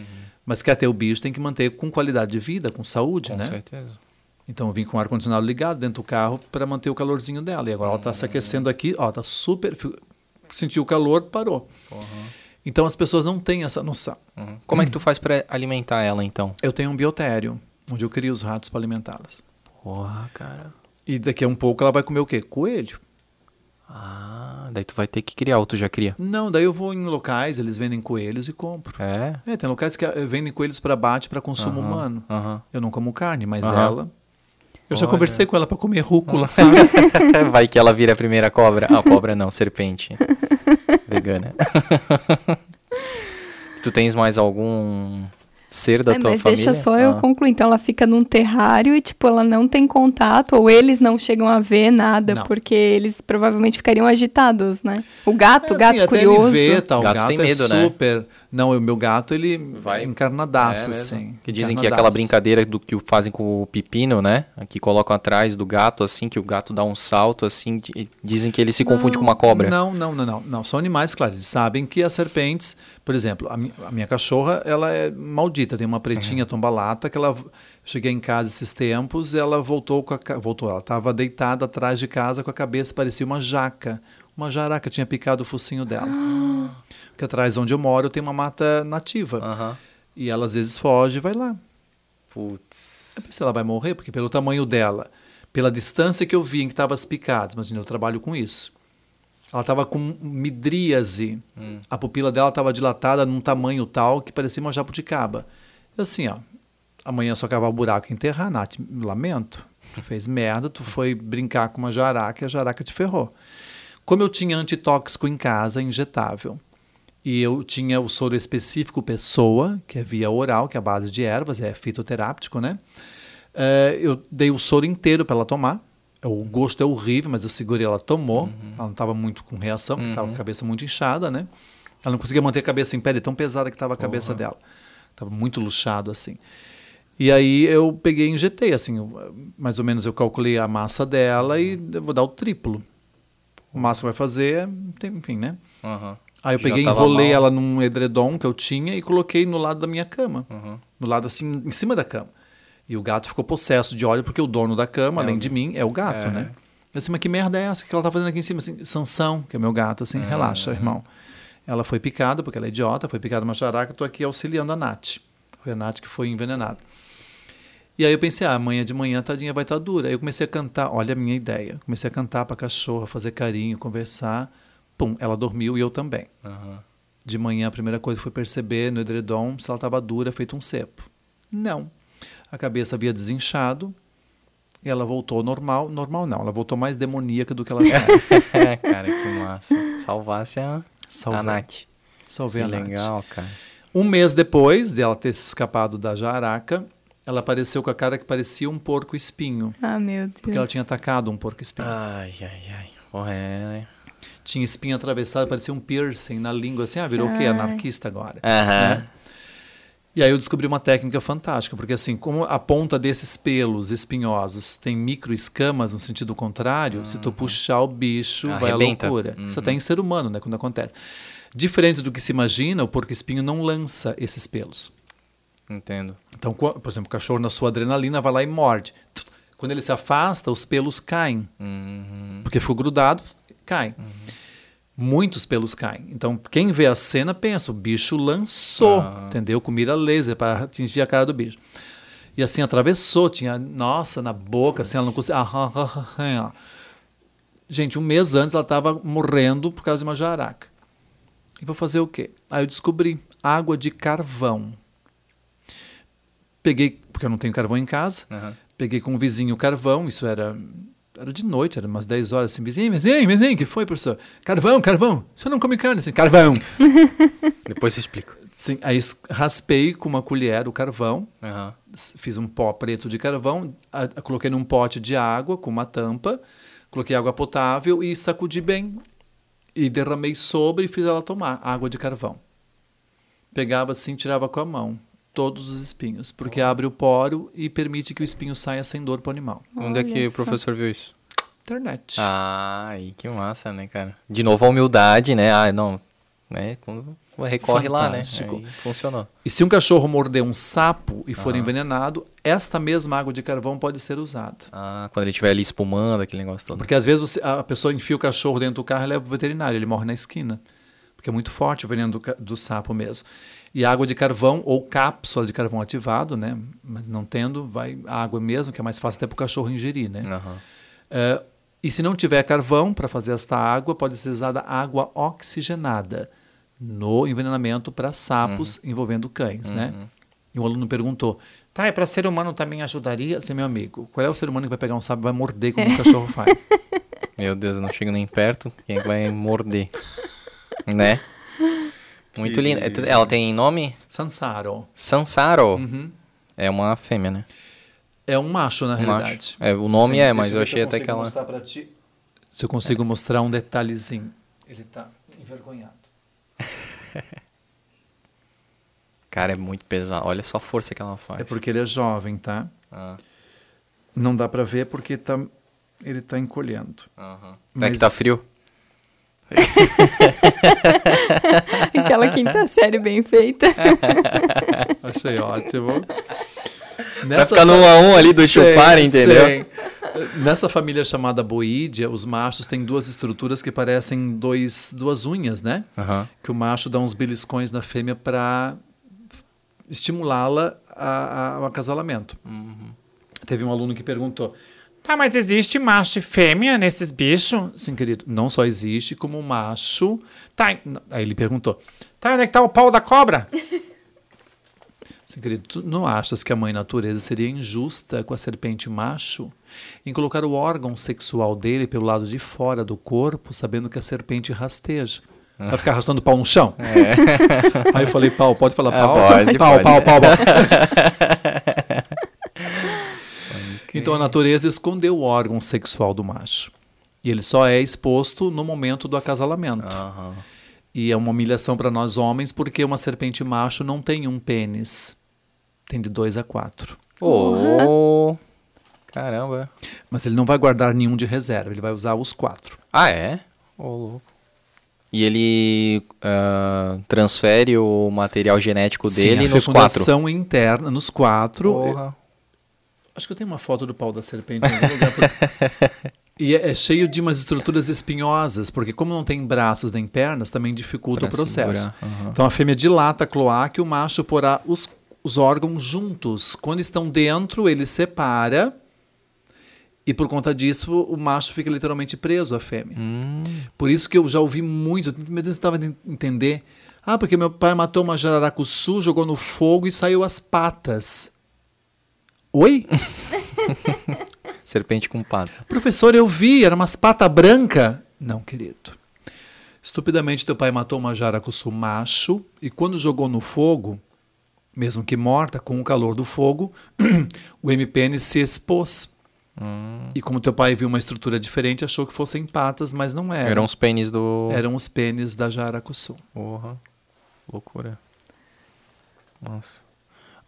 Mas quer ter o bicho, tem que manter com qualidade de vida, com saúde, Com né? certeza. Então eu vim com o ar-condicionado ligado dentro do carro para manter o calorzinho dela. E agora ela está se aquecendo aqui, ó, tá super. Sentiu o calor, parou. Então as pessoas não têm essa noção. Uhum. Como é que tu faz pra alimentar ela, então? Eu tenho um biotério, onde eu crio os ratos para alimentá-las. Porra, cara. E daqui a um pouco ela vai comer o quê? Coelho. Ah, daí tu vai ter que criar ou tu já cria? Não, daí eu vou em locais, eles vendem coelhos e compro. É? É, tem locais que eh, vendem coelhos para bate para consumo Aham, humano. aham. Eu não como carne, mas Aham. ela. Eu já Olha. conversei com ela para comer rúcula, sabe? (laughs) Vai que ela vira a primeira cobra. Ah, cobra não, serpente. (laughs) Vegana. (laughs) tu tens mais algum ser da É, tua mas família. deixa só eu Ah. concluir. Então ela fica num terrário e, tipo, ela não tem contato, ou eles não chegam a ver nada, Não. porque eles provavelmente ficariam agitados, né? O gato, o É, gato assim, até curioso. Ele vê, tá, o Gato gato, tem é medo, né? Não, o meu gato, ele Vai- encarnadaço, É assim. Que dizem que é aquela brincadeira do que fazem com o pepino, né? Que colocam atrás do gato, assim, que o gato dá um salto, assim, e dizem que ele se confunde com uma cobra. Não, não, não, não, não. São animais, claro. Eles sabem que as serpentes, por exemplo, a, mi- a minha cachorra, ela é maldita. Tem uma pretinha tomba-lata que ela. Cheguei em casa esses tempos, ela voltou com a. Voltou, ela estava deitada atrás de casa com a cabeça, parecia uma jaca. Uma jaraca tinha picado o focinho dela. Porque atrás onde eu moro tem uma mata nativa. E ela às vezes foge e vai lá. Putz. Eu pensei, ela vai morrer, porque pelo tamanho dela, pela distância que eu vi em que estava as picadas, imagina, eu trabalho com isso. Ela estava com midríase. A pupila dela estava dilatada num tamanho tal que parecia uma jabuticaba. Eu assim, ó, amanhã só cavar o buraco e enterrar, Nath, lamento. Tu fez merda, tu foi brincar com uma jaraca e a jaraca te ferrou. Como eu tinha antitóxico em casa, injetável, e eu tinha o soro específico pessoa, que é via oral, que é a base de ervas, é fitoteráptico, né? Eh, eu dei o soro inteiro para ela tomar. O gosto é horrível, mas eu segurei, ela tomou. Ela não estava muito com reação, porque estava com a cabeça muito inchada, né? Ela não conseguia manter a cabeça em pé, de tão pesada que estava a cabeça dela. Estava muito luxado, assim. E aí eu peguei e injetei, assim, mais ou menos eu calculei a massa dela e eu vou dar o triplo. O máximo vai fazer, tem- enfim, né? Aham. Aí eu Já peguei, enrolei mal. ela num edredom que eu tinha e coloquei no lado da minha cama. Uhum. No lado assim, em cima da cama. E o gato ficou possesso de óleo porque o dono da cama, É além o- de mim, é o gato, É. né? Eu disse, mas que merda é essa que ela tá fazendo aqui em cima? Assim, Sansão, que é meu gato, assim, Uhum. relaxa, irmão. Ela foi picada, porque ela é idiota, foi picada uma jaraca, eu tô aqui auxiliando a Nath. Foi a Nath que foi envenenada. E aí eu pensei, ah, amanhã de manhã tadinha vai estar dura. Aí eu comecei a cantar, olha a minha ideia. Comecei a cantar pra cachorra, fazer carinho, conversar. Pum, ela dormiu e eu também. Aham. De manhã, a primeira coisa foi perceber no edredom se ela estava dura, feito um cepo. Não. A cabeça havia desinchado e ela voltou normal. Normal não, ela voltou mais demoníaca do que ela já era. É, cara, que massa. Salvasse a, a Salvei. Nath. Salvei Que a Nath. legal, cara. Um mês depois dela ter se escapado da jaraca, ela apareceu com a cara que parecia um porco espinho. Ah, meu Deus. Porque ela tinha atacado um porco espinho. Ai, ai, ai. Porra, é... Tinha espinho atravessado, parecia um piercing na língua, assim, ah, virou o quê? Anarquista agora. Aham. E aí eu descobri uma técnica fantástica, porque assim, como a ponta desses pelos espinhosos tem micro escamas no sentido contrário, se tu puxar o bicho, vai à Arrebenta. loucura. Isso até em ser humano, né, quando acontece. Diferente do que se imagina, o porco espinho não lança esses pelos. Entendo. Então, por exemplo, o cachorro na sua adrenalina vai lá e morde. Quando ele se afasta, os pelos caem. Uhum. Porque ficou grudado, cai. Muitos pelos caem. Então, quem vê a cena pensa, o bicho lançou, entendeu? Com mira laser para atingir a cara do bicho. E assim, atravessou, tinha, nossa, na boca, assim, ela não conseguia. ah, ah. Gente, um mês antes ela estava morrendo por causa de uma jaraca. E vou fazer o quê? Aí eu descobri água de carvão. Peguei, porque eu não tenho carvão em casa, Aham. peguei com um vizinho carvão, isso era era de noite, era umas 10 horas, assim, vizinho, vizinho, vizinho, que foi, professor? Carvão, carvão, o senhor não come carne, assim, carvão. (laughs) Depois eu explico. Sim, aí raspei com uma colher o carvão, s- fiz um pó preto de carvão, a- a- coloquei num pote de água com uma tampa, coloquei água potável e sacudi bem. E derramei sobre e fiz ela tomar água de carvão. Pegava assim, tirava com a mão todos os espinhos, porque abre o poro e permite que o espinho saia sem dor para o animal. Onde é que Olha o professor viu isso? Internet. Ai, que massa, né, cara? De novo a humildade, né? Ah, não. Né? Quando recorre lá, né? Fantástico. Aí funcionou. E se um cachorro morder um sapo e for Aham. envenenado, esta mesma água de carvão pode ser usada. Ah, quando ele estiver ali espumando, aquele negócio todo. Porque às vezes você- a pessoa enfia o cachorro dentro do carro e leva pro veterinário, ele morre na esquina. Porque é muito forte o veneno do, do sapo mesmo. E água de carvão ou cápsula de carvão ativado, né? Mas não tendo, vai a água mesmo, que é mais fácil até para o cachorro ingerir, né? Aham. É, e se não tiver carvão para fazer esta água, pode ser usada água oxigenada no envenenamento para sapos envolvendo cães, né? E o aluno perguntou: tá, é para ser humano também ajudaria? Assim, meu amigo, qual é o ser humano que vai pegar um sapo e vai morder como o cachorro faz? (laughs) Meu Deus, eu não chego nem perto. Quem vai morder? né? Muito linda. Ela tem nome? Sansaro. Sansaro. Uhum. É uma fêmea, né? É um macho, na Um realidade. macho. É, o nome Sim, é, mas eu achei até consigo que ela. mostrar pra ti. Se eu consigo mostrar um detalhezinho. Ele tá envergonhado. (laughs) Cara, é muito pesado. Olha só a força que ela faz. É porque ele é jovem, tá? Ah, Não dá pra ver porque tá, ele tá encolhendo. É Mas- que tá frio? (laughs) Aquela quinta série bem feita. (laughs) Achei ótimo. Vai ficar no 1 a 1 ali do chupar, entendeu? sei. Nessa família chamada boídea, os machos têm duas estruturas que parecem dois, duas unhas, né? Aham. Que o macho dá uns beliscões na fêmea para estimulá-la a- a- ao acasalamento. Uhum. Teve um aluno que perguntou: Tá, mas existe macho e fêmea nesses bichos? Sim, querido, não só existe como macho. Tá, Aí ele perguntou: tá, onde é que tá o pau da cobra? (laughs) Sim, querido, tu não achas que a mãe natureza seria injusta com a serpente macho em colocar o órgão sexual dele pelo lado de fora do corpo, sabendo que a serpente rasteja? Vai ficar arrastando o pau no chão? Aí eu falei, pau, pode falar Ah, pau? pode, pau, pode. pau, pau, pau. (laughs) Então a natureza escondeu o órgão sexual do macho. E ele só é exposto no momento do acasalamento. Aham. E é uma humilhação para nós homens, porque uma serpente macho não tem um pênis. Tem de dois a quatro. Ô, Caramba. Mas ele não vai guardar nenhum de reserva, ele vai usar os quatro. Ah, é? Ô, louco. E ele ah, transfere o material genético dele Sim, a nos quatro. interna, nos quatro. Porra. Acho que eu tenho uma foto do pau da serpente em algum lugar. porque- (laughs) E é, é cheio de umas estruturas espinhosas, porque como não tem braços nem pernas, também dificulta Pra o processo. aham. Então a fêmea dilata a cloaca e o macho porá os, os órgãos juntos. Quando estão dentro, ele separa. E por conta disso, o macho fica literalmente preso à fêmea. Hum. Por isso que eu já ouvi muito, meu Deus, eu estava entender. Ah, porque meu pai matou uma jararacuçu, jogou no fogo e saiu as patas. Oi? (laughs) Serpente com pata. Professor, eu vi, era umas patas brancas. Não, querido. Estupidamente, teu pai matou uma jaracuçu macho e quando jogou no fogo, mesmo que morta, com o calor do fogo, (clears throat) o MPN se expôs. E como teu pai viu uma estrutura diferente, achou que fossem patas, mas não eram. Eram os pênis do. Eram os pênis da jaracuçu. Porra. Loucura. Nossa.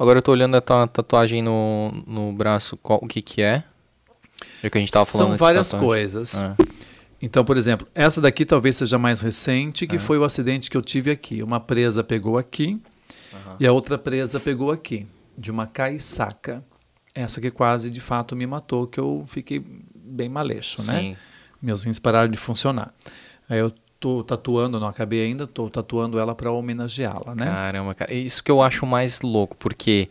Agora eu tô olhando a tua tatuagem no, no braço. Qual, o que que é? Já que a gente tava falando São várias coisas. É. Então, por exemplo, essa daqui talvez seja mais recente, É. que foi o acidente que eu tive aqui. Uma presa pegou aqui e a outra presa pegou aqui, de uma caiçaca. Essa que quase de fato me matou, que eu fiquei bem maleixo, né? Sim. Meus rins pararam de funcionar. Aí eu tô tatuando, não acabei ainda, tô tatuando ela para homenageá-la, né? Caramba, cara. Isso que eu acho mais louco, porque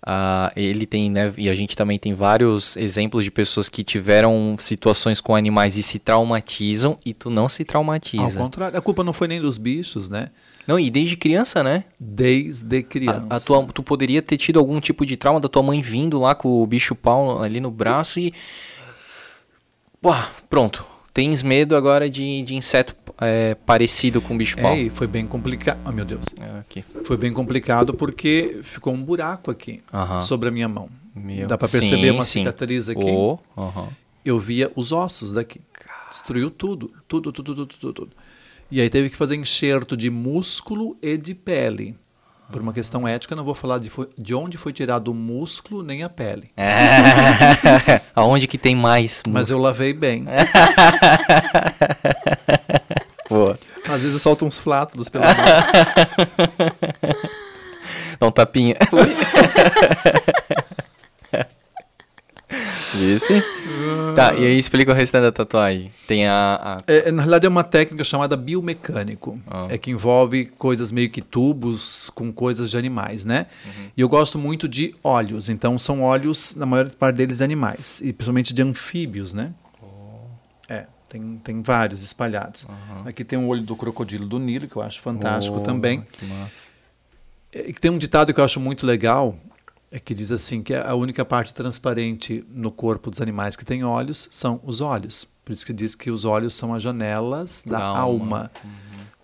ah, ele tem, né? E a gente também tem vários exemplos de pessoas que tiveram situações com animais e se traumatizam e tu não se Ao traumatiza. contrário, a culpa não foi nem dos bichos, né? Não, e desde criança, né? Desde A- criança. A, tua, tu poderia ter tido algum tipo de trauma da tua mãe vindo lá com o bicho pau ali no braço e. Uá, pronto. Tens medo agora de, de inseto é, parecido com bicho pau. É, foi bem complicado. Ah, meu Deus. É, aqui. Foi bem complicado porque ficou um buraco aqui Aham. sobre a minha mão. Meu- Dá pra perceber Sim, uma sim. cicatriz aqui. Oh, aham. Eu via os ossos daqui. Destruiu tudo, tudo, tudo, tudo, tudo, tudo. E aí teve que fazer enxerto de músculo e de pele. Por uma questão ética, não vou falar de, de onde foi tirado o músculo nem a pele. (laughs) Aonde que tem mais Mas eu lavei bem. (laughs) Às vezes eu solto uns flátulos pela mão. (laughs) Dá um tapinha. (laughs) Isso. Tá, e aí explica o restante da tatuagem. Tem a. a- É, na realidade é uma técnica chamada biomecânico. Ah. É que envolve coisas meio que tubos com coisas de animais, né? E eu gosto muito de óleos. Então são óleos, na maior parte deles, de animais. E principalmente de anfíbios, né? É, tem, tem vários espalhados. Aqui tem o olho do crocodilo do Nilo, que eu acho fantástico Oh, também. Que massa. E que tem um ditado que eu acho muito legal, é que diz assim que a única parte transparente no corpo dos animais que tem olhos são os olhos. Por isso que diz que os olhos são as janelas da, Da alma. alma.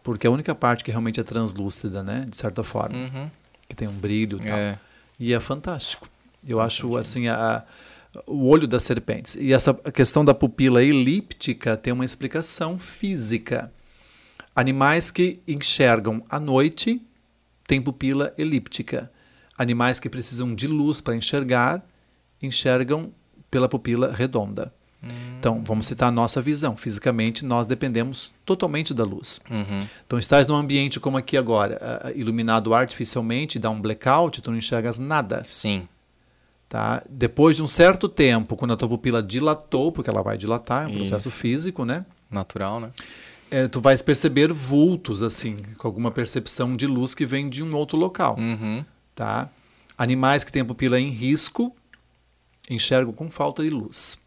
porque é a única parte que realmente é translúcida, né? De certa forma. Uhum. Que tem um brilho e tal. É. E é fantástico. Eu acho assim a, o olho das serpentes. E essa questão da pupila elíptica tem uma explicação física. Animais que enxergam à noite têm pupila elíptica. Animais que precisam de luz para enxergar enxergam pela pupila redonda. Então, vamos citar a nossa visão. Fisicamente, nós dependemos totalmente da luz. Uhum. Então, estás num ambiente como aqui agora, ah, iluminado artificialmente, dá um blackout, tu não enxergas nada. Sim. Tá? Depois de um certo tempo, quando a tua pupila dilatou, porque ela vai dilatar, é um processo físico, né? Natural, né? É, tu vais perceber vultos, assim, com alguma percepção de luz que vem de um outro local. Uhum. Tá? Animais que têm a pupila em risco enxergam com falta de luz.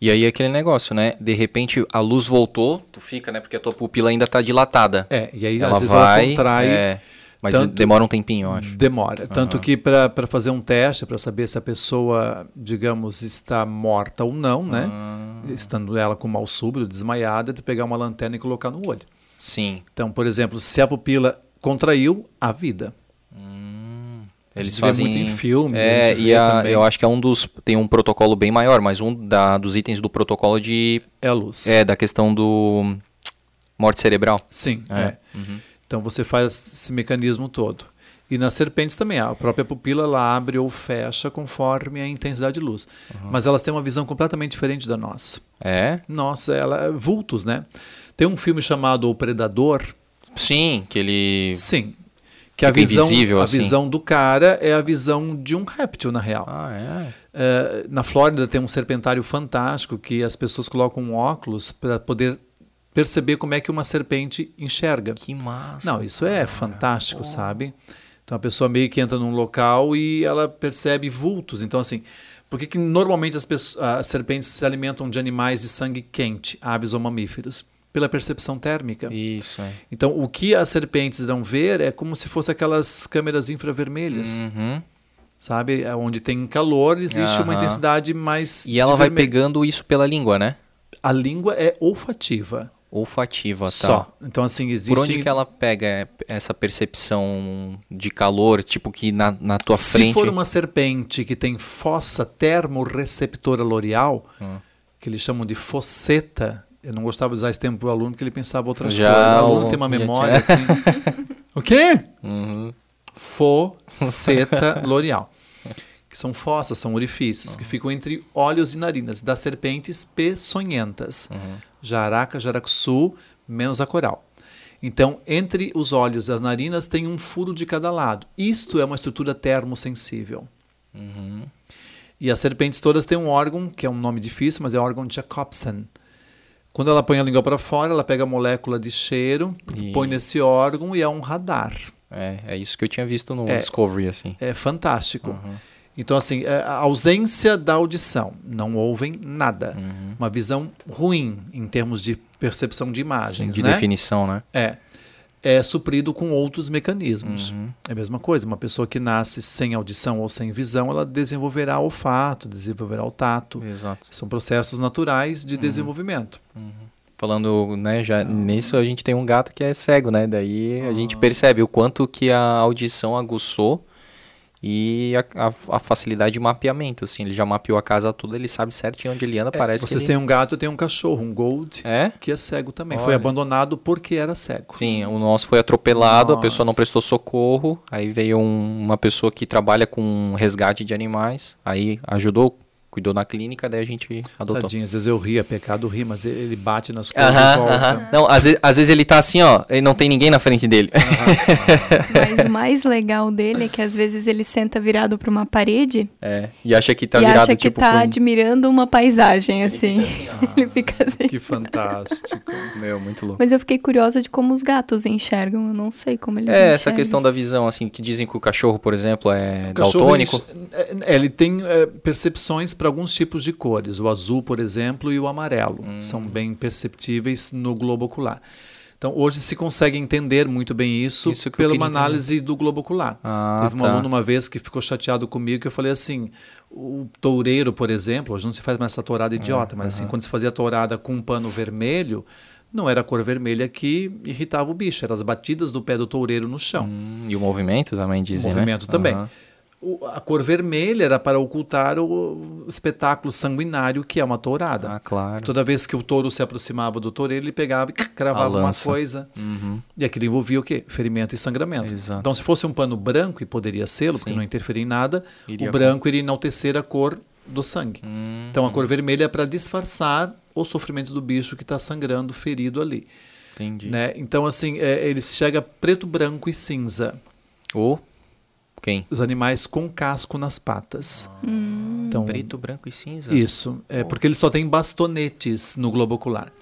E aí aquele negócio, né? De repente a luz voltou, tu fica, né? Porque a tua pupila ainda tá dilatada. É, e aí ela às vezes vai, ela contrai, é, mas tanto- demora um tempinho, eu acho. demora. Tanto que para fazer um teste, para saber se a pessoa, digamos, está morta ou não, né? Ah. Estando ela com mau súbito, desmaiada, é tu pegar uma lanterna e colocar no olho. Sim. Então, por exemplo, se a pupila contraiu, a vida. A Eles fazem muito em filme, É, e a- eu acho que é um dos tem um protocolo bem maior, mas um da, dos itens do protocolo de É a luz. é da questão do morte cerebral. Sim, É. é. Então você faz esse mecanismo todo. E nas serpentes também, a própria pupila ela abre ou fecha conforme a intensidade de luz. Mas elas têm uma visão completamente diferente da nossa. É? Nossa, ela vultos, né? Tem um filme chamado O Predador. Sim, que ele Sim. Que a Fica visão, invisível, a assim. visão do cara é a visão de um réptil, na real. Ah, é. Eh, na Flórida tem um serpentário fantástico que as pessoas colocam um óculos para poder perceber como é que uma serpente enxerga. Que massa. Não, isso é fantástico, sabe? Então a pessoa meio que entra num local e ela percebe vultos. Então, assim, por que, que normalmente as, pessoas- as serpentes se alimentam de animais de sangue quente, aves ou mamíferos? Pela percepção térmica. Isso, é. Então, o que as serpentes irão ver é como se fosse aquelas câmeras infravermelhas, Uhum. sabe? É Onde tem calor, existe uma Aham. intensidade mais. E ela vai pegando isso pela língua, né? A língua é olfativa. Olfativa, tá? Só. Então, assim, existe. Por onde que ela pega essa percepção de calor, tipo que na, na tua Se frente... for uma serpente que tem fossa termorreceptora loreal, Hum. que eles chamam de fosseta, eu não gostava de usar esse termo para o aluno porque ele pensava outras Já coisas. O aluno tem uma memória tinha- assim. (laughs) o quê? Uhum. Fosseta loreal. Que são fossas, são orifícios que ficam entre olhos e narinas das serpentes peçonhentas. Jaraca, jaracuçu, menos a coral. Então, entre os olhos e as narinas tem um furo de cada lado. Isto é uma estrutura termosensível. E as serpentes todas têm um órgão, que é um nome difícil, mas é o órgão de Jacobsen. Quando ela põe a língua para fora, ela pega a molécula de cheiro, põe nesse órgão e é um radar. É, é isso que eu tinha visto no É. Discovery, assim. É fantástico. Então, assim, a ausência da audição, não ouvem nada. Uma visão ruim em termos de percepção de Sim, imagens, de né? definição, né? É. É suprido com outros mecanismos. Uhum. É a mesma coisa. Uma pessoa que nasce sem audição ou sem visão, ela desenvolverá olfato, desenvolverá o tato. Exato. São processos naturais Uhum. de desenvolvimento. Falando, né, já nisso a gente tem um gato que é cego, né? Daí a gente percebe o quanto que a audição aguçou e a, a- a facilidade de mapeamento, assim. Ele já mapeou a casa toda, ele sabe certinho onde ele anda, parece É, Vocês que têm ele... um gato, tenho um cachorro, um gold, É? que é cego também. Foi Olha. abandonado porque era cego. Sim, o nosso foi atropelado, a pessoa não Nossa. prestou socorro, aí veio um- uma pessoa que trabalha com resgate de animais, aí ajudou, cuidou na clínica, daí a gente adotou. Tadinho, às vezes eu rio, é pecado rir, mas ele ele bate nas coisas e Aham, volta. aham. Não, às vezes, às vezes ele tá assim, ó, e não tem ninguém na frente dele. Mas o mais legal dele é que às vezes ele senta virado pra uma parede É, e acha que tá e virado acha que tipo tá pra um- admirando uma paisagem, assim. (laughs) Ele fica assim. Que fantástico. Meu, muito louco. Mas eu fiquei curiosa de como os gatos enxergam. Eu não sei como eles É, essa enxergam. questão da visão, assim, que dizem que o cachorro, por exemplo, é daltônico. ele, é, ele tem é, percepções para alguns tipos de cores. O azul, por exemplo, e o amarelo. Hum. São bem perceptíveis no globo ocular. Então, hoje se consegue entender muito bem isso, Isso pela uma análise do globo ocular. Ah, Teve um tá. aluno uma vez que ficou chateado comigo que eu falei assim: o toureiro, por exemplo, hoje não se faz mais essa tourada É, idiota, mas assim, quando se fazia tourada com um pano vermelho, Não era a cor vermelha que irritava o bicho, eram as batidas do pé do toureiro no chão. Hum, e o movimento também dizem, o movimento né? também. A cor vermelha era para ocultar o espetáculo sanguinário que é uma tourada. Ah, claro. Toda vez que o touro se aproximava do toureiro, ele pegava e (laughs) cravava uma coisa. Uhum. E aquilo envolvia o quê? Ferimento e sangramento. Exato. Então, se fosse um pano branco, e poderia ser, porque não interferia em nada, Iria o branco iria enaltecer a cor do sangue. Hum, Então, a cor vermelha é para disfarçar o sofrimento do bicho que está sangrando, ferido ali. entendi. Né? Então, assim, é, ele chega preto, branco e cinza. Ou quem? Os animais com casco nas patas. Então, Preto, branco e cinza. Isso, é porque eles só têm bastonetes no globo ocular.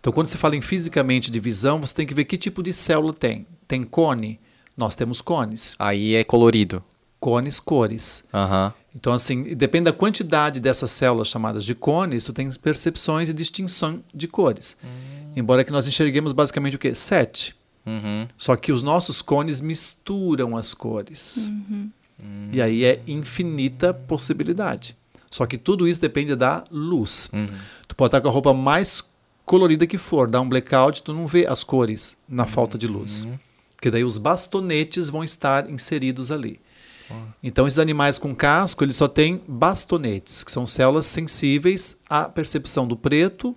Então, quando você fala em fisicamente de visão, você tem que ver que tipo de célula tem. Tem cone? Nós temos cones. Aí é colorido. Cones, cores. Aham. Então, assim, depende da quantidade dessas células chamadas de cones, tu tem percepções e distinção de cores. Embora que nós enxerguemos basicamente o quê? Sete. Uhum. Só que os nossos cones misturam as cores. E aí é infinita possibilidade. Só que tudo isso depende da luz. Tu pode estar com a roupa mais colorida que for, dá um blackout, tu não vê as cores na falta de luz. Porque daí os bastonetes vão estar inseridos ali. Então esses animais com casco, eles só têm bastonetes, que são células sensíveis à percepção do preto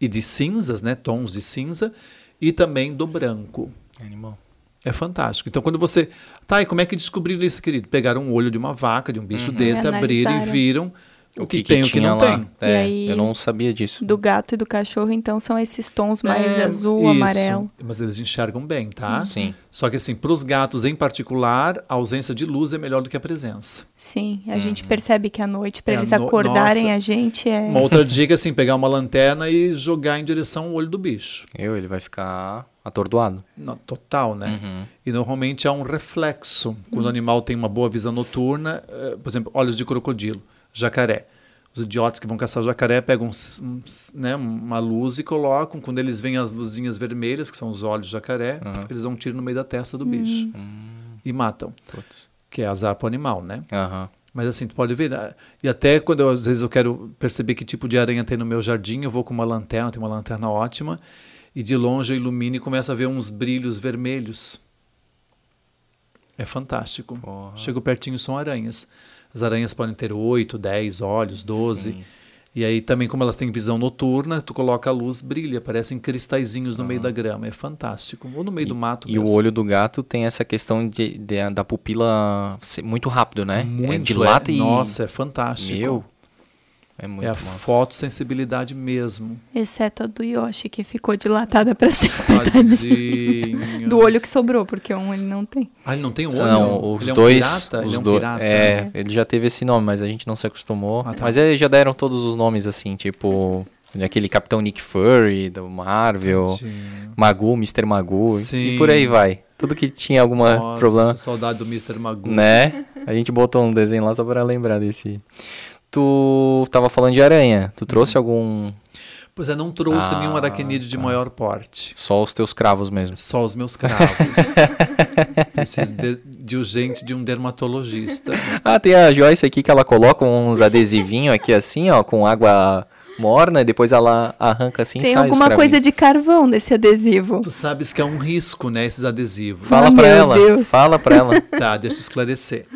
e de cinzas, né, tons de cinza, e também do branco. Animal. É fantástico. Então, quando você. Tá, e como é que descobriram isso, querido? Pegaram um olho de uma vaca, de um bicho desse, E abriram e viram o, que, que, tem e o que não lá? tem. É, aí- eu não sabia disso. Do gato e do cachorro, então, são esses tons mais É, azul, isso. amarelo. Mas eles enxergam bem, tá? Sim. Só que, assim, para os gatos em particular, a ausência de luz é melhor do que a presença. Sim, a gente percebe que à noite, para É, eles no- acordarem nossa. a gente, é. Uma outra dica, assim, pegar uma lanterna e jogar em direção ao olho do bicho. Eu, ele vai ficar atordoado. No- total, né? Uhum. E normalmente há um reflexo. Quando o animal tem uma boa visão noturna, eh, por exemplo, olhos de crocodilo, jacaré. Os idiotas que vão caçar jacaré pegam né, uma luz e colocam. Quando eles veem as luzinhas vermelhas, que são os olhos de jacaré, eles dão um tiro no meio da testa do bicho e matam. Putz. Que é azar para o animal, né? Aham. Mas assim, tu pode ver. né? E até quando eu, às vezes eu quero perceber que tipo de aranha tem no meu jardim, eu vou com uma lanterna, tem uma lanterna ótima, e de longe eu ilumino e começo a ver uns brilhos vermelhos. É fantástico. Porra. Chego pertinho, são aranhas. As aranhas podem ter 8, 10 olhos, 12. Sim. E aí também, como elas têm visão noturna, tu coloca a luz, brilha, parecem cristalzinhos no meio da grama. É fantástico. Ou no meio do mato E o mesmo. olho do gato tem essa questão de, de- da pupila ser muito rápido, né? Muito, é, dilata é, e. Nossa, é fantástico. Meu. É muito é a massa. fotossensibilidade mesmo. Exceto a do Yoshi, que ficou dilatada pra sempre. Tadinho. Do olho que sobrou, porque um ele não tem. Ah, ele não tem olho? Não, os ele é um dois. pirata? os ele é um dois- pirata. é, ele já teve esse nome, mas a gente não se acostumou. Ah, tá. Mas eles já deram todos os nomes assim, tipo. Aquele Capitão Nick Fury, do Marvel, Tadinho. Magu, Mr. Magu, Sim. e por aí vai. Tudo que tinha algum problema. saudade do Mr. Magoo. Né? A gente botou um desenho lá só pra lembrar desse. Tu tava falando de aranha. Tu trouxe algum. Pois é, não trouxe Ah, nenhum aracnídeo de tá. maior porte. Só os teus cravos mesmo. Só os meus cravos. (laughs) Preciso de, de urgente de um dermatologista. Ah, tem a Joyce aqui que ela coloca uns adesivinhos aqui assim, ó, com água morna e depois ela arranca assim e tem sai os alguma coisa de carvão nesse adesivo. Tu sabes que é um risco, né, esses adesivos. Fala Oh, pra meu ela. Deus. Fala pra ela. Tá, deixa eu esclarecer.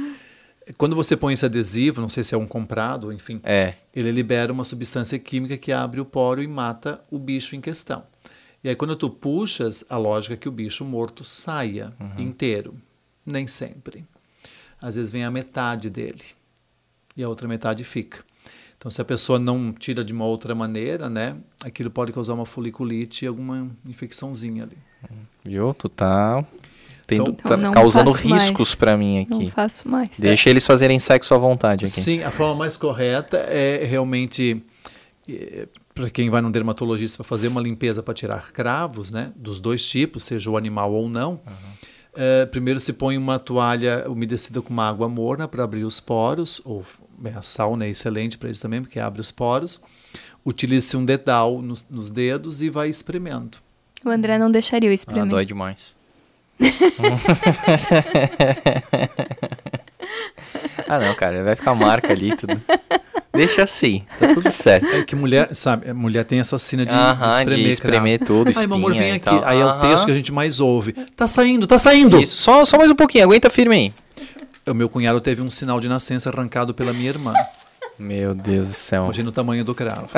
Quando você põe esse adesivo, não sei se é um comprado, enfim, É. ele libera uma substância química que abre o poro e mata o bicho em questão. E aí, quando tu puxas, a lógica é que o bicho morto saia inteiro. Nem sempre. Às vezes vem a metade dele e a outra metade fica. Então, se a pessoa não tira de uma outra maneira, né, aquilo pode causar uma foliculite e alguma infecçãozinha ali. Viu? Tu tá, tendo, Então- tá não causando faço mais. riscos pra mim Não aqui. faço mais. Deixa eles fazerem sexo à vontade aqui. Sim, a forma mais correta é realmente para quem vai num dermatologista para fazer uma limpeza para tirar cravos, né, dos dois tipos, seja o animal ou não. eh, primeiro se põe uma toalha umedecida com uma água morna para abrir os poros, ou bem, a sauna é excelente para isso também, porque abre os poros. Utilize um dedal nos, nos dedos e vai espremendo. O André não deixaria isso pra Ah, mim. dói demais. (laughs) ah, não, cara, vai ficar marca ali tudo. Deixa assim, tá tudo certo. É que mulher, sabe, a mulher tem essa sina de, de Aham, espremer, de espremer tudo, Ai, espinha meu amor, vem aqui. tal. Aí é o texto que a gente mais ouve. Tá saindo, tá saindo. Isso, só, só mais um pouquinho, aguenta firme aí. O meu cunhado teve um sinal de nascença arrancado pela minha irmã. Meu Deus do céu. Imagina o tamanho do cravo.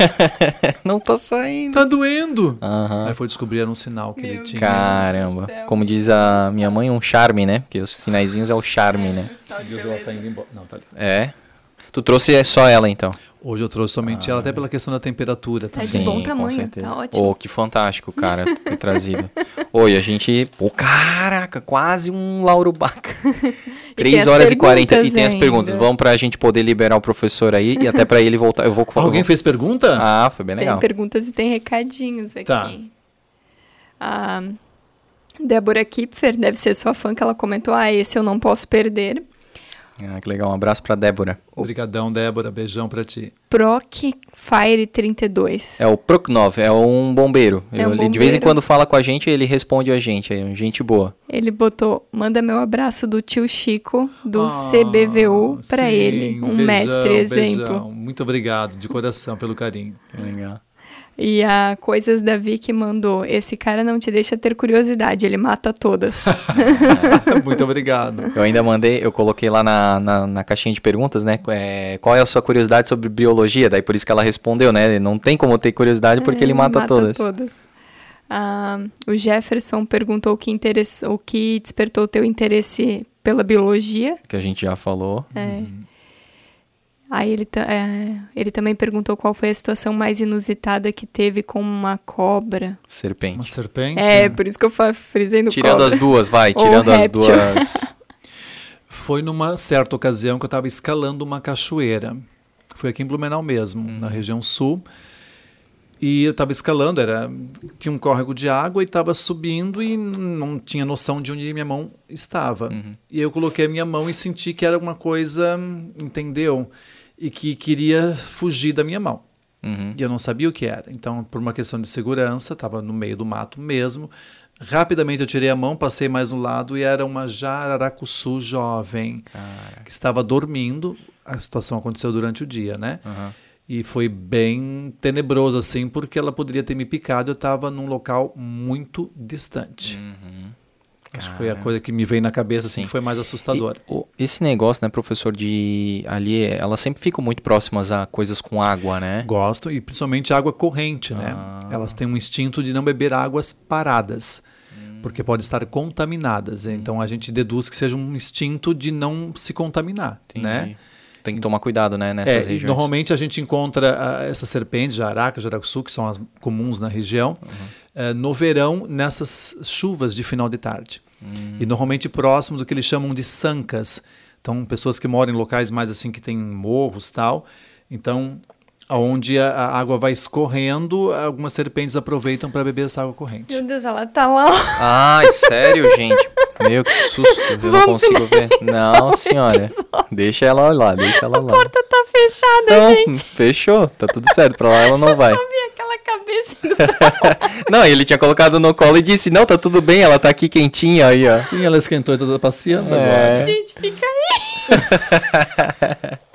(laughs) Não tá saindo. Tá doendo. Aham. Aí foi descobrir era um sinal que ele tinha. Caramba. céu. Como diz a minha mãe, um charme, né? Porque os sinaizinhos é o charme, né? Deus, ela tá indo embora. Não, tá ali. É. Tu trouxe só ela, então. Hoje eu trouxe somente ela, até pela questão da temperatura. Tá? Tá de Sim, bom com tamanho, tá ótimo. Oh, que fantástico, cara, ter (laughs) trazido. Oi, a gente. Pô, caraca, quase um Lauro Baca. (laughs) tem 3 as horas e 40. E tem as perguntas. Vamos pra gente poder liberar o professor aí e até pra ele voltar. Eu vou falar. Alguém fez pergunta? Ah, foi bem Tem legal. perguntas e tem recadinhos aqui. Tá. A Débora Kipfer, deve ser sua fã, que ela comentou: Ah, esse eu não posso perder. Ah, que legal. Um abraço pra Débora. Obrigadão, Débora. Beijão pra ti. Proc Fire 32. É o Proknov, é um bombeiro. É um ele De vez em bombeiro. quando fala com a gente, ele responde a gente. É gente boa. Ele botou: Manda meu abraço do tio Chico, do Ah, CBVU, pra sim, ele. Um beijão, mestre exemplo. beijão. Muito obrigado, de coração, pelo carinho. Legal. E a Coisas da Vicky mandou: Esse cara não te deixa ter curiosidade, ele mata todas. (laughs) (laughs) Muito obrigado. Eu ainda mandei, eu coloquei lá na, na, na caixinha de perguntas, né? é, qual é a sua curiosidade sobre biologia? Daí por isso que ela respondeu, né? Não tem como ter curiosidade porque ele mata, todas. Ah, o Jefferson perguntou o que, interessou, o que despertou o teu interesse pela biologia. Que a gente já falou. É. Aí ele, é, ele também perguntou qual foi a situação mais inusitada que teve com uma cobra. Uma Serpente. serpente? É, por isso que eu frisei no Tirando cobra. as duas, vai, tirando as duas. (laughs) Foi numa certa ocasião que eu estava escalando uma cachoeira. Foi aqui em Blumenau mesmo, na região sul. E eu estava escalando, era tinha um córrego de água e estava subindo e não tinha noção de onde minha mão estava. E eu coloquei a minha mão e senti que era alguma coisa, entendeu? E que queria fugir da minha mão. Uhum. E eu não sabia o que era. Então, por uma questão de segurança, estava no meio do mato mesmo. Rapidamente eu tirei a mão, passei mais um lado e era uma jararacuçu jovem que estava dormindo. A situação aconteceu durante o dia, né? Aham. E foi bem tenebroso assim, porque ela poderia ter me picado. Eu estava num local muito distante. Acho que foi a coisa que me veio na cabeça assim, Sim. que foi mais assustadora. E, o- esse negócio, né, professor, de ali, elas sempre ficam muito próximas a coisas com água, né? Gosto, e principalmente água corrente, né? Ah. Elas têm um instinto de não beber águas paradas, porque podem estar contaminadas. Então a gente deduz que seja um instinto de não se contaminar, né? Tem que tomar cuidado, né, nessas É, regiões. normalmente a gente encontra ah, essas serpentes, jaraca, jaracuçu, que são as comuns na região, Uhum. eh, no verão, nessas chuvas de final de tarde. Hum. E normalmente próximo do que eles chamam de sancas. Então, pessoas que moram em locais mais assim que tem morros tal. Então, aonde a, a água vai escorrendo, algumas serpentes aproveitam para beber essa água corrente. Meu Deus, ela tá lá. Ai, sério, (laughs) gente? Meu, que susto. Eu não consigo ver. Não, senhora. Deixa ela lá, deixa ela lá. A porta tá fechada, Então, gente. fechou. Tá tudo certo. Pra lá ela não vai. Só vi aquela cabeça pra (laughs) Não, ele tinha colocado no colo e disse: Não, tá tudo bem, ela tá aqui quentinha aí, ó. Sim, ela esquentou e tá passeando É. agora. Gente, fica aí. (laughs)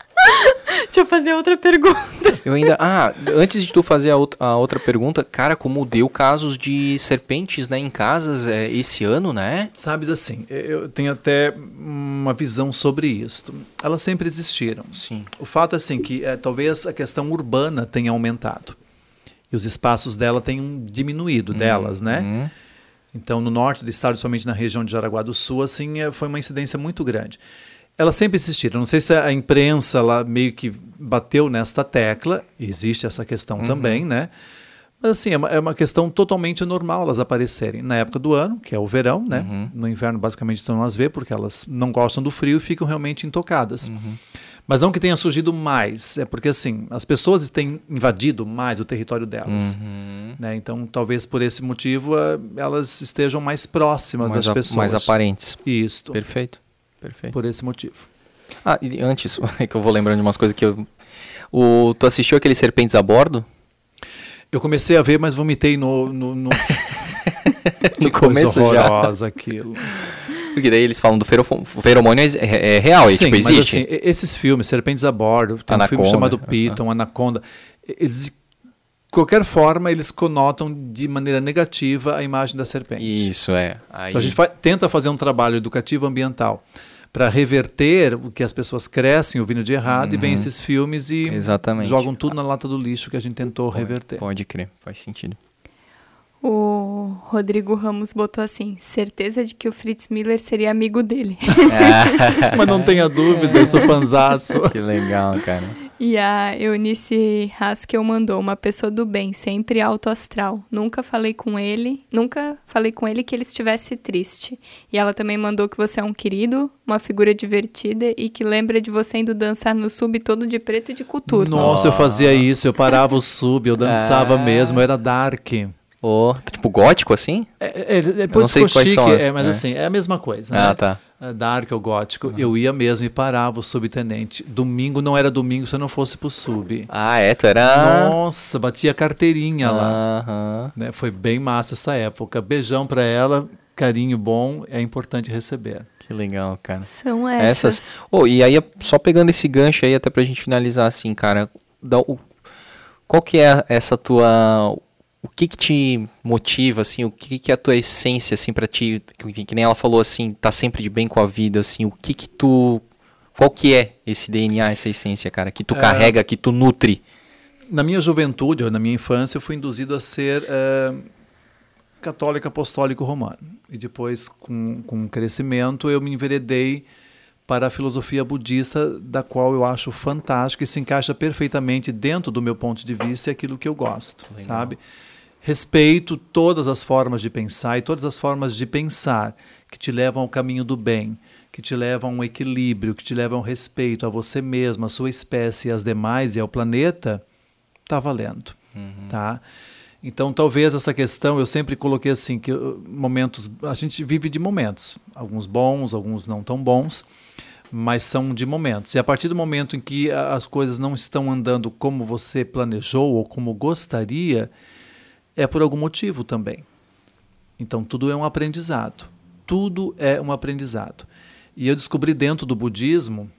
Deixa eu fazer outra pergunta. Eu ainda. Ah, antes de tu fazer a, out- a outra pergunta, cara, como deu casos de serpentes, né, em casas é, esse ano, né? Sabes assim, eu tenho até uma visão sobre isso. Elas sempre existiram. Sim. O fato é assim que eh, talvez a questão urbana tenha aumentado e os espaços dela tenham diminuído delas, né? Hum, Então, no norte do estado, somente na região de Jaraguá do Sul, assim, eh, foi uma incidência muito grande. Elas sempre existiram. Não sei se a imprensa lá meio que bateu nesta tecla. Existe essa questão também, né? Mas assim, é uma, é uma questão totalmente normal elas aparecerem na época do ano, que é o verão, né? No inverno, basicamente, tu não as vê, porque elas não gostam do frio e ficam realmente intocadas. Mas não que tenha surgido mais, é porque assim, as pessoas têm invadido mais o território delas. Uhum. Né? Então, talvez por esse motivo, eh, elas estejam mais próximas mais, das pessoas. mais aparentes. Isto, Perfeito. Perfeito. por esse motivo. Ah, e antes, (laughs) é que eu vou lembrando de umas coisas que eu. O, tu assistiu aquele Serpentes a Bordo? Eu comecei a ver, mas vomitei no. no, no... (laughs) No começo já. horrorosa aquilo. Porque daí eles falam do feromônio é, é- é real, é, Sim, tipo, mas existe. assim, e- esses filmes, Serpentes a Bordo, tem um Anaconda, filme chamado. Piton, Anaconda, eles, qualquer forma, eles conotam de maneira negativa a imagem da serpente. Isso, é. Aí, Então a gente fa- tenta fazer um trabalho educativo ambiental para reverter o que as pessoas crescem ouvindo de errado e vêm esses filmes e Uhum. Exatamente. jogam tudo na lata do lixo que a gente tentou reverter. Pode crer, faz sentido. O Rodrigo Ramos botou assim: certeza de que o Fritz Miller seria amigo dele. (laughs) Mas não tenha dúvida, eu sou fanzaço. Que legal, cara. E a Eunice Haskell mandou uma pessoa do bem, sempre alto astral. Nunca falei com ele, nunca falei com ele que ele estivesse triste. E ela também mandou que você é um querido, uma figura divertida e que lembra de você indo dançar no sub todo de preto e de coturno. Nossa, eu fazia isso, eu parava o sub, eu dançava Ah. mesmo, eu era dark. Ô, tipo, gótico assim? É, é, depois não sei ficou quais chique, são as- é, mas é. assim, é a mesma coisa. Ah, né? tá. É, Dark ou gótico, eu ia mesmo e parava o subtenente. Domingo não era domingo se eu não fosse pro sub. Ah, é, tu era. Nossa, batia carteirinha lá. Aham. né? Foi bem massa essa época. Beijão pra ela, carinho bom, é importante receber. Que legal, cara. São essas. Essas. Oh, e aí, só pegando esse gancho aí, até pra gente finalizar assim, cara. dá o- Qual que é essa tua. O que que te motiva, assim? O que que é a tua essência, assim, pra ti? Que, que nem ela falou, assim, tá sempre de bem com a vida, assim. O que que tu. Qual que é esse DNA, essa essência, cara? Que tu É. carrega, que tu nutre? Na minha juventude, ou na minha infância, eu fui induzido a ser eh, católico apostólico romano. E depois, com, com o crescimento, eu me enveredei para a filosofia budista, da qual eu acho fantástica e se encaixa perfeitamente dentro do meu ponto de vista e aquilo que eu gosto, sabe? Respeito todas as formas de pensar e todas as formas de pensar que te levam ao caminho do bem, que te levam a um equilíbrio, que te levam ao respeito a você mesmo, a sua espécie e as demais e ao planeta, tá valendo, tá? Então, talvez essa questão eu sempre coloquei assim que uh, momentos a gente vive de momentos, alguns bons, alguns não tão bons, mas são de momentos. E a partir do momento em que as coisas não estão andando como você planejou ou como gostaria, é por algum motivo também. Então, tudo é um aprendizado. Tudo é um aprendizado. E eu descobri dentro do budismo,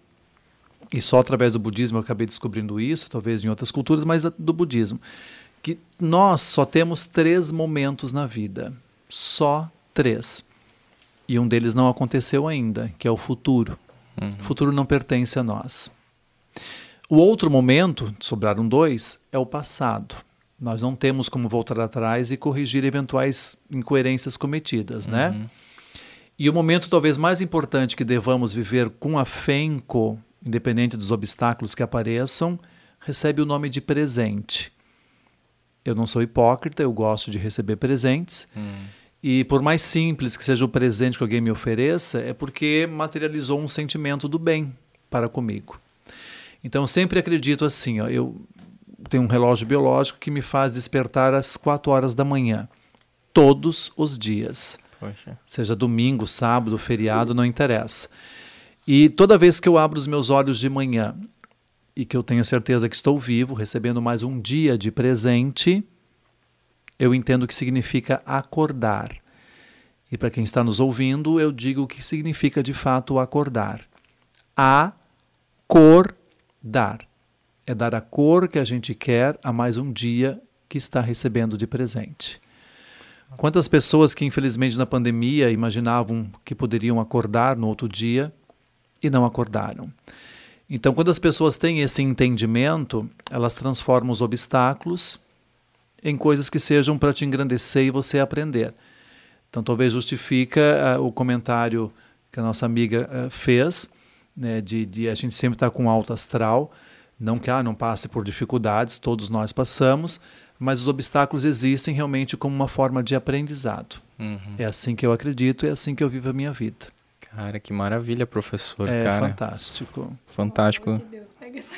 e só através do budismo eu acabei descobrindo isso, talvez em outras culturas, mas do budismo, que nós só temos três momentos na vida. Só três. E um deles não aconteceu ainda, que é o futuro. O futuro não pertence a nós. O outro momento, sobraram dois, é o passado. Nós não temos como voltar atrás e corrigir eventuais incoerências cometidas, né? E o momento talvez mais importante que devamos viver com afinco, independente dos obstáculos que apareçam, recebe o nome de presente. Eu não sou hipócrita, eu gosto de receber presentes. E por mais simples que seja o presente que alguém me ofereça, é porque materializou um sentimento do bem para comigo. Então eu sempre acredito assim, ó, eu tenho um relógio biológico que me faz despertar às 4 horas da manhã, todos os dias Poxa. seja domingo, sábado, feriado, não interessa. E toda vez que eu abro os meus olhos de manhã e que eu tenho certeza que estou vivo, recebendo mais um dia de presente, eu entendo o que significa acordar. E para quem está nos ouvindo, eu digo o que significa de fato acordar. Acordar. É dar a cor que a gente quer a mais um dia que está recebendo de presente. Quantas pessoas que, infelizmente, na pandemia imaginavam que poderiam acordar no outro dia e não acordaram. Então, quando as pessoas têm esse entendimento, elas transformam os obstáculos em coisas que sejam para te engrandecer e você aprender. Então, talvez justifica uh, o comentário que a nossa amiga uh, fez, né, de, de a gente sempre estar tá com alto astral, não que ah, não passe por dificuldades, todos nós passamos, mas os obstáculos existem realmente como uma forma de aprendizado. Uhum. É assim que eu acredito, é assim que eu vivo a minha vida. Cara, que maravilha, professor, é cara. fantástico. Fantástico. Deus, pega essa.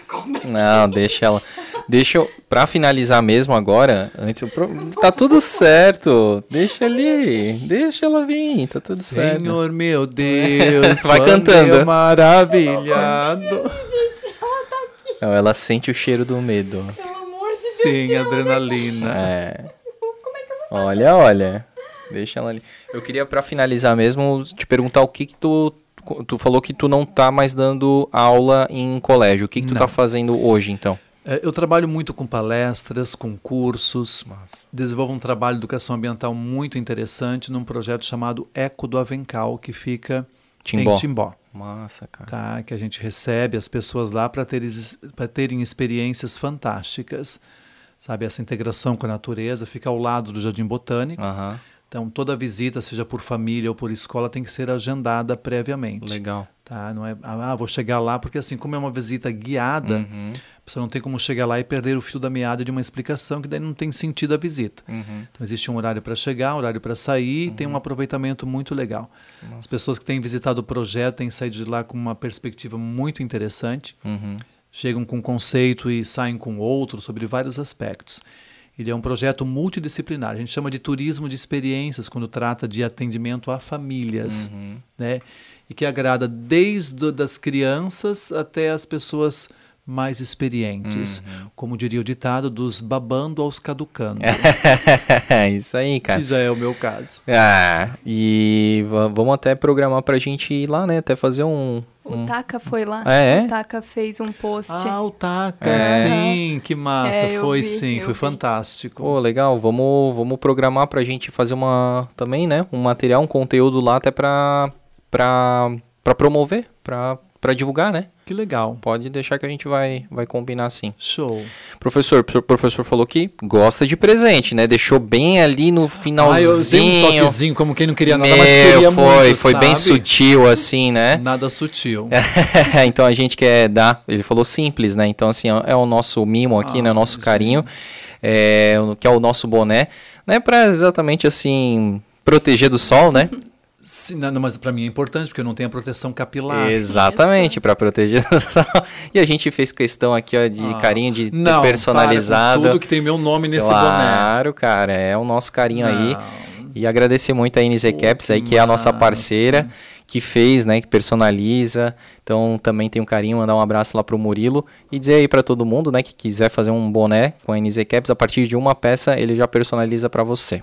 Não, deixa ela. Deixa eu. Pra finalizar mesmo agora, antes. eu pro- Tá tudo certo. Deixa ali. Deixa ela vir. Tá tudo certo. Senhor meu Deus, (laughs) Vai cantando. eu maravilhado. Não, ela sente o cheiro do medo. Pelo amor de Deus. Sim, adrenalina. É. Olha, olha. Deixa ela ali. Eu queria, pra finalizar mesmo, te perguntar o que que tu... Tu falou que tu não tá mais dando aula em colégio. O que que tu Não. tá fazendo hoje, então? É, Eu trabalho muito com palestras, com cursos, desenvolvo um trabalho de educação ambiental muito interessante num projeto chamado Eco do Avencal, que fica Timbó. em Timbó. Massa, cara. tá? Que a gente recebe as pessoas lá para terem, pra terem experiências fantásticas. Sabe, essa integração com a natureza fica ao lado do Jardim Botânico. Aham, Então, toda visita, seja por família ou por escola, tem que ser agendada previamente. legal. Tá? Não é, ah, vou chegar lá, porque assim, como é uma visita guiada, Uhum, você não tem como chegar lá e perder o fio da meada de uma explicação, que daí não tem sentido a visita. uhum. Então, existe um horário para chegar, um horário para sair, e tem um aproveitamento muito legal. As pessoas que têm visitado o projeto têm saído de lá com uma perspectiva muito interessante, Uhum. chegam com um conceito e saem com outro sobre vários aspectos. Ele é um projeto multidisciplinar, a gente chama de turismo de experiências quando trata de atendimento a famílias, né? E que agrada desde das crianças até as pessoas mais experientes, como diria o ditado, dos babando aos caducando, (laughs) É isso aí, cara. que já é o meu caso. Ah, e va- vamos até programar pra gente ir lá, né? Até fazer um. O Taka foi lá. Ah, é? O Taka fez um post. Ah, o Taca, É. sim, que massa, É, foi vi, sim, foi vi. fantástico. Pô, legal. Vamos, vamos programar pra gente fazer uma. Também, né? Um material, um conteúdo lá até pra. pra, pra promover, pra, pra divulgar, né? Que legal. Pode deixar que a gente vai, vai combinar assim. Show. Professor, o professor falou que gosta de presente, né? Deixou bem ali no Ah, eu finalzinho. dei um toquezinho, como quem não queria nada, mas Meu, queria foi, muito, foi bem sabe? sutil assim, né? Nada sutil. (laughs) então a gente quer dar, ele falou simples, né? Então assim, é o nosso mimo aqui, né? O nosso carinho, é, que é o nosso boné, né? Para exatamente assim proteger do sol, né? (laughs) Sim, não, não, mas para mim é importante, porque eu não tenho a proteção capilar. Exatamente, para proteger. (laughs) E a gente fez questão aqui, ó, de Ah, carinho de não, personalizado. para tudo que tem meu nome nesse boné. claro, cara, é o nosso carinho aí. Não. E agradecer muito a NZ Caps que aí, que é a nossa parceira, que fez, né, que personaliza. Então também tem um carinho, mandar um abraço lá pro Murilo e dizer aí pra todo mundo, né, que quiser fazer um boné com a NZ Caps, a partir de uma peça ele já personaliza pra você.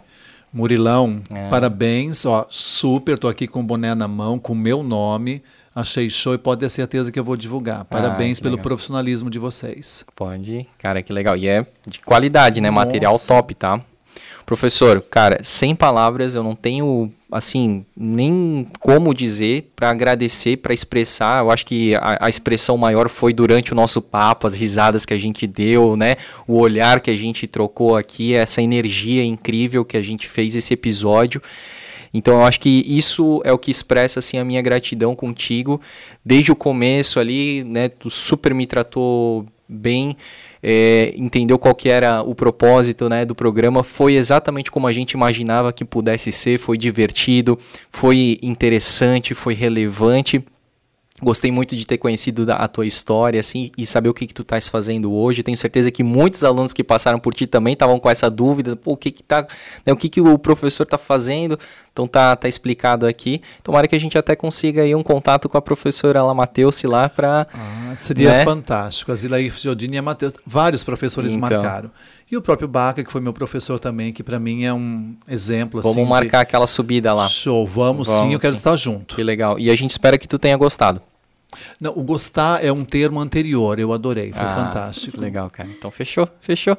Murilão, É. parabéns, ó, super, tô aqui com o boné na mão, com o meu nome, achei show e pode ter certeza que eu vou divulgar. Parabéns que pelo legal. profissionalismo de vocês. Pode, cara, que legal. E é de qualidade, né, material Nossa. top, tá? Professor, cara, sem palavras eu não tenho, assim, nem como dizer pra agradecer, pra expressar. Eu acho que a, a expressão maior foi durante o nosso papo, as risadas que a gente deu, né? O olhar que a gente trocou aqui, essa energia incrível que a gente fez esse episódio. Então eu acho que isso é o que expressa assim a minha gratidão contigo desde o começo ali, né? Tu super me tratou bem, é, entendeu qual que era o propósito né, do programa, foi exatamente como a gente imaginava que pudesse ser, foi divertido, foi interessante, foi relevante. Gostei muito de ter conhecido a tua história, assim, e saber o que, que tu estás fazendo hoje. Tenho certeza que muitos alunos que passaram por ti também estavam com essa dúvida, o que que tá, né, o que que o professor está fazendo. Então tá, tá explicado aqui. Tomara que a gente até consiga aí um contato com a professora lá Matheus lá para Ah, seria Né? fantástico. A Zilaí Giordini e a Matheus, vários professores Então. marcaram. E o próprio Baca, que foi meu professor também, que para mim é um exemplo vamos assim. de- marcar aquela subida lá. Show, vamos, sim, Vamos eu quero sim. estar junto. Que legal. E a gente espera que tu tenha gostado. Não, o gostar é um termo anterior, eu adorei, foi Ah, fantástico. Legal, cara. Então fechou, fechou.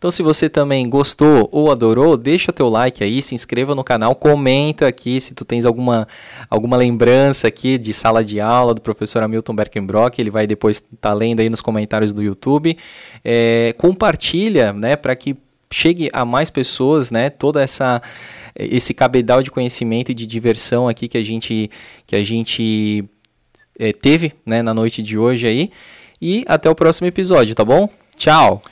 Então se você também gostou ou adorou, deixa teu like aí, se inscreva no canal, comenta aqui se tu tens alguma, alguma lembrança aqui de sala de aula do professor Hamilton Berkenbrock, ele vai depois estar lendo aí nos comentários do YouTube. É, compartilha, né, para que chegue a mais pessoas, né, toda essa esse cabedal de conhecimento e de diversão aqui que a gente que a gente eh, teve, né, na noite de hoje aí. E até o próximo episódio, tá bom? Tchau!